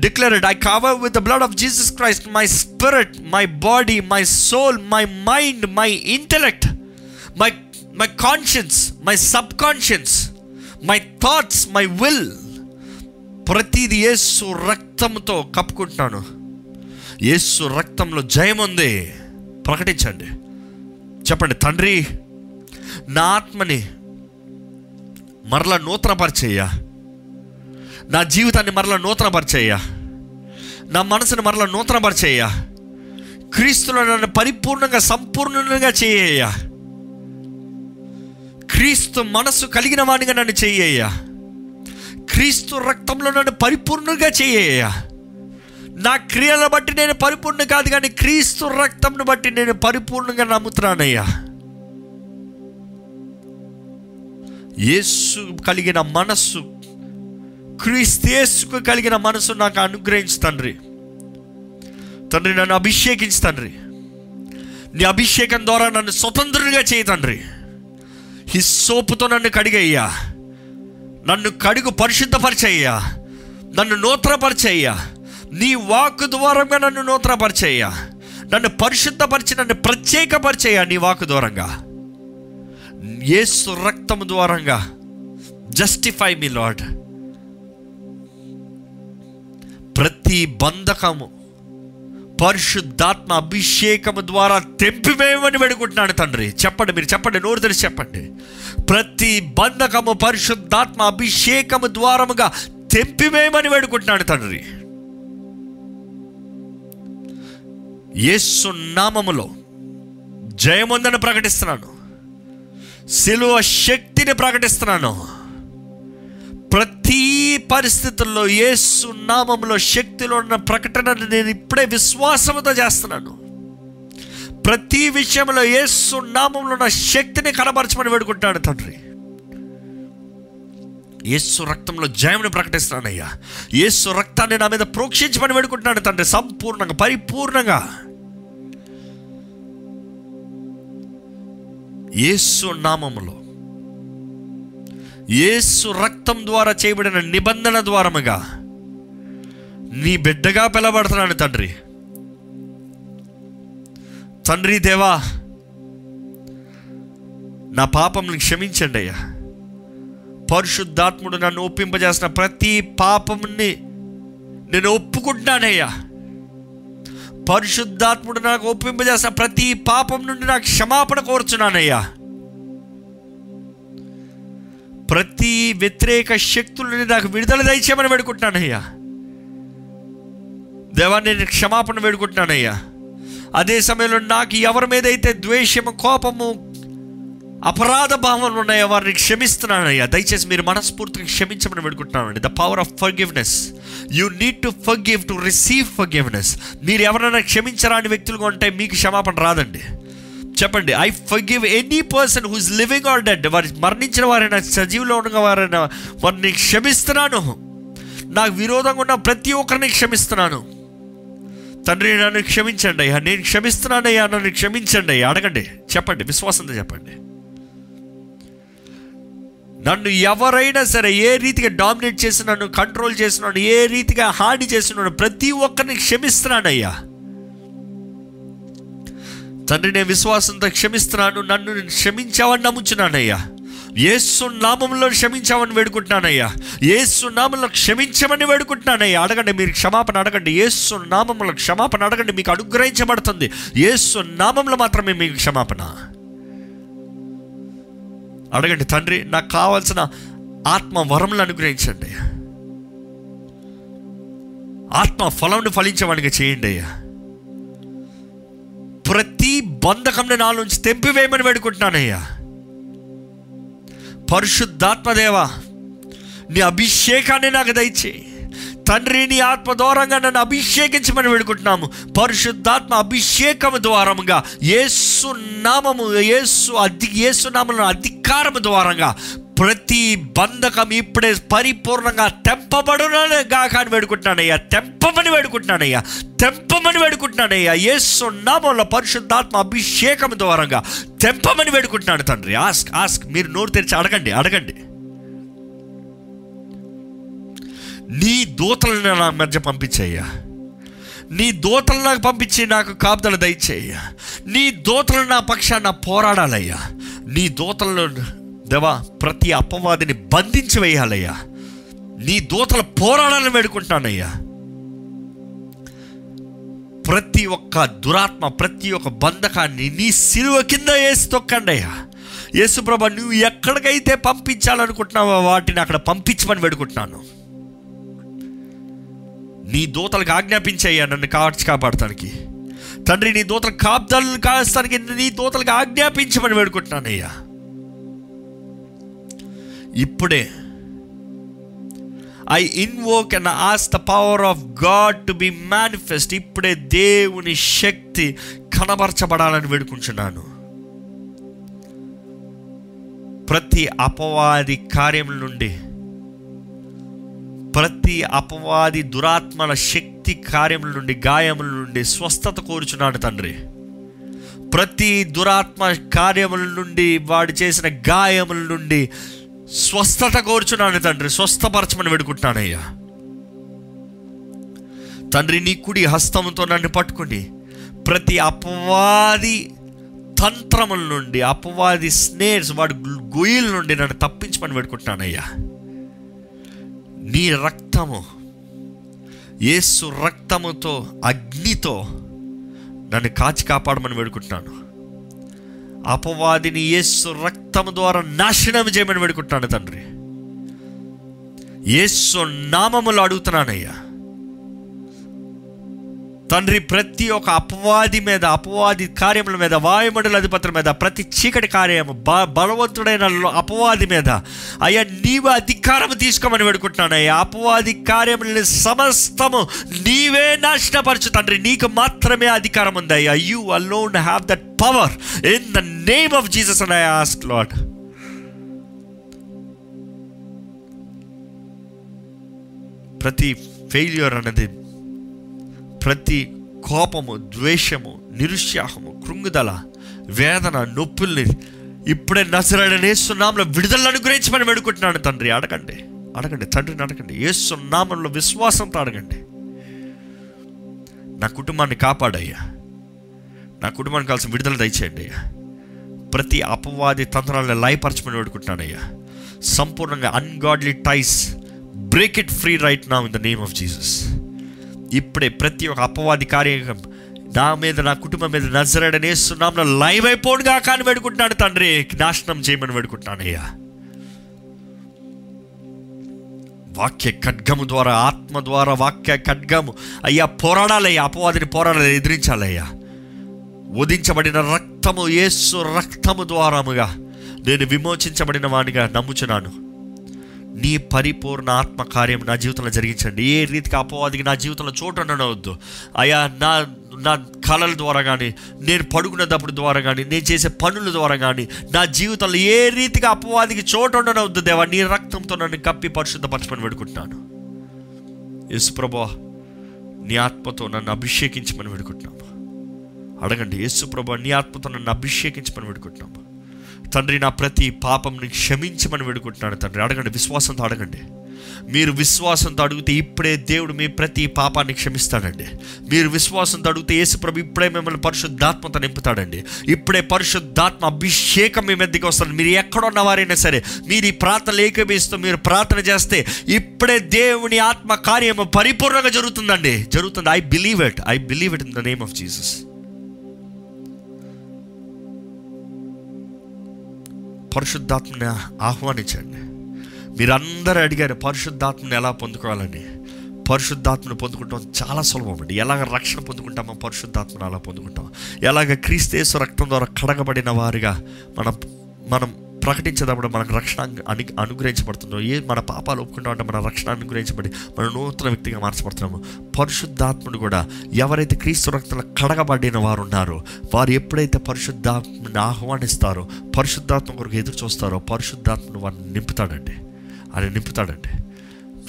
Speaker 2: Declared I cover with the blood of Jesus Christ my spirit my body my soul my mind my intellect my my conscience my sub conscience my thoughts my will ప్రతిది యేసు రక్తంతో కప్పుకుంటున్నాను. యేసు రక్తంలో జయం ఉంది. ప్రకటించండి. చెప్పండి తండ్రి నా ఆత్మని మరలా నూతనపరిచేయ్యా. నా జీవితాన్ని మరలా నూతనపరిచేయ్యా. నా మనసుని మరలా నూతనపరిచేయ్యా. క్రీస్తులో నన్ను పరిపూర్ణంగా సంపూర్ణంగా చేయ్యా. క్రీస్తు మనస్సు కలిగిన వాడిగా నన్ను చెయ్యయ్యా క్రీస్తు రక్తంలో నన్ను పరిపూర్ణంగా చెయ్యయ్యా నా క్రియలను బట్టి నేను పరిపూర్ణ కాదు కానీ క్రీస్తు రక్తంను బట్టి నేను పరిపూర్ణంగా నమ్ముతున్నానయ్యా. యేసు కలిగిన మనస్సు క్రీస్తేసుకు కలిగిన మనసు నాకు అనుగ్రహించు తండ్రి. తండ్రి నన్ను అభిషేకించు తండ్రి. నీ అభిషేకం ద్వారా నన్ను స్వతంత్రుడిగా చేయి తండ్రి. ఈ సోపుతో నన్ను కడిగయ్యా. నన్ను కడుగు పరిశుద్ధపరిచయ్యా. నన్ను నూతనపరిచయ్యా. నీ వాకు ద్వారంగా నన్ను నూతనపరిచయ్యా. నన్ను పరిశుద్ధపరిచి నన్ను ప్రత్యేకపరిచయ్యా నీ వాకు ద్వారంగా. ఏసు రక్తము ద్వారంగా. జస్టిఫై మీ లాడ్ ప్రతి బంధకము పరిశుద్ధాత్మ అభిషేకము ద్వారా తెంపివేయమని వేడుకుంటున్నాడు తండ్రి. చెప్పండి మీరు చెప్పండి నోరు తెరిచి చెప్పండి. ప్రతి బంధకము పరిశుద్ధాత్మ అభిషేకము ద్వారముగా తెంపివేయమని వేడుకుంటున్నాడు తండ్రి. యేసు నామములో జయముందని ప్రకటిస్తున్నాను. సిలువ శక్తిని ప్రకటిస్తున్నాను. ప్రతి పరిస్థితుల్లో యేసు నామంలో శక్తిలో ఉన్న ప్రకటనను నేను ఇప్పుడే విశ్వాసంతో చేస్తున్నాను. ప్రతి విషయంలో యేసు నామంలో ఉన్న శక్తిని కనబరచమని వేడుకుంటాడు తండ్రి. యేసు రక్తంలో జయముని ప్రకటిస్తున్నానయ్యా. యేసు రక్తాన్ని నా మీద ప్రోక్షించమని వేడుకుంటున్నాడు తండ్రి. సంపూర్ణంగా పరిపూర్ణంగా. యేసు నామములో యేసు రక్తం ద్వారా చేయబడిన నిబంధన ద్వారముగా నీ బిడ్డగా పిలబడుతున్నాను తండ్రి. తండ్రి దేవా నా పాపంని క్షమించండి అయ్యా. పరిశుద్ధాత్ముడు నన్ను ఒప్పింపజేసిన ప్రతి పాపంని నేను ఒప్పుకుంటున్నానయ్యా పరిశుద్ధాత్ముడు నాకు ఒప్పింపజేసిన ప్రతి పాపం నుండి నాకు క్షమాపణ కోరుచున్నానయ్యా ప్రతి వ్యతిరేక శక్తులని నాకు విడుదల దయచేయమని వేడుకుంటున్నానయ్యా దేవాన్ని నేను క్షమాపణ వేడుకుంటున్నానయ్యా అదే సమయంలో నాకు ఎవరి మీద అయితే ద్వేషము కోపము అపరాధ భావనలు ఉన్నాయో వారిని క్షమిస్తున్నానయ్యా దయచేసి మీరు మనస్ఫూర్తిగా క్షమించమని వేడుకుంటున్నానండి the power of forgiveness you need to forgive to receive forgiveness మీరు ఎవరైనా క్షమించరాని వ్యక్తులుగా ఉంటే మీకు క్షమాపణ రాదండి. చెప్పండి I forgive any person who's living or dead వారి మరణించిన వారైనా సజీవులో ఉన్న వారైనా వారిని క్షమిస్తున్నాను. నాకు విరోధంగా ఉన్న ప్రతి ఒక్కరిని క్షమిస్తున్నాను. తండ్రి నన్ను క్షమించండి అయ్యా నేను క్షమిస్తున్నానయ్యా నన్ను క్షమించండి అయ్యా. అడగండి చెప్పండి విశ్వాసంతో చెప్పండి. నన్ను ఎవరైనా సరే ఏ రీతిగా డామినేట్ చేసి నన్ను కంట్రోల్ చేస్తున్నాను ఏ రీతిగా హాని చేస్తున్నాను ప్రతి ఒక్కరిని క్షమిస్తున్నానయ్యా తండ్రి నేను విశ్వాసంతో క్షమిస్తున్నాను నన్ను క్షమించావని నమ్ముచున్నానయ్యా. ఏసు నామంలో క్షమించామని వేడుకుంటున్నానయ్యా. ఏసు నామంలో క్షమించమని వేడుకుంటున్నానయ్యా. అడగండి మీరు క్షమాపణ అడగండి. ఏసు నామంలో క్షమాపణ అడగండి మీకు అనుగ్రహించబడుతుంది. ఏసు నామంలో మాత్రమే మీకు క్షమాపణ. అడగండి తండ్రి నాకు కావాల్సిన ఆత్మ వరములు అనుగ్రహించండి. అయ్యా ఆత్మ ఫలంను ఫలించమనిగా చేయండి అయ్యా. ప్రతి బంధకంని నా నుంచి తెంపివేయమని వేడుకుంటున్నానయ్యా. పరిశుద్ధాత్మదేవ నీ అభిషేకాన్ని నాకు దయచేయి తండ్రి నీ ఆత్మ ద్వారంగా నన్ను అభిషేకించమని వేడుకుంటున్నాము. పరిశుద్ధాత్మ అభిషేకము ద్వారముగా ఏసు నామము ఏసు అధి యేసు అధికారము ద్వారంగా ప్రతి బంధకం ఇప్పుడే పరిపూర్ణంగా తెంపబడునగా గాకాని వేడుకుంటున్నానయ్యా. తెంపమని వేడుకుంటున్నానయ్యా. తెంపమని వేడుకుంటున్నానయ్యా. ఏసు నామంలో పరిశుద్ధాత్మ అభిషేకం ద్వారంగా తెంపమని వేడుకుంటున్నాను తండ్రి. ఆస్క్ ఆస్క్ మీరు నోరు తెరిచి అడగండి అడగండి. నీ దూతలను నా మధ్య పంపించయ్యా. నీ దూతలు నాకు పంపించి నాకు కాపుదలు దయచేయ నీ దూతలు నా పక్షాన పోరాడాలయ్యా. నీ దూతలను దేవా ప్రతి అపవాదిని బంధించి వేయాలయ్యా. నీ దూతల పోరాడాలని వేడుకుంటానయ్యా. ప్రతి ఒక్క దురాత్మ ప్రతి ఒక్క బంధకాన్ని నీ సిలువ కింద వేసి తొక్కండి అయ్యా యేసుప్రభ నువ్వు ఎక్కడికైతే పంపించాలనుకుంటున్నావో వాటిని అక్కడ పంపించమని వేడుకుంటున్నాను. నీ దూతలకు ఆజ్ఞాపించయ్యా నన్ను కాచి కాపాడటానికి. తండ్రి నీ దూతలు కాపుదాలను కాస్తానికి నీ దూతలకు ఆజ్ఞాపించమని వేడుకుంటున్నానయ్యా. ఇప్పుడే. I invoke and ask the power of God to be manifest ఇప్పుడే దేవుని శక్తి కనబరచబడాలని వేడుకుంటున్నాను. ప్రతి అపవాది కార్యముల నుండి ప్రతి అపవాది దురాత్మల శక్తి కార్యముల నుండి గాయముల నుండి స్వస్థత కోరుచున్నాడు తండ్రి. ప్రతి దురాత్మ కార్యముల నుండి వాడు చేసిన గాయముల నుండి స్వస్థత కోరుచున్నాను తండ్రి స్వస్థపరచమని వేడుకుంటున్నానయ్యా. తండ్రి నీ కుడి హస్తముతో నన్ను పట్టుకుని ప్రతి అపవాది తంత్రముల నుండి అపవాది స్నేర్స్ వాడి గొయ్యిల నుండి నన్ను తప్పించమని వేడుకుంటున్నానయ్యా. నీ రక్తము ఏసు రక్తముతో అగ్నితో నన్ను కాచి కాపాడమని వేడుకుంటున్నాను. అపవాదిని యేసు రక్తం ద్వారా నాశనం చేయమని వేడుకుంటున్నాను తండ్రి. యేసు నామములు అడుగుతున్నానయ్యా. తండ్రి ప్రతి ఒక్క అపవాది మీద అపవాది కార్యముల మీద వాయుమండల అధిపతుల మీద ప్రతి చీకటి కార్యము బ బలవంతుడైన అపవాది మీద అయ్యా నీవు అధికారం తీసుకోమని వేడుకుంటున్నాను. అయ్యా అపవాది కార్యములని సమస్తము నీవే నాశనపరచు తండ్రి. నీకు మాత్రమే అధికారం ఉంది. అయ్యా you alone have that power in the name of Jesus and I ask Lord ప్రతి ఫెయిల్యూర్ అనేది ప్రతి కోపము ద్వేషము నిరుత్సాహము కృంగుదల వేదన నొప్పుల్ని ఇప్పుడే నసరాడని ఏసునామంలో విడుదల అనుగ్రహించమని వేడుకుంటున్నాను తండ్రి. అడగండి. అడగండి. తండ్రిని అడగండి. ఏసునామంలో విశ్వాసంతో అడగండి. నా కుటుంబాన్ని కాపాడయ్యా. నా కుటుంబానికి కావాల్సిన విడుదల దయచేయండి అయ్యా. ప్రతి అపవాది తంత్రాలను లయపరచమని వేడుకుంటున్నానయ్యా సంపూర్ణంగా ungodly ties break it free right now in the name of Jesus ఇప్పుడే ప్రతి ఒక్క అపవాది కార్యక్రమం నా మీద నా కుటుంబం మీద నజరడని వేస్తున్నాం లైవ్ అయిపోడుగా కానీ పెడుకుంటున్నాడు తండ్రి. నాశనం చేయమని వేడుకుంటున్నానయ్యా వాక్య ఖడ్గము ద్వారా ఆత్మ ద్వారా వాక్య ఖడ్గము. అయ్యా పోరాడాలయ్యా అపవాదిని పోరాడాలి ఎదిరించాలయ్యా. ఉదించబడిన రక్తము ఏసు రక్తము ద్వారాముగా నేను విమోచించబడిన వాడిగా నమ్ముచున్నాను. నీ పరిపూర్ణ ఆత్మ కార్యం నా జీవితంలో జరిగించండి. ఏ రీతికి అపవాదికి నా జీవితంలో చోటు ఉండనవద్దు. అయా నా నా కళల ద్వారా కానీ నేను పడుకునేటప్పుడు ద్వారా కానీ నేను చేసే పనుల ద్వారా కానీ నా జీవితంలో ఏ రీతిగా అపవాదికి చోటు ఉండనవద్దు దేవా. నీ రక్తంతో నన్ను కప్పి పరిశుద్ధపరచమని పరచమని యేసు ప్రభా నీ ఆత్మతో నన్ను అభిషేకించమని పెడుకుంటున్నాము అడగండి యేసుప్రభా నీ ఆత్మతో నన్ను అభిషేకించమని పెడుకుంటున్నాము తండ్రి నా ప్రతి పాపంని క్షమించమని వేడుకుంటున్నాను తండ్రి. అడగండి విశ్వాసంతో అడగండి. మీరు విశ్వాసంతో అడిగితే ఇప్పుడే దేవుడు మీ ప్రతి పాపాన్ని క్షమిస్తాడండి. మీరు విశ్వాసంతో అడిగితే యేసుప్రభు ఇప్పుడే మిమ్మల్ని పరిశుద్ధాత్మత నింపుతాడండి. ఇప్పుడే పరిశుద్ధాత్మ అభిషేకం మీ మీదకి వస్తాడు మీరు ఎక్కడున్న వారైనా సరే మీరు ఈ ప్రార్థనలు ఏకీభవిస్తూ మీరు ప్రార్థన చేస్తే ఇప్పుడే దేవుని ఆత్మ కార్యము పరిపూర్ణంగా జరుగుతుందండి. జరుగుతుంది. I believe it I believe it in the name of Jesus పరిశుద్ధాత్మని ఆహ్వానించండి. మీరందరూ అడిగారు పరిశుద్ధాత్మని ఎలా పొందుకోవాలని? పరిశుద్ధాత్మను పొందుకుంటాం చాలా సులభం అండి. ఎలాగ రక్షణ పొందుకుంటామో పరిశుద్ధాత్మను అలా పొందుకుంటాం. ఎలాగ క్రీస్తేశ్వ రక్తం ద్వారా కడగబడిన వారిగా మనం మనం ప్రకటించేటప్పుడు మనకు రక్షణ అను అనుగ్రహించబడుతుందో ఏ మన పాపాలు ఒప్పుకుంటాం అంటే మన రక్షణ అనుగ్రహించబడి మన నూతన వ్యక్తిగా మార్చబడుతున్నాము. పరిశుద్ధాత్ముడు కూడా ఎవరైతే క్రీస్తు రక్తంలో కడగబడిన వారు ఉన్నారో వారు ఎప్పుడైతే పరిశుద్ధాత్మని ఆహ్వానిస్తారో పరిశుద్ధాత్మ కొరకు ఎదురు చూస్తారో పరిశుద్ధాత్మను వారిని నింపుతాడండి. ఆయన నింపుతాడండి.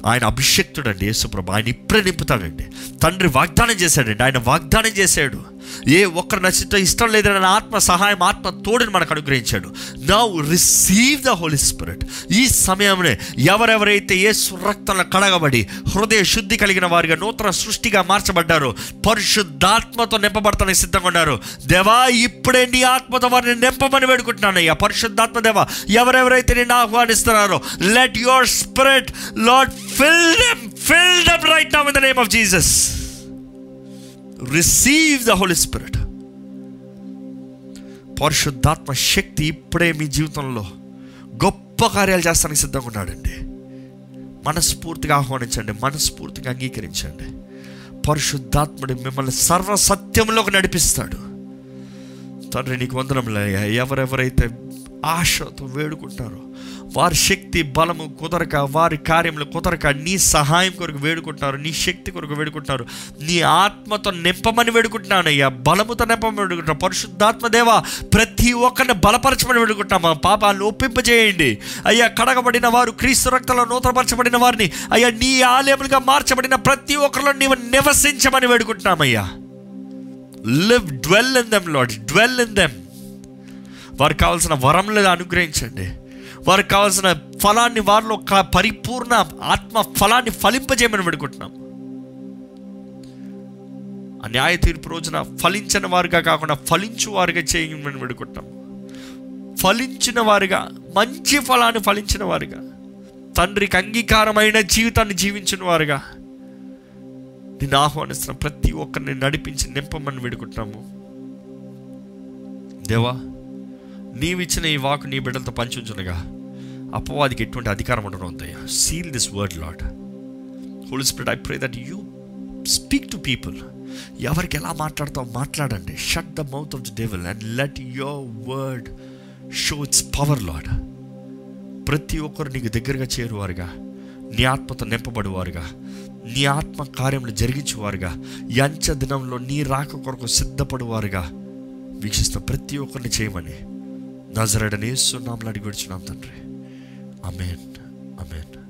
Speaker 2: ఆయన అభిషక్తుడండి యేసుప్రభు. ఆయన ఇప్పుడే నింపుతాడండి. తండ్రి వాగ్దానం చేశాడండి. ఆయన వాగ్దానం చేశాడు. ఏ ఒక్కరు నచ్చితే ఇష్టం లేదని ఆత్మ సహాయం ఆత్మ తోడుని మనకు అనుగ్రహించాడు. Now receive the holy spirit ఈ సమయంలో ఎవరెవరైతే ఏ రక్తంలో కడగబడి హృదయ శుద్ధి కలిగిన వారిగా నూతన సృష్టిగా మార్చబడ్డారో పరిశుద్ధాత్మతో నింపబడతానికి సిద్ధంగా ఉన్నారు. దేవా ఇప్పుడే నీ ఆత్మతో వారిని నింపమని వేడుకుంటున్నానయ్యా పరిశుద్ధాత్మ దేవా ఎవరెవరైతే నిన్ను ఆహ్వానిస్తున్నారో let your spirit Lord fill them fill them right now in the name of Jesus receive the holy spirit పరిశుద్ధాత్మ శక్తి ఇప్పుడే మీ జీవితంలో గొప్ప కార్యాలు చేస్తానికి సిద్ధంగా ఉన్నాడండి. మనస్ఫూర్తిగా ఆహ్వానించండి మనస్ఫూర్తిగా అంగీకరించండి. పరిశుద్ధాత్ముడు మిమ్మల్ని సర్వ సత్యంలోకి నడిపిస్తాడు. తండ్రి నీకు వందనంలే ఎవరెవరైతే ఆశతో వేడుకుంటారు. వారి శక్తి బలము కుదరక వారి కార్యములు కుదరక నీ సహాయం కొరకు వేడుకుంటారు నీ శక్తి కొరకు వేడుకుంటారు. నీ ఆత్మతో నింపమని వేడుకుంటున్నాను అయ్యా బలముతో నింపమని వేడుకుంటాను పరిశుద్ధాత్మ దేవా ప్రతి ఒక్కరిని బలపరచమని వేడుకుంటామా పాపాలను ఒప్పింపజేయండి. అయ్యా కడగబడిన వారు క్రీస్తు రక్తంలో నూతనపరచబడిన వారిని అయ్యా నీ ఆలయములుగా మార్చబడిన ప్రతి ఒక్కరిలో నీవు నివసించమని వేడుకుంటున్నామయ్యా. Live dwell in them Lord dwell in them వారికి కావాల్సిన వరములు అనుగ్రహించండి. వారికి కావాల్సిన ఫలాన్ని వారిలో పరిపూర్ణ ఆత్మ ఫలాన్ని ఫలింపజేయమని పెడుకుంటున్నాం ఆ న్యాయ తీర్పు రోజున ఫలించిన వారుగా కాకుండా ఫలించు వారుగా చేయమని పెడుకుంటాం ఫలించిన వారుగా మంచి ఫలాన్ని ఫలించిన వారుగా తండ్రికి అంగీకారమైన జీవితాన్ని జీవించిన వారుగా నిన్ను ఆహ్వానిస్తున్న ప్రతి ఒక్కరిని నడిపించి నింపమని వేడుకుంటున్నాము. దేవా నీవిచ్చిన ఈ వాకు నీ బిడ్డలతో పంచుంచునగా. అపవాదికి ఎటువంటి అధికారం ఉండడం అంతయ్యా seal this word Lord holy spirit I pray that you speak to people ఎవరికి ఎలా మాట్లాడతావు మాట్లాడండి. Shut the mouth of the devil and let your word show its power Lord ప్రతి ఒక్కరు నీకు దగ్గరగా చేరువారుగా. నీ ఆత్మతో నింపబడువారుగా. నీ ఆత్మ కార్యములు జరిగించేవారుగా. ఈ దినంలో నీ రాక కొరకు సిద్ధపడువారుగా. వీక్షిస్తున్న ప్రతి ఒక్కరిని చేయమని. నజరడనే సున్నాములు అడిగి విడుచున్నాం తండ్రి. అమేన్ అమేన్